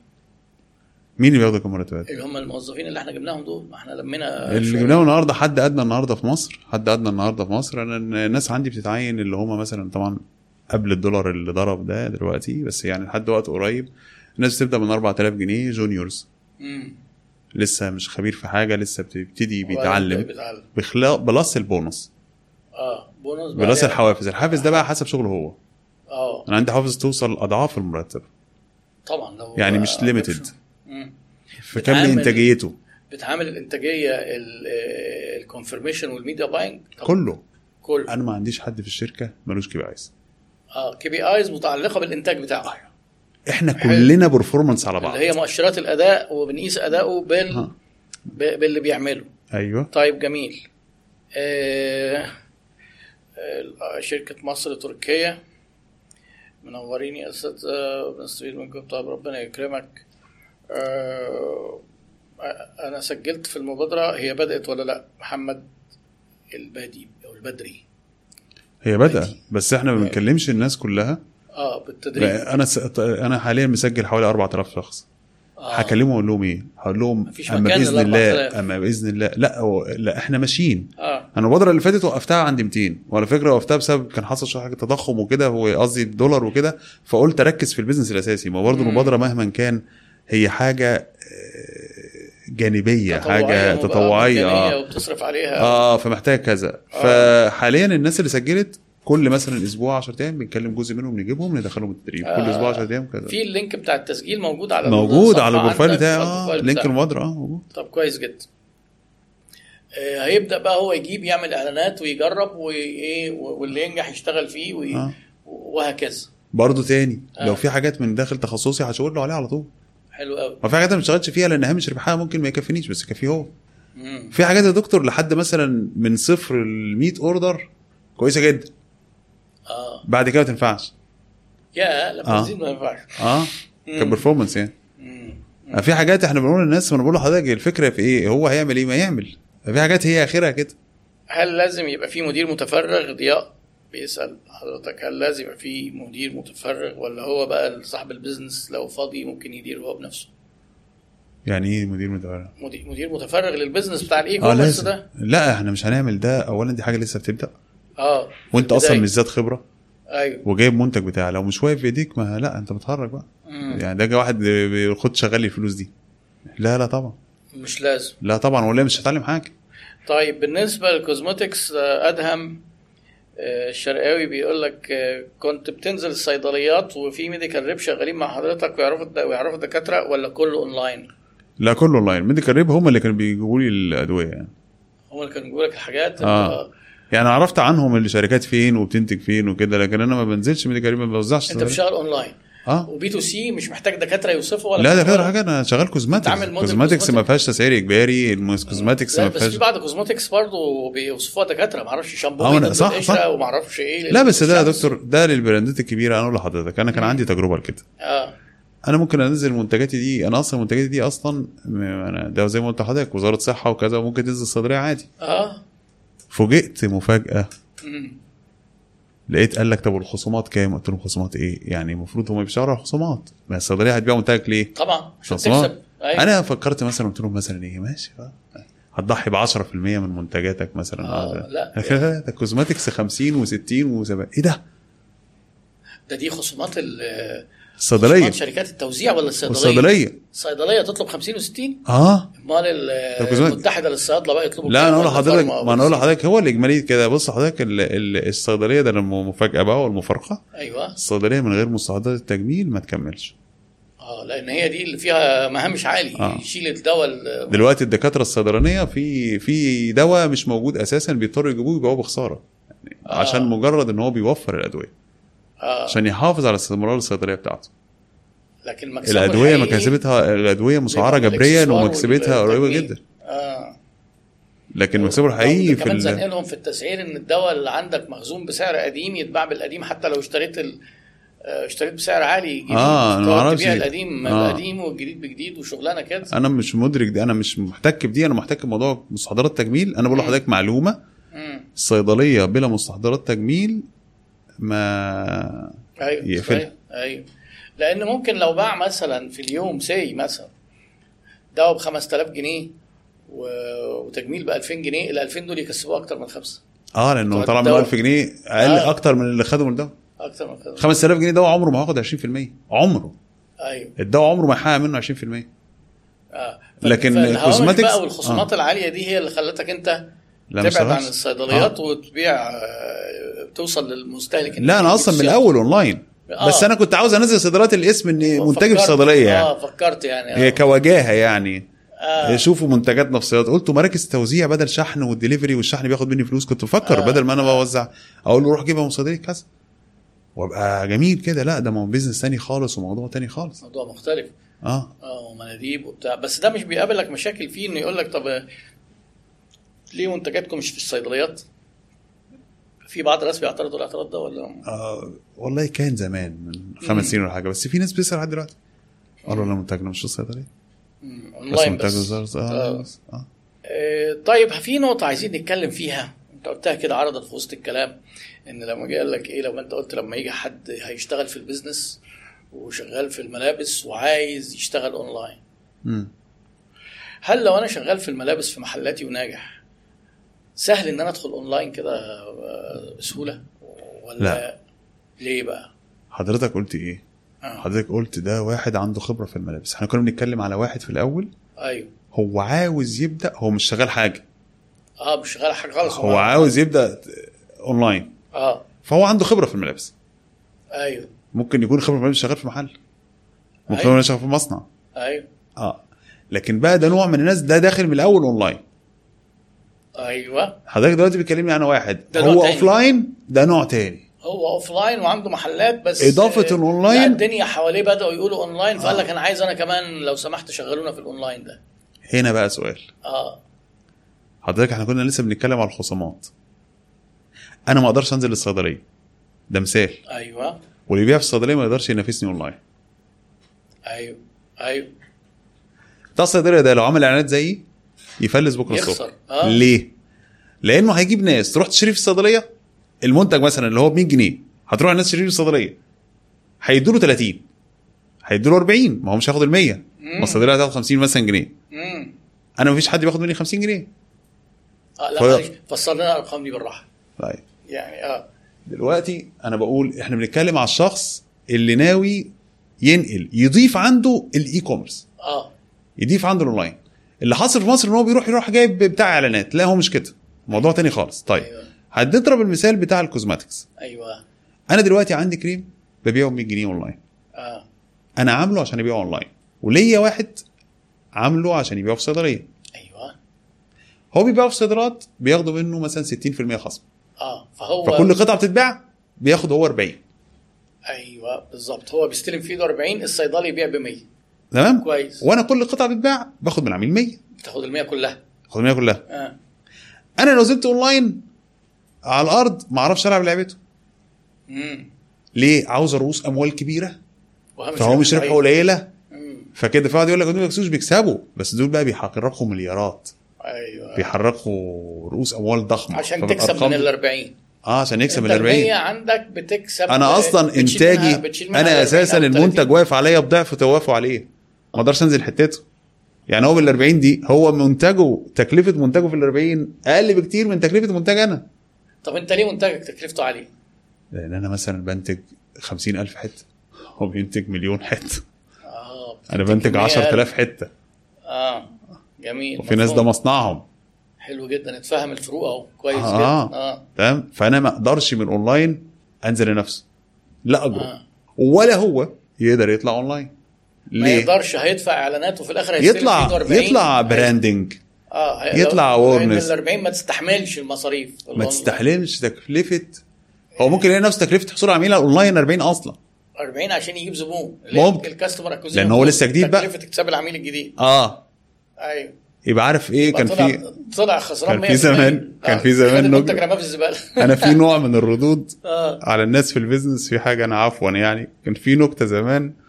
مين اللي بياخد مرتبات؟ اللي هم الموظفين اللي إحنا جبناهم دول. ما إحنا لمينا اللي شوية. جبناه النهارده حد ادنى النهارده في مصر حد ادنى النهارده في مصر. أنا الناس عندي بتتعين اللي هم مثلا طبعا قبل الدولار اللي ضرب ده دلوقتي بس يعني لحد وقت قريب الناس بتبدأ من 4000 جنيه juniors مم. لسه مش خبير في حاجة لسه بتبتدي بيتعلم. بخلاف plus ال bonus. آه bonus plus بعدها- الحوافز. الحافز ده بقى حسب شغله هو. آه. أنا عندي حافز توصل أضعاف المرتب. طبعا لو يعني مش آه، limited مم. في كم بتعامل- إنتاجيته. بتعامل الإنتاجية ال confirmation وال media buying كله. كل أنا ما عنديش حد في الشركة ملوش KPIs آه KPIs متعلقة بالإنتاج بتاعه. إحنا كلنا performance على بعض. اللي هي مؤشرات الأداء وبنقيس اداؤه بال ها. باللي بيعمله. أيوه. طيب جميل. آه آه، شركة مصر تركيا منورين يا آه، بنستفيد منكم طيب ربنا يكرمك. آه أنا سجلت في المبادرة هي بدأت ولا لأ؟ محمد البادي أو البدري. هي بدأ بس إحنا ما بنكلمش الناس كلها. آه بالتدريب. أنا س... أنا حاليا مسجل حوالي 4000 شخص. آه. هكلمهم أقول لهم إيه؟ هقول لهم أما بإذن لل الله 4000. أما بإذن الله. لا هو لا إحنا ماشيين. آه. أنا المبادره اللي فاتت وقفتها عند 200 وعلى فكرة وقفتها بسبب كان حصل شوية حاجة تضخم وكده هو قصدي الدولار وكده فقلت أركز في ال business الأساسي. ما برضه. المبادرة مهما كان هي حاجة آه، جانبية حاجة وبقى تطوعية. آه. وبتصرف عليها. آه فمحتاج كذا. فحاليا الناس اللي سجلت كل مثلا أسبوع 10 أيام بنكلم جزء منهم نجيبهم ندخلهم التدريب كل آه. أسبوع 10 أيام كذا في ال link بتاع التسجيل موجود على موجود على ال profile بتاعي آه link. المبادرة آه موجود طب كويس جدا آه، هيبدأ بقى هو يجيب يعمل إعلانات ويجرب وإيه واللي ينجح يشتغل فيه وي... آه. وهكذا برضه تاني آه. لو في حاجات من داخل تخصصي هشاور له عليها على طول حلو قوي ما في حاجات أنا ما اشتغلتش فيها لأن هامش ربحها ممكن ما يكفينيش بس يكفيه هو مم. في حاجات يا دكتور لحد مثلا من صفر ل 100 أوردر كويسة جدا آه. بعد كده ما تنفعش. يا لا آه. ما ينفعش. آه. كبرفورمانس يعني. مم. في حاجات إحنا بنقول للناس ما بقول لحضرتك الفكرة في إيه؟ هو هيعمل إيه؟ ما يعمل. في حاجات هي آخرها كده. هل لازم يبقى في مدير متفرغ؟ ضياء بيسأل حضرتك هل لازم يبقى في مدير متفرغ ولا هو بقى صاحب ال business لو فاضي ممكن يدير هو بنفسه. يعني إيه مدير متفرغ؟ مدير, مدير متفرغ لل business بتاع ال e آه commerce لازم. ده؟ لا إحنا مش هنعمل ده. اولا دي حاجة لسه بتبدأ. آه. وانت أصلا. مش ذات خبرة؟ أيوه. وجايب منتج بتاعه لو مش واقف في ايديك ما لا أنت بتهرج بقى. مم. يعني ده واحد بياخد شغال لي الفلوس دي. لا لا طبعا. مش لازم. لا طبعا ولا مش هتعلم حاجة. طيب بالنسبة لل cosmetics آه، أدهم آه، الشرقاوي بيقول لك آه، كنت بتنزل الصيدليات وفي medical rep شغالين مع حضرتك ويعرفوا ويعرفوا الدكاترة ولا كله أونلاين؟ لا كله online medical rep هم اللي كانوا بيجيبوا لي الأدوية يعني. هم اللي كانوا بيقولوا لك الحاجات؟ آه. يعني عرفت عنهم الشركات فين وبتنتج فين وكده لكن أنا ما بنزلش medical rep ما بوزعش أنت بتشتغل أونلاين آه. و B2C مش محتاج دكاترة يوصفوا ولا لا كده حاجة أنا شغال cosmetics cosmetics ما. فيهاش تسعير إجباري ال cosmetics لا ما بس فيهاش في بعض cosmetics برضه بيوصفوها دكاترة معرفش شامبو آه، أنا- ضد صح، صح. ومعرفش إيه لا بس ده يا. دكتور ده لل brandات الكبيرة أنا أقول لحضرتك أنا كان عندي تجربة لكده. آه. أنا ممكن أنزل منتجاتي دي أنا أصلا منتجاتي دي أصلا أنا ده زي ما قلت لحضرتك وزارة صحة وكذا وممكن تنزل الصيدليه عادي. آه. فوجئت مفاجأة. لقيت قال لك طب والخصومات كام؟ قلت لهم خصومات إيه؟ يعني المفروض هم بيشتغلوا على الخصومات ما الصيدلية هتبيع منتجك ليه؟ طبعا عشان خصومات. تكسب. أيوة. أنا فكرت مثلا قلت لهم مثلا إيه؟ ماشي. بقى. هتضحي ب 10% من منتجاتك مثلا. آه، آه لا. ده ده كوزماتكس 50 و60 و70 إيه ده؟ ده دي خصومات ال- الصيدليه شركات التوزيع ولا الصيدلية؟ والصيدلية الصيدليه تطلب 50 و60 آه امال. المتحدة للصيادله بقى يطلبوا لا؟ أنا أقول لحضرتك ما أنا أقول لحضرتك هو الإجمالي كده بص حضرتك ال- ال- الصيدلية ده لما مفاجأة بقى والمفارقة أيوه الصيدلية من غير مستحضرات التجميل ما تكملش آه لأن هي دي اللي فيها مهامش عالي آه. يشيل الدواء ال- دلوقتي الدكاترة الصيدلانية في في دواء مش موجود أساسا بيضطروا يجيبوه يبيعوه بخسارة يعني آه. عشان مجرد إن هو بيوفر الأدوية. عشان يحافظ على استمرار الصيدلية بتاعته لكن مكسبة الأدوية مكاسبتها الأدوية مسعرة جبريا ومكسبتها قريبة. جدا آه لكن مكسبه الحقيقي في كمان. زنقلهم في التسعير إن الدواء اللي عندك مخزون بسعر قديم يتباع بالقديم حتى لو اشتريت ال... آه، اشتريت بسعر عالي جديد آه، أنا تقعد معرفش. تبيع القديم آه. القديم والجديد بجديد وشغلانة كده أنا مش مدرك دي أنا مش محتك بدي أنا محتك بموضوع مستحضرات تجميل أنا بقول. لحضرتك معلومة مم. الصيدليه بلا مستحضرات تجميل ما أيوه. صحيح. أيوه لأن ممكن لو باع مثلا في اليوم سي مثلا دواء ب 5000 جنيه. وتجميل ب 2000 جنيه ال 2000 دول يكسبوه أكتر من خمسة آه لأنه طلع من الدواء. 1000 جنيه أقل آه. أكتر من اللي خده من الدواء أكتر من كده 5000 جنيه دواء عمره ما هياخد 20% عمره أيوه الدواء عمره ما هيحقق منه 20% آه لكن ال cosmetics- بقى والخصومات العالية دي هي اللي خلتك أنت تبعد عن. الصيدليات وتبيع آه، توصل للمستهلك لا أنا أصلا من الأول أونلاين. آه. بس أنا كنت عاوز أنزل صيدليات الاسم ان منتجي في الصيدليه يعني. آه فكرت يعني. هي آه. كوجاهه يعني. آه. شوفوا منتجاتنا في الصيدليات قلت مراكز توزيع بدل شحن والدليفري والشحن بياخد مني فلوس. كنت بفكر آه. بدل ما أنا بوزع أقول له روح جيبها من صيدلية كذا. وأبقى جميل كده. لا ده business تاني خالص وموضوع تاني خالص. موضوع مختلف. آه. آه ومناديب وبتاع. بس ده مش بيقابلك مشاكل فيه إنه يقول لك طب آه، ليه منتجاتكم مش في الصيدليات؟ في بعض الناس بيعترضوا الاعتراض ده ولا آه والله كان زمان من خمس سنين ولا حاجة بس في ناس بتسأل لحد دلوقتي قالوا لا منتجنا مش في الصيدلية بس اونلاين بس, وزارة آه. بس. آه آه، طيب في نقطة عايزين نتكلم فيها انت قلتها كده عرضت في وسط الكلام إن لما جه قال لك إيه لما أنت قلت لما يجي حد هيشتغل في ال business وشغال في الملابس وعايز يشتغل أونلاين مم. هل لو أنا شغال في الملابس في محلاتي وناجح سهل إن أنا أدخل اونلاين كده آه، بسهولة؟ ولا لا. ليه بقى؟ حضرتك قلت إيه؟ آه. حضرتك قلت ده واحد عنده خبرة في الملابس. إحنا كنا بنتكلم على واحد في الأول. أيوه. هو عاوز يبدأ هو مش شغال حاجة. آه مش شغال حاجة خالص. هو عاوز يبدأ اونلاين آه. فهو عنده خبرة في الملابس. أيوه. ممكن يكون خبرة في الملابس شغال في محل. ممكن. يكون شغال في مصنع. أيوه. آه. لكن بقى ده نوع من الناس ده داخل من الأول اونلاين أيوه. حضرتك دلوقتي بتكلمني عن واحد. هو. offline ده نوع تاني. هو offline وعنده محلات بس إضافة آه، الأونلاين. لا، الدنيا حواليه بدأوا يقولوا اونلاين فقال لك أنا عايز أنا كمان لو سمحت شغلونا في الاونلاين ده. هنا بقى سؤال. آه. حضرتك إحنا كنا لسه بنتكلم على الخصومات. أنا ما أقدرش أنزل الصيدلية. ده مثال. أيوه. واللي بيبيع في الصيدلية ما يقدرش ينافسني اونلاين أيوه. أيوه. بتاع الصيدلية ده لو عمل إعلانات زيي يفلس بكرة يخسر. الصبح. آه. ليه؟ لأنه هيجيب ناس. تروح تشتري في الصيدلية؟ المنتج مثلا اللي هو ب 100 جنيه هتروح الناس تشتري في الصيدلية. هيدوا له 30 هيدوا له 40 ما هو مش هياخد ال 100 ما الصيدلية هتاخد 50 مثلا جنيه. امم أنا ما فيش حد بياخد مني 50 جنيه. آه لا ف- معلش فسر لنا الأرقام دي بالراحة. طيب. يعني آه. دلوقتي أنا بقول إحنا بنتكلم على الشخص اللي ناوي ينقل يضيف عنده ال e-commerce آه. يضيف عنده الاونلاين اللي حاصل في مصر إن هو بيروح يروح جايب بتاع إعلانات. لا هو مش كده. موضوع تاني خالص. طيب أيوه. هنضرب المثال بتاع ال cosmetics. أيوه. أنا دلوقتي عندي كريم ببيعه ب 100 جنيه أونلاين. آه. أنا عامله عشان ابيعه أونلاين. وليا واحد عامله عشان يبيعه في صيدلية. أيوه. هو بيبيعه في صيدليات بياخدوا منه مثلا 60% خصم. آه فهو فكل قطعة بتتباع بياخد هو 40 أيوه بالظبط. هو بيستلم في إيده 40 الصيدلي يبيع ب 100 تمام؟ كويس. وأنا كل قطعة بتتباع باخد من العميل 100 تاخد ال 100 كلها. باخد منها كلها. آه. أنا لو نزلت أونلاين على الأرض ما أعرفش ألعب لعبته. امم ليه؟ عاوز رؤوس أموال كبيرة. فهو مش ربحه. قليلة. فكده في واحد يقول لك دول مكسوش بيكسبوا بس دول بقى بيحرقوا مليارات. أيوه. بيحرقوا رؤوس أموال ضخمة. عشان تكسب من ال 40 آه عشان يكسب ال 40 المية عندك بتكسب أنا أصلا انتاجي منها- بتشيل منها أنا 40 أساسا المنتج 30. واقف عليا بضعف توافقوا عليه. ما أقدرش انزل حتته. يعني هو بال 40 دي هو منتجه تكلفة منتجه في ال 40 أقل بكتير من تكلفة منتج أنا. طب أنت ليه منتجك تكلفته عالية؟ لأن أنا مثلا بنتج 50000 حتة. هو بينتج مليون حتة. آه أنا بنتج كمية 10000 حتة. آه جميل وفي ناس ده. مصنعهم. حلو جدا اتفهم الفروق أهو كويس آه. جدا. آه. تمام؟ فأنا ما أقدرش من أونلاين أنزل لنفسه لا أجرؤ. آه. ولا هو يقدر يطلع أونلاين. ما ليه؟ يقدرش هيدفع إعلانات وفي الآخر يطلع إيده 40. يطلع branding آه يطلع لأن awareness. ال 40 ما تستحملش المصاريف. ما تستحملش تكلفة. هو ممكن يلاقي نفسه تكلفة حصول عميل على الاونلاين 40 أصلا. 40 عشان يجيب زبون. ممكن. ال customer acquisition لأن هو لسه جديد بقى. تكلفة اكتساب العميل الجديد. آه. أيوه. يبقى عارف إيه؟ كان في طلع خسران كان في 100%. زمان- كان في زمان نج- الزبالة. أنا في نوع من الردود آه. على الناس في ال business. في حاجة أنا عفوا يعني. كان في نكتة زمان آه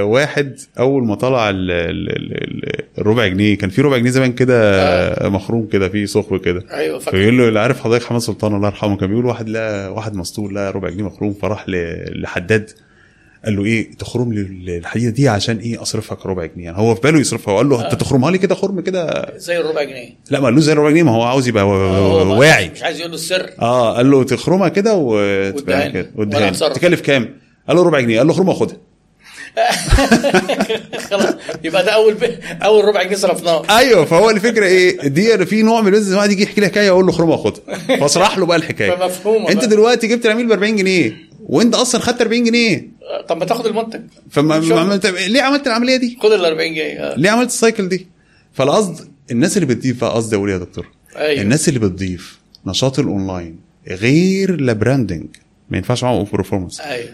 واحد أول ما طلع ال- ال- ال- ال- الربع جنيه كان في ربع جنيه زمان كده آه. مخروم كده فيه صخر كده. أيوه فاكر. فبيقول له اللي عارف حضرتك حماد سلطان؟ الله يرحمه كان بيقول واحد لا واحد مسطول لا ربع جنيه مخروم. فراح لحداد قال له إيه تخرم لي الحديدة دي عشان إيه اصرفها كربع جنيه. يعني هو في باله يصرفها وقال له أنت تخرمها لي كده خرم كده. زي الربع جنيه. لا ما قالوش زي الربع جنيه ما هو عاوز يبقى ما- واعي. مش عايز يقول له السر. آه قال له تخرمها كده وتبقى. كده. تكلف كام؟ قال له ربع جنيه. قال له خرمها خدها خلاص يبقى ده أول ب... أول ربع جنيه صرفناه. أيوه فهو الفكرة إيه؟ دي في نوع من البيزنس واحد يجي يحكي لي حكاية أقول له خرمها خدها فاشرح له بقى الحكاية. فمفهومة أنت. دلوقتي جبت العميل ب 40 جنيه وأنت أصلا خدت 40 جنيه. طب ما تاخد المنتج. فما عملت ليه عملت العملية دي؟ خد ال 40 جنيه آه. ليه عملت ال cycle دي؟ فالقصد الناس اللي بتضيف بقى قصدي أقول يا دكتور أيوه. الناس اللي بتضيف نشاط الأونلاين غير ل branding. ما ينفعش معاهم performance أيوه.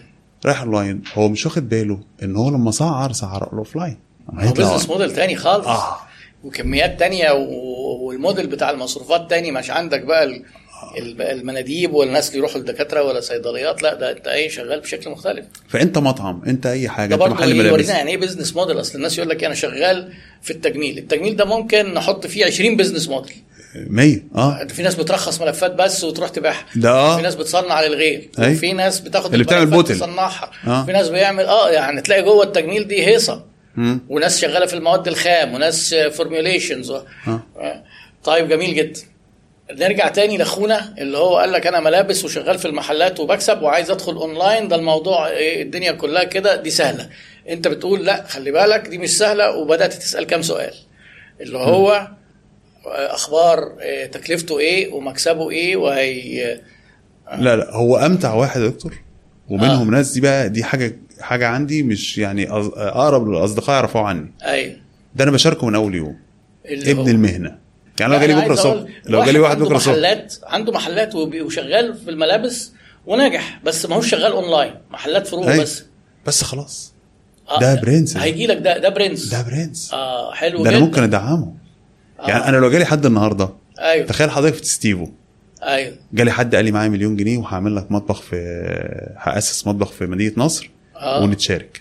رايح أونلاين هو مش واخد باله إن هو لما سعر سعر ال offline هو business model تاني خالص. آه. وكميات تانية والموديل بتاع المصروفات تاني مش عندك بقى ال- ال- المناديب والناس اللي يروحوا لدكاتره ولا صيدليات لا ده أنت إيه شغال بشكل مختلف. فأنت مطعم أنت أي حاجة ده انت محل يعني إيه business model أصل الناس يقول لك أنا شغال في التجميل. التجميل ده ممكن نحط فيه 20 business model 100 آه. في ناس بترخص ملفات بس وتروح تبيعها. ده آه. في ناس بتصنع للغير أي. وفي ناس بتاخد اللي بتعمل بوتل. تصنعها آه. في ناس بيعمل آه يعني تلاقي جوه التجميل دي هيصة. وناس شغالة في المواد الخام وناس formulations و... آه. طيب جميل جدا. نرجع تاني لأخونا اللي هو قال لك أنا ملابس وشغال في المحلات وبكسب وعايز أدخل اونلاين ده الموضوع إيه الدنيا كلها كده. دي سهلة. أنت بتقول لا خلي بالك دي مش سهلة. وبدأت تسأل كام سؤال. اللي هو آه، أخبار آه، تكلفته إيه ومكسبه إيه وهي لا لا هو أمتع واحد يا دكتور ومنهم ناس دي بقى دي حاجة حاجة عندي مش يعني أقرب الاصدقاء يعرفوها عني. أيوه. ده أنا بشاركه من أول يوم. ابن هو- المهنة. يعني لو جالي عايز بكره الصبح لو جالي واحد بكرة الصبح محلات عنده محلات وشغال في الملابس وناجح بس ما هوش شغال أونلاين محلات فروع أي. بس. بس خلاص. آه، ده برنس. هيجي لك ده ده برنس. ده برنس. آه حلو ده جدا. أنا ممكن أدعمه. يعني آه. أنا لو جالي حد النهارده أيوه. تخيل حضرتك في ستيفو. أيوه. جالي حد قال لي معايا مليون جنيه وهعمل لك مطبخ في هأسس مطبخ في مدينة نصر آه. ونتشارك.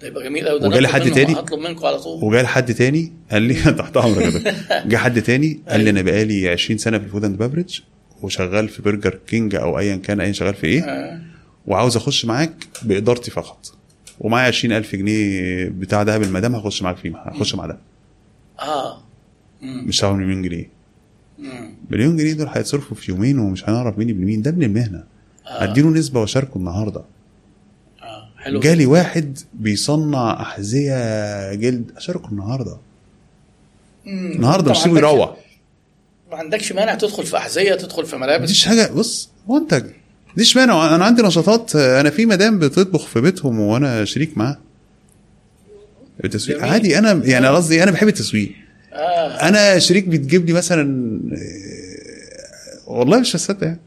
ده يبقى جميل قوي وجالي حد تاني؟ هطلب منكم على طول. وجالي حد تاني؟ قال لي تحت أمرك. جه حد تاني؟ قال لي أنا بقالي 20 سنة في ال food and beverage وشغال في برجر كينج أو ايا كان ايا شغال في إيه. آه. وعاوز أخش معاك بإدارتي فقط. ومعايا 20000 جنيه بتاع دهب المدام هخش معاك فيه هخش مع ده. آه. مش هعمل مليون جنيه. مليون جنيه دول هيتصرفوا في يومين ومش هنعرف مين ابن مين. ده ابن المهنة. اديله نسبة وأشاركه النهارده. آه. حلو جالي واحد بيصنع أحذية جلد. أشاركه النهارده. مم. النهارده مش سيبه يروح. ما عندكش مانع تدخل في أحذية تدخل في ملابس؟ مفيش حاجة. بص منتج دي اشمعنى أنا عندي نشاطات. أنا في مدام بتطبخ في بيتهم وأنا شريك معاها. التسويق. عادي. أنا يعني قصدي أنا بحب التسويق. آه. أنا شريك بتجيب لي مثلا آه، والله مش هصدق. يعني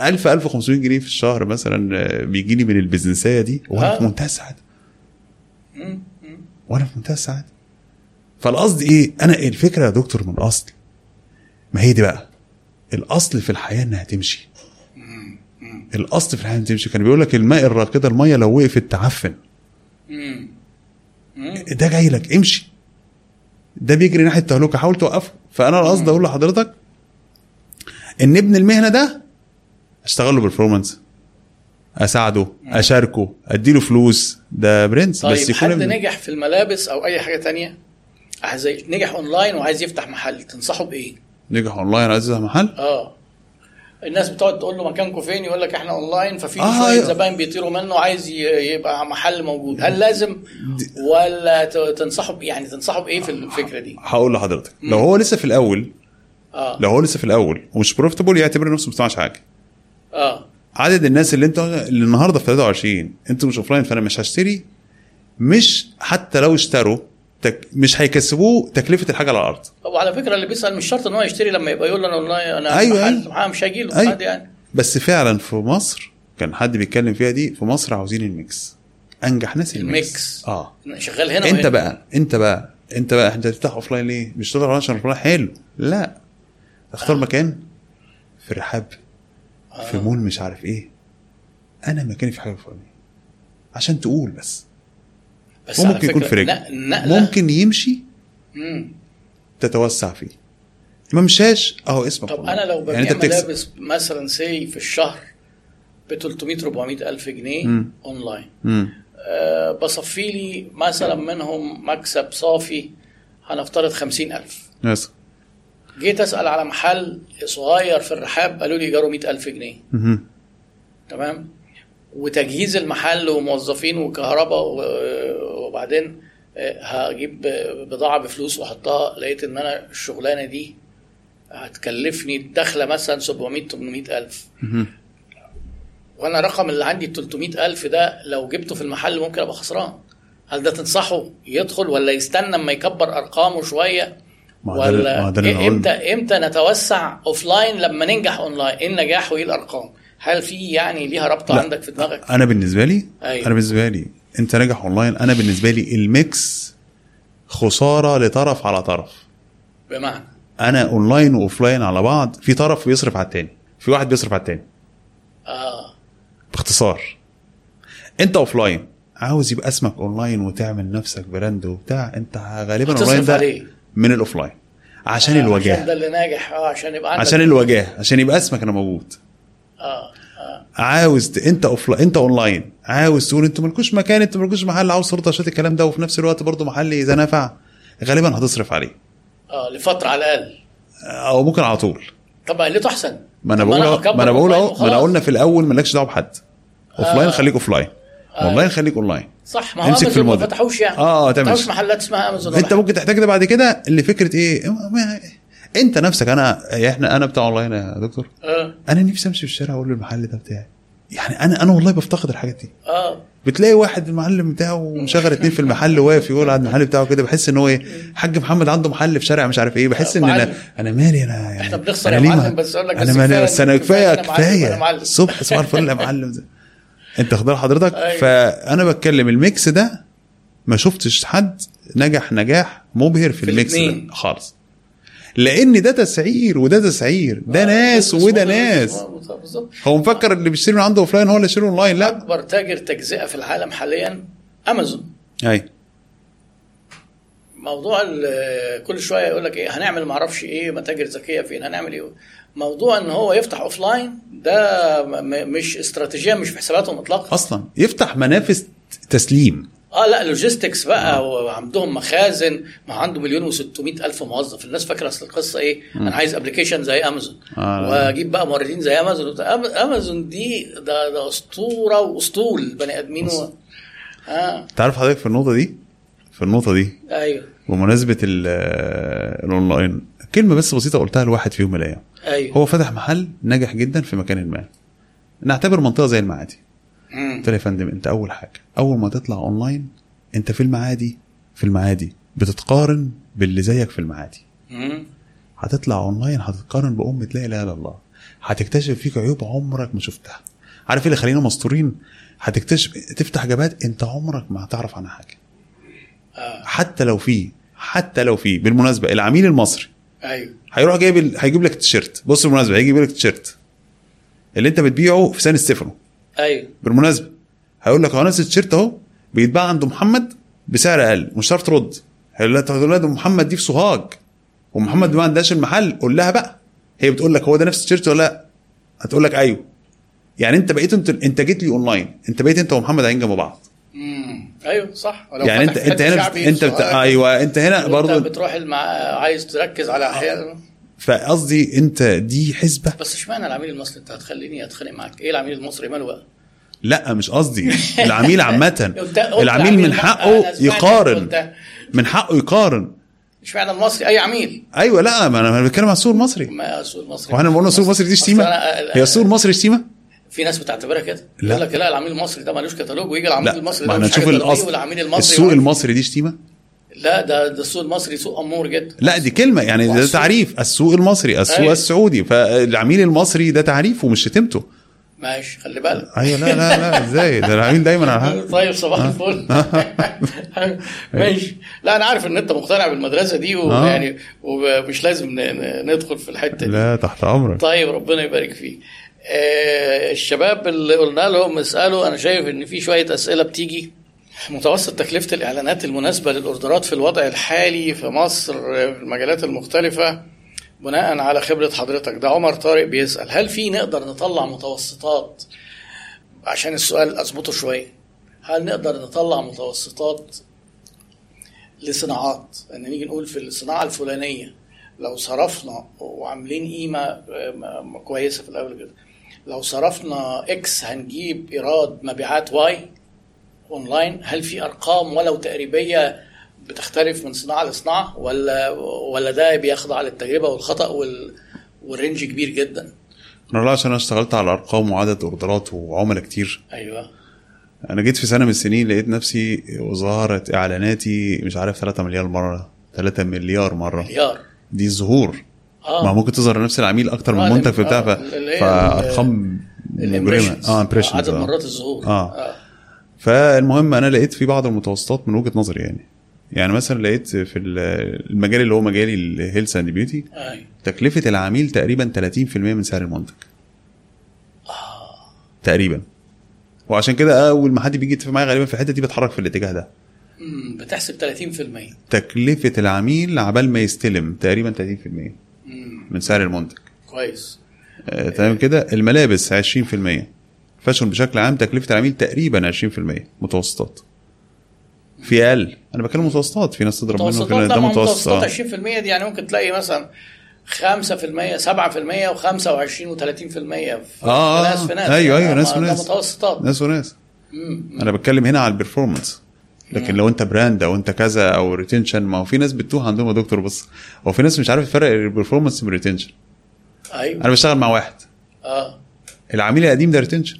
1000 1500 جنيه في الشهر مثلا آه، بيجي لي من البزنسية دي وأنا آه. في منتهى السعادة. وأنا في منتهى السعادة. فالقصد إيه؟ أنا الفكرة يا دكتور من الأصل. ما هي دي بقى؟ الأصل في الحياة إنها تمشي. الأصل في الحياة إنها تمشي. كان بيقول لك الماء الراكدة المية لو وقفت تعفن. ده جاي لك امشي. ده بيجري ناحية التهلكه حاول توقفه. فأنا القصد أقول لحضرتك إن ابن المهنة ده اشتغل له بال performance اساعده أشاركه أديله فلوس. ده برنس. طيب بس حد يكون نجح في الملابس أو أي حاجة تانية؟ عايز نجح أونلاين وعايز يفتح محل. تنصحه بإيه؟ نجح أونلاين عايز يفتح محل؟ آه. الناس بتقعد تقول له مكانكم فين؟ يقول لك إحنا اونلاين ففي آه، شوية أيوة. زباين بيطيروا منه عايز يبقى محل موجود. هل لازم ولا تنصحه يعني تنصحه بإيه في الفكرة دي؟ هقول لحضرتك. لو هو لسه في الأول آه. لو هو لسه في الأول ومش profitable يعتبر نفسه ما بيصنعش حاجة. آه. عدد الناس اللي انت اللي النهارده في 23 أنتوا مش offline فأنا مش هشتري. مش حتى لو اشتروا تك مش هيكسبوه تكلفة الحاجة على الأرض وعلى فكرة اللي بيسأل مش شرط إن هو يشتري لما يبقى يقول أنا اونلاين أنا أيوة، أيوة. مش هيجي له أيوة. يعني بس فعلا في مصر كان حد بيتكلم فيها دي في مصر عاوزين ال mix أنجح ناس ال mix, ال mix. آه شغال هنا أنت. بقى أنت بقى أنت بقى أنت تفتح offline ليه؟ مش تقدر عشان offline حلو لا اختار آه. مكان في الرحاب آه. في مول مش عارف إيه أنا مكاني في حاجة فلانيه عشان تقول بس بس على وممكن يكون في رجل نق- نقلة ممكن يمشي مم. تتوسع فيه ما مشاش أهو اسمك طب. أنا لو ببيع يعني أنت بتكسب ملابس مثلا سي في الشهر ب 300 400 ألف جنيه مم. أونلاين مم. أه بصفي لي مثلا منهم مكسب صافي هنفترض 50 ألف بس جيت أسأل على محل صغير في الرحاب قالوا لي ايجاره 100 ألف جنيه مهم. تمام وتجهيز المحل وموظفين وكهرباء وبعدين آه، هجيب بضاعة بفلوس وأحطها. لقيت إن أنا الشغلانة دي هتكلفني دخله مثلا 700 800 ألف. وأنا الرقم اللي عندي 300 ألف ده لو جبته في المحل ممكن أبقى خسران. هل ده تنصحه يدخل ولا يستنى أما يكبر أرقامه شوية؟ ولا إيه إمتى إمتى نتوسع offline لما ننجح اونلاين إيه النجاح وإيه الأرقام؟ هل في يعني ليها رابطة لا. عندك في دماغك أنا بالنسبة لي أيوة. أنا بالنسبة لي أنت ناجح اونلاين أنا بالنسبة لي ال mix خسارة لطرف على طرف بمعنى أنا online و offline على بعض في طرف بيصرف على التاني في واحد بيصرف على التاني آه باختصار أنت offline عاوز يبقى اسمك أونلاين وتعمل نفسك brand وبتاع أنت غالبا أونلاين ده عليه. من ال offline عشان آه، عشان ده الوجاهه اللي ناجح آه عشان يبقى عندك عشان الوجاهه عشان يبقى اسمك أنا موجود آه آه عاوز ت... انت offline انت اونلاين عاوز تقول أنتوا مالكوش مكان أنتوا مالكوش محل عاوز عشان الكلام ده وفي نفس الوقت برضه محل إذا نفع غالبا هتصرف عليه. آه لفترة على الأقل. أو ممكن على طول. طب قلته أحسن. ما أنا بقول ما أنا بقول أهو ما أنا. قلنا في الأول مالكش دعوة بحد. offline آه. خليك offline online خليك اونلاين صح ما هو امسك في امازون ما. فتحوش يعني. آه، ما تعمل. فتحوش محلات اسمها امازون أنت ممكن تحتاج ده بعد كده اللي فكرة إيه انت نفسك انا إحنا أنا بتاع اونلاين يا دكتور آه أنا نفسي امشي في الشارع أقول المحل ده بتاعي يعني أنا أنا والله بفتقد الحاجات دي آه بتلاقي واحد المعلم بتاعه مشغل اتنين في المحل واقف يقول على المحل بتاعه كده بحس إن هو إيه حاج محمد عنده محل في شارع مش عارف إيه بحس إن أنا معلم. أنا مالي أنا يعني إحنا بنخسر يا معلم، بس أقول لك بس أنا مالي بس أنا كفاية كفاية. الصبح صباح الفل يا معلم ده. أنت بال حضرتك أيوة. فأنا بتكلم ال mix ده ما شفتش حد نجح نجاح مبهر في, في ال mix. ده خالص لأن ده تسعير وده تسعير. ده ناس بس وده ناس. هو مفكر اللي بيشتري من عنده offline هو اللي يشتري اونلاين لا. أكبر تاجر تجزئة في العالم حاليا امازون أي. موضوع كل شوية يقول لك إيه هنعمل ما أعرفش إيه متاجر ذكية فين هنعمل إيه؟ موضوع إن هو يفتح offline ده مش استراتيجية مش في حساباتهم اطلاقا أصلا يفتح منافس تسليم. آه لا logistics بقى وعندهم مخازن ما عنده مليون و600 ألف موظف. الناس فاكرة أصل القصة إيه؟ أنا عايز application زي امازون آه. وأجيب بقى موردين زي امازون امازون دي ده ده أسطورة وأسطول بني آدمين و... آه. تعرف حضرتك في النقطة دي؟ في النقطة دي؟ أيوه. بمناسبة ال- الأونلاين كلمة بس بسيطة قلتها لواحد في يوم من الأيام. أيوه. هو فتح محل نجح جدا في مكان ما. نعتبر منطقة زي المعادي. قلت له يا فندم أنت أول حاجة أول ما تطلع اونلاين أنت في المعادي في المعادي. بتتقارن باللي زيك في المعادي. هتطلع اونلاين هتتقارن بأمة لا إله إلا الله. هتكتشف فيك عيوب عمرك ما شفتها. عارف إيه اللي خلينا مستورين؟ هتكتشف تفتح جبات أنت عمرك ما هتعرف عنها حاجة. آه. حتى لو في حتى لو في بالمناسبة العميل المصري. أيوه. هيروح جايب ال... هيجيب لك التيشيرت. بص بالمناسبة هيجيب لك التيشيرت. اللي أنت بتبيعه في سان ستيفانو أيوه. بالمناسبة هيقول لك هو نفس التيشيرت أهو بيتباع عند محمد بسعر أقل مش هتعرف ترد هيقول لك تقول لها ده محمد دي في سوهاج ومحمد ما عندهاش المحل قول لها بقى. هي بتقول لك هو ده نفس التيشيرت ولا لأ؟ هتقول لك أيوه. يعني أنت بقيت أنت أنت جيت لي أونلاين أنت بقيت أنت ومحمد عين جنب بعض. امم أيوه صح. ولو يعني أنت أنت حد هنا أنت بت... أيوه أنت هنا برضه بتروح المع... عايز تركز على احياء فقصدي انت دي حسبه بس اشمعنى العميل المصري؟ انت هتخليني اتخانق معاك. إيه العميل المصري؟ ماله بقى؟ لا مش قصدي. العميل عامة. العميل من العميل- حقه يقارن. من حقه يقارن. اشمعنى المصري؟ أي عميل. أيوه لا ما أنا بتكلم على السوق المصري ما السوق المصري وإحنا بنقول السوق المصري دي شتيمه هي السوق المصري شتيمه في ناس بتعتبرها كده. لا. يقول لك لا العميل المصري ده ملوش كتالوج ويجي العميل المصري ده مش حاجة والعميل المصري السوق. المصري دي شتيمه لا ده ده السوق المصري سوق أمور جدا. لا دي كلمة يعني ده تعريف السوق المصري السوق أيوة. السعودي. فالعميل المصري ده تعريفه مش شتيمته ماشي خلي بالك. أيوه لا لا لا إزاي؟ ده العميل دايما على حق. طيب صباح الفل. ماشي. لا أنا عارف إن أنت مقتنع بالمدرسة دي ويعني ومش لازم ندخل في الحتة دي. لا تحت أمرك. طيب ربنا يبارك فيك. آه الشباب اللي قلنا لهم اسألوا أنا شايف إن في شوية أسئلة بتيجي. متوسط تكلفة الإعلانات المناسبة للأوردرات في الوضع الحالي في مصر في المجالات المختلفة بناء على خبرة حضرتك. ده عمر طارق بيسأل هل في نقدر نطلع متوسطات؟ عشان السؤال أظبطه شوية. هل نقدر نطلع متوسطات لصناعات؟ إن نيجي نقول في الصناعة الفلانية لو صرفنا وعاملين قيمة آه، كويسة في الأول كده لو صرفنا X هنجيب إيراد مبيعات Y online هل في أرقام ولو تقريبية بتختلف من صناعة لصناعة ولا ولا ده بيخضع للتجربه والخطأ وال وال range كبير جدا؟ أنا لا عشان أنا اشتغلت على أرقام وعدد order ات وعملاء كتير. أيوه. أنا جيت في سنة من السنين لقيت نفسي وظهرة إعلاناتي مش عارف 3 مليار مرة 3 مليار مرة. مليار. دي الظهور آه. ما ممكن تظهر نفس العميل أكتر من آه، منتج في آه، بتاع هي فأرقام مجرمه. آه impressions عدد مرات الظهور. آه. فالمهم أنا لقيت في بعض المتوسطات من وجهة نظري يعني. يعني مثلا لقيت في ال- المجال اللي هو مجالي ال health and beauty تكلفة العميل تقريبا 30% من سعر المنتج. تقريبا. وعشان كده أول ما حد بيجي يتفق معايا غالبا في الحتة دي بتحرك في الاتجاه ده. بتحسب 30% تكلفة العميل عبال ما يستلم تقريبا 30% مم، من سعر المنتج. كويس. آه، تمام كده؟ الملابس 20% fashion بشكل عام تكلفة العميل تقريبا 20% متوسطات. في أقل. أنا بتكلم متوسطات في ناس تضرب منه كده ده متوسطات آه. 20% دي يعني ممكن تلاقي مثلا 5% 7% و25 و30% في آه، ناس في ناس. أيوة، أيوة، يعني ناس وناس. ده متوسطات. ناس وناس مم. أنا بتكلم هنا على ال performance لكن لو أنت brand أو أنت كذا أو retention ما هو في ناس بتتوه عندهم يا دكتور. بص هو في ناس مش عارف تفرق ال performance من ال retention أيوه. أنا بشتغل مع واحد. آه. العميل القديم ده retention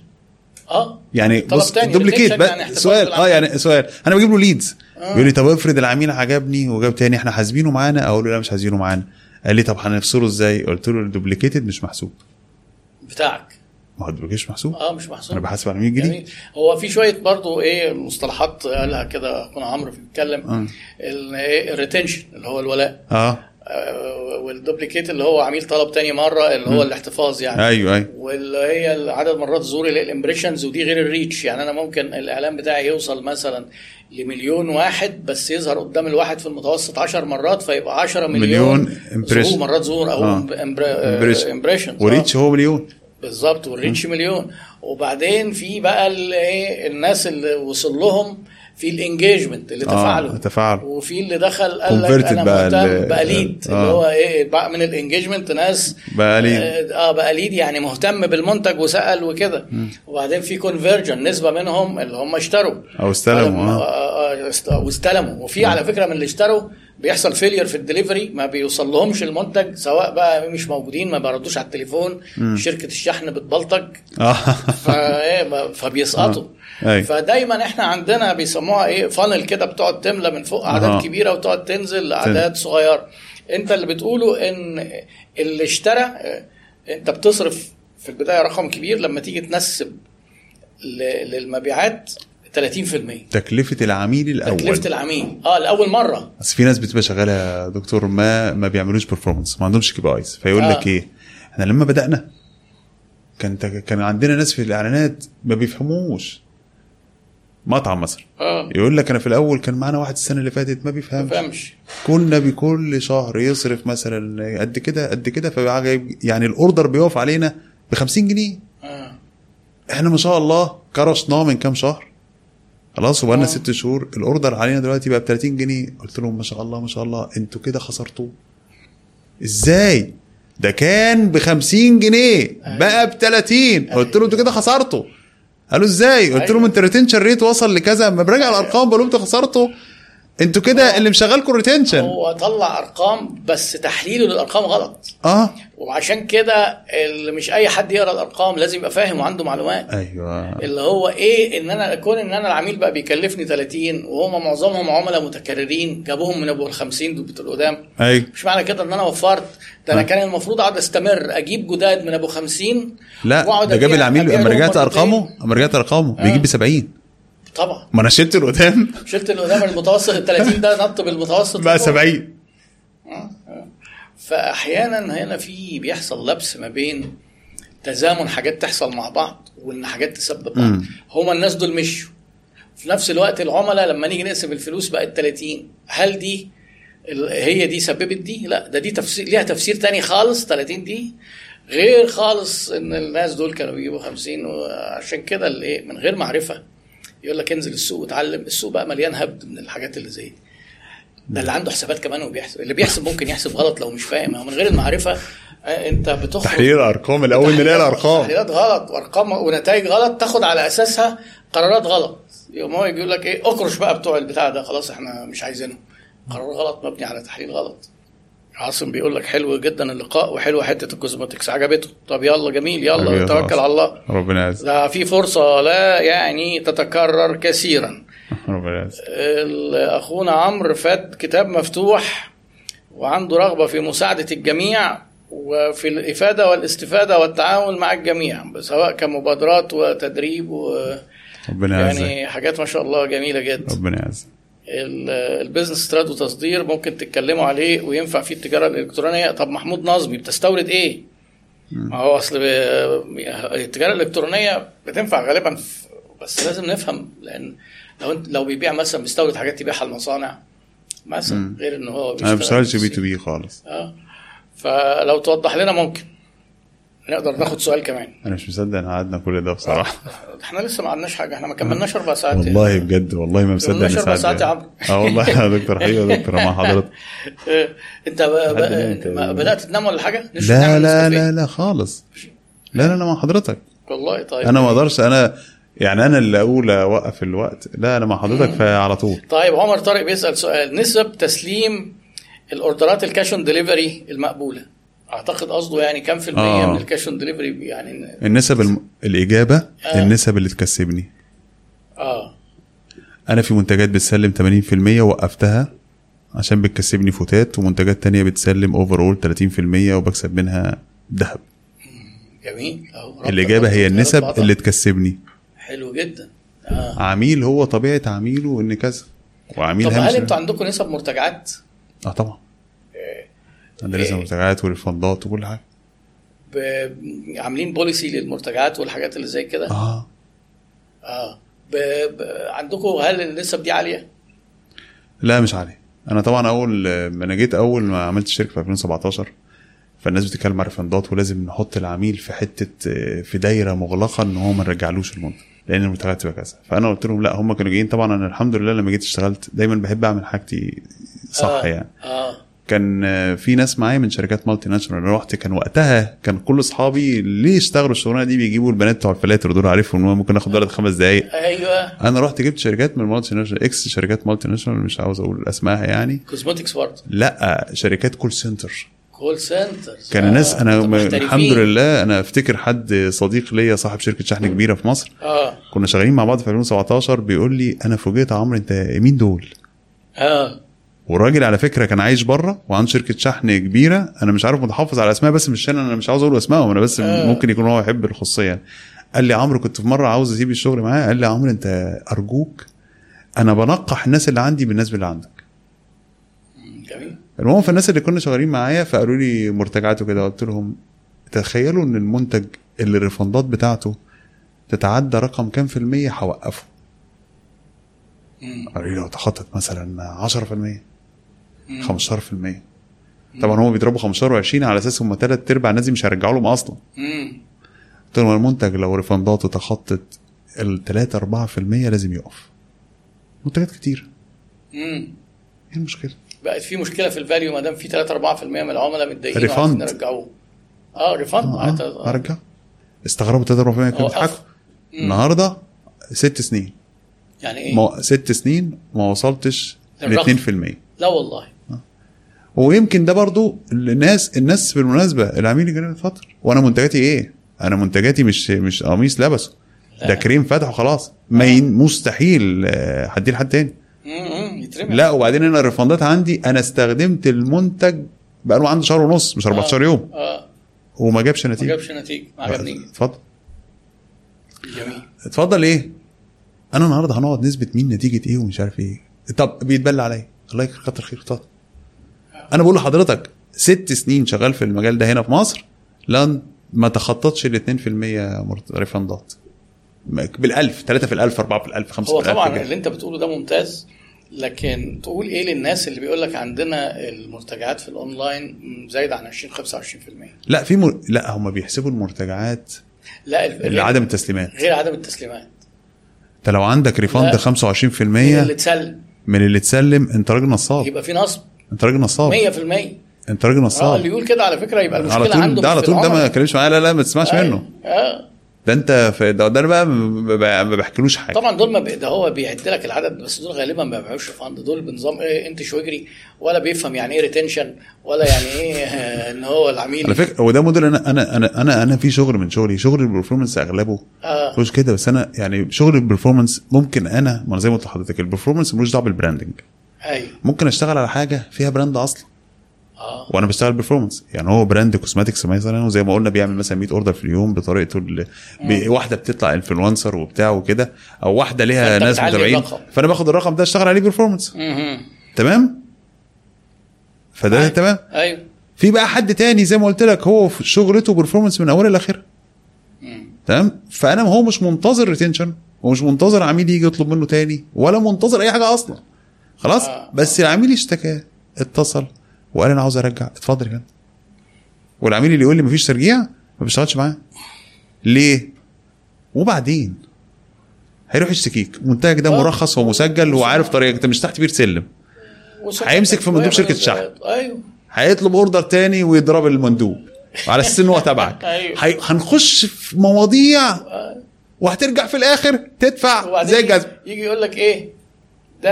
آه. يعني طلب بص duplicate يعني سؤال آه. يعني سؤال. أنا بجيب له leads آه. بيقول لي طب افرض العميل عجبني وجاب تاني إحنا حاسبينه معانا؟ أقول له لا مش حاسبينه معانا. قال لي طب هنفصله إزاي؟ قلت له ال duplicated مش محسوب. بتاعك. ما هو مش محسوب؟ آه مش محسوب. أنا بحاسب على 100 جنيه. جميل. هو في شوية برضو إيه مصطلحات قالها كده أخونا عمرو بيتكلم. آه. ال- إيه ال retention اللي هو الولاء. آه. وال duplicate اللي هو عميل طلب تاني مرة اللي هو الاحتفاظ يعني. أيوه أيوه. واللي هي عدد مرات هي ال impressions ودي غير ال reach. يعني أنا ممكن الإعلان بتاعي يوصل مثلا لمليون واحد بس يظهر قدام الواحد في المتوسط 10 مرات فيبقى 10 مليون, مليون. ظهور مرات ظهور أو آه. impression. impressions و reach هو مليون. بالظبط وال reach مليون. وبعدين في بقى إيه الناس اللي وصل لهم في ال engagement اللي تفاعلوا آه تفاعل وفي اللي دخل قال لك أنا بقى مهتم بقى lead آه. اللي هو إيه بقى من ال engagement ناس بقى lead. آه آه، بقى lead يعني مهتم بالمنتج وسأل وكده. وبعدين في conversion نسبة منهم اللي هم اشتروا. أو استلموا آه، آه آه، آه، است- واستلموا. وفي على فكرة من اللي اشتروا بيحصل failure في الدليفري ما بيوصل لهمش المنتج سواء بقى مش موجودين ما بيردوش على التليفون شركة الشحن بتبلطج. فايه ما- فبيسقطوا. أي. فدايما إحنا عندنا بيسموها إيه funnel كده بتقعد تملى من فوق أعداد أها. كبيرة وتقعد تنزل لاعداد صغيرة. أنت اللي بتقوله إن اللي اشترى آه، أنت بتصرف في البداية رقم كبير لما تيجي تنسب للمبيعات. 30% تكلفة العميل الأول. تكلفة العميل. آه لأول مرة. بس في ناس بتبقى شغالة يا دكتور ما ما بيعملوش performance ما عندهمش KPIs فيقول آه. لك إيه؟ إحنا لما بدأنا كان كان عندنا ناس في الإعلانات ما بيفهموش. مطعم مثلا. آه. يقول لك أنا في الأول كان معانا واحد السنة اللي فاتت ما ما بيفهمش. فهمش كنا بكل شهر يصرف مثلا قد كده قد كده يعني ال order بيقف علينا ب 50 جنيه. آه. إحنا ما شاء الله كرشناه من كام شهر. خلاص وبقالنا آه. ست شهور. ال order علينا دلوقتي بقى ب 30 جنيه. قلت لهم ما شاء الله ما شاء الله أنتوا كده خسرتوه. إزاي؟ ده كان ب 50 جنيه بقى ب 30 قلت له أنتوا كده خسرتوا. قالوا إزاي؟ قلت لهم أيوة. انت ال retention rate وصل لكذا. اما براجع الأرقام بقول لهم أنتوا خسرتوا. أنتوا كده اللي مشغلكم الريتنشن هو طلع أرقام بس تحليله للأرقام غلط. آه. وعشان كده اللي مش أي حد يقرأ الأرقام لازم يبقى فاهم وعنده معلومات. أيوه. اللي هو إيه إن أنا كون إن أنا العميل بقى بيكلفني 30 وهم معظمهم عملاء متكررين جابوهم من أبو ال 50 دول بتوع القدام. أيوه. مش معنى كده إن أنا وفرت. ده أنا آه. كان المفروض أقعد أستمر أجيب جداد من أبو 50 لا ده جاب العميل أما رجعت. أرقامه أما رجعت أرقامه آه. بيجيب ب 70 طبعا. ما أنا شلت القدام. شلت اللي قدام المتوسط ال 30 ده نط بالمتوسط. بقى لفوق. 70 فاحيانا هنا في بيحصل لبس ما بين تزامن حاجات تحصل مع بعض وإن حاجات تسبب بعض. هما الناس دول مشوا. في نفس الوقت العملاء لما نيجي نقسم الفلوس بقت 30 هل دي هي دي سببت دي؟ لا ده دي تفسير ليها تفسير تاني خالص 30 دي. غير خالص إن الناس دول كانوا بيجيبوا 50 وعشان كده الايه من غير معرفة. يقول لك انزل السوق وتعلم السوق بقى مليان هبد من الحاجات اللي زي دي. ده اللي عنده حسابات كمان وبيحسب اللي بيحسب ممكن يحسب غلط لو مش فاهم. هو من غير المعرفة آه، انت بتخرج تحليل الارقام الأول نلاقي الأرقام. تحليلات غلط وأرقام ونتائج غلط تاخد على أساسها قرارات غلط. يوم هو يجي يقول لك إيه اكرش بقى بتوع البتاع ده خلاص إحنا مش عايزينهم. قرار غلط مبني على تحليل غلط. عاصم بيقول لك حلو جدا اللقاء وحلوة حتة الكوزماتكس. عجبته. طب يلا جميل يلا توكل. على الله. ربنا يعز ده في فرصة لا يعني تتكرر كثيرا. ربنا يعز أخونا عمرو فات كتاب مفتوح وعنده رغبة في مساعدة الجميع وفي الإفادة والاستفادة والتعاون مع الجميع سواء كمبادرات وتدريب ويعني ربنا يعز حاجات ما شاء الله جميلة جدا. ربنا يعز ال- البيزنس تراد وتصدير ممكن تتكلموا عليه وينفع فيه التجارة الإلكترونية. طب محمود نظمي بتستورد إيه؟ ما هو أصل التجارة الإلكترونية بتنفع غالبا بس لازم نفهم لأن لو انت لو بيبيع مثلا بيستورد حاجات يبيعها المصانع مثلا. غير إن هو أنا ما بشتغلش B2B خالص. آه. فلو توضح لنا ممكن. نقدر ناخد سؤال كمان. أنا مش مصدق إن قعدنا كل ده بصراحة. إحنا لسه ما عندناش حاجة إحنا ما كملناش أربع ساعات والله بجد والله ما مصدق إن أربع ساعات يا عمرو آه والله يا دكتور حبيبي يا دكتور مع حضرتك. آه، أنت بدأت تنام ولا حاجة؟ لا لا؟ لا لا خالص. لا لا لا مع حضرتك. والله طيب. أنا ما أقدرش أنا يعني أنا اللي أقول اوقف الوقت. لا أنا مع حضرتك فعلى طول. طيب عمر طارق بيسأل سؤال. نسب تسليم ال order ات ال cash on delivery المقبولة. أعتقد قصده يعني كام في المية آه. من ال cash on delivery يعني النسب الم... الإجابة آه. النسب اللي تكسبني آه أنا في منتجات بتسلم 80% وقفتها عشان بتكسبني فوتات ومنتجات تانية بتسلم overall 30% وبكسب منها ذهب جميل. ربط الإجابة هي النسب بعضها. اللي تكسبني حلو جدا آه عميل هو طبيعة عميله إن كذا وعميل طب هل أنتوا عندكم نسب مرتجعات؟ آه طبعا عندنا لسه إيه. مرتجعات وريفندات وكل حاجة ب... عاملين بوليسي للمرتجعات والحاجات اللي زي كده؟ آه آه ب... ب... عندكم هل النسب دي عالية؟ لا مش عالي أنا طبعا أول ما أنا جيت أول ما عملت الشركة في 2017 فالناس بتتكلم على refund ات ولازم نحط العميل في حتة آه، في دايرة مغلقة إن هو ما نرجعلوش المنتج لأن المنتجات تبقى كذا فأنا قلت لهم لا هم كانوا جايين طبعا أنا الحمد لله لما جيت اشتغلت دايما بحب أعمل حاجتي صح آه. يعني آه كان آه، في ناس معايا من شركات multinational أنا رحت كان وقتها كان كل أصحابي ليه اشتغلوا الشغلانة دي؟ بيجيبوا البنات بتوع الفلاتر دول عارفهم ممكن ناخد ولد خمس دقائق أيوه. أنا رحت جبت شركات من multinational ex شركات multinational مش عاوز أقول أسمائها يعني. cosmetics برضه لأ شركات call center كول سنتر كان الناس أنا الحمد لله أنا أفتكر حد صديق ليا صاحب شركة شحن كبيرة في مصر. آه. كنا شغالين مع بعض في 2017 بيقول لي أنا فوجئت يا عمرو أنت مين دول؟ آه. والراجل على فكرة كان عايش بره وعنده شركة شحن كبيرة. أنا مش عارف متحفظ على أسماء بس مش عشان أنا مش عاوز أقول أسمائهم أنا بس آه. ممكن يكون هو يحب الخصوصيه قال لي عمرو كنت في مرة عاوز أسيب الشغل معاه. قال لي عمرو أنت أرجوك أنا بنقح الناس اللي عندي بالناس اللي عندك. جميل. المهم فالناس اللي كنا شغالين معايا فقالوا لي مرتجعات وكده. قلت لهم تخيلوا إن المنتج اللي الريفندات بتاعته تتعدى رقم كام في المية؟ هوقفه. قالوا لي لو تخطط مثلا 10% مم. 15% طبعا هم بيضربوا 15 و20 على أساس هم ثلاث أرباع الناس دي مش هيرجعوا لهم أصلا. قلت لهم المنتج لو ريفنداته تخطت ال 3 4% لازم يقف. منتجات كتير. امم إيه المشكلة؟ بقت في مشكلة في ال value ما دام في 3 4% من العملاء متضايقين refund. يرجعوه. آه refund. آه آه أرجع. استغربوا 3 4% كانوا. بيضحكوا. النهارده ست سنين. يعني إيه؟ ست سنين ما وصلتش ل للرقم. 2% لا والله. ويمكن ده برضو الناس الناس بالمناسبه العميل يجي فتره وأنا منتجاتي إيه؟ أنا منتجاتي مش مش قميص لبسه ده كريم فتحه خلاص ما ين- مستحيل آه، هديه لحد تاني. لا وبعدين أنا الريفندات عندي أنا استخدمت المنتج بقاله عنده شهر ونص مش 14 يوم. آه. وما جابش ما نتيجه جابش نتيجة. ما عجبنيش. اتفضل. جميل. اتفضل إيه؟ أنا النهارده هنقعد نثبت مين نتيجة إيه ومش عارف إيه. طب بيتبلى عليا. الله يكتر خير. اتفضل. أنا بقول لحضرتك ست سنين شغال في المجال ده هنا في مصر لن ما تخططش ال 2% مرت- refund ات بالألف ثلاثة في الألف أربعة في الألف خمسة هو في الألف طبعا كده. اللي أنت بتقوله ده ممتاز لكن تقول إيه للناس اللي بيقول لك عندنا المرتجعات في الأونلاين زايدة عن 20 25% لا في مر... لا هم بيحسبوا المرتجعات لا ال- عدم التسليمات. غير عدم التسليمات. انت لو عندك refund لا. 25% من اللي اتسلم. من اللي اتسلم أنت راجل نصاب. يبقى في نصب. انت راجل نصاب. 100% انت راجل آه نصاب اللي يقول كده على فكرة يبقى على المشكلة طول عنده ده على طول ده ما العملاء. تكلمش معايا. لا لا ما تسمعش أيوة. منه. آه ده انت في ده, ده أنا بقى ما بحكيلوش حاجة. طبعا دول ما. ده هو بيعد لك العدد بس دول غالبا ما بيبيعوش فند. دول بنظام إيه أنت واجري ولا بيفهم يعني إيه ريتنشن ولا يعني إيه آه، إن هو العميل. على فكرة هو ده موديل أنا أنا أنا أنا أنا في شغل من شغلي. شغل البرفورمانس أغلبه. آه. مش كده بس أنا يعني شغل البرفورمانس ممكن أنا ما أنا زي ما قلت لحضرتك البرفورمانس ملوش دعوة بالبراندنج أيوه ممكن أشتغل على حاجة فيها brand أصلا آه. وأنا بشتغل performance يعني هو brand cosmetics مثلا وزي ما قلنا بيعمل مثلا 100 order في اليوم بطريقته اللي واحدة بتطلع influencer وبتاع وكده أو واحدة ليها ناس متابعين. فأنا باخد الرقم ده أشتغل عليه performance. تمام؟ فده أيوة. تمام؟ أيوه. في بقى حد تاني زي ما قلت لك هو في شغلته performance من اولها لاخرها. تمام؟ فأنا هو مش منتظر retention ومش منتظر عميل يجي يطلب منه تاني ولا منتظر أي حاجة أصلا. خلاص؟ آه. بس العميل اشتكى اتصل وقال أنا عاوز أرجع. اتفضل يا فندم. والعميل اللي يقول لي مفيش ترجيع ما بشتغلش معاه. ليه؟ وبعدين هيروح يشتكيك. منتجك ده آه. مرخص ومسجل وعارف طريقك. انت مش تحت بير سلم. هيمسك في مندوب ويعمل- الشحن. أيوه. هيطلب أوردر تاني ويضرب المندوب. على أساس ان هو تبعك أيوة. هي- هنخش في مواضيع وهترجع في الآخر تدفع زي الجزم يجي يقول لك إيه؟ ده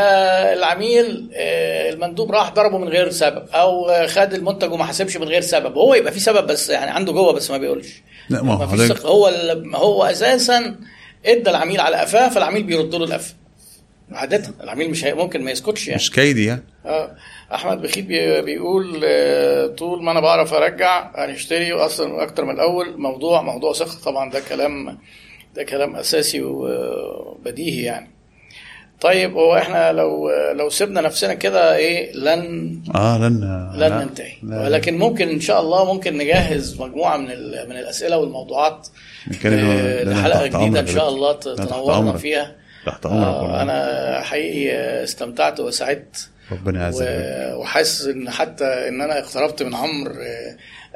العميل آه، المندوب راح ضربه من غير سبب أو خد المنتج وما حسبش من غير سبب. هو يبقى في سبب بس يعني عنده جوه بس ما بيقولش. لا، ما هو. هو أساسا إدى العميل على قفاه فالعميل بيرد له القفا. عادة العميل مش هي... ممكن ما يسكتش يعني. مش كيدي يعني. آه. أحمد بخيت بي- بيقول آه، طول ما أنا بعرف أرجع هنشتري أصلا أكتر من الأول. موضوع موضوع ثقة طبعا ده كلام ده كلام أساسي وبديهي يعني. طيب هو إحنا لو لو سيبنا نفسنا كده إيه لن آه لن لن لا. ننتهي لا. ولكن ممكن إن شاء الله ممكن نجهز مجموعة من من الأسئلة والموضوعات آه، لحلقة جديدة إن شاء الله تنورنا. فيها تحت أمرك آه،. أنا حقيقي استمتعت وسعدت ربنا يعزك وحاسس إن حتى إن أنا اقتربت من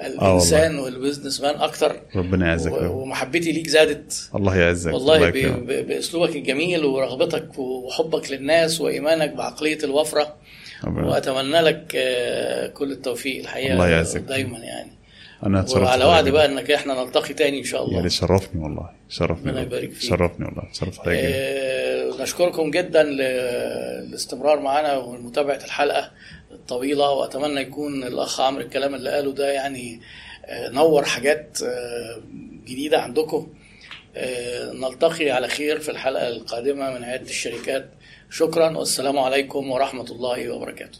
آه،. الإنسان وال businessman أكتر ربنا يعزك. ومحبتي ليك زادت الله يعزك والله. ب- بأسلوبك الجميل ورغبتك وحبك للناس وإيمانك بعقلية الوفرة ربنا- وأتمنى لك آه، كل التوفيق الحقيقة الله يعزك. دايما يعني أنا أتشرفت وعلى وعد. بقى إنك إحنا نلتقي تاني إن شاء الله يعني شرفني والله شرفني والله. يبارك فيك. شرفني والله شرفت حضرتك. آه، نشكركم جدا للاستمرار معنا ومتابعة الحلقة الطويلة وأتمنى يكون الأخ عمرو الكلام اللي قاله ده يعني آه، نور حاجات آه، جديدة عندكم. آه، نلتقي على خير في الحلقة القادمة من عيادة الشركات. شكرا والسلام عليكم ورحمة الله وبركاته.